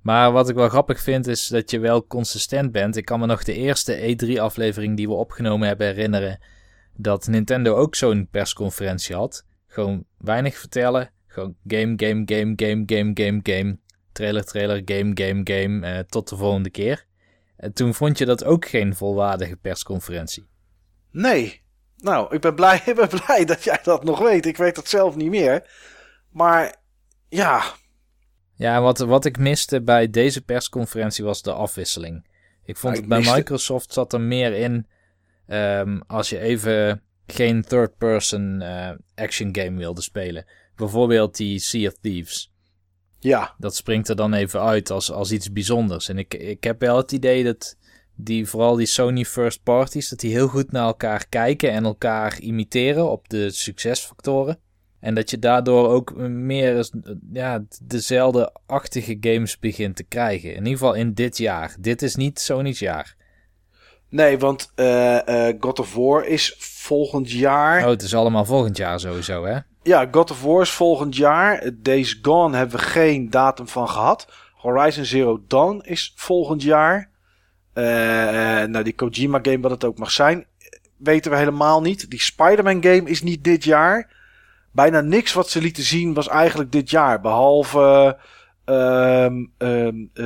maar wat ik wel grappig vind is dat je wel consistent bent. Ik kan me nog de eerste E3-aflevering die we opgenomen hebben herinneren. Dat Nintendo ook zo'n persconferentie had. Gewoon weinig vertellen. Gewoon game, game, game, game, game, game, game. Trailer, trailer, game, game, game. eh, tot de volgende keer. En toen vond je dat ook geen volwaardige persconferentie. Nee. Nou, ik ben blij, ik ben blij dat jij dat nog weet. Ik weet dat zelf niet meer. Maar ja, Ja, wat, wat ik miste bij deze persconferentie was de afwisseling. Ik vond Ah, het ik bij miste- Microsoft zat er meer in ehm, als je even geen third-person eh, action game wilde spelen. Bijvoorbeeld die Sea of Thieves. ja, Dat springt er dan even uit als, als iets bijzonders. En ik, ik heb wel het idee dat die, vooral die Sony first parties, dat die heel goed naar elkaar kijken en elkaar imiteren op de succesfactoren. En dat je daardoor ook meer ja, dezelfde-achtige games begint te krijgen. In ieder geval in dit jaar. Dit is niet Sony's jaar. Nee, want eh, eh, God of War is volgend jaar. Oh, het is allemaal volgend jaar sowieso, hè? Ja, God of War is volgend jaar. Days Gone hebben we geen datum van gehad. Horizon Zero Dawn is volgend jaar. Eh, nou, die Kojima game, wat het ook mag zijn, weten we helemaal niet. Die Spider-Man game is niet dit jaar. Bijna niks wat ze lieten zien was eigenlijk dit jaar. Behalve ehm ehm eh,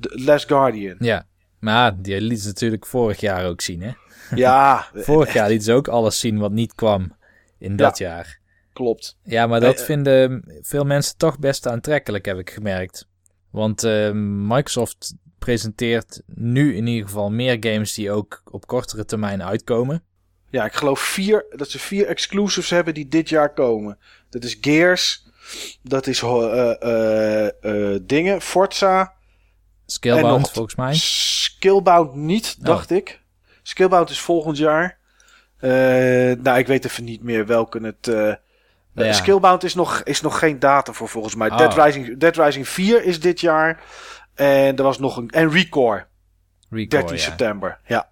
The Last Guardian. Ja. Maar die liet ze natuurlijk vorig jaar ook zien, hè? Ja, Vorig jaar liet ze ook alles zien wat niet kwam in dat jaar. klopt. Ja, maar dat Eh, eh. vinden veel mensen toch best aantrekkelijk, heb ik gemerkt. Want eh, Microsoft presenteert nu in ieder geval meer games die ook op kortere termijn uitkomen. Ja, ik geloof vier, dat ze vier exclusives hebben die dit jaar komen. Dat is Gears, dat is dingen, Forza, Scalebound, volgens mij. Skillbound niet, Oh. dacht ik. Skillbound is volgend jaar. Eh, nou, ik weet even niet meer welke het... eh Ja. Skillbound is nog, is nog geen datum voor volgens mij. Oh. Dead, Rising, Dead Rising 4 is dit jaar. En er was nog een... En Recore, Recore, 13 ja. september. Ja.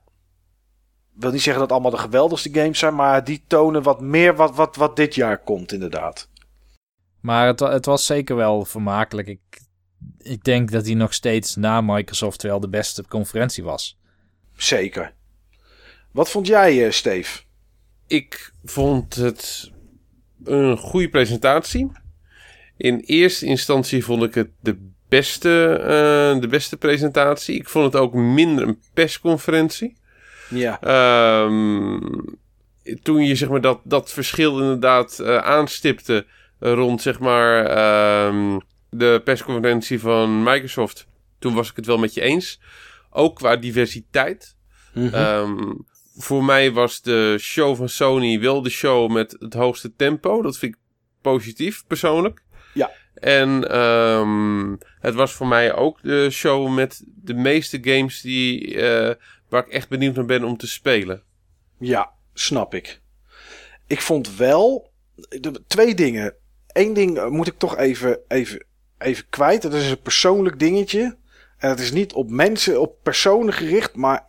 Ik wil niet zeggen dat allemaal de geweldigste games zijn, maar die tonen wat meer wat, wat, wat dit jaar komt, inderdaad. Maar het, het was zeker wel vermakelijk. Ik, ik denk dat die nog steeds na Microsoft wel de beste conferentie was. Zeker. Wat vond jij, eh, Steve? Ik vond het een goede presentatie. In eerste instantie vond ik het de beste, eh, de beste presentatie. Ik vond het ook minder een persconferentie. Ja. Ehm, toen je zeg maar, dat, dat verschil inderdaad eh, aanstipte rond zeg maar, ehm, de persconferentie van Microsoft, toen was ik het wel met je eens. Ook qua diversiteit. Mhm. Ehm, voor mij was de show van Sony wel de show met het hoogste tempo. Dat vind ik positief, persoonlijk. Ja. En ehm, het was voor mij ook de show met de meeste games die, eh, waar ik echt benieuwd naar ben om te spelen. Ja, snap ik. Ik vond wel twee dingen. Eén ding eh, moet ik toch even, even, even kwijt. Dat is een persoonlijk dingetje. En het is niet op mensen, op personen gericht. Maar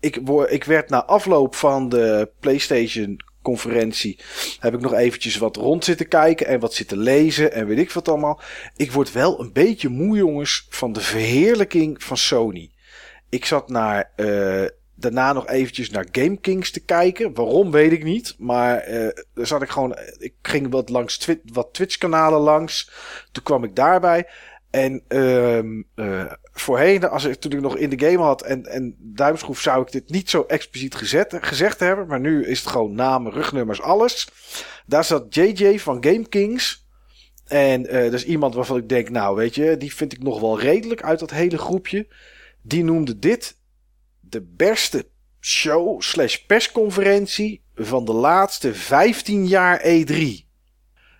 ik, ik werd na afloop van de PlayStation conferentie. Heb ik nog eventjes wat rond zitten kijken. En wat zitten lezen. En weet ik wat allemaal. Ik word wel een beetje moe jongens van de verheerlijking van Sony. Ik zat naar eh, daarna nog eventjes naar Game Kings te kijken. Waarom weet ik niet. Maar eh daar zat ik gewoon. Ik ging wat langs Twi wat Twitch-kanalen langs. Toen kwam ik daarbij. En ehm eh, voorheen, als ik, toen ik nog in de game had en, en duimschroef, zou ik dit niet zo expliciet gezet, gezegd hebben. Maar nu is het gewoon namen, rugnummers, alles. Daar zat JJ van Game Kings. En eh dat is iemand waarvan ik denk, nou weet je, die vind ik nog wel redelijk uit dat hele groepje. Die noemde dit de beste show slash persconferentie van de laatste 15 jaar E E3. Ik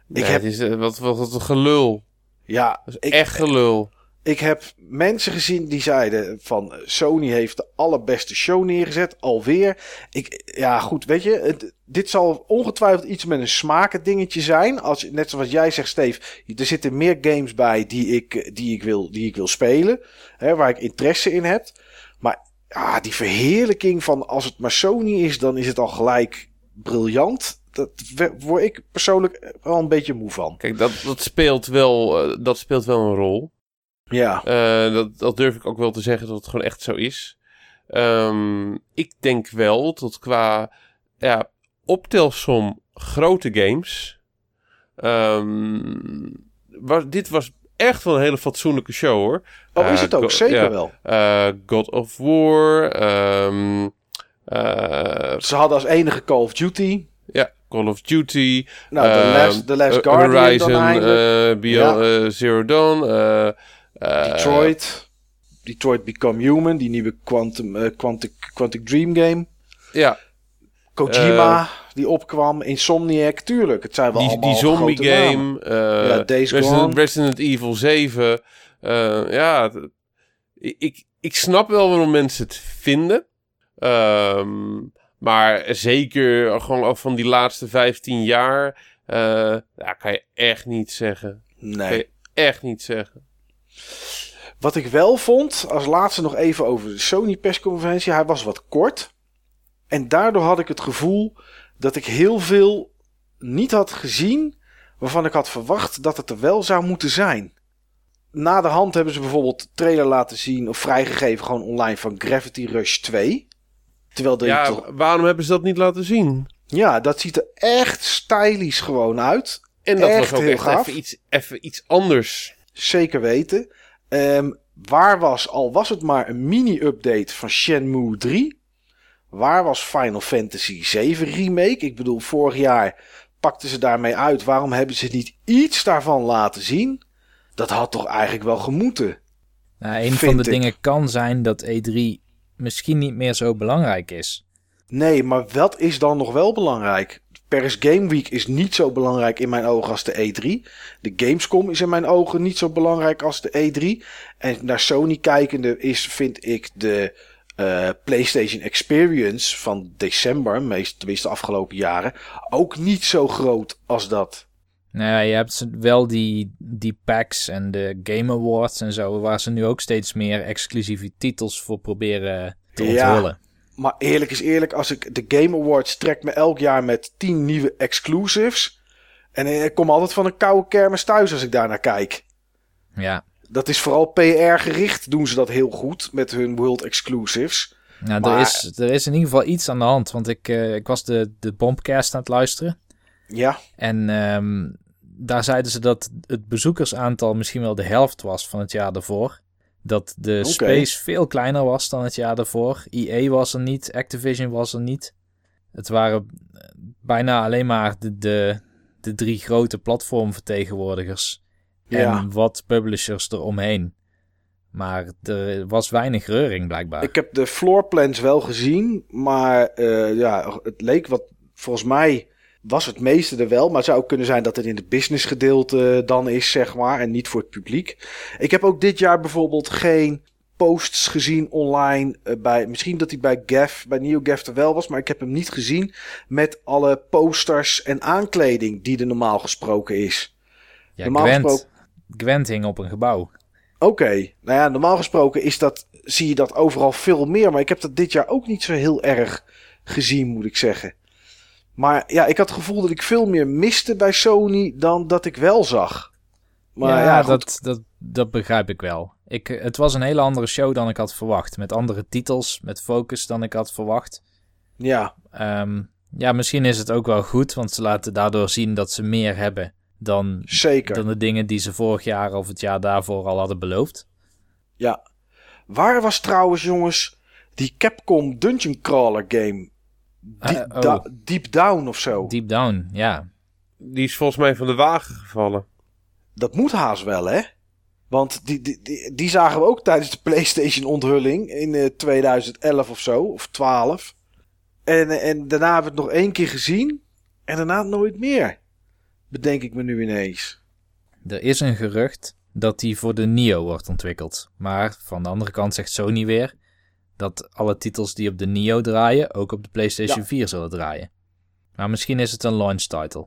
Nee, heb- is, eh, wat, wat, wat een gelul. Ja, Dat is ik, echt gelul. ik heb mensen gezien die zeiden van Sony heeft de allerbeste show neergezet, alweer. Ik, ja goed, weet je, het- dit zal ongetwijfeld iets met een smaken dingetje zijn. Als, net zoals jij zegt, Steve, er zitten meer games bij die ik, die ik, wil, die ik wil spelen, hè, waar ik interesse in heb. Ja, die verheerlijking van als het maar Sony is, dan is het al gelijk briljant. Dat word ik persoonlijk wel een beetje moe van. Kijk, dat, dat, speelt wel, eh, dat speelt wel een rol. Ja, Eh, dat, dat durf ik ook wel te zeggen dat het gewoon echt zo is. Ehm, ik denk wel dat qua ja, optelsom grote games. ehm, was, dit was echt wel een hele fatsoenlijke show hoor. oh, is Eh, het ook zeker ja. wel. Eh, God of War. ehm, eh, Ze hadden als enige Call of Duty. ja, Call of Duty. Nou, The ehm, Last, The Last Guardian Horizon, Ja. Zero Dawn. Detroit. Detroit Become Human, die nieuwe Quantum, Quantic, Quantic Dream game. Ja, Kojima, die opkwam. Insomniac, tuurlijk. Het zijn wel die, die zombie game. eh, Ja, Resident. Resident Evil 7. eh, ja, ik, ik, snap wel waarom mensen het vinden. Ehm, maar zeker gewoon al van die laatste 15 jaar. eh ja, kan je echt niet zeggen. Kan Nee. je echt niet zeggen. Wat ik wel vond, als laatste nog even over de Sony persconferentie. Hij was wat kort. En daardoor had ik het gevoel dat ik heel veel niet had gezien waarvan ik had verwacht dat het er wel zou moeten zijn. Na de hand hebben ze bijvoorbeeld trailer laten zien of vrijgegeven gewoon online van Gravity Rush 2. Terwijl de Ja, toch- waarom hebben ze dat niet laten zien? ja, dat ziet er echt stylisch gewoon uit. En dat Echt was ook heel echt gaaf. even iets, even iets anders. Zeker weten. Ehm, waar was, al was het maar een mini-update van Shenmue 3. Waar was Final Fantasy 7 Remake? Ik bedoel, vorig jaar pakten ze daarmee uit. Waarom hebben ze niet iets daarvan laten zien? Dat had toch eigenlijk wel gemoeten. Nou, een van de ik. dingen kan zijn dat E3 misschien niet meer zo belangrijk is. Nee, maar wat is dan nog wel belangrijk? Paris Game Week is niet zo belangrijk in mijn ogen als de E3. De Gamescom is in mijn ogen niet zo belangrijk als de E3. En naar Sony kijkende is, vind ik, de eh, PlayStation Experience van december, meest, tenminste de afgelopen jaren, ook niet zo groot als dat. Nou ja, je hebt wel die, die packs en de Game Awards en zo, waar ze nu ook steeds meer exclusieve titels voor proberen te Ja. onthullen. Maar eerlijk is eerlijk, als ik de Game Awards trek me elk jaar met 10 nieuwe exclusives. En ik kom altijd van een koude kermis thuis als ik daar naar kijk. Ja, Dat is vooral PR gericht, doen ze dat heel goed met hun World Exclusives. nou, Maar- er, is, er is in ieder geval iets aan de hand, want ik, eh, ik was de, de Bombcast aan het luisteren. Ja, En ehm, daar zeiden ze dat het bezoekersaantal misschien wel de helft was van het jaar daarvoor. Dat de space veel kleiner was dan het jaar daarvoor. EA was er niet, Activision was er niet. Het waren eh, bijna alleen maar de, de, de drie grote platformvertegenwoordigers. Ja. En wat publishers eromheen. Maar er was weinig reuring blijkbaar. ik heb de floorplans wel gezien, maar eh, ja, het leek wat, volgens mij was het meeste er wel, maar het zou ook kunnen zijn dat het in het business gedeelte dan is, zeg maar, en niet voor het publiek. Ik heb ook dit jaar bijvoorbeeld geen posts gezien online eh, bij, misschien dat hij bij Gav, bij NeoGaf er wel was, maar ik heb hem niet gezien met alle posters en aankleding die er normaal gesproken is. ja, normaal Gwent, gesproken- Gwent hing op een gebouw. Oké, nou ja, normaal gesproken is dat, zie je dat overal veel meer. Maar ik heb dat dit jaar ook niet zo heel erg gezien, moet ik zeggen. Maar ja, ik had het gevoel dat ik veel meer miste bij Sony dan dat ik wel zag. Maar ja, dat, dat, dat begrijp ik wel. Ik, het was een hele andere show dan ik had verwacht. Met andere titels, met focus dan ik had verwacht. ja, Ehm, ja, misschien is het ook wel goed, want ze laten daardoor zien dat ze meer hebben dan, zeker. dan de dingen die ze vorig jaar of het jaar daarvoor al hadden beloofd. Ja. Waar was trouwens, jongens, die Capcom Dungeon Crawler game? Die- Eh, oh. da- Deep Down of zo. Deep Down, ja. Die is volgens mij van de wagen gevallen. Dat moet haast wel, hè? Want die, die, die, die zagen we ook tijdens de PlayStation onthulling in eh, 2011 of zo, of 12. En, eh, en daarna hebben we het nog één keer gezien en daarna nooit meer. Bedenk ik me nu ineens. Er is een gerucht dat die voor de Neo wordt ontwikkeld. Maar van de andere kant zegt Sony weer dat alle titels die op de Neo draaien ook op de PlayStation Ja. 4 zullen draaien. Maar misschien is het een launch title.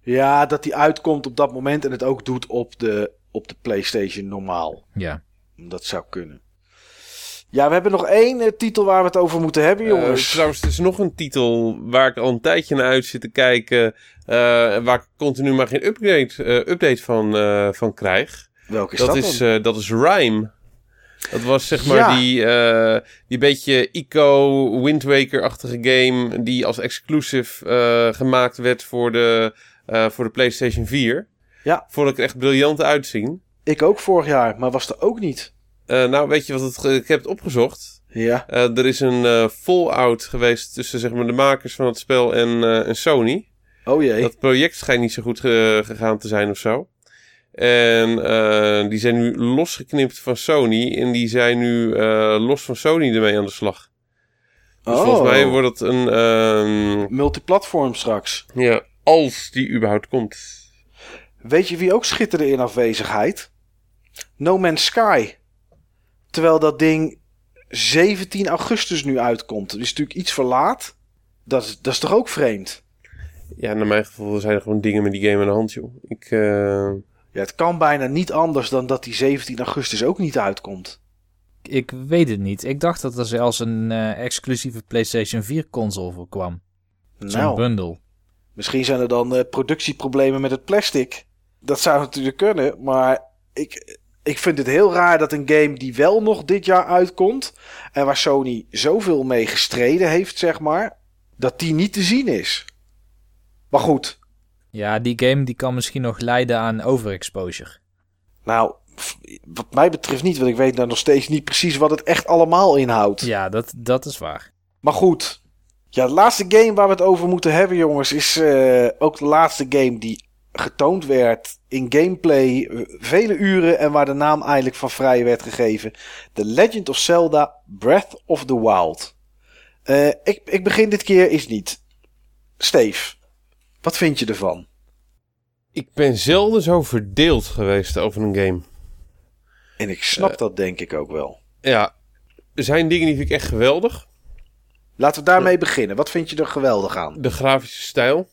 Ja, dat die uitkomt op dat moment en het ook doet op de, op de PlayStation normaal. Ja. Dat zou kunnen. Ja, we hebben nog één eh, titel waar we het over moeten hebben, Eh, jongens. trouwens, er is nog een titel waar ik al een tijdje naar uit zit te kijken. eh, waar ik continu maar geen upgrade, update van, van krijg. Welke is dat, dat, is, dan? dat is Rhyme. Dat was zeg maar Ja. die, die beetje Ico Wind Waker-achtige game die als exclusive gemaakt werd voor de, voor de PlayStation 4. Ja. Vond ik er echt briljant uitzien. Ik ook vorig jaar, maar was er ook niet. Eh, nou, weet je wat het, ik heb het opgezocht. Ja. Eh, er is een eh fallout geweest tussen zeg maar, de makers van het spel en, en Sony. Oh jee. Dat project schijnt niet zo goed ge- gegaan te zijn of zo. En die zijn nu losgeknipt van Sony. En die zijn nu los van Sony ermee aan de slag. Dus oh. volgens mij wordt het een... ehm, Multiplatform straks. ja, als die überhaupt komt. Weet je wie ook schitterde in afwezigheid? No Man's Sky. Terwijl dat ding 17 augustus nu uitkomt. Dat is natuurlijk iets verlaat. Dat is, dat is toch ook vreemd? Ja, naar mijn gevoel zijn er gewoon dingen met die game aan de hand, joh. Ik... eh, Ja, het kan bijna niet anders dan dat die 17 augustus ook niet uitkomt. Ik weet het niet. Ik dacht dat er zelfs een eh, exclusieve PlayStation 4 console voor kwam. Zo'n Nou, bundle. misschien zijn er dan eh, productieproblemen met het plastic. Dat zou natuurlijk kunnen, maar ik, ik vind het heel raar dat een game die wel nog dit jaar uitkomt... en waar Sony zoveel mee gestreden heeft, zeg maar... dat die niet te zien is. Maar goed, Ja, die game die kan misschien nog leiden aan overexposure. nou, wat mij betreft niet... want ik weet nou nog steeds niet precies wat het echt allemaal inhoudt. Ja, dat, dat is waar. Maar goed. Ja, de laatste game waar we het over moeten hebben, jongens, is eh, ook de laatste game die getoond werd in gameplay eh, vele uren en waar de naam eigenlijk van vrij werd gegeven. The Legend of Zelda Breath of the Wild. Eh, ik, ik begin dit keer eens niet. Steve, wat vind je ervan? ik ben zelden zo verdeeld geweest over een game. En ik snap dat denk ik ook wel. Ja, er zijn dingen die vind ik echt geweldig. Laten we daarmee beginnen. Wat vind je er geweldig aan? De grafische stijl.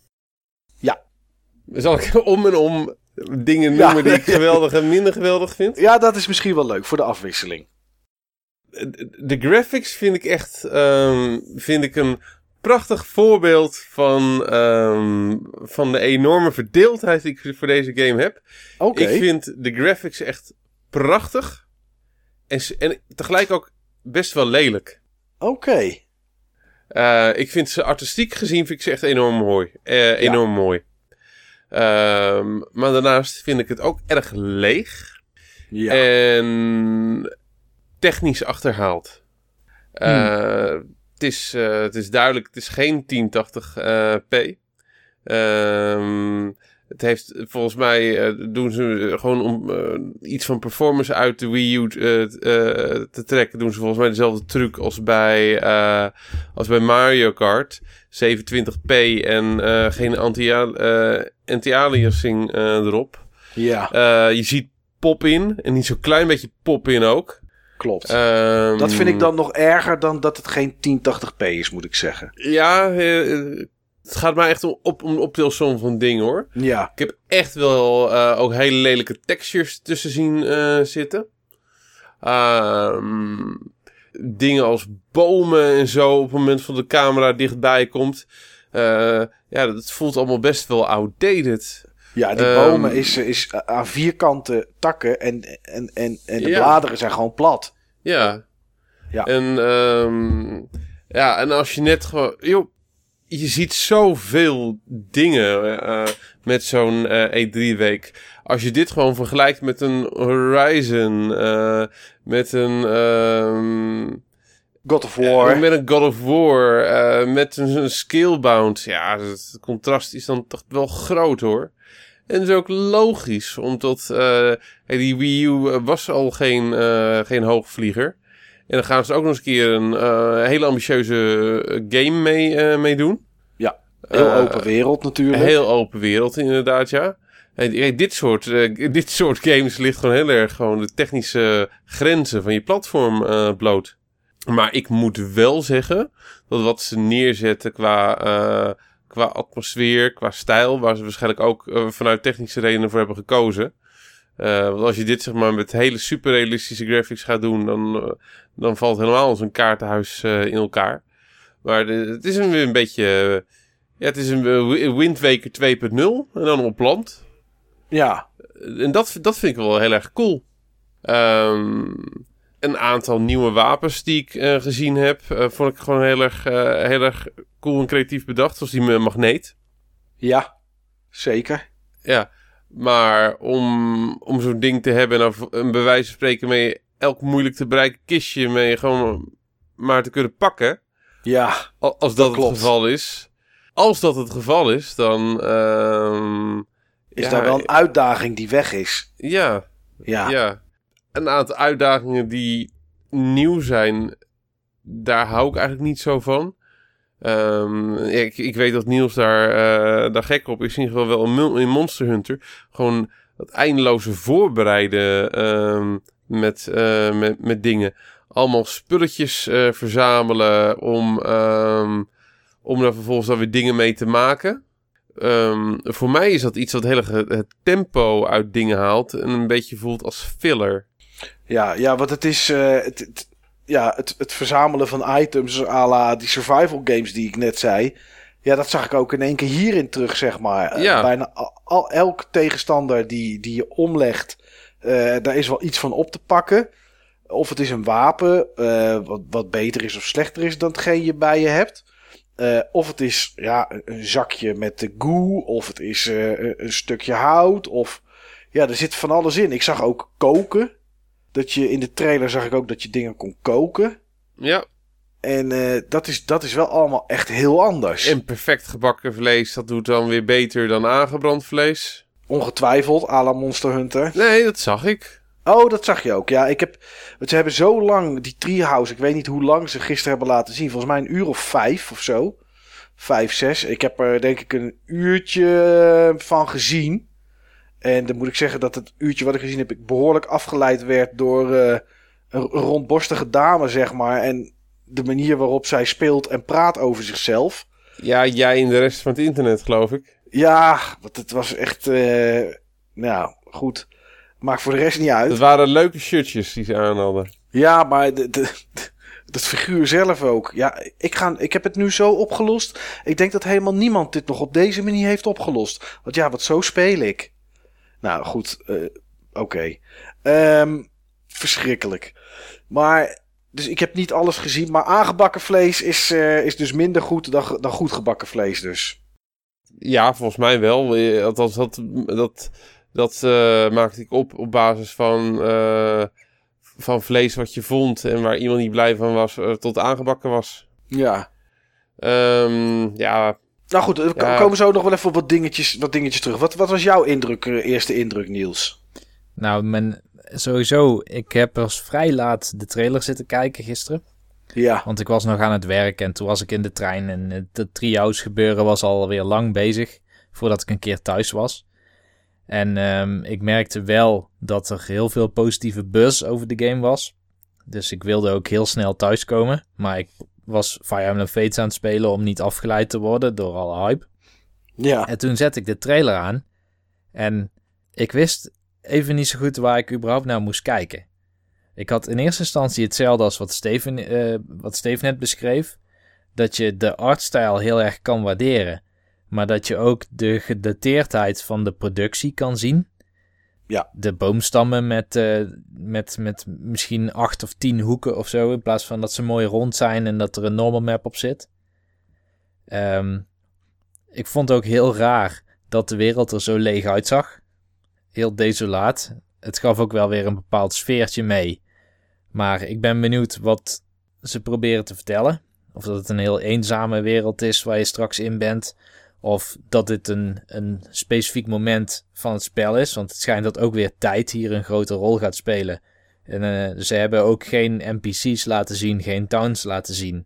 Zal ik om en om dingen Ja. noemen die ik geweldig en minder geweldig vind? Ja, dat is misschien wel leuk voor de afwisseling. De graphics vind ik echt ehm, vind ik een prachtig voorbeeld van, ehm, van de enorme verdeeldheid die ik voor deze game heb. Oké. Ik vind de graphics echt prachtig. En, en tegelijk ook best wel lelijk. Oké. Eh, ik vind ze artistiek gezien vind ik ze echt enorm mooi. Eh, enorm mooi. Ehm, maar daarnaast vind ik het ook erg leeg. Ja. En technisch achterhaald. Eh, het, is, eh, het is duidelijk, het is geen 1080p. Ehm, het heeft volgens mij eh, doen ze gewoon om eh, iets van performance uit de Wii U eh, eh, te trekken, doen ze volgens mij dezelfde truc als bij, eh, als bij Mario Kart. 27p en eh, geen anti- eh, anti-aliasing eh, erop. ja, Eh, je ziet pop-in en niet zo'n klein beetje pop-in ook. klopt. Ehm, Dat vind ik dan nog erger dan dat het geen 1080p is, moet ik zeggen. Ja, eh, het gaat mij echt om, op, om een optelsom van dingen hoor. Ja, Ik heb echt wel eh, ook hele lelijke textures tussen zien eh, zitten. Ehm, dingen als bomen en zo op het moment dat de camera dichtbij komt. Eh, ja, dat voelt allemaal best wel outdated. ja die Ehm, bomen is, is aan vierkante takken en, en, en, en de Ja. bladeren zijn gewoon plat. Ja. Ja. En, ehm, ja, en als je net gewoon... Joh, je ziet zoveel dingen eh, met zo'n eh, E3-week. Als je dit gewoon vergelijkt met een Horizon, eh, met een... ehm, God of War. met een God of War, eh, met een, een Scalebound. Ja, het contrast is dan toch wel groot hoor. En dat is ook logisch, omdat eh, die Wii U eh, was al geen, eh, geen hoogvlieger. En dan gaan ze ook nog eens een keer een eh, hele ambitieuze eh, game mee, mee doen. Heel Eh, open wereld natuurlijk. Heel open wereld, inderdaad, ja. En dit soort, dit soort games ligt gewoon heel erg gewoon de technische grenzen van je platform bloot. Maar ik moet wel zeggen dat wat ze neerzetten qua, qua atmosfeer, qua stijl, waar ze waarschijnlijk ook vanuit technische redenen voor hebben gekozen. Want als je dit zeg maar met hele super realistische graphics gaat doen, dan, dan valt helemaal zo'n kaartenhuis eh, in elkaar. Maar de- het is een, een beetje, eh, ja, het is een uh, Wind Waker 2.0 en dan op land. Ja, En dat, dat vind ik wel heel erg cool. Ehm, een aantal nieuwe wapens die ik eh, gezien heb, eh, vond ik gewoon heel erg, eh, heel erg cool en creatief bedacht. Zoals die eh, magneet. ja, zeker. Ja, maar om, om zo'n ding te hebben en een bij wijze van spreken mee elk moeilijk te bereiken kistje mee gewoon maar te kunnen pakken. Ja, al- Als dat, het geval is. Als dat het geval is, dan... ehm, is ja, daar wel een uitdaging die weg is. Ja, Ja, ja. Een aantal uitdagingen die nieuw zijn, daar hou ik eigenlijk niet zo van. Ehm, ik, ik weet dat Niels daar, eh, daar gek op is. In ieder geval wel in Monster Hunter. Gewoon dat eindeloze voorbereiden ehm, met, eh, met, met dingen. Allemaal spulletjes eh, verzamelen om, ehm, om daar vervolgens dan weer dingen mee te maken. Ehm, voor mij is dat iets wat heel erg het, tempo uit dingen haalt en een beetje voelt als filler. ja, ja want het is eh, het, het- ja, het, het verzamelen van items à la die survival games die ik net zei. Ja, dat zag ik ook in één keer hierin terug, zeg maar. Bijna al, al- elk tegenstander die, die je omlegt, daar is wel iets van op te pakken. Of het is een wapen, eh, wat, wat beter is of slechter is dan hetgeen je bij je hebt. Eh, of het is ja, een- zakje met de goo, of het is eh, een- stukje hout, of ja, er zit van alles in. Ik zag ook koken. Dat je in de trailer zag ik ook dat je dingen kon koken. Ja, En eh, dat, is, dat is wel allemaal echt heel anders. en perfect gebakken vlees, dat doet dan weer beter dan aangebrand vlees. Ongetwijfeld, à la Monster Hunter. Nee, dat zag ik. Oh, dat zag je ook. Ja, ik heb. Ze hebben zo lang die treehouse. Ik weet niet hoe lang ze gisteren hebben laten zien. Volgens mij een uur of vijf of zo. Vijf, zes. Ik heb er denk ik een uurtje van gezien. En dan moet ik zeggen dat het uurtje wat ik gezien heb, ik behoorlijk afgeleid werd door eh, een rondborstige dame, zeg maar. En de manier waarop zij speelt en praat over zichzelf. Ja, jij en de rest van het internet, geloof ik. Ja, want het was echt. eh, nou, goed. Maakt voor de rest niet uit. Dat waren leuke shirtjes die ze aan hadden. Ja, maar de, de, dat figuur zelf ook. Ja, ik, ga, ik heb het nu zo opgelost. Ik denk dat helemaal niemand dit nog op deze manier heeft opgelost. Want ja, wat zo speel ik. Nou goed, eh, oké. Ehm, verschrikkelijk. Maar, dus ik heb niet alles gezien. Maar aangebakken vlees is, eh, is dus minder goed dan, dan goed gebakken vlees dus. Ja, volgens mij wel. Eh, Althans, dat, dat, dat eh, maakte ik op op basis van, eh, van vlees wat je vond en waar iemand niet blij van was, tot aangebakken was. Ja. Ehm, ja, Nou goed, we Ja. komen zo nog wel even op wat dingetjes, wat dingetjes terug. Wat, wat was jouw indruk, eerste indruk, Niels? Nou, mijn, sowieso, ik heb pas vrij laat de trailer zitten kijken gisteren. Ja. Want ik was nog aan het werk en toen was ik in de trein en het het treehouse gebeuren was alweer lang bezig voordat ik een keer thuis was. En ehm, ik merkte wel dat er heel veel positieve buzz over de game was. Dus ik wilde ook heel snel thuiskomen. Maar ik was Fire Emblem Fates aan het spelen om niet afgeleid te worden door alle hype. Ja. En toen zette ik de trailer aan. En ik wist even niet zo goed waar ik überhaupt naar moest kijken. Ik had in eerste instantie hetzelfde als wat Steven, eh, wat Steven net beschreef. Dat je de artstijl heel erg kan waarderen. Maar dat je ook de gedateerdheid van de productie kan zien. Ja. De boomstammen met, eh, met, met misschien acht of tien hoeken of zo. In plaats van dat ze mooi rond zijn en dat er een normal map op zit. Ehm, ik vond ook heel raar dat de wereld er zo leeg uitzag. Heel desolaat. Het gaf ook wel weer een bepaald sfeertje mee. Maar ik ben benieuwd wat ze proberen te vertellen. Of dat het een heel eenzame wereld is waar je straks in bent. Of dat dit een, een specifiek moment van het spel is. Want het schijnt dat ook weer tijd hier een grote rol gaat spelen. En eh, ze hebben ook geen NPC's laten zien, geen towns laten zien.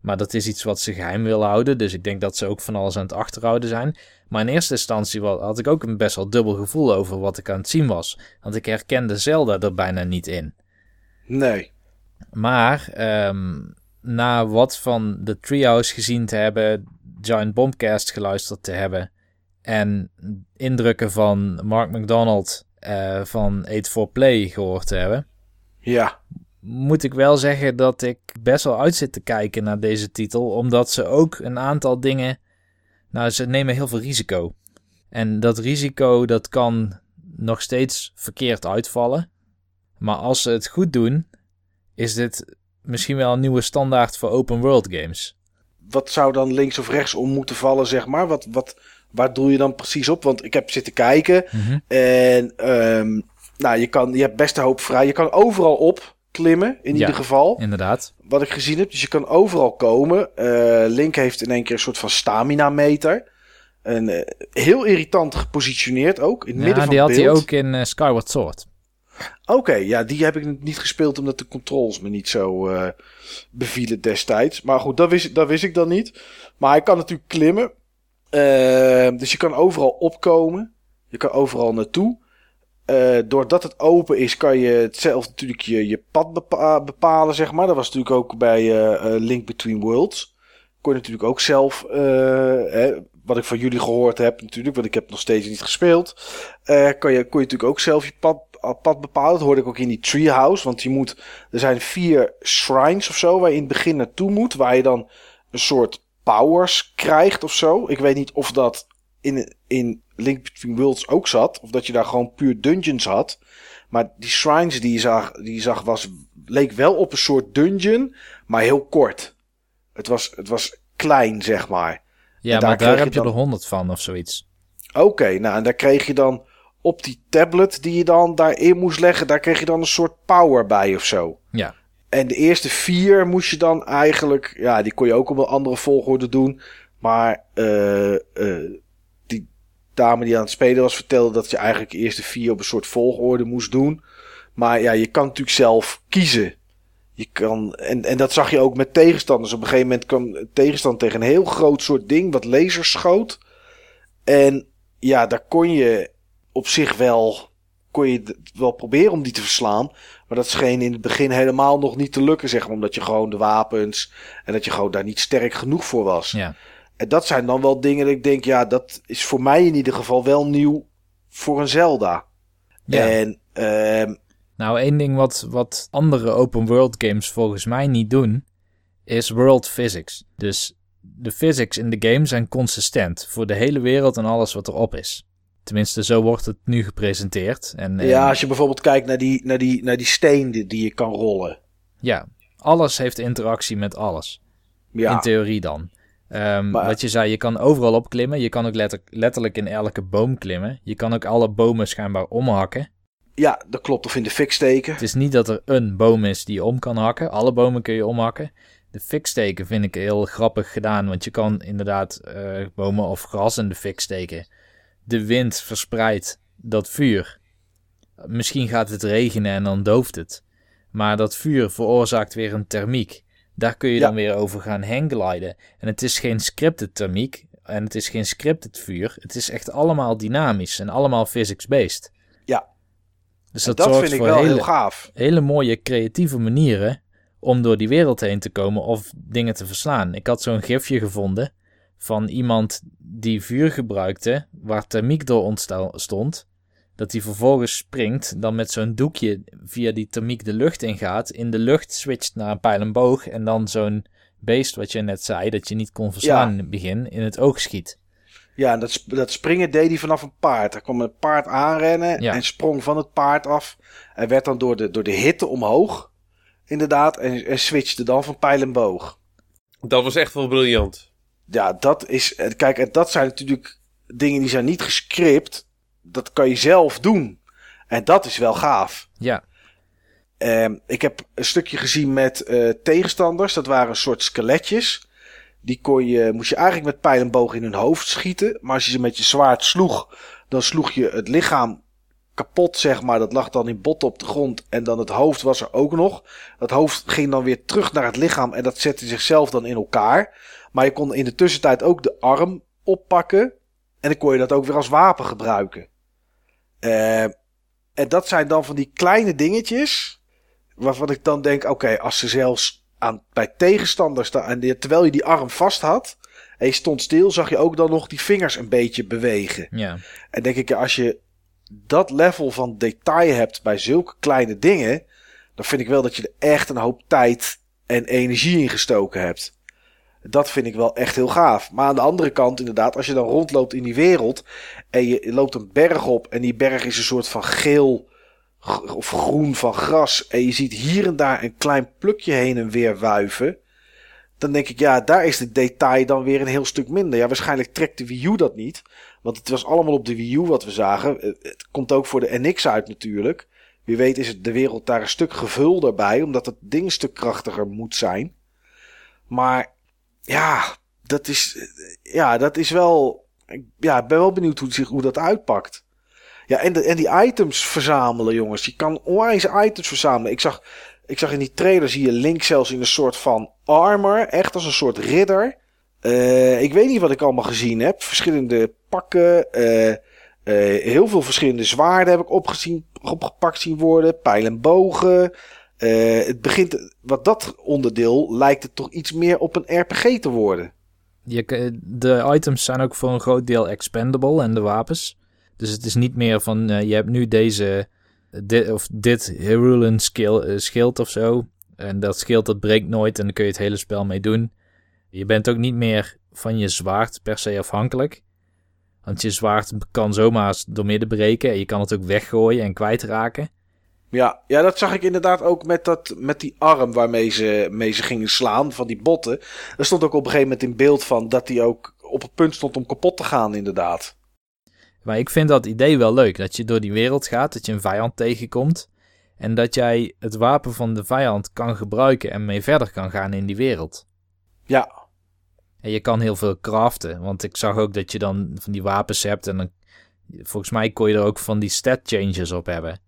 Maar dat is iets wat ze geheim willen houden. Dus ik denk dat ze ook van alles aan het achterhouden zijn. Maar in eerste instantie had ik ook een best wel dubbel gevoel over wat ik aan het zien was. Want ik herkende Zelda er bijna niet in. Nee. Maar ehm, na wat van de Treehouse gezien te hebben, Giant Bombcast geluisterd te hebben en indrukken van Mark McDonald eh, van 8 for Play gehoord te hebben. Ja. Moet ik wel zeggen dat ik best wel uit zit te kijken naar deze titel. Omdat ze ook een aantal dingen. Nou, ze nemen heel veel risico. En dat risico dat kan nog steeds verkeerd uitvallen. Maar als ze het goed doen, is dit misschien wel een nieuwe standaard voor open world games. Wat zou dan links of rechts om moeten vallen, zeg maar? Wat, wat, waar doe je dan precies op? Want ik heb zitten kijken en ehm, nou, je, kan, je hebt best een hoop vrij. Je kan overal op klimmen, in Ja. ieder geval. Inderdaad. Wat ik gezien heb. Dus je kan overal komen. Eh, Link heeft in één keer een soort van stamina meter. En eh, heel irritant gepositioneerd ook. In het midden Ja, van die had hij ook in eh, Skyward Sword. Oké, ja, die heb ik niet gespeeld omdat de controls me niet zo eh, bevielen destijds. Maar goed, dat wist, dat wist ik dan niet. Maar hij kan natuurlijk klimmen. Eh, dus je kan overal opkomen. Je kan overal naartoe. Eh, doordat het open is, kan je zelf natuurlijk je, pad bepa- bepalen, zeg maar. Dat was natuurlijk ook bij eh, Link Between Worlds. Kon je natuurlijk ook zelf, hè, wat ik van jullie gehoord heb natuurlijk, want ik heb nog steeds niet gespeeld. eh, kan je, kon je natuurlijk ook zelf je pad, pad bepalen. Dat hoorde ik ook in die treehouse, want je moet, er zijn vier shrines of zo waar je in het begin naartoe moet, waar je dan een soort powers krijgt of zo. Ik weet niet of dat in, in Link Between Worlds ook zat. Of dat je daar gewoon puur dungeons had. Maar die shrines die je zag, die je zag was, leek wel op een soort dungeon. Maar heel kort. Het was, het was klein, zeg maar. Ja, daar maar daar heb je dan- er honderd van of zoiets. Oké, nou en daar kreeg je dan op die tablet die je dan daarin moest leggen. Daar kreeg je dan een soort power bij of zo. Ja. En de eerste vier moest je dan eigenlijk... Ja, die kon je ook op een andere volgorde doen. Maar eh, eh, die dame die aan het spelen was vertelde dat je eigenlijk de eerste vier op een soort volgorde moest doen. Maar ja, je kan natuurlijk zelf kiezen. Je kan, en, en dat zag je ook met tegenstanders. Op een gegeven moment kwam een tegenstander tegen een heel groot soort ding wat lasers schoot. En ja, daar kon je op zich wel, kon je het wel proberen om die te verslaan. Maar dat scheen in het begin helemaal nog niet te lukken, zeg maar. Omdat je gewoon de wapens en dat je gewoon daar niet sterk genoeg voor was. Ja. En dat zijn dan wel dingen dat ik denk, ja, dat is voor mij in ieder geval wel nieuw voor een Zelda. Ja. En ehm, Nou, één ding wat, wat andere open world games volgens mij niet doen, is world physics. Dus de physics in de game zijn consistent voor de hele wereld en alles wat erop is. Tenminste, zo wordt het nu gepresenteerd. En, en- ja, als je bijvoorbeeld kijkt naar die, naar die, naar die steen die, die je kan rollen. ja, alles heeft interactie met alles. Ja, In theorie dan. Ehm, Maar- Wat je zei, je kan overal opklimmen. Je kan ook letter- letterlijk in elke boom klimmen. Je kan ook alle bomen schijnbaar omhakken. ja, dat klopt. Of in de fik steken. Het is niet dat er een boom is die je om kan hakken. Alle bomen kun je omhakken. De fik steken vind ik heel grappig gedaan. Want je kan inderdaad eh, bomen of gras in de fik steken. De wind verspreidt dat vuur. Misschien gaat het regenen en dan dooft het. Maar dat vuur veroorzaakt weer een thermiek. Daar kun je Ja. dan weer over gaan hanggliden. En het is geen scripted thermiek. En het is geen scripted vuur. Het is echt allemaal dynamisch en allemaal physics-based. Ja. Dus dat, dat zorgt vind ik voor wel hele, heel gaaf. hele mooie creatieve manieren om door die wereld heen te komen of dingen te verslaan. Ik had zo'n gifje gevonden van iemand die vuur gebruikte waar thermiek door ontstond. Dat hij vervolgens springt, dan met zo'n doekje via die thermiek de lucht ingaat, in de lucht switcht naar een pijl en boog en dan zo'n beest wat je net zei, dat je niet kon verslaan Ja. in het begin, in het oog schiet. Ja, en dat, dat springen deed hij vanaf een paard. Hij kwam een paard aanrennen Ja. en sprong van het paard af. En werd dan door de, door de hitte omhoog. Inderdaad. En, en switchte dan van pijl en boog. Dat was echt wel briljant. Ja, dat is. eh, Kijk, en dat zijn natuurlijk dingen die zijn niet gescript. Dat kan je zelf doen. En dat is wel gaaf. Ja, Ehm, ik heb een stukje gezien met eh, tegenstanders. Dat waren een soort skeletjes. Die kon je, moest je eigenlijk met pijl en boog in hun hoofd schieten. Maar als je ze met je zwaard sloeg, dan sloeg je het lichaam kapot, zeg maar. Dat lag dan in botten op de grond. En dan het hoofd was er ook nog. Dat hoofd ging dan weer terug naar het lichaam. En dat zette zichzelf dan in elkaar. Maar je kon in de tussentijd ook de arm oppakken. En dan kon je dat ook weer als wapen gebruiken. Eh, en dat zijn dan van die kleine dingetjes. Waarvan ik dan denk, oké, als ze zelfs aan, bij tegenstanders staan. En terwijl je die arm vast had. En je stond stil, zag je ook dan nog die vingers een beetje bewegen. ja. En denk ik, als je dat level van detail hebt bij zulke kleine dingen, dan vind ik wel dat je er echt een hoop tijd en energie in gestoken hebt. Dat vind ik wel echt heel gaaf. Maar aan de andere kant, inderdaad, als je dan rondloopt in die wereld en je loopt een berg op en die berg is een soort van geel of groen van gras en je ziet hier en daar een klein plukje heen en weer wuiven, dan denk ik, ja, daar is de detail dan weer een heel stuk minder. Ja, waarschijnlijk trekt de Wii U dat niet, want het was allemaal op de Wii U wat we zagen. Het komt ook voor de NX uit natuurlijk. Wie weet is het de wereld daar een stuk gevulder bij, omdat het ding een stuk krachtiger moet zijn. Maar ja, dat is, ja, dat is wel. Ja, ik ben wel benieuwd hoe, zich, hoe dat uitpakt. Ja, en, de, en die items verzamelen, jongens. Je kan onwijs items verzamelen. Ik zag, ik zag in die trailer zie je Link zelfs in een soort van armor. Echt als een soort ridder. Uh, ik weet niet wat ik allemaal gezien heb. Verschillende pakken. Uh, uh, heel veel verschillende zwaarden heb ik opgezien, opgepakt zien worden. Pijlen bogen. Het begint, wat dat onderdeel lijkt het toch iets meer op een RPG te worden. Je, de items zijn ook voor een groot deel expendable en de wapens. Dus het is niet meer van uh, je hebt nu deze dit, of dit Herulan skill, uh, schild of zo. En dat schild dat breekt nooit en dan kun je het hele spel mee doen. Je bent ook niet meer van je zwaard per se afhankelijk. Want je zwaard kan zomaar doormidden breken en je kan het ook weggooien en kwijtraken. Ja, ja, dat zag ik inderdaad ook met, dat, met die arm waarmee ze, mee ze gingen slaan, van die botten. Er stond ook op een gegeven moment in beeld van dat die ook op het punt stond om kapot te gaan, inderdaad. Maar ik vind dat idee wel leuk. Dat je door die wereld gaat, dat je een vijand tegenkomt. En dat jij het wapen van de vijand kan gebruiken en mee verder kan gaan in die wereld. Ja. En je kan heel veel craften. Want ik zag ook dat je dan van die wapens hebt. En dan, volgens mij kon je er ook van die stat changes op hebben.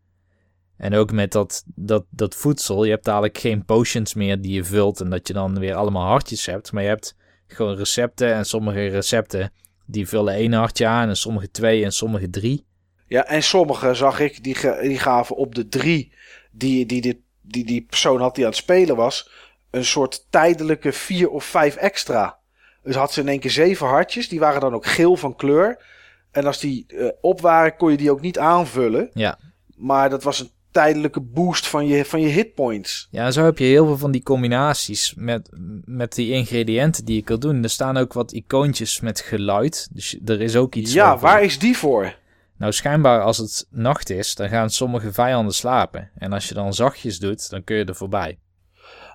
En ook met dat, dat, dat voedsel. Je hebt dadelijk geen potions meer die je vult. En dat je dan weer allemaal hartjes hebt. Maar je hebt gewoon recepten. En sommige recepten die vullen één hartje aan en sommige twee en sommige drie. Ja, en sommige zag ik, die, die gaven op de drie die, die, die, die die persoon had die aan het spelen was, een soort tijdelijke vier of vijf extra. Dus had ze in één keer zeven hartjes, die waren dan ook geel van kleur. En als die uh, op waren, kon je die ook niet aanvullen. Ja. Maar dat was een tijdelijke boost van je, van je hitpoints. Ja, zo heb je heel veel van die combinaties met, met die ingrediënten die je kan doen. Er staan ook wat icoontjes met geluid. Dus er is ook iets. Ja, waar is die voor? Nou, schijnbaar als het nacht is, dan gaan sommige vijanden slapen. En als je dan zachtjes doet, dan kun je er voorbij.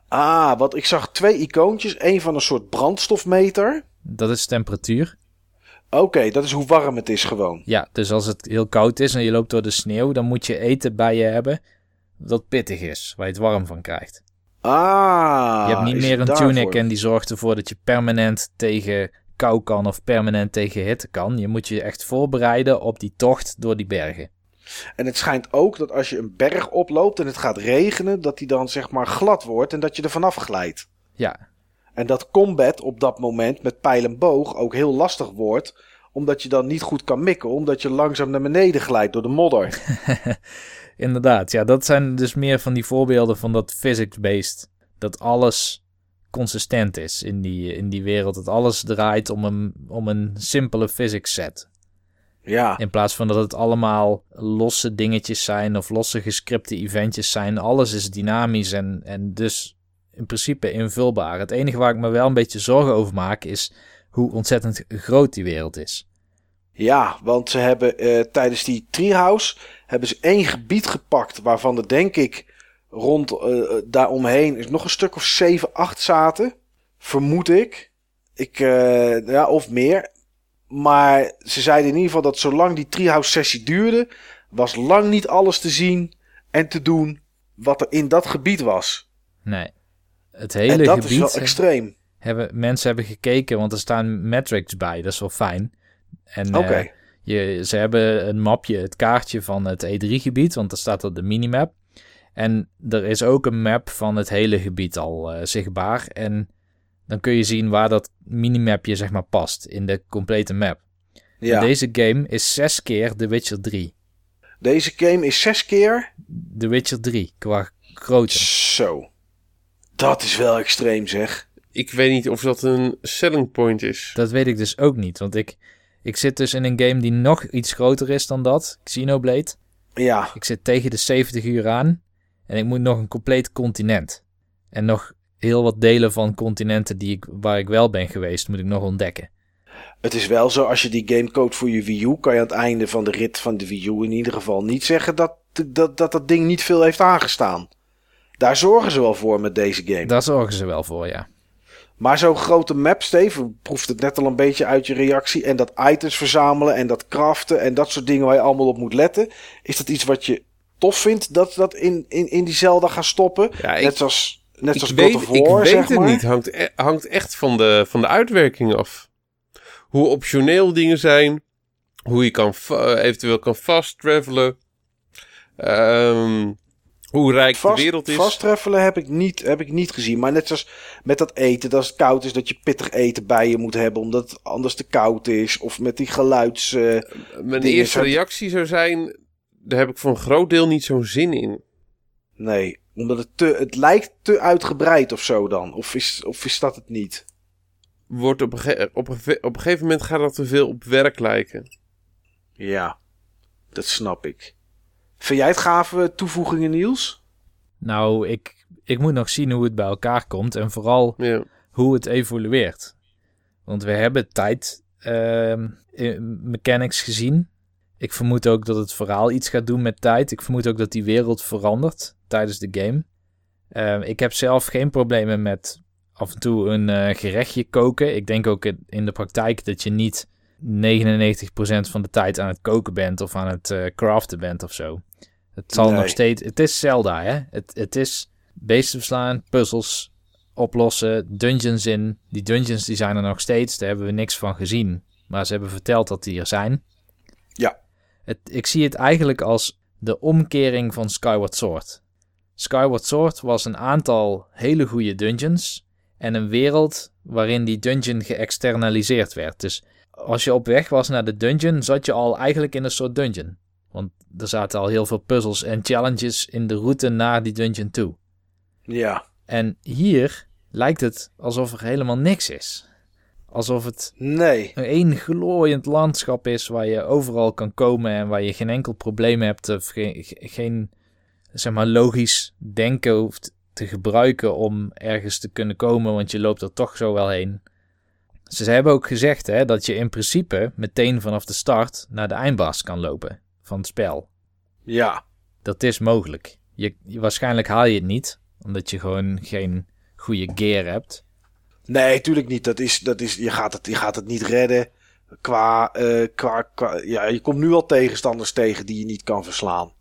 Ah, want ik zag twee icoontjes. Eén van een soort brandstofmeter. Dat is temperatuur. Oké, dat is hoe warm het is gewoon. Ja, dus als het heel koud is en je loopt door de sneeuw, dan moet je eten bij je hebben dat pittig is, waar je het warm van krijgt. Ah, je hebt niet meer een tunic en die zorgt ervoor dat je permanent tegen kou kan of permanent tegen hitte kan. Je moet je echt voorbereiden op die tocht door die bergen. En het schijnt ook dat als je een berg oploopt en het gaat regenen, dat die dan zeg maar glad wordt en dat je er vanaf glijdt. Ja, en dat combat op dat moment met pijl en boog ook heel lastig wordt. Omdat je dan niet goed kan mikken. Omdat je langzaam naar beneden glijdt door de modder. Inderdaad, ja, dat zijn dus meer van die voorbeelden van dat physics-based. Dat alles consistent is in die, in die wereld. Dat alles draait om een, om een simpele physics set. Ja. In plaats van dat het allemaal losse dingetjes zijn of losse gescripte eventjes zijn. Alles is dynamisch en, en dus in principe invulbaar. Het enige waar ik me wel een beetje zorgen over maak is hoe ontzettend groot die wereld is. Ja, want ze hebben uh, tijdens die treehouse hebben ze één gebied gepakt waarvan er denk ik rond uh, daaromheen is nog een stuk of 7, 8 zaten. Vermoed ik. ik uh, ja, of meer. Maar ze zeiden in ieder geval dat zolang die treehouse sessie duurde, was lang niet alles te zien en te doen wat er in dat gebied was. Nee het hele en dat gebied is wel extreem. Hebben, mensen hebben gekeken, want er staan metrics bij. Dat is wel fijn. En uh, je, ze hebben een mapje, het kaartje van het E3-gebied, want daar staat op de minimap. En er is ook een map van het hele gebied al uh, zichtbaar. En dan kun je zien waar dat minimapje zeg maar past in de complete map. Ja. Deze game is zes keer The Witcher 3. Deze game is zes keer... The Witcher 3, qua grootte. Zo. Dat is wel extreem, zeg. Ik weet niet of dat een selling point is. Dat weet ik dus ook niet. Want ik, Ik zit dus in een game die nog iets groter is dan dat, Xenoblade. Ja, Ik zit tegen de 70 uur aan en ik moet nog een compleet continent. En nog heel wat delen van continenten die ik, waar ik wel ben geweest, moet ik nog ontdekken. het is wel zo, als je die game koopt voor je Wii U, kan je aan het einde van de rit van de Wii U in ieder geval niet zeggen dat dat, dat, dat ding niet veel heeft aangestaan. Daar zorgen ze wel voor met deze game. Daar zorgen ze wel voor, ja. Maar zo'n grote map, Steve, proeft het net al een beetje uit je reactie. En dat items verzamelen en dat craften en dat soort dingen waar je allemaal op moet letten. Is dat iets wat je tof vindt dat dat in, in, in die Zelda gaan stoppen? Ja, ik- net zoals, net zoals ik God weet, of ik War, weet zeg het maar. niet. Hangt, e- hangt echt van de, van de uitwerking af. Hoe optioneel dingen zijn. Hoe je kan eventueel kan fast travelen. Ehm, hoe rijk Vast, de wereld is. vast travelen heb ik, niet, heb ik niet gezien. Maar net zoals met dat eten, dat het koud is, dat je pittig eten bij je moet hebben. Omdat het anders te koud is. Of met die geluids... eh, Mijn dingen eerste reactie zou zijn... Daar heb ik voor een groot deel niet zo'n zin in. nee, omdat het te... Het lijkt te uitgebreid of zo dan. Of is, of is dat het niet? Wordt op, een op, een op een gegeven moment gaat dat te veel op werk lijken. Ja, dat snap ik. Vind jij het gave toevoegingen, Niels? Nou, ik, ik moet nog zien hoe het bij elkaar komt en vooral Ja. hoe het evolueert. Want we hebben tijd ehm, mechanics gezien. Ik vermoed ook dat het verhaal iets gaat doen met tijd. Ik vermoed ook dat die wereld verandert tijdens de game. Ehm, ik heb zelf geen problemen met af en toe een eh, gerechtje koken. Ik denk ook in- in de praktijk dat je niet 99% van de tijd aan het koken bent of aan het eh, craften bent of zo. Het zal Nee. nog steeds. Het is Zelda, hè? Het, het is beesten verslaan, puzzels oplossen, dungeons in. Die dungeons die zijn er nog steeds. Daar hebben we niks van gezien. Maar ze hebben verteld dat die er zijn. Ja. Het, ik zie het eigenlijk als de omkering van Skyward Sword. Skyward Sword was een aantal hele goede dungeons en een wereld waarin die dungeon geëxternaliseerd werd. Dus als je op weg was naar de dungeon, zat je al eigenlijk in een soort dungeon. Want er zaten al heel veel puzzels en challenges in de route naar die dungeon toe. Ja. En hier lijkt het alsof er helemaal niks is. Alsof het Nee. een één glooiend landschap is waar je overal kan komen en waar je geen enkel probleem hebt of geen, geen zeg maar, logisch denken hoeft te gebruiken om ergens te kunnen komen, want je loopt er toch zo wel heen. Ze hebben ook gezegd hè, dat je in principe meteen vanaf de start naar de eindbaas kan lopen van het spel. Ja. Dat is mogelijk. Je, waarschijnlijk haal je het niet, omdat je gewoon geen goede gear hebt. Nee, tuurlijk niet. Dat is, dat is, je, gaat het, je gaat het niet redden. Qua, eh, qua, qua, ja, je komt nu al tegenstanders tegen die je niet kan verslaan.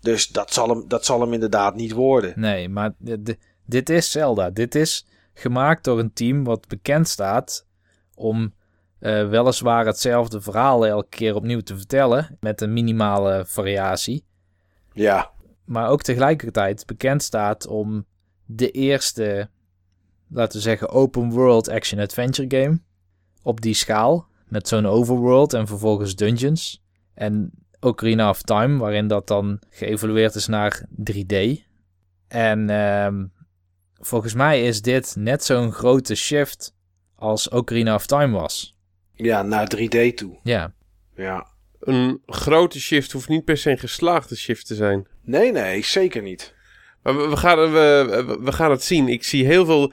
Dus dat zal hem, dat zal hem inderdaad niet worden. Nee, maar dit is Zelda. Dit is gemaakt door een team wat bekend staat om eh, weliswaar hetzelfde verhaal elke keer opnieuw te vertellen met een minimale variatie, Ja. maar ook tegelijkertijd bekend staat om de eerste, laten we zeggen, open world action adventure game op die schaal met zo'n overworld en vervolgens dungeons en Ocarina of Time, waarin dat dan geëvolueerd is naar 3D. En ehm, volgens mij is dit net zo'n grote shift als Ocarina of Time was. Ja, naar 3D toe. Ja, Ja. Een grote shift hoeft niet per se een geslaagde shift te zijn. Nee, nee, zeker niet. Maar we, we gaan, we, we- gaan het zien. Ik zie heel veel.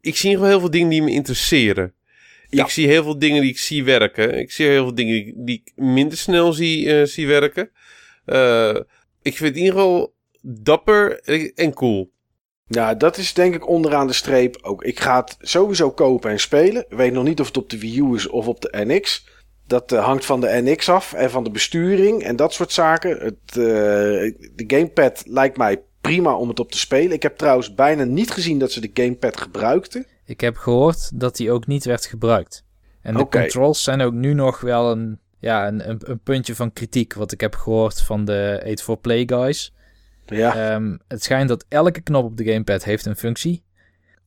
Ik zie heel veel dingen die me interesseren. Ja. Ik zie heel veel dingen die ik zie werken. Ik zie heel veel dingen die, die ik minder snel zie, eh, zie werken. Eh, ik vind het in ieder geval dapper en cool. Ja, dat is denk ik onderaan de streep ook. Ik ga het sowieso kopen en spelen. Ik weet nog niet of het op de Wii U is of op de NX. Dat eh, hangt van de NX af en van de besturing en dat soort zaken. Het, eh, de gamepad lijkt mij prima om het op te spelen. Ik heb trouwens bijna niet gezien dat ze de gamepad gebruikten. ik heb gehoord dat die ook niet werd gebruikt. En de controls zijn ook nu nog wel een, ja, een, een, een puntje van kritiek, wat ik heb gehoord van de 8 for Play guys. Ja, Ehm, het schijnt dat elke knop op de gamepad heeft een functie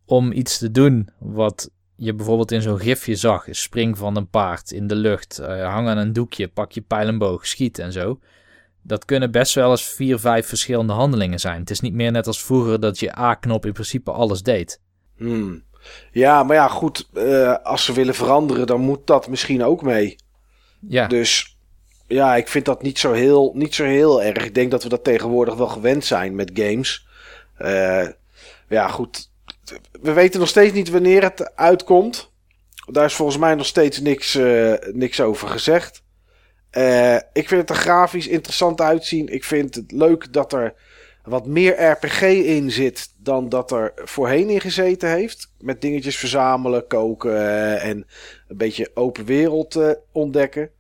om iets te doen wat je bijvoorbeeld in zo'n gifje zag. Spring van een paard in de lucht, eh, hang aan een doekje, pak je pijl en boog, schiet en zo. Dat kunnen best wel eens vier, vijf verschillende handelingen zijn. Het is niet meer net als vroeger dat je A-knop in principe alles deed. hmm. ja maar ja, goed. eh, als ze willen veranderen, dan moet dat misschien ook mee. Ja, Dus ja, ik vind dat niet zo, heel, niet zo heel erg. Ik denk dat we dat tegenwoordig wel gewend zijn met games. Eh, ja, goed. We weten nog steeds niet wanneer het uitkomt. Daar is volgens mij nog steeds niks, eh, niks over gezegd. Eh, ik vind het er grafisch interessant uitzien. Ik vind het leuk dat er wat meer RPG in zit dan dat er voorheen in gezeten heeft. Met dingetjes verzamelen, koken en een beetje open wereld ontdekken.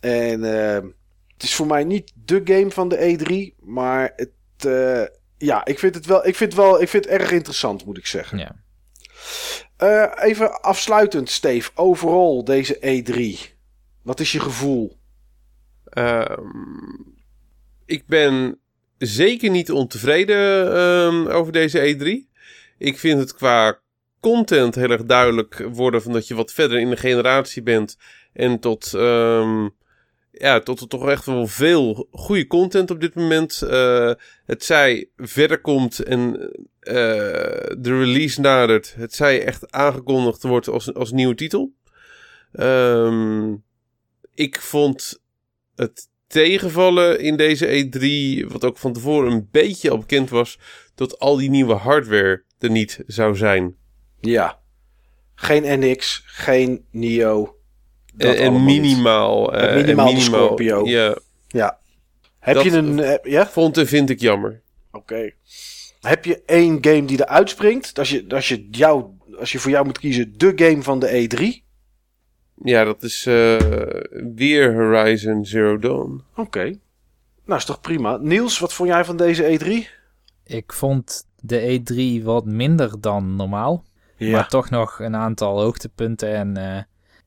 En eh, het is voor mij niet de game van de E3, maar het, eh, ja, ik vind het wel, ik vind het wel, ik vind het erg interessant, moet ik zeggen. ja. Eh, even afsluitend, Steve. Overal deze E3. Wat is je gevoel? Ehm, ik ben zeker niet ontevreden ehm, over deze E3. Ik vind het qua content heel erg duidelijk worden van dat je wat verder in de generatie bent. En tot, ehm, ja, tot er toch echt wel veel goede content op dit moment. eh, het zij verder komt en eh, de release nadert. Het zij echt aangekondigd wordt als, als nieuwe titel. Ehm, ik vond het tegenvallen in deze E3, wat ook van tevoren een beetje al bekend was, dat al die nieuwe hardware er niet zou zijn. Ja. Geen NX, geen Nio. Dat en, minimaal. eh, En minimaal en de Scorpio. Ja, Ja. Heb Dat- je een... eh, ja? vond en vind ik jammer. Oké. Heb je één game die eruit springt? Als je, als, je jou, als je voor jou moet kiezen de game van de E E3? Ja, dat is eh, weer Horizon Zero Dawn. Oké. Nou, is toch prima. Niels, wat vond jij van deze E3? Ik vond de E3 wat minder dan normaal. Maar toch nog een aantal hoogtepunten en, eh,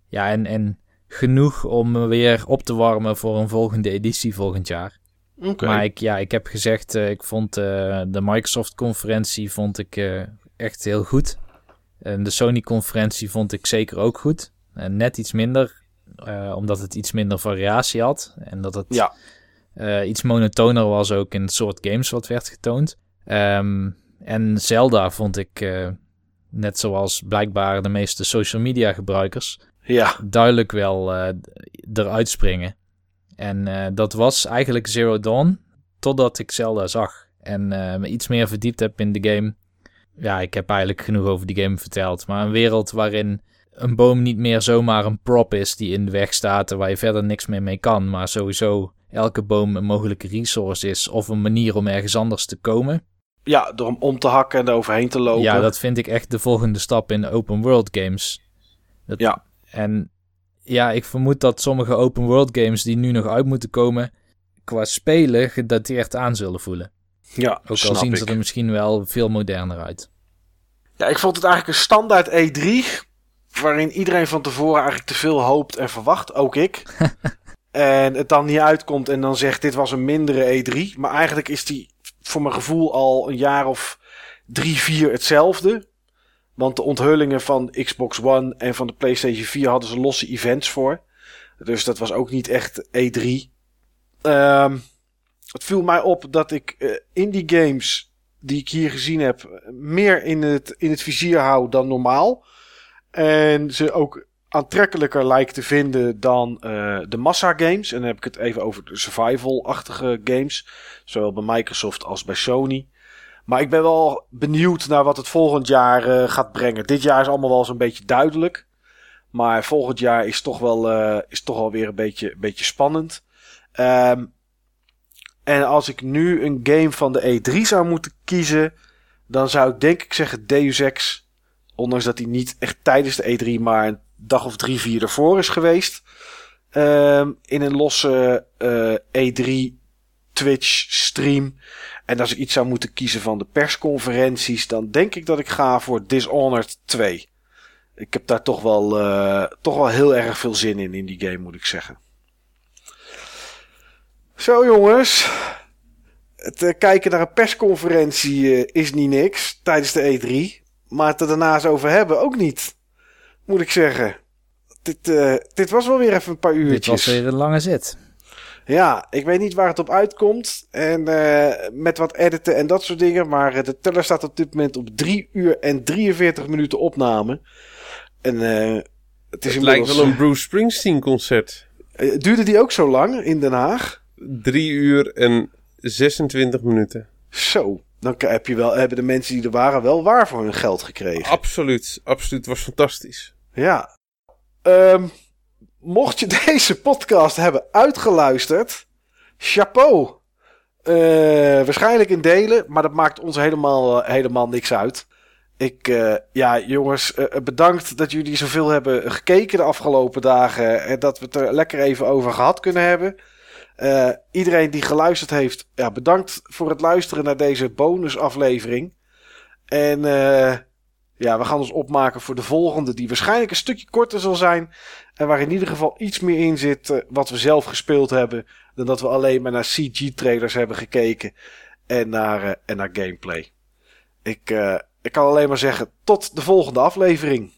ja, en, en genoeg om me weer op te warmen voor een volgende editie volgend jaar. Maar ik, ja, ik heb gezegd, eh, ik vond eh, de Microsoft-conferentie vond ik eh, echt heel goed. En de Sony-conferentie vond ik zeker ook goed. En net iets minder, omdat het iets minder variatie had. En dat het Ja. iets monotoner was ook in het soort games wat werd getoond. Ehm, en Zelda vond ik, net zoals blijkbaar de meeste social media gebruikers, Ja. duidelijk wel eh, eruit springen. En eh, dat was eigenlijk Zero Dawn, totdat ik Zelda zag. En eh, me iets meer verdiept heb in de game. Ja, ik heb eigenlijk genoeg over die game verteld. Maar een wereld waarin een boom niet meer zomaar een prop is die in de weg staat... en waar je verder niks meer mee kan. Maar sowieso elke boom een mogelijke resource is... of een manier om ergens anders te komen. Ja, door hem om te hakken en er overheen te lopen. Ja, dat vind ik echt de volgende stap in open world games. Dat, Ja. En ja, ik vermoed dat sommige open world games die nu nog uit moeten komen, qua spelen gedateerd aan zullen voelen. ja Ook al zien ik. ze er misschien wel veel moderner uit. Ja, ik vond het eigenlijk een standaard E3. Waarin iedereen van tevoren eigenlijk te veel hoopt en verwacht. Ook ik. en het dan niet uitkomt en dan zegt dit was een mindere E3. Maar eigenlijk is die voor mijn gevoel al een jaar of drie, vier hetzelfde. Want de onthullingen van Xbox One en van de PlayStation 4 hadden ze losse events voor. Dus dat was ook niet echt E3. Ehm, het viel mij op dat ik eh, indie games die ik hier gezien heb, meer in het, in het vizier hou dan normaal. En ze ook aantrekkelijker lijkt te vinden dan eh, de massa games. En dan heb ik het even over de survival-achtige games. Zowel bij Microsoft als bij Sony. Maar ik ben wel benieuwd naar wat het volgend jaar eh, gaat brengen. Dit jaar is allemaal wel een beetje duidelijk. Maar volgend jaar is toch wel, eh, is toch wel weer een beetje, beetje spannend. Ehm, en als ik nu een game van de E3 zou moeten kiezen, dan zou ik denk ik zeggen Deus Ex. Ondanks dat hij niet echt tijdens de E3, maar een dag of drie, vier ervoor is geweest. Ehm, in een losse eh, E3 Twitch stream. En als ik iets zou moeten kiezen van de persconferenties, dan denk ik dat ik ga voor Dishonored 2. Ik heb daar toch wel, eh, toch wel heel erg veel zin in, in die game, moet ik zeggen. Zo jongens. Het eh, kijken naar een persconferentie eh, is niet niks tijdens de E3. Maar het er daarnaast over hebben ook niet. Moet ik zeggen. Dit, dit was wel weer even een paar uurtjes. Dit was weer een lange zit. Ja, ik weet niet waar het op uitkomt. En eh, met wat editen en dat soort dingen. Maar eh, de teller staat op dit moment op 3 uur en 43 minuten opname. En eh, het is Het lijkt inmiddels... wel een Bruce Springsteen concert. Duurde die ook zo lang in Den Haag? Drie uur en 26 minuten. Zo, dan heb je wel, hebben de mensen die er waren wel waar voor hun geld gekregen. Absoluut, absoluut. Het was fantastisch. Ja. Ehm, mocht je deze podcast hebben uitgeluisterd, chapeau. Eh, waarschijnlijk in delen, maar dat maakt ons helemaal, eh, helemaal niks uit. Ik, eh, ja, jongens, bedankt dat jullie zoveel hebben gekeken de afgelopen dagen. En dat we het er lekker even over gehad kunnen hebben. Iedereen die geluisterd heeft, ja, bedankt voor het luisteren naar deze bonusaflevering. En ja, we gaan ons opmaken voor de volgende, die waarschijnlijk een stukje korter zal zijn. En waar in ieder geval iets meer in zit eh, wat we zelf gespeeld hebben. Dan dat we alleen maar naar CG-trailers hebben gekeken. En naar, eh, en naar gameplay. Ik, eh, ik kan alleen maar zeggen, tot de volgende aflevering.